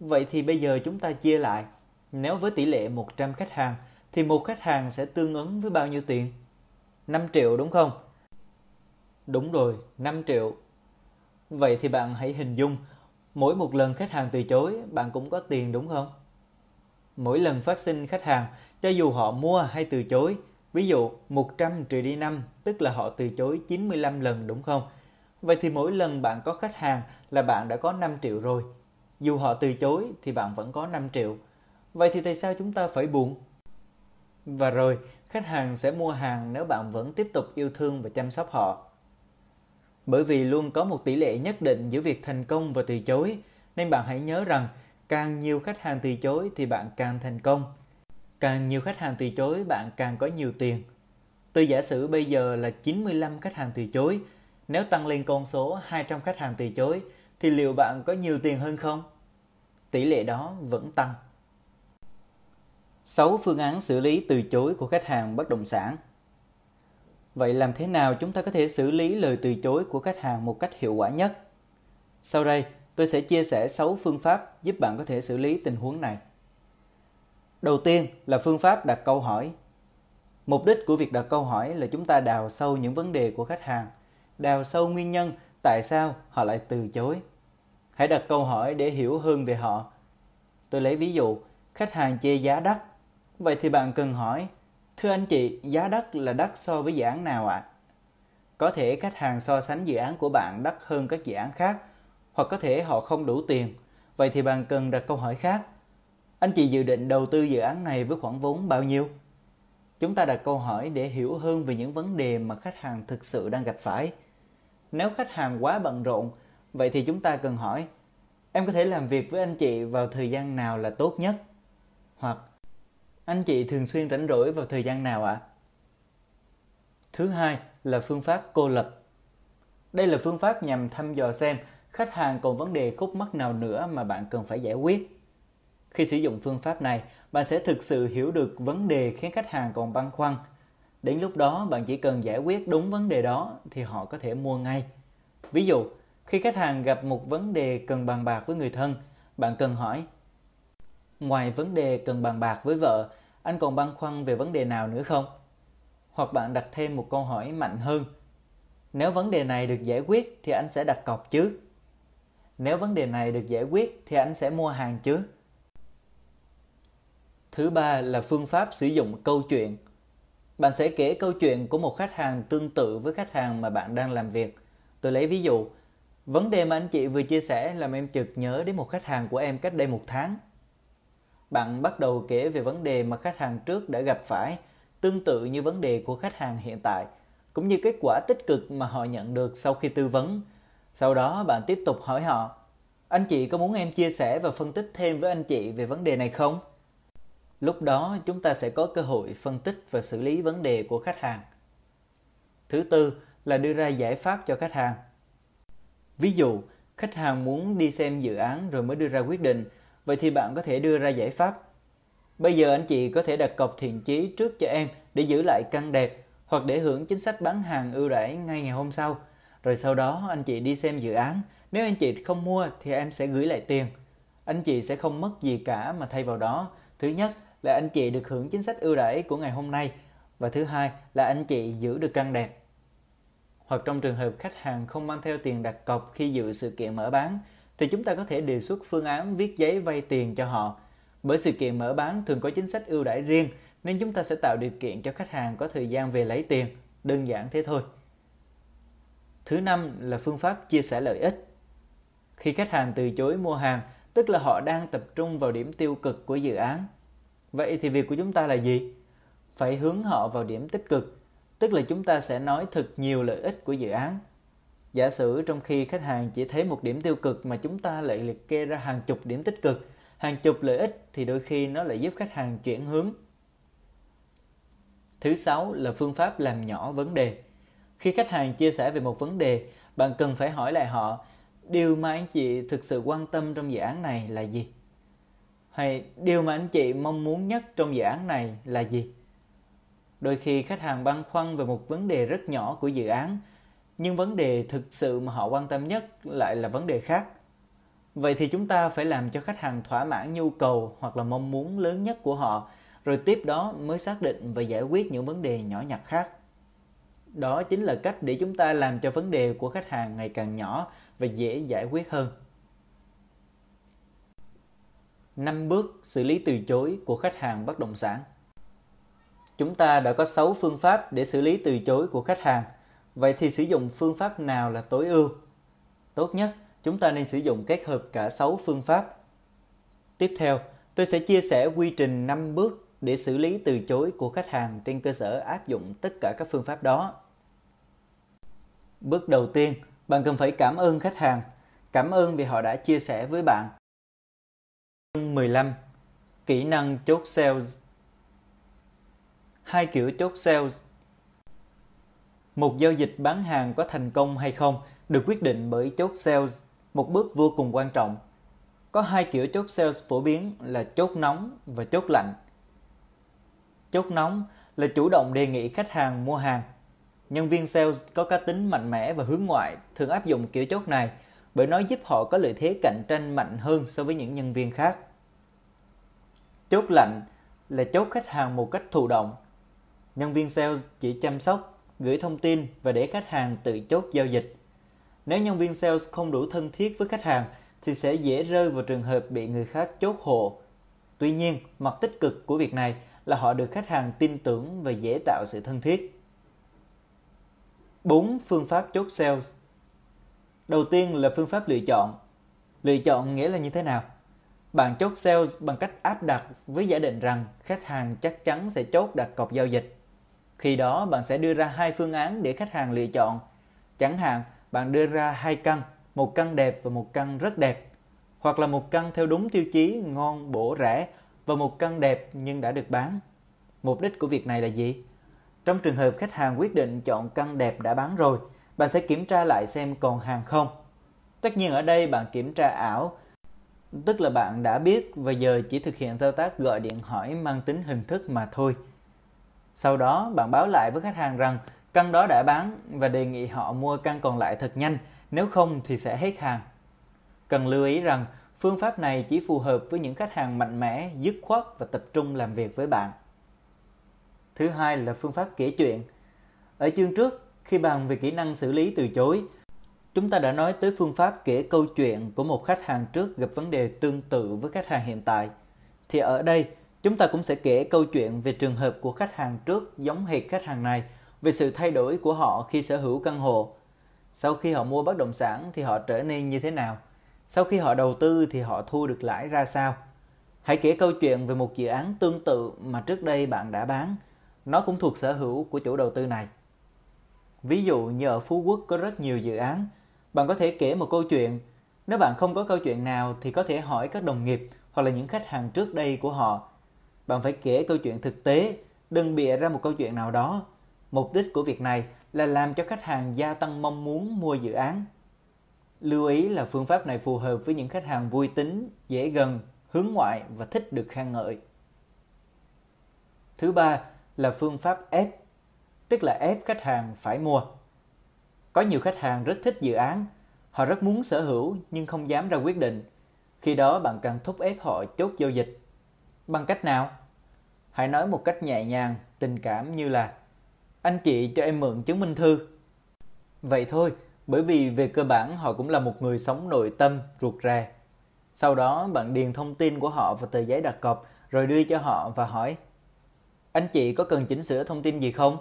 vậy thì bây giờ chúng ta chia lại nếu với tỷ lệ 100 khách hàng thì một khách hàng sẽ tương ứng với bao nhiêu tiền 5 triệu đúng không? Đúng rồi, 5 triệu. Vậy thì bạn hãy hình dung mỗi một lần khách hàng từ chối bạn cũng có tiền đúng không? Mỗi lần phát sinh khách hàng cho dù họ mua hay từ chối Ví dụ 100 trừ đi 5 tức là họ từ chối 95 lần đúng không? Vậy thì mỗi lần bạn có khách hàng là bạn đã có 5 triệu rồi. Dù họ từ chối thì bạn vẫn có 5 triệu. Vậy thì tại sao chúng ta phải buồn? Và rồi, khách hàng sẽ mua hàng nếu bạn vẫn tiếp tục yêu thương và chăm sóc họ. Bởi vì luôn có một tỷ lệ nhất định giữa việc thành công và từ chối, nên bạn hãy nhớ rằng càng nhiều khách hàng từ chối thì bạn càng thành công. Càng nhiều khách hàng từ chối bạn càng có nhiều tiền. Tôi giả sử bây giờ là 95 khách hàng từ chối, nếu tăng lên con số 200 khách hàng từ chối thì liệu bạn có nhiều tiền hơn không? Tỷ lệ đó vẫn tăng. 6 phương án xử lý từ chối của khách hàng bất động sản. Vậy làm thế nào chúng ta có thể xử lý lời từ chối của khách hàng một cách hiệu quả nhất? Sau đây, tôi sẽ chia sẻ 6 phương pháp giúp bạn có thể xử lý tình huống này. Đầu tiên là phương pháp đặt câu hỏi. Mục đích của việc đặt câu hỏi là chúng ta đào sâu những vấn đề của khách hàng, đào sâu nguyên nhân tại sao họ lại từ chối. Hãy đặt câu hỏi để hiểu hơn về họ. Tôi lấy ví dụ, khách hàng chê giá đắt Vậy thì bạn cần hỏi, thưa anh chị, giá đất là đắt so với dự án nào ạ? À? Có thể khách hàng so sánh dự án của bạn đắt hơn các dự án khác, hoặc có thể họ không đủ tiền. Vậy thì bạn cần đặt câu hỏi khác. Anh chị dự định đầu tư dự án này với khoản vốn bao nhiêu? Chúng ta đặt câu hỏi để hiểu hơn về những vấn đề mà khách hàng thực sự đang gặp phải. Nếu khách hàng quá bận rộn, vậy thì chúng ta cần hỏi, em có thể làm việc với anh chị vào thời gian nào là tốt nhất? Hoặc anh chị thường xuyên rảnh rỗi vào thời gian nào ạ? À? Thứ hai là phương pháp cô lập. Đây là phương pháp nhằm thăm dò xem khách hàng còn vấn đề khúc mắc nào nữa mà bạn cần phải giải quyết. Khi sử dụng phương pháp này, bạn sẽ thực sự hiểu được vấn đề khiến khách hàng còn băn khoăn. Đến lúc đó, bạn chỉ cần giải quyết đúng vấn đề đó thì họ có thể mua ngay. Ví dụ, khi khách hàng gặp một vấn đề cần bàn bạc với người thân, bạn cần hỏi Ngoài vấn đề cần bàn bạc với vợ, Anh còn băn khoăn về vấn đề nào nữa không? Hoặc bạn đặt thêm một câu hỏi mạnh hơn. Nếu vấn đề này được giải quyết thì anh sẽ đặt cọc chứ? Nếu vấn đề này được giải quyết thì anh sẽ mua hàng chứ? Thứ ba là phương pháp sử dụng câu chuyện. Bạn sẽ kể câu chuyện của một khách hàng tương tự với khách hàng mà bạn đang làm việc. Tôi lấy ví dụ, vấn đề mà anh chị vừa chia sẻ làm em chợt nhớ đến một khách hàng của em cách đây một tháng. Bạn bắt đầu kể về vấn đề mà khách hàng trước đã gặp phải, tương tự như vấn đề của khách hàng hiện tại, cũng như kết quả tích cực mà họ nhận được sau khi tư vấn. Sau đó bạn tiếp tục hỏi họ, anh chị có muốn em chia sẻ và phân tích thêm với anh chị về vấn đề này không? Lúc đó chúng ta sẽ có cơ hội phân tích và xử lý vấn đề của khách hàng. Thứ tư là đưa ra giải pháp cho khách hàng. Ví dụ, khách hàng muốn đi xem dự án rồi mới đưa ra quyết định, vậy thì bạn có thể đưa ra giải pháp. Bây giờ anh chị có thể đặt cọc thiện chí trước cho em để giữ lại căn đẹp hoặc để hưởng chính sách bán hàng ưu đãi ngay ngày hôm sau. Rồi sau đó anh chị đi xem dự án. Nếu anh chị không mua thì em sẽ gửi lại tiền. Anh chị sẽ không mất gì cả mà thay vào đó. Thứ nhất là anh chị được hưởng chính sách ưu đãi của ngày hôm nay và thứ hai là anh chị giữ được căn đẹp. Hoặc trong trường hợp khách hàng không mang theo tiền đặt cọc khi dự sự kiện mở bán thì chúng ta có thể đề xuất phương án viết giấy vay tiền cho họ. Bởi sự kiện mở bán thường có chính sách ưu đãi riêng nên chúng ta sẽ tạo điều kiện cho khách hàng có thời gian về lấy tiền, đơn giản thế thôi. Thứ năm là phương pháp chia sẻ lợi ích. Khi khách hàng từ chối mua hàng, tức là họ đang tập trung vào điểm tiêu cực của dự án Vậy thì việc của chúng ta là gì? Phải hướng họ vào điểm tích cực, tức là chúng ta sẽ nói thật nhiều lợi ích của dự án. Giả sử trong khi khách hàng chỉ thấy một điểm tiêu cực mà chúng ta lại liệt kê ra hàng chục điểm tích cực, hàng chục lợi ích thì đôi khi nó lại giúp khách hàng chuyển hướng. Thứ sáu là phương pháp làm nhỏ vấn đề. Khi khách hàng chia sẻ về một vấn đề, bạn cần phải hỏi lại họ điều mà anh chị thực sự quan tâm trong dự án này là gì? Hay điều mà anh chị mong muốn nhất trong dự án này là gì? Đôi khi khách hàng băn khoăn về một vấn đề rất nhỏ của dự án, nhưng vấn đề thực sự mà họ quan tâm nhất lại là vấn đề khác. Vậy thì chúng ta phải làm cho khách hàng thỏa mãn nhu cầu hoặc là mong muốn lớn nhất của họ, rồi tiếp đó mới xác định và giải quyết những vấn đề nhỏ nhặt khác. Đó chính là cách để chúng ta làm cho vấn đề của khách hàng ngày càng nhỏ và dễ giải quyết hơn. 5 bước xử lý từ chối của khách hàng bất động sản. Chúng ta đã có 6 phương pháp để xử lý từ chối của khách hàng. Vậy thì sử dụng phương pháp nào là tối ưu? Tốt nhất, chúng ta nên sử dụng kết hợp cả 6 phương pháp. Tiếp theo, tôi sẽ chia sẻ quy trình 5 bước để xử lý từ chối của khách hàng trên cơ sở áp dụng tất cả các phương pháp đó. Bước đầu tiên, bạn cần phải cảm ơn khách hàng. Cảm ơn vì họ đã chia sẻ với bạn 15. Kỹ năng chốt sales Hai kiểu chốt sales Một giao dịch bán hàng có thành công hay không được quyết định bởi chốt sales, một bước vô cùng quan trọng. Có hai kiểu chốt sales phổ biến là chốt nóng và chốt lạnh. Chốt nóng là chủ động đề nghị khách hàng mua hàng. Nhân viên sales có cá tính mạnh mẽ và hướng ngoại thường áp dụng kiểu chốt này bởi nó giúp họ có lợi thế cạnh tranh mạnh hơn so với những nhân viên khác. Chốt lạnh là chốt khách hàng một cách thụ động. Nhân viên sales chỉ chăm sóc, gửi thông tin và để khách hàng tự chốt giao dịch. Nếu nhân viên sales không đủ thân thiết với khách hàng thì sẽ dễ rơi vào trường hợp bị người khác chốt hộ. Tuy nhiên, mặt tích cực của việc này là họ được khách hàng tin tưởng và dễ tạo sự thân thiết. 4. Phương pháp chốt sales Đầu tiên là phương pháp lựa chọn. Lựa chọn nghĩa là như thế nào? Bạn chốt sales bằng cách áp đặt với giả định rằng khách hàng chắc chắn sẽ chốt đặt cọc giao dịch. Khi đó bạn sẽ đưa ra hai phương án để khách hàng lựa chọn. Chẳng hạn, bạn đưa ra hai căn, một căn đẹp và một căn rất đẹp. Hoặc là một căn theo đúng tiêu chí ngon, bổ, rẻ và một căn đẹp nhưng đã được bán. Mục đích của việc này là gì? Trong trường hợp khách hàng quyết định chọn căn đẹp đã bán rồi, bạn sẽ kiểm tra lại xem còn hàng không. Tất nhiên ở đây bạn kiểm tra ảo Tức là bạn đã biết và giờ chỉ thực hiện thao tác gọi điện hỏi mang tính hình thức mà thôi. Sau đó bạn báo lại với khách hàng rằng căn đó đã bán và đề nghị họ mua căn còn lại thật nhanh, nếu không thì sẽ hết hàng. Cần lưu ý rằng phương pháp này chỉ phù hợp với những khách hàng mạnh mẽ, dứt khoát và tập trung làm việc với bạn. Thứ hai là phương pháp kể chuyện. Ở chương trước, khi bàn về kỹ năng xử lý từ chối, chúng ta đã nói tới phương pháp kể câu chuyện của một khách hàng trước gặp vấn đề tương tự với khách hàng hiện tại. Thì ở đây, chúng ta cũng sẽ kể câu chuyện về trường hợp của khách hàng trước giống hệt khách hàng này, về sự thay đổi của họ khi sở hữu căn hộ. Sau khi họ mua bất động sản thì họ trở nên như thế nào? Sau khi họ đầu tư thì họ thu được lãi ra sao? Hãy kể câu chuyện về một dự án tương tự mà trước đây bạn đã bán. Nó cũng thuộc sở hữu của chủ đầu tư này. Ví dụ như ở Phú Quốc có rất nhiều dự án, bạn có thể kể một câu chuyện. Nếu bạn không có câu chuyện nào thì có thể hỏi các đồng nghiệp hoặc là những khách hàng trước đây của họ. Bạn phải kể câu chuyện thực tế, đừng bịa ra một câu chuyện nào đó. Mục đích của việc này là làm cho khách hàng gia tăng mong muốn mua dự án. Lưu ý là phương pháp này phù hợp với những khách hàng vui tính, dễ gần, hướng ngoại và thích được khen ngợi. Thứ ba là phương pháp ép, tức là ép khách hàng phải mua. Có nhiều khách hàng rất thích dự án, họ rất muốn sở hữu nhưng không dám ra quyết định. Khi đó bạn cần thúc ép họ chốt giao dịch. Bằng cách nào? Hãy nói một cách nhẹ nhàng, tình cảm như là Anh chị cho em mượn chứng minh thư. Vậy thôi, bởi vì về cơ bản họ cũng là một người sống nội tâm, ruột rè. Sau đó bạn điền thông tin của họ vào tờ giấy đặt cọc rồi đưa cho họ và hỏi Anh chị có cần chỉnh sửa thông tin gì không?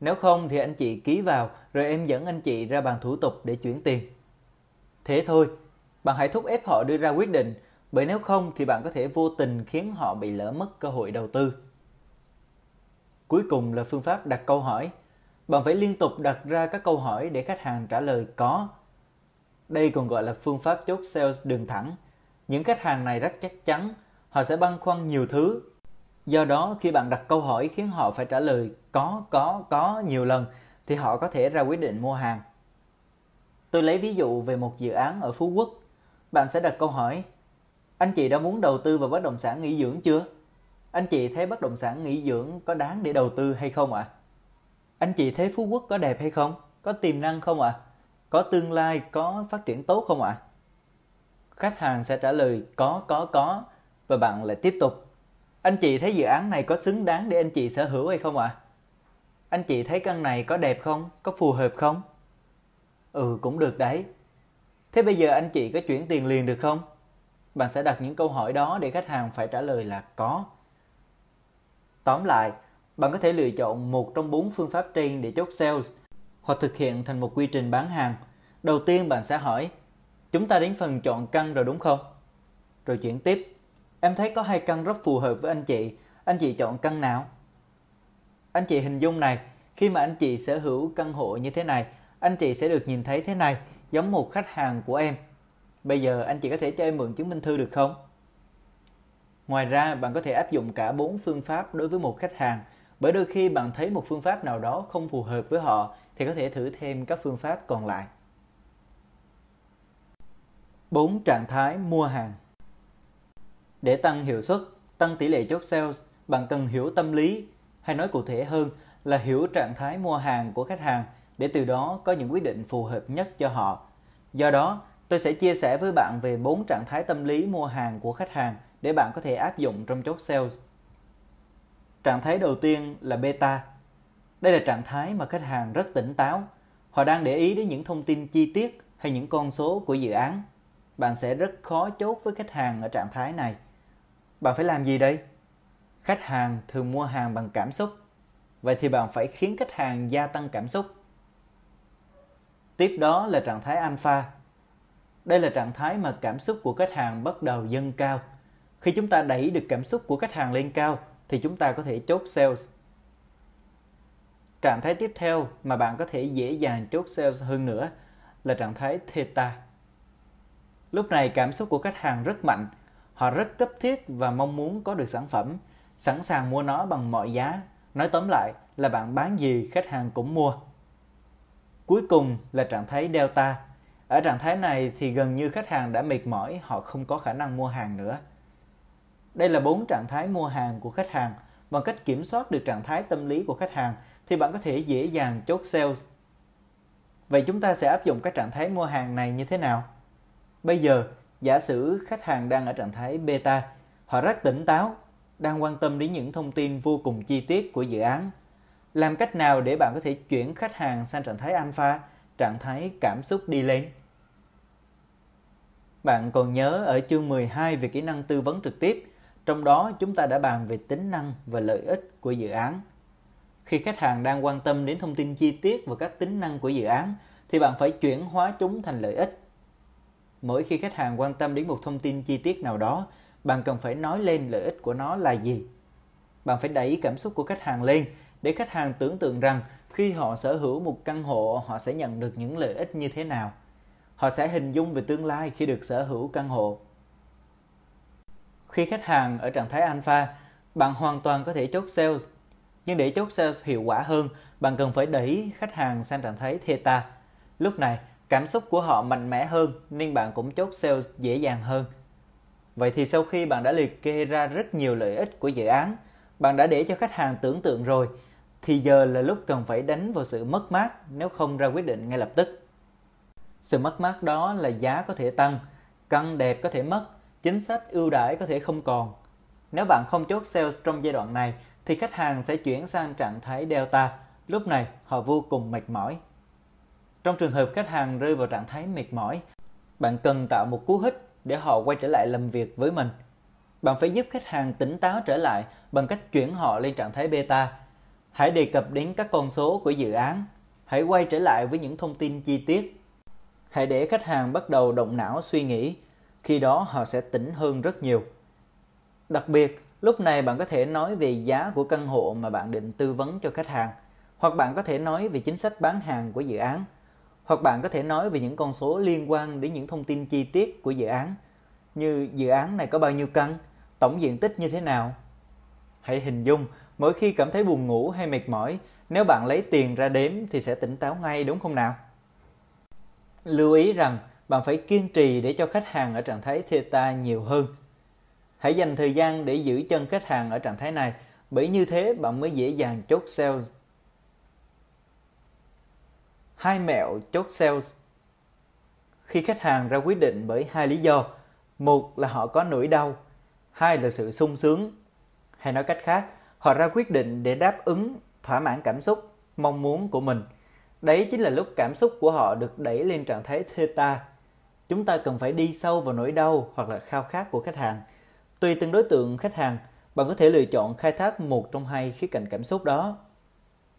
Nếu không thì anh chị ký vào rồi em dẫn anh chị ra bàn thủ tục để chuyển tiền. Thế thôi, bạn hãy thúc ép họ đưa ra quyết định bởi nếu không thì bạn có thể vô tình khiến họ bị lỡ mất cơ hội đầu tư. Cuối cùng là phương pháp đặt câu hỏi. Bạn phải liên tục đặt ra các câu hỏi để khách hàng trả lời có. Đây còn gọi là phương pháp chốt sales đường thẳng. Những khách hàng này rất chắc chắn, họ sẽ băn khoăn nhiều thứ. Do đó khi bạn đặt câu hỏi khiến họ phải trả lời có, có, có nhiều lần thì họ có thể ra quyết định mua hàng. Tôi lấy ví dụ về một dự án ở Phú Quốc. Bạn sẽ đặt câu hỏi Anh chị đã muốn đầu tư vào bất động sản nghỉ dưỡng chưa? Anh chị thấy bất động sản nghỉ dưỡng có đáng để đầu tư hay không ạ? À? Anh chị thấy Phú Quốc có đẹp hay không? Có tiềm năng không ạ? À? Có tương lai, có phát triển tốt không ạ? À? Khách hàng sẽ trả lời có, có, có và bạn lại tiếp tục. Anh chị thấy dự án này có xứng đáng để anh chị sở hữu hay không ạ? À? Anh chị thấy căn này có đẹp không? Có phù hợp không? Ừ, cũng được đấy. Thế bây giờ anh chị có chuyển tiền liền được không? Bạn sẽ đặt những câu hỏi đó để khách hàng phải trả lời là có. Tóm lại, bạn có thể lựa chọn một trong bốn phương pháp trên để chốt sales hoặc thực hiện thành một quy trình bán hàng. Đầu tiên bạn sẽ hỏi, chúng ta đến phần chọn căn rồi đúng không? Rồi chuyển tiếp, em thấy có hai căn rất phù hợp với anh chị, anh chị chọn căn nào? Anh chị hình dung này, khi mà anh chị sở hữu căn hộ như thế này, anh chị sẽ được nhìn thấy thế này, giống một khách hàng của em. Bây giờ anh chị có thể cho em mượn chứng minh thư được không? Ngoài ra, bạn có thể áp dụng cả bốn phương pháp đối với một khách hàng, bởi đôi khi bạn thấy một phương pháp nào đó không phù hợp với họ thì có thể thử thêm các phương pháp còn lại. 4 trạng thái mua hàng. Để tăng hiệu suất, tăng tỷ lệ chốt sales, bạn cần hiểu tâm lý, hay nói cụ thể hơn là hiểu trạng thái mua hàng của khách hàng để từ đó có những quyết định phù hợp nhất cho họ. Do đó, tôi sẽ chia sẻ với bạn về 4 trạng thái tâm lý mua hàng của khách hàng để bạn có thể áp dụng trong chốt sales. Trạng thái đầu tiên là beta. Đây là trạng thái mà khách hàng rất tỉnh táo. Họ đang để ý đến những thông tin chi tiết hay những con số của dự án. Bạn sẽ rất khó chốt với khách hàng ở trạng thái này. Bạn phải làm gì đây? Khách hàng thường mua hàng bằng cảm xúc. Vậy thì bạn phải khiến khách hàng gia tăng cảm xúc. Tiếp đó là trạng thái alpha. Đây là trạng thái mà cảm xúc của khách hàng bắt đầu dâng cao. Khi chúng ta đẩy được cảm xúc của khách hàng lên cao thì chúng ta có thể chốt sales. Trạng thái tiếp theo mà bạn có thể dễ dàng chốt sales hơn nữa là trạng thái theta. Lúc này cảm xúc của khách hàng rất mạnh, họ rất cấp thiết và mong muốn có được sản phẩm, sẵn sàng mua nó bằng mọi giá. Nói tóm lại là bạn bán gì khách hàng cũng mua. Cuối cùng là trạng thái delta. Ở trạng thái này thì gần như khách hàng đã mệt mỏi, họ không có khả năng mua hàng nữa. Đây là bốn trạng thái mua hàng của khách hàng. Bằng cách kiểm soát được trạng thái tâm lý của khách hàng thì bạn có thể dễ dàng chốt sales. Vậy chúng ta sẽ áp dụng các trạng thái mua hàng này như thế nào? Bây giờ, giả sử khách hàng đang ở trạng thái beta, họ rất tỉnh táo, đang quan tâm đến những thông tin vô cùng chi tiết của dự án. Làm cách nào để bạn có thể chuyển khách hàng sang trạng thái alpha, trạng thái cảm xúc đi lên? Bạn còn nhớ ở chương 12 về kỹ năng tư vấn trực tiếp, trong đó chúng ta đã bàn về tính năng và lợi ích của dự án. Khi khách hàng đang quan tâm đến thông tin chi tiết và các tính năng của dự án, thì bạn phải chuyển hóa chúng thành lợi ích. Mỗi khi khách hàng quan tâm đến một thông tin chi tiết nào đó, bạn cần phải nói lên lợi ích của nó là gì. Bạn phải đẩy cảm xúc của khách hàng lên để khách hàng tưởng tượng rằng khi họ sở hữu một căn hộ, họ sẽ nhận được những lợi ích như thế nào. Họ sẽ hình dung về tương lai khi được sở hữu căn hộ. Khi khách hàng ở trạng thái alpha, bạn hoàn toàn có thể chốt sales. Nhưng để chốt sales hiệu quả hơn, bạn cần phải đẩy khách hàng sang trạng thái theta. Lúc này, cảm xúc của họ mạnh mẽ hơn nên bạn cũng chốt sales dễ dàng hơn. Vậy thì sau khi bạn đã liệt kê ra rất nhiều lợi ích của dự án, bạn đã để cho khách hàng tưởng tượng rồi, thì giờ là lúc cần phải đánh vào sự mất mát nếu không ra quyết định ngay lập tức. Sự mất mát đó là giá có thể tăng, căn đẹp có thể mất, chính sách ưu đãi có thể không còn. Nếu bạn không chốt sales trong giai đoạn này thì khách hàng sẽ chuyển sang trạng thái delta, lúc này họ vô cùng mệt mỏi. Trong trường hợp khách hàng rơi vào trạng thái mệt mỏi, bạn cần tạo một cú hích để họ quay trở lại làm việc với mình. Bạn phải giúp khách hàng tỉnh táo trở lại bằng cách chuyển họ lên trạng thái beta. Hãy đề cập đến các con số của dự án. Hãy quay trở lại với những thông tin chi tiết. Hãy để khách hàng bắt đầu động não suy nghĩ. Khi đó họ sẽ tỉnh hơn rất nhiều. Đặc biệt, lúc này bạn có thể nói về giá của căn hộ mà bạn định tư vấn cho khách hàng. Hoặc bạn có thể nói về chính sách bán hàng của dự án hoặc bạn có thể nói về những con số liên quan đến những thông tin chi tiết của dự án, như dự án này có bao nhiêu căn, tổng diện tích như thế nào. Hãy hình dung, mỗi khi cảm thấy buồn ngủ hay mệt mỏi, nếu bạn lấy tiền ra đếm thì sẽ tỉnh táo ngay đúng không nào? Lưu ý rằng bạn phải kiên trì để cho khách hàng ở trạng thái theta nhiều hơn. Hãy dành thời gian để giữ chân khách hàng ở trạng thái này, bởi như thế bạn mới dễ dàng chốt sale Hai mẹo chốt sales Khi khách hàng ra quyết định bởi hai lý do. Một là họ có nỗi đau, hai là sự sung sướng. Hay nói cách khác, họ ra quyết định để đáp ứng thỏa mãn cảm xúc, mong muốn của mình. Đấy chính là lúc cảm xúc của họ được đẩy lên trạng thái theta. Chúng ta cần phải đi sâu vào nỗi đau hoặc là khao khát của khách hàng. Tùy từng đối tượng khách hàng, bạn có thể lựa chọn khai thác một trong hai khía cạnh cảm xúc đó.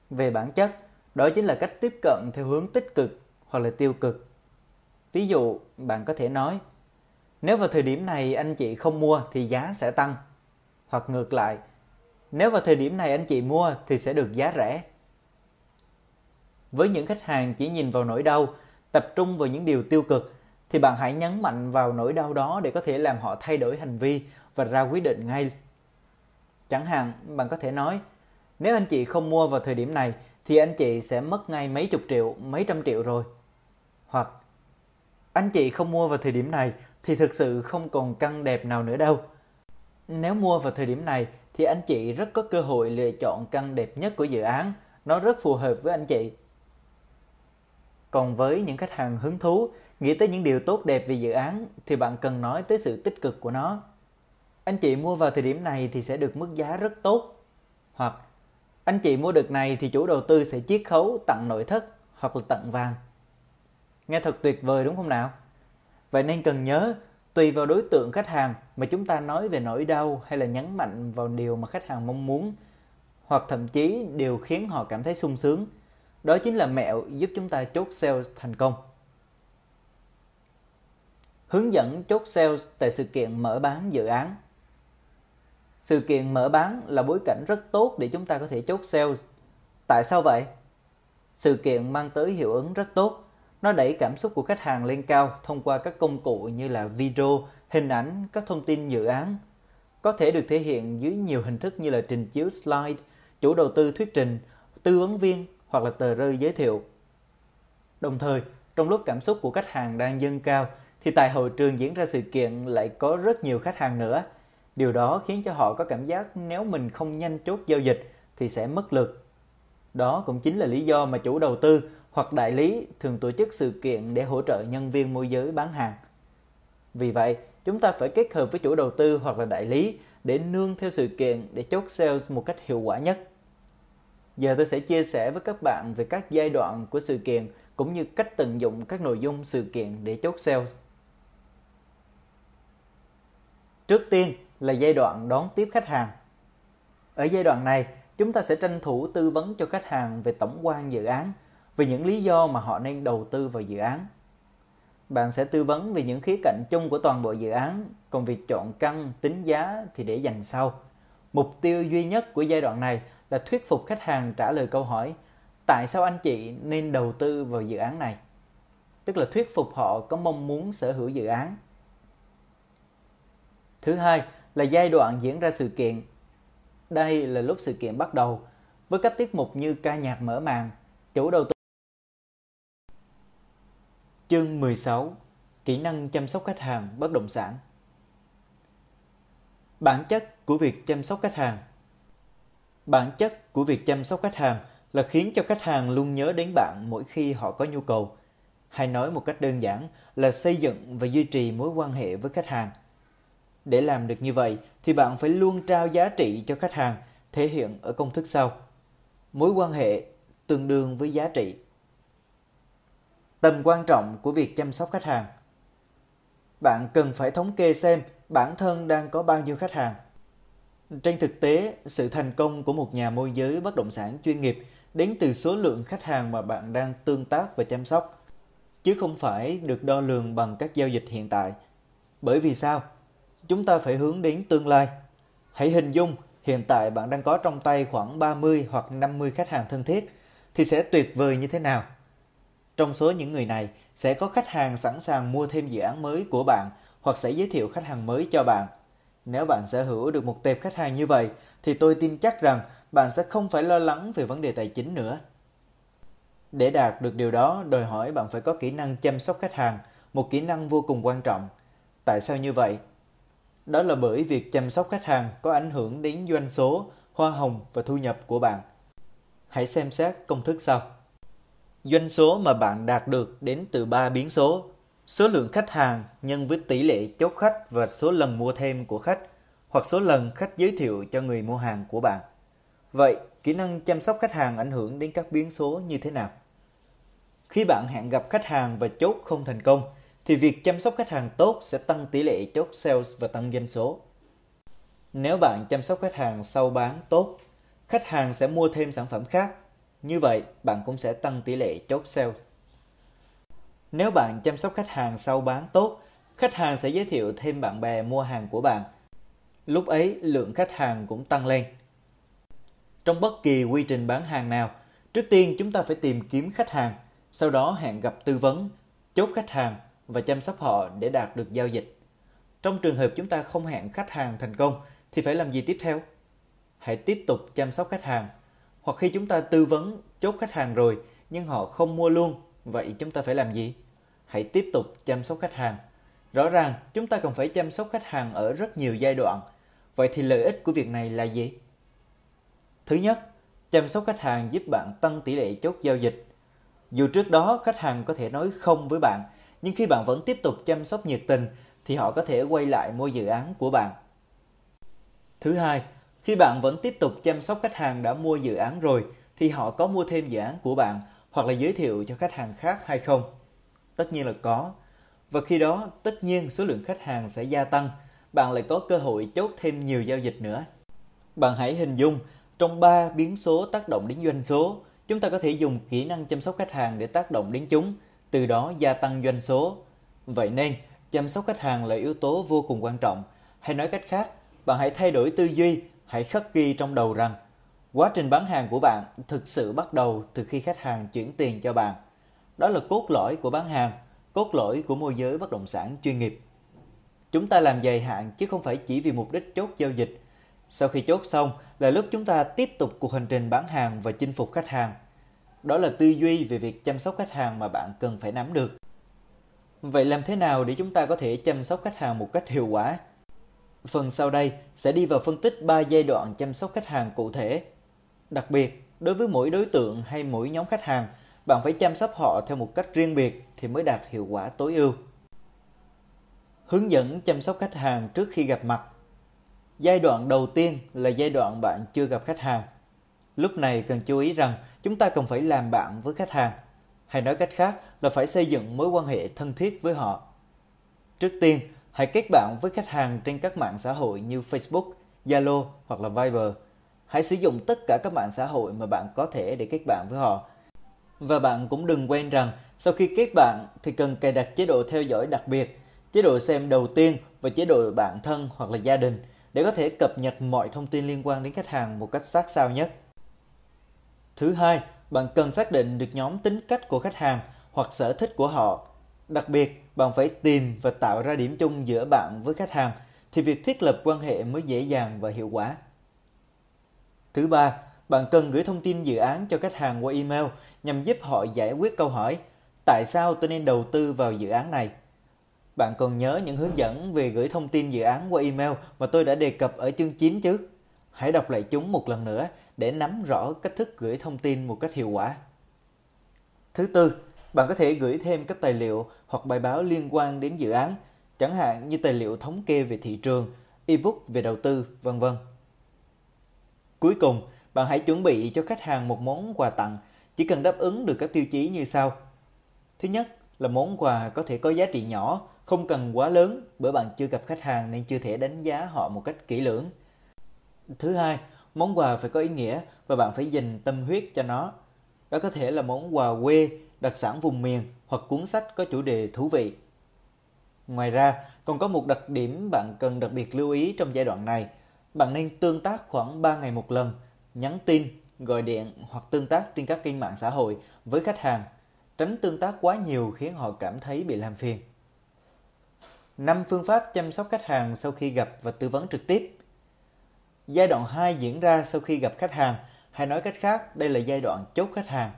Về bản chất, đó chính là cách tiếp cận theo hướng tích cực hoặc là tiêu cực. Ví dụ, bạn có thể nói, nếu vào thời điểm này anh chị không mua thì giá sẽ tăng. Hoặc ngược lại, nếu vào thời điểm này anh chị mua thì sẽ được giá rẻ. Với những khách hàng chỉ nhìn vào nỗi đau, tập trung vào những điều tiêu cực, thì bạn hãy nhấn mạnh vào nỗi đau đó để có thể làm họ thay đổi hành vi và ra quyết định ngay. Chẳng hạn, bạn có thể nói, nếu anh chị không mua vào thời điểm này thì anh chị sẽ mất ngay mấy chục triệu, mấy trăm triệu rồi. Hoặc anh chị không mua vào thời điểm này thì thực sự không còn căn đẹp nào nữa đâu. Nếu mua vào thời điểm này thì anh chị rất có cơ hội lựa chọn căn đẹp nhất của dự án, nó rất phù hợp với anh chị. Còn với những khách hàng hứng thú, nghĩ tới những điều tốt đẹp về dự án thì bạn cần nói tới sự tích cực của nó. Anh chị mua vào thời điểm này thì sẽ được mức giá rất tốt. Hoặc anh chị mua được này thì chủ đầu tư sẽ chiết khấu tặng nội thất hoặc là tặng vàng. Nghe thật tuyệt vời đúng không nào? Vậy nên cần nhớ, tùy vào đối tượng khách hàng mà chúng ta nói về nỗi đau hay là nhấn mạnh vào điều mà khách hàng mong muốn hoặc thậm chí điều khiến họ cảm thấy sung sướng. Đó chính là mẹo giúp chúng ta chốt sale thành công. Hướng dẫn chốt sales tại sự kiện mở bán dự án sự kiện mở bán là bối cảnh rất tốt để chúng ta có thể chốt sales. Tại sao vậy? Sự kiện mang tới hiệu ứng rất tốt. Nó đẩy cảm xúc của khách hàng lên cao thông qua các công cụ như là video, hình ảnh, các thông tin dự án. Có thể được thể hiện dưới nhiều hình thức như là trình chiếu slide, chủ đầu tư thuyết trình, tư vấn viên hoặc là tờ rơi giới thiệu. Đồng thời, trong lúc cảm xúc của khách hàng đang dâng cao thì tại hội trường diễn ra sự kiện lại có rất nhiều khách hàng nữa – Điều đó khiến cho họ có cảm giác nếu mình không nhanh chốt giao dịch thì sẽ mất lực. Đó cũng chính là lý do mà chủ đầu tư hoặc đại lý thường tổ chức sự kiện để hỗ trợ nhân viên môi giới bán hàng. Vì vậy, chúng ta phải kết hợp với chủ đầu tư hoặc là đại lý để nương theo sự kiện để chốt sales một cách hiệu quả nhất. Giờ tôi sẽ chia sẻ với các bạn về các giai đoạn của sự kiện cũng như cách tận dụng các nội dung sự kiện để chốt sales. Trước tiên là giai đoạn đón tiếp khách hàng. Ở giai đoạn này, chúng ta sẽ tranh thủ tư vấn cho khách hàng về tổng quan dự án, về những lý do mà họ nên đầu tư vào dự án. Bạn sẽ tư vấn về những khía cạnh chung của toàn bộ dự án, còn việc chọn căn, tính giá thì để dành sau. Mục tiêu duy nhất của giai đoạn này là thuyết phục khách hàng trả lời câu hỏi tại sao anh chị nên đầu tư vào dự án này? Tức là thuyết phục họ có mong muốn sở hữu dự án. Thứ hai là giai đoạn diễn ra sự kiện. Đây là lúc sự kiện bắt đầu với các tiết mục như ca nhạc mở màn, chủ đầu tư. Chương 16 Kỹ năng chăm sóc khách hàng bất động sản Bản chất của việc chăm sóc khách hàng Bản chất của việc chăm sóc khách hàng là khiến cho khách hàng luôn nhớ đến bạn mỗi khi họ có nhu cầu. Hay nói một cách đơn giản là xây dựng và duy trì mối quan hệ với khách hàng. Để làm được như vậy thì bạn phải luôn trao giá trị cho khách hàng thể hiện ở công thức sau. Mối quan hệ tương đương với giá trị. Tầm quan trọng của việc chăm sóc khách hàng. Bạn cần phải thống kê xem bản thân đang có bao nhiêu khách hàng. Trên thực tế, sự thành công của một nhà môi giới bất động sản chuyên nghiệp đến từ số lượng khách hàng mà bạn đang tương tác và chăm sóc, chứ không phải được đo lường bằng các giao dịch hiện tại. Bởi vì sao? Chúng ta phải hướng đến tương lai. Hãy hình dung hiện tại bạn đang có trong tay khoảng 30 hoặc 50 khách hàng thân thiết thì sẽ tuyệt vời như thế nào? Trong số những người này sẽ có khách hàng sẵn sàng mua thêm dự án mới của bạn hoặc sẽ giới thiệu khách hàng mới cho bạn. Nếu bạn sở hữu được một tệp khách hàng như vậy thì tôi tin chắc rằng bạn sẽ không phải lo lắng về vấn đề tài chính nữa. Để đạt được điều đó, đòi hỏi bạn phải có kỹ năng chăm sóc khách hàng, một kỹ năng vô cùng quan trọng. Tại sao như vậy? Đó là bởi việc chăm sóc khách hàng có ảnh hưởng đến doanh số, hoa hồng và thu nhập của bạn. Hãy xem xét công thức sau. Doanh số mà bạn đạt được đến từ 3 biến số. Số lượng khách hàng nhân với tỷ lệ chốt khách và số lần mua thêm của khách hoặc số lần khách giới thiệu cho người mua hàng của bạn. Vậy, kỹ năng chăm sóc khách hàng ảnh hưởng đến các biến số như thế nào? Khi bạn hẹn gặp khách hàng và chốt không thành công, thì việc chăm sóc khách hàng tốt sẽ tăng tỷ lệ chốt sales và tăng doanh số. Nếu bạn chăm sóc khách hàng sau bán tốt, khách hàng sẽ mua thêm sản phẩm khác. Như vậy, bạn cũng sẽ tăng tỷ lệ chốt sales. Nếu bạn chăm sóc khách hàng sau bán tốt, khách hàng sẽ giới thiệu thêm bạn bè mua hàng của bạn. Lúc ấy, lượng khách hàng cũng tăng lên. Trong bất kỳ quy trình bán hàng nào, trước tiên chúng ta phải tìm kiếm khách hàng, sau đó hẹn gặp tư vấn, chốt khách hàng và chăm sóc họ để đạt được giao dịch. Trong trường hợp chúng ta không hẹn khách hàng thành công thì phải làm gì tiếp theo? Hãy tiếp tục chăm sóc khách hàng. Hoặc khi chúng ta tư vấn chốt khách hàng rồi nhưng họ không mua luôn, vậy chúng ta phải làm gì? Hãy tiếp tục chăm sóc khách hàng. Rõ ràng chúng ta cần phải chăm sóc khách hàng ở rất nhiều giai đoạn. Vậy thì lợi ích của việc này là gì? Thứ nhất, chăm sóc khách hàng giúp bạn tăng tỷ lệ chốt giao dịch. Dù trước đó khách hàng có thể nói không với bạn, nhưng khi bạn vẫn tiếp tục chăm sóc nhiệt tình thì họ có thể quay lại mua dự án của bạn. Thứ hai, khi bạn vẫn tiếp tục chăm sóc khách hàng đã mua dự án rồi thì họ có mua thêm dự án của bạn hoặc là giới thiệu cho khách hàng khác hay không? Tất nhiên là có. Và khi đó, tất nhiên số lượng khách hàng sẽ gia tăng, bạn lại có cơ hội chốt thêm nhiều giao dịch nữa. Bạn hãy hình dung trong 3 biến số tác động đến doanh số, chúng ta có thể dùng kỹ năng chăm sóc khách hàng để tác động đến chúng, từ đó gia tăng doanh số. Vậy nên, chăm sóc khách hàng là yếu tố vô cùng quan trọng. Hay nói cách khác, bạn hãy thay đổi tư duy, hãy khắc ghi trong đầu rằng quá trình bán hàng của bạn thực sự bắt đầu từ khi khách hàng chuyển tiền cho bạn. Đó là cốt lõi của bán hàng, cốt lõi của môi giới bất động sản chuyên nghiệp. Chúng ta làm dài hạn chứ không phải chỉ vì mục đích chốt giao dịch. Sau khi chốt xong, là lúc chúng ta tiếp tục cuộc hành trình bán hàng và chinh phục khách hàng. Đó là tư duy về việc chăm sóc khách hàng mà bạn cần phải nắm được. Vậy làm thế nào để chúng ta có thể chăm sóc khách hàng một cách hiệu quả? Phần sau đây sẽ đi vào phân tích 3 giai đoạn chăm sóc khách hàng cụ thể. Đặc biệt, đối với mỗi đối tượng hay mỗi nhóm khách hàng, bạn phải chăm sóc họ theo một cách riêng biệt thì mới đạt hiệu quả tối ưu. Hướng dẫn chăm sóc khách hàng trước khi gặp mặt Giai đoạn đầu tiên là giai đoạn bạn chưa gặp khách hàng. Lúc này cần chú ý rằng chúng ta cần phải làm bạn với khách hàng. Hay nói cách khác là phải xây dựng mối quan hệ thân thiết với họ. Trước tiên, hãy kết bạn với khách hàng trên các mạng xã hội như Facebook, Zalo hoặc là Viber. Hãy sử dụng tất cả các mạng xã hội mà bạn có thể để kết bạn với họ. Và bạn cũng đừng quên rằng sau khi kết bạn thì cần cài đặt chế độ theo dõi đặc biệt, chế độ xem đầu tiên và chế độ bạn thân hoặc là gia đình để có thể cập nhật mọi thông tin liên quan đến khách hàng một cách sát sao nhất. Thứ hai, bạn cần xác định được nhóm tính cách của khách hàng hoặc sở thích của họ. Đặc biệt, bạn phải tìm và tạo ra điểm chung giữa bạn với khách hàng thì việc thiết lập quan hệ mới dễ dàng và hiệu quả. Thứ ba, bạn cần gửi thông tin dự án cho khách hàng qua email nhằm giúp họ giải quyết câu hỏi tại sao tôi nên đầu tư vào dự án này. Bạn còn nhớ những hướng dẫn về gửi thông tin dự án qua email mà tôi đã đề cập ở chương 9 chứ? Hãy đọc lại chúng một lần nữa để nắm rõ cách thức gửi thông tin một cách hiệu quả. Thứ tư, bạn có thể gửi thêm các tài liệu hoặc bài báo liên quan đến dự án, chẳng hạn như tài liệu thống kê về thị trường, ebook về đầu tư, vân vân. Cuối cùng, bạn hãy chuẩn bị cho khách hàng một món quà tặng, chỉ cần đáp ứng được các tiêu chí như sau. Thứ nhất là món quà có thể có giá trị nhỏ, không cần quá lớn bởi bạn chưa gặp khách hàng nên chưa thể đánh giá họ một cách kỹ lưỡng. Thứ hai, món quà phải có ý nghĩa và bạn phải dành tâm huyết cho nó. Đó có thể là món quà quê, đặc sản vùng miền hoặc cuốn sách có chủ đề thú vị. Ngoài ra, còn có một đặc điểm bạn cần đặc biệt lưu ý trong giai đoạn này. Bạn nên tương tác khoảng 3 ngày một lần, nhắn tin, gọi điện hoặc tương tác trên các kênh mạng xã hội với khách hàng. Tránh tương tác quá nhiều khiến họ cảm thấy bị làm phiền. 5 phương pháp chăm sóc khách hàng sau khi gặp và tư vấn trực tiếp. Giai đoạn 2 diễn ra sau khi gặp khách hàng, hay nói cách khác, đây là giai đoạn chốt khách hàng.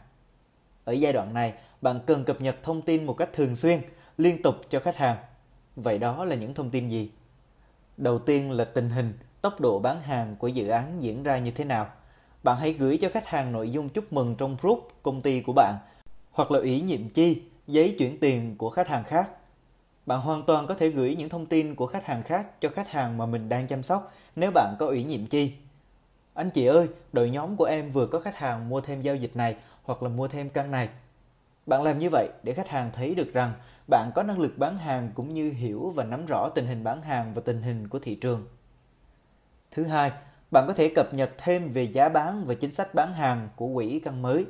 Ở giai đoạn này, bạn cần cập nhật thông tin một cách thường xuyên, liên tục cho khách hàng. Vậy đó là những thông tin gì? Đầu tiên là tình hình, tốc độ bán hàng của dự án diễn ra như thế nào. Bạn hãy gửi cho khách hàng nội dung chúc mừng trong group công ty của bạn, hoặc là ủy nhiệm chi, giấy chuyển tiền của khách hàng khác bạn hoàn toàn có thể gửi những thông tin của khách hàng khác cho khách hàng mà mình đang chăm sóc nếu bạn có ủy nhiệm chi. Anh chị ơi, đội nhóm của em vừa có khách hàng mua thêm giao dịch này hoặc là mua thêm căn này. Bạn làm như vậy để khách hàng thấy được rằng bạn có năng lực bán hàng cũng như hiểu và nắm rõ tình hình bán hàng và tình hình của thị trường. Thứ hai, bạn có thể cập nhật thêm về giá bán và chính sách bán hàng của quỹ căn mới.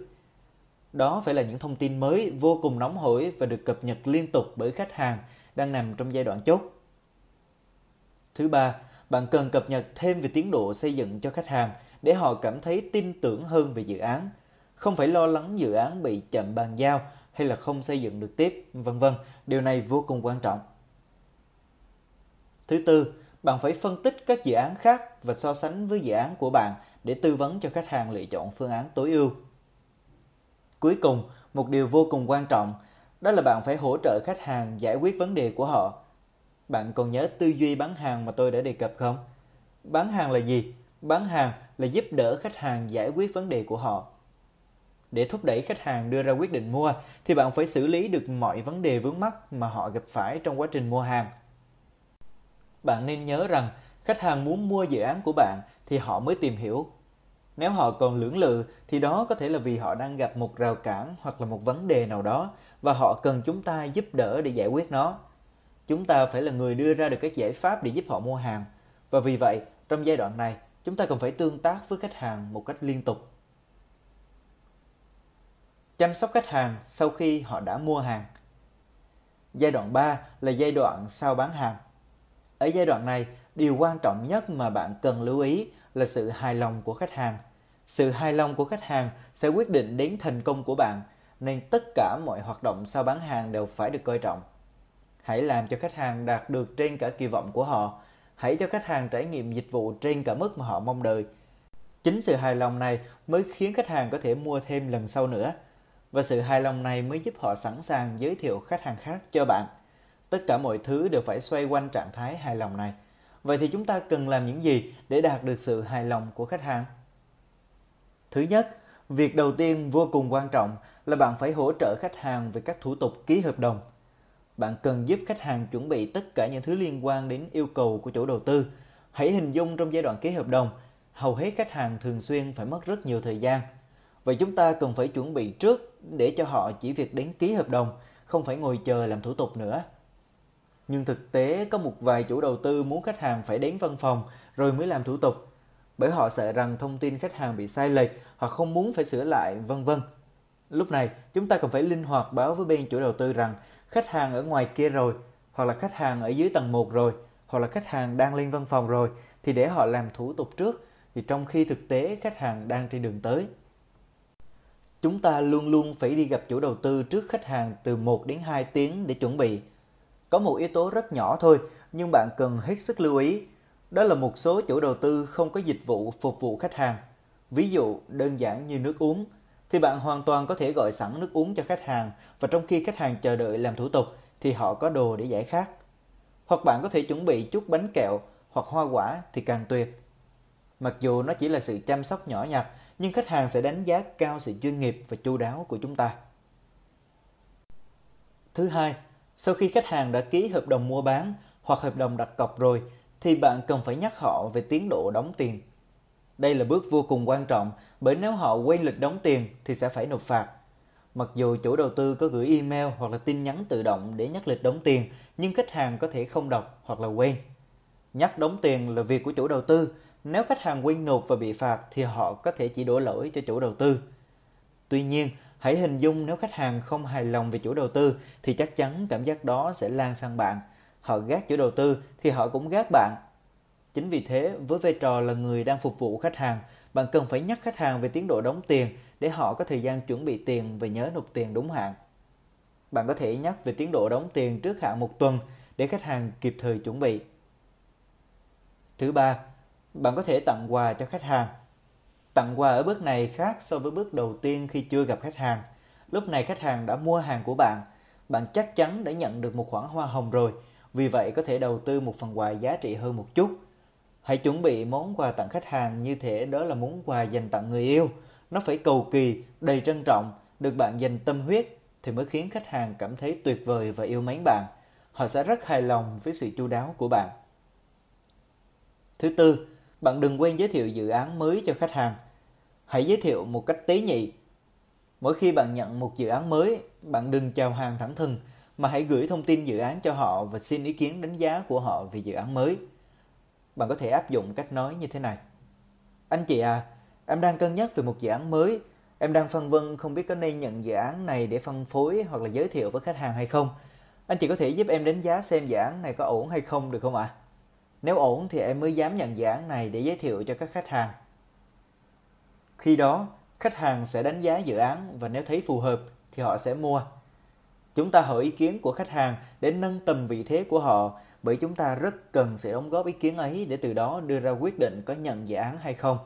Đó phải là những thông tin mới vô cùng nóng hổi và được cập nhật liên tục bởi khách hàng đang nằm trong giai đoạn chốt. Thứ ba, bạn cần cập nhật thêm về tiến độ xây dựng cho khách hàng để họ cảm thấy tin tưởng hơn về dự án, không phải lo lắng dự án bị chậm bàn giao hay là không xây dựng được tiếp, vân vân. Điều này vô cùng quan trọng. Thứ tư, bạn phải phân tích các dự án khác và so sánh với dự án của bạn để tư vấn cho khách hàng lựa chọn phương án tối ưu. Cuối cùng, một điều vô cùng quan trọng đó là bạn phải hỗ trợ khách hàng giải quyết vấn đề của họ. Bạn còn nhớ tư duy bán hàng mà tôi đã đề cập không? Bán hàng là gì? Bán hàng là giúp đỡ khách hàng giải quyết vấn đề của họ. Để thúc đẩy khách hàng đưa ra quyết định mua, thì bạn phải xử lý được mọi vấn đề vướng mắc mà họ gặp phải trong quá trình mua hàng. Bạn nên nhớ rằng, khách hàng muốn mua dự án của bạn thì họ mới tìm hiểu nếu họ còn lưỡng lự, thì đó có thể là vì họ đang gặp một rào cản hoặc là một vấn đề nào đó và họ cần chúng ta giúp đỡ để giải quyết nó. Chúng ta phải là người đưa ra được các giải pháp để giúp họ mua hàng. Và vì vậy, trong giai đoạn này, chúng ta cần phải tương tác với khách hàng một cách liên tục. Chăm sóc khách hàng sau khi họ đã mua hàng. Giai đoạn 3 là giai đoạn sau bán hàng. Ở giai đoạn này, điều quan trọng nhất mà bạn cần lưu ý là sự hài lòng của khách hàng sự hài lòng của khách hàng sẽ quyết định đến thành công của bạn, nên tất cả mọi hoạt động sau bán hàng đều phải được coi trọng. Hãy làm cho khách hàng đạt được trên cả kỳ vọng của họ. Hãy cho khách hàng trải nghiệm dịch vụ trên cả mức mà họ mong đợi. Chính sự hài lòng này mới khiến khách hàng có thể mua thêm lần sau nữa. Và sự hài lòng này mới giúp họ sẵn sàng giới thiệu khách hàng khác cho bạn. Tất cả mọi thứ đều phải xoay quanh trạng thái hài lòng này. Vậy thì chúng ta cần làm những gì để đạt được sự hài lòng của khách hàng? Thứ nhất, việc đầu tiên vô cùng quan trọng là bạn phải hỗ trợ khách hàng về các thủ tục ký hợp đồng. Bạn cần giúp khách hàng chuẩn bị tất cả những thứ liên quan đến yêu cầu của chủ đầu tư. Hãy hình dung trong giai đoạn ký hợp đồng, hầu hết khách hàng thường xuyên phải mất rất nhiều thời gian. Vậy chúng ta cần phải chuẩn bị trước để cho họ chỉ việc đến ký hợp đồng, không phải ngồi chờ làm thủ tục nữa. Nhưng thực tế có một vài chủ đầu tư muốn khách hàng phải đến văn phòng rồi mới làm thủ tục, bởi họ sợ rằng thông tin khách hàng bị sai lệch, họ không muốn phải sửa lại, vân vân. Lúc này, chúng ta cần phải linh hoạt báo với bên chủ đầu tư rằng khách hàng ở ngoài kia rồi, hoặc là khách hàng ở dưới tầng 1 rồi, hoặc là khách hàng đang lên văn phòng rồi, thì để họ làm thủ tục trước, thì trong khi thực tế khách hàng đang trên đường tới. Chúng ta luôn luôn phải đi gặp chủ đầu tư trước khách hàng từ 1 đến 2 tiếng để chuẩn bị. Có một yếu tố rất nhỏ thôi, nhưng bạn cần hết sức lưu ý. Đó là một số chủ đầu tư không có dịch vụ phục vụ khách hàng. Ví dụ đơn giản như nước uống, thì bạn hoàn toàn có thể gọi sẵn nước uống cho khách hàng và trong khi khách hàng chờ đợi làm thủ tục thì họ có đồ để giải khát. Hoặc bạn có thể chuẩn bị chút bánh kẹo hoặc hoa quả thì càng tuyệt. Mặc dù nó chỉ là sự chăm sóc nhỏ nhặt, nhưng khách hàng sẽ đánh giá cao sự chuyên nghiệp và chu đáo của chúng ta. Thứ hai, sau khi khách hàng đã ký hợp đồng mua bán hoặc hợp đồng đặt cọc rồi thì bạn cần phải nhắc họ về tiến độ đóng tiền. Đây là bước vô cùng quan trọng bởi nếu họ quên lịch đóng tiền thì sẽ phải nộp phạt. Mặc dù chủ đầu tư có gửi email hoặc là tin nhắn tự động để nhắc lịch đóng tiền, nhưng khách hàng có thể không đọc hoặc là quên. Nhắc đóng tiền là việc của chủ đầu tư. Nếu khách hàng quên nộp và bị phạt thì họ có thể chỉ đổ lỗi cho chủ đầu tư. Tuy nhiên, hãy hình dung nếu khách hàng không hài lòng về chủ đầu tư thì chắc chắn cảm giác đó sẽ lan sang bạn. Họ ghét chủ đầu tư thì họ cũng ghét bạn. Chính vì thế, với vai trò là người đang phục vụ khách hàng, bạn cần phải nhắc khách hàng về tiến độ đóng tiền để họ có thời gian chuẩn bị tiền và nhớ nộp tiền đúng hạn. Bạn có thể nhắc về tiến độ đóng tiền trước hạn một tuần để khách hàng kịp thời chuẩn bị. Thứ ba, bạn có thể tặng quà cho khách hàng. Tặng quà ở bước này khác so với bước đầu tiên khi chưa gặp khách hàng. Lúc này khách hàng đã mua hàng của bạn, bạn chắc chắn đã nhận được một khoản hoa hồng rồi, vì vậy có thể đầu tư một phần quà giá trị hơn một chút. Hãy chuẩn bị món quà tặng khách hàng như thể đó là món quà dành tặng người yêu. Nó phải cầu kỳ, đầy trân trọng, được bạn dành tâm huyết thì mới khiến khách hàng cảm thấy tuyệt vời và yêu mến bạn. Họ sẽ rất hài lòng với sự chu đáo của bạn. Thứ tư, bạn đừng quên giới thiệu dự án mới cho khách hàng. Hãy giới thiệu một cách tế nhị. Mỗi khi bạn nhận một dự án mới, bạn đừng chào hàng thẳng thừng, mà hãy gửi thông tin dự án cho họ và xin ý kiến đánh giá của họ về dự án mới bạn có thể áp dụng cách nói như thế này. Anh chị à, em đang cân nhắc về một dự án mới. Em đang phân vân không biết có nên nhận dự án này để phân phối hoặc là giới thiệu với khách hàng hay không. Anh chị có thể giúp em đánh giá xem dự án này có ổn hay không được không ạ? À? Nếu ổn thì em mới dám nhận dự án này để giới thiệu cho các khách hàng. Khi đó, khách hàng sẽ đánh giá dự án và nếu thấy phù hợp thì họ sẽ mua. Chúng ta hỏi ý kiến của khách hàng để nâng tầm vị thế của họ bởi chúng ta rất cần sự đóng góp ý kiến ấy để từ đó đưa ra quyết định có nhận dự án hay không.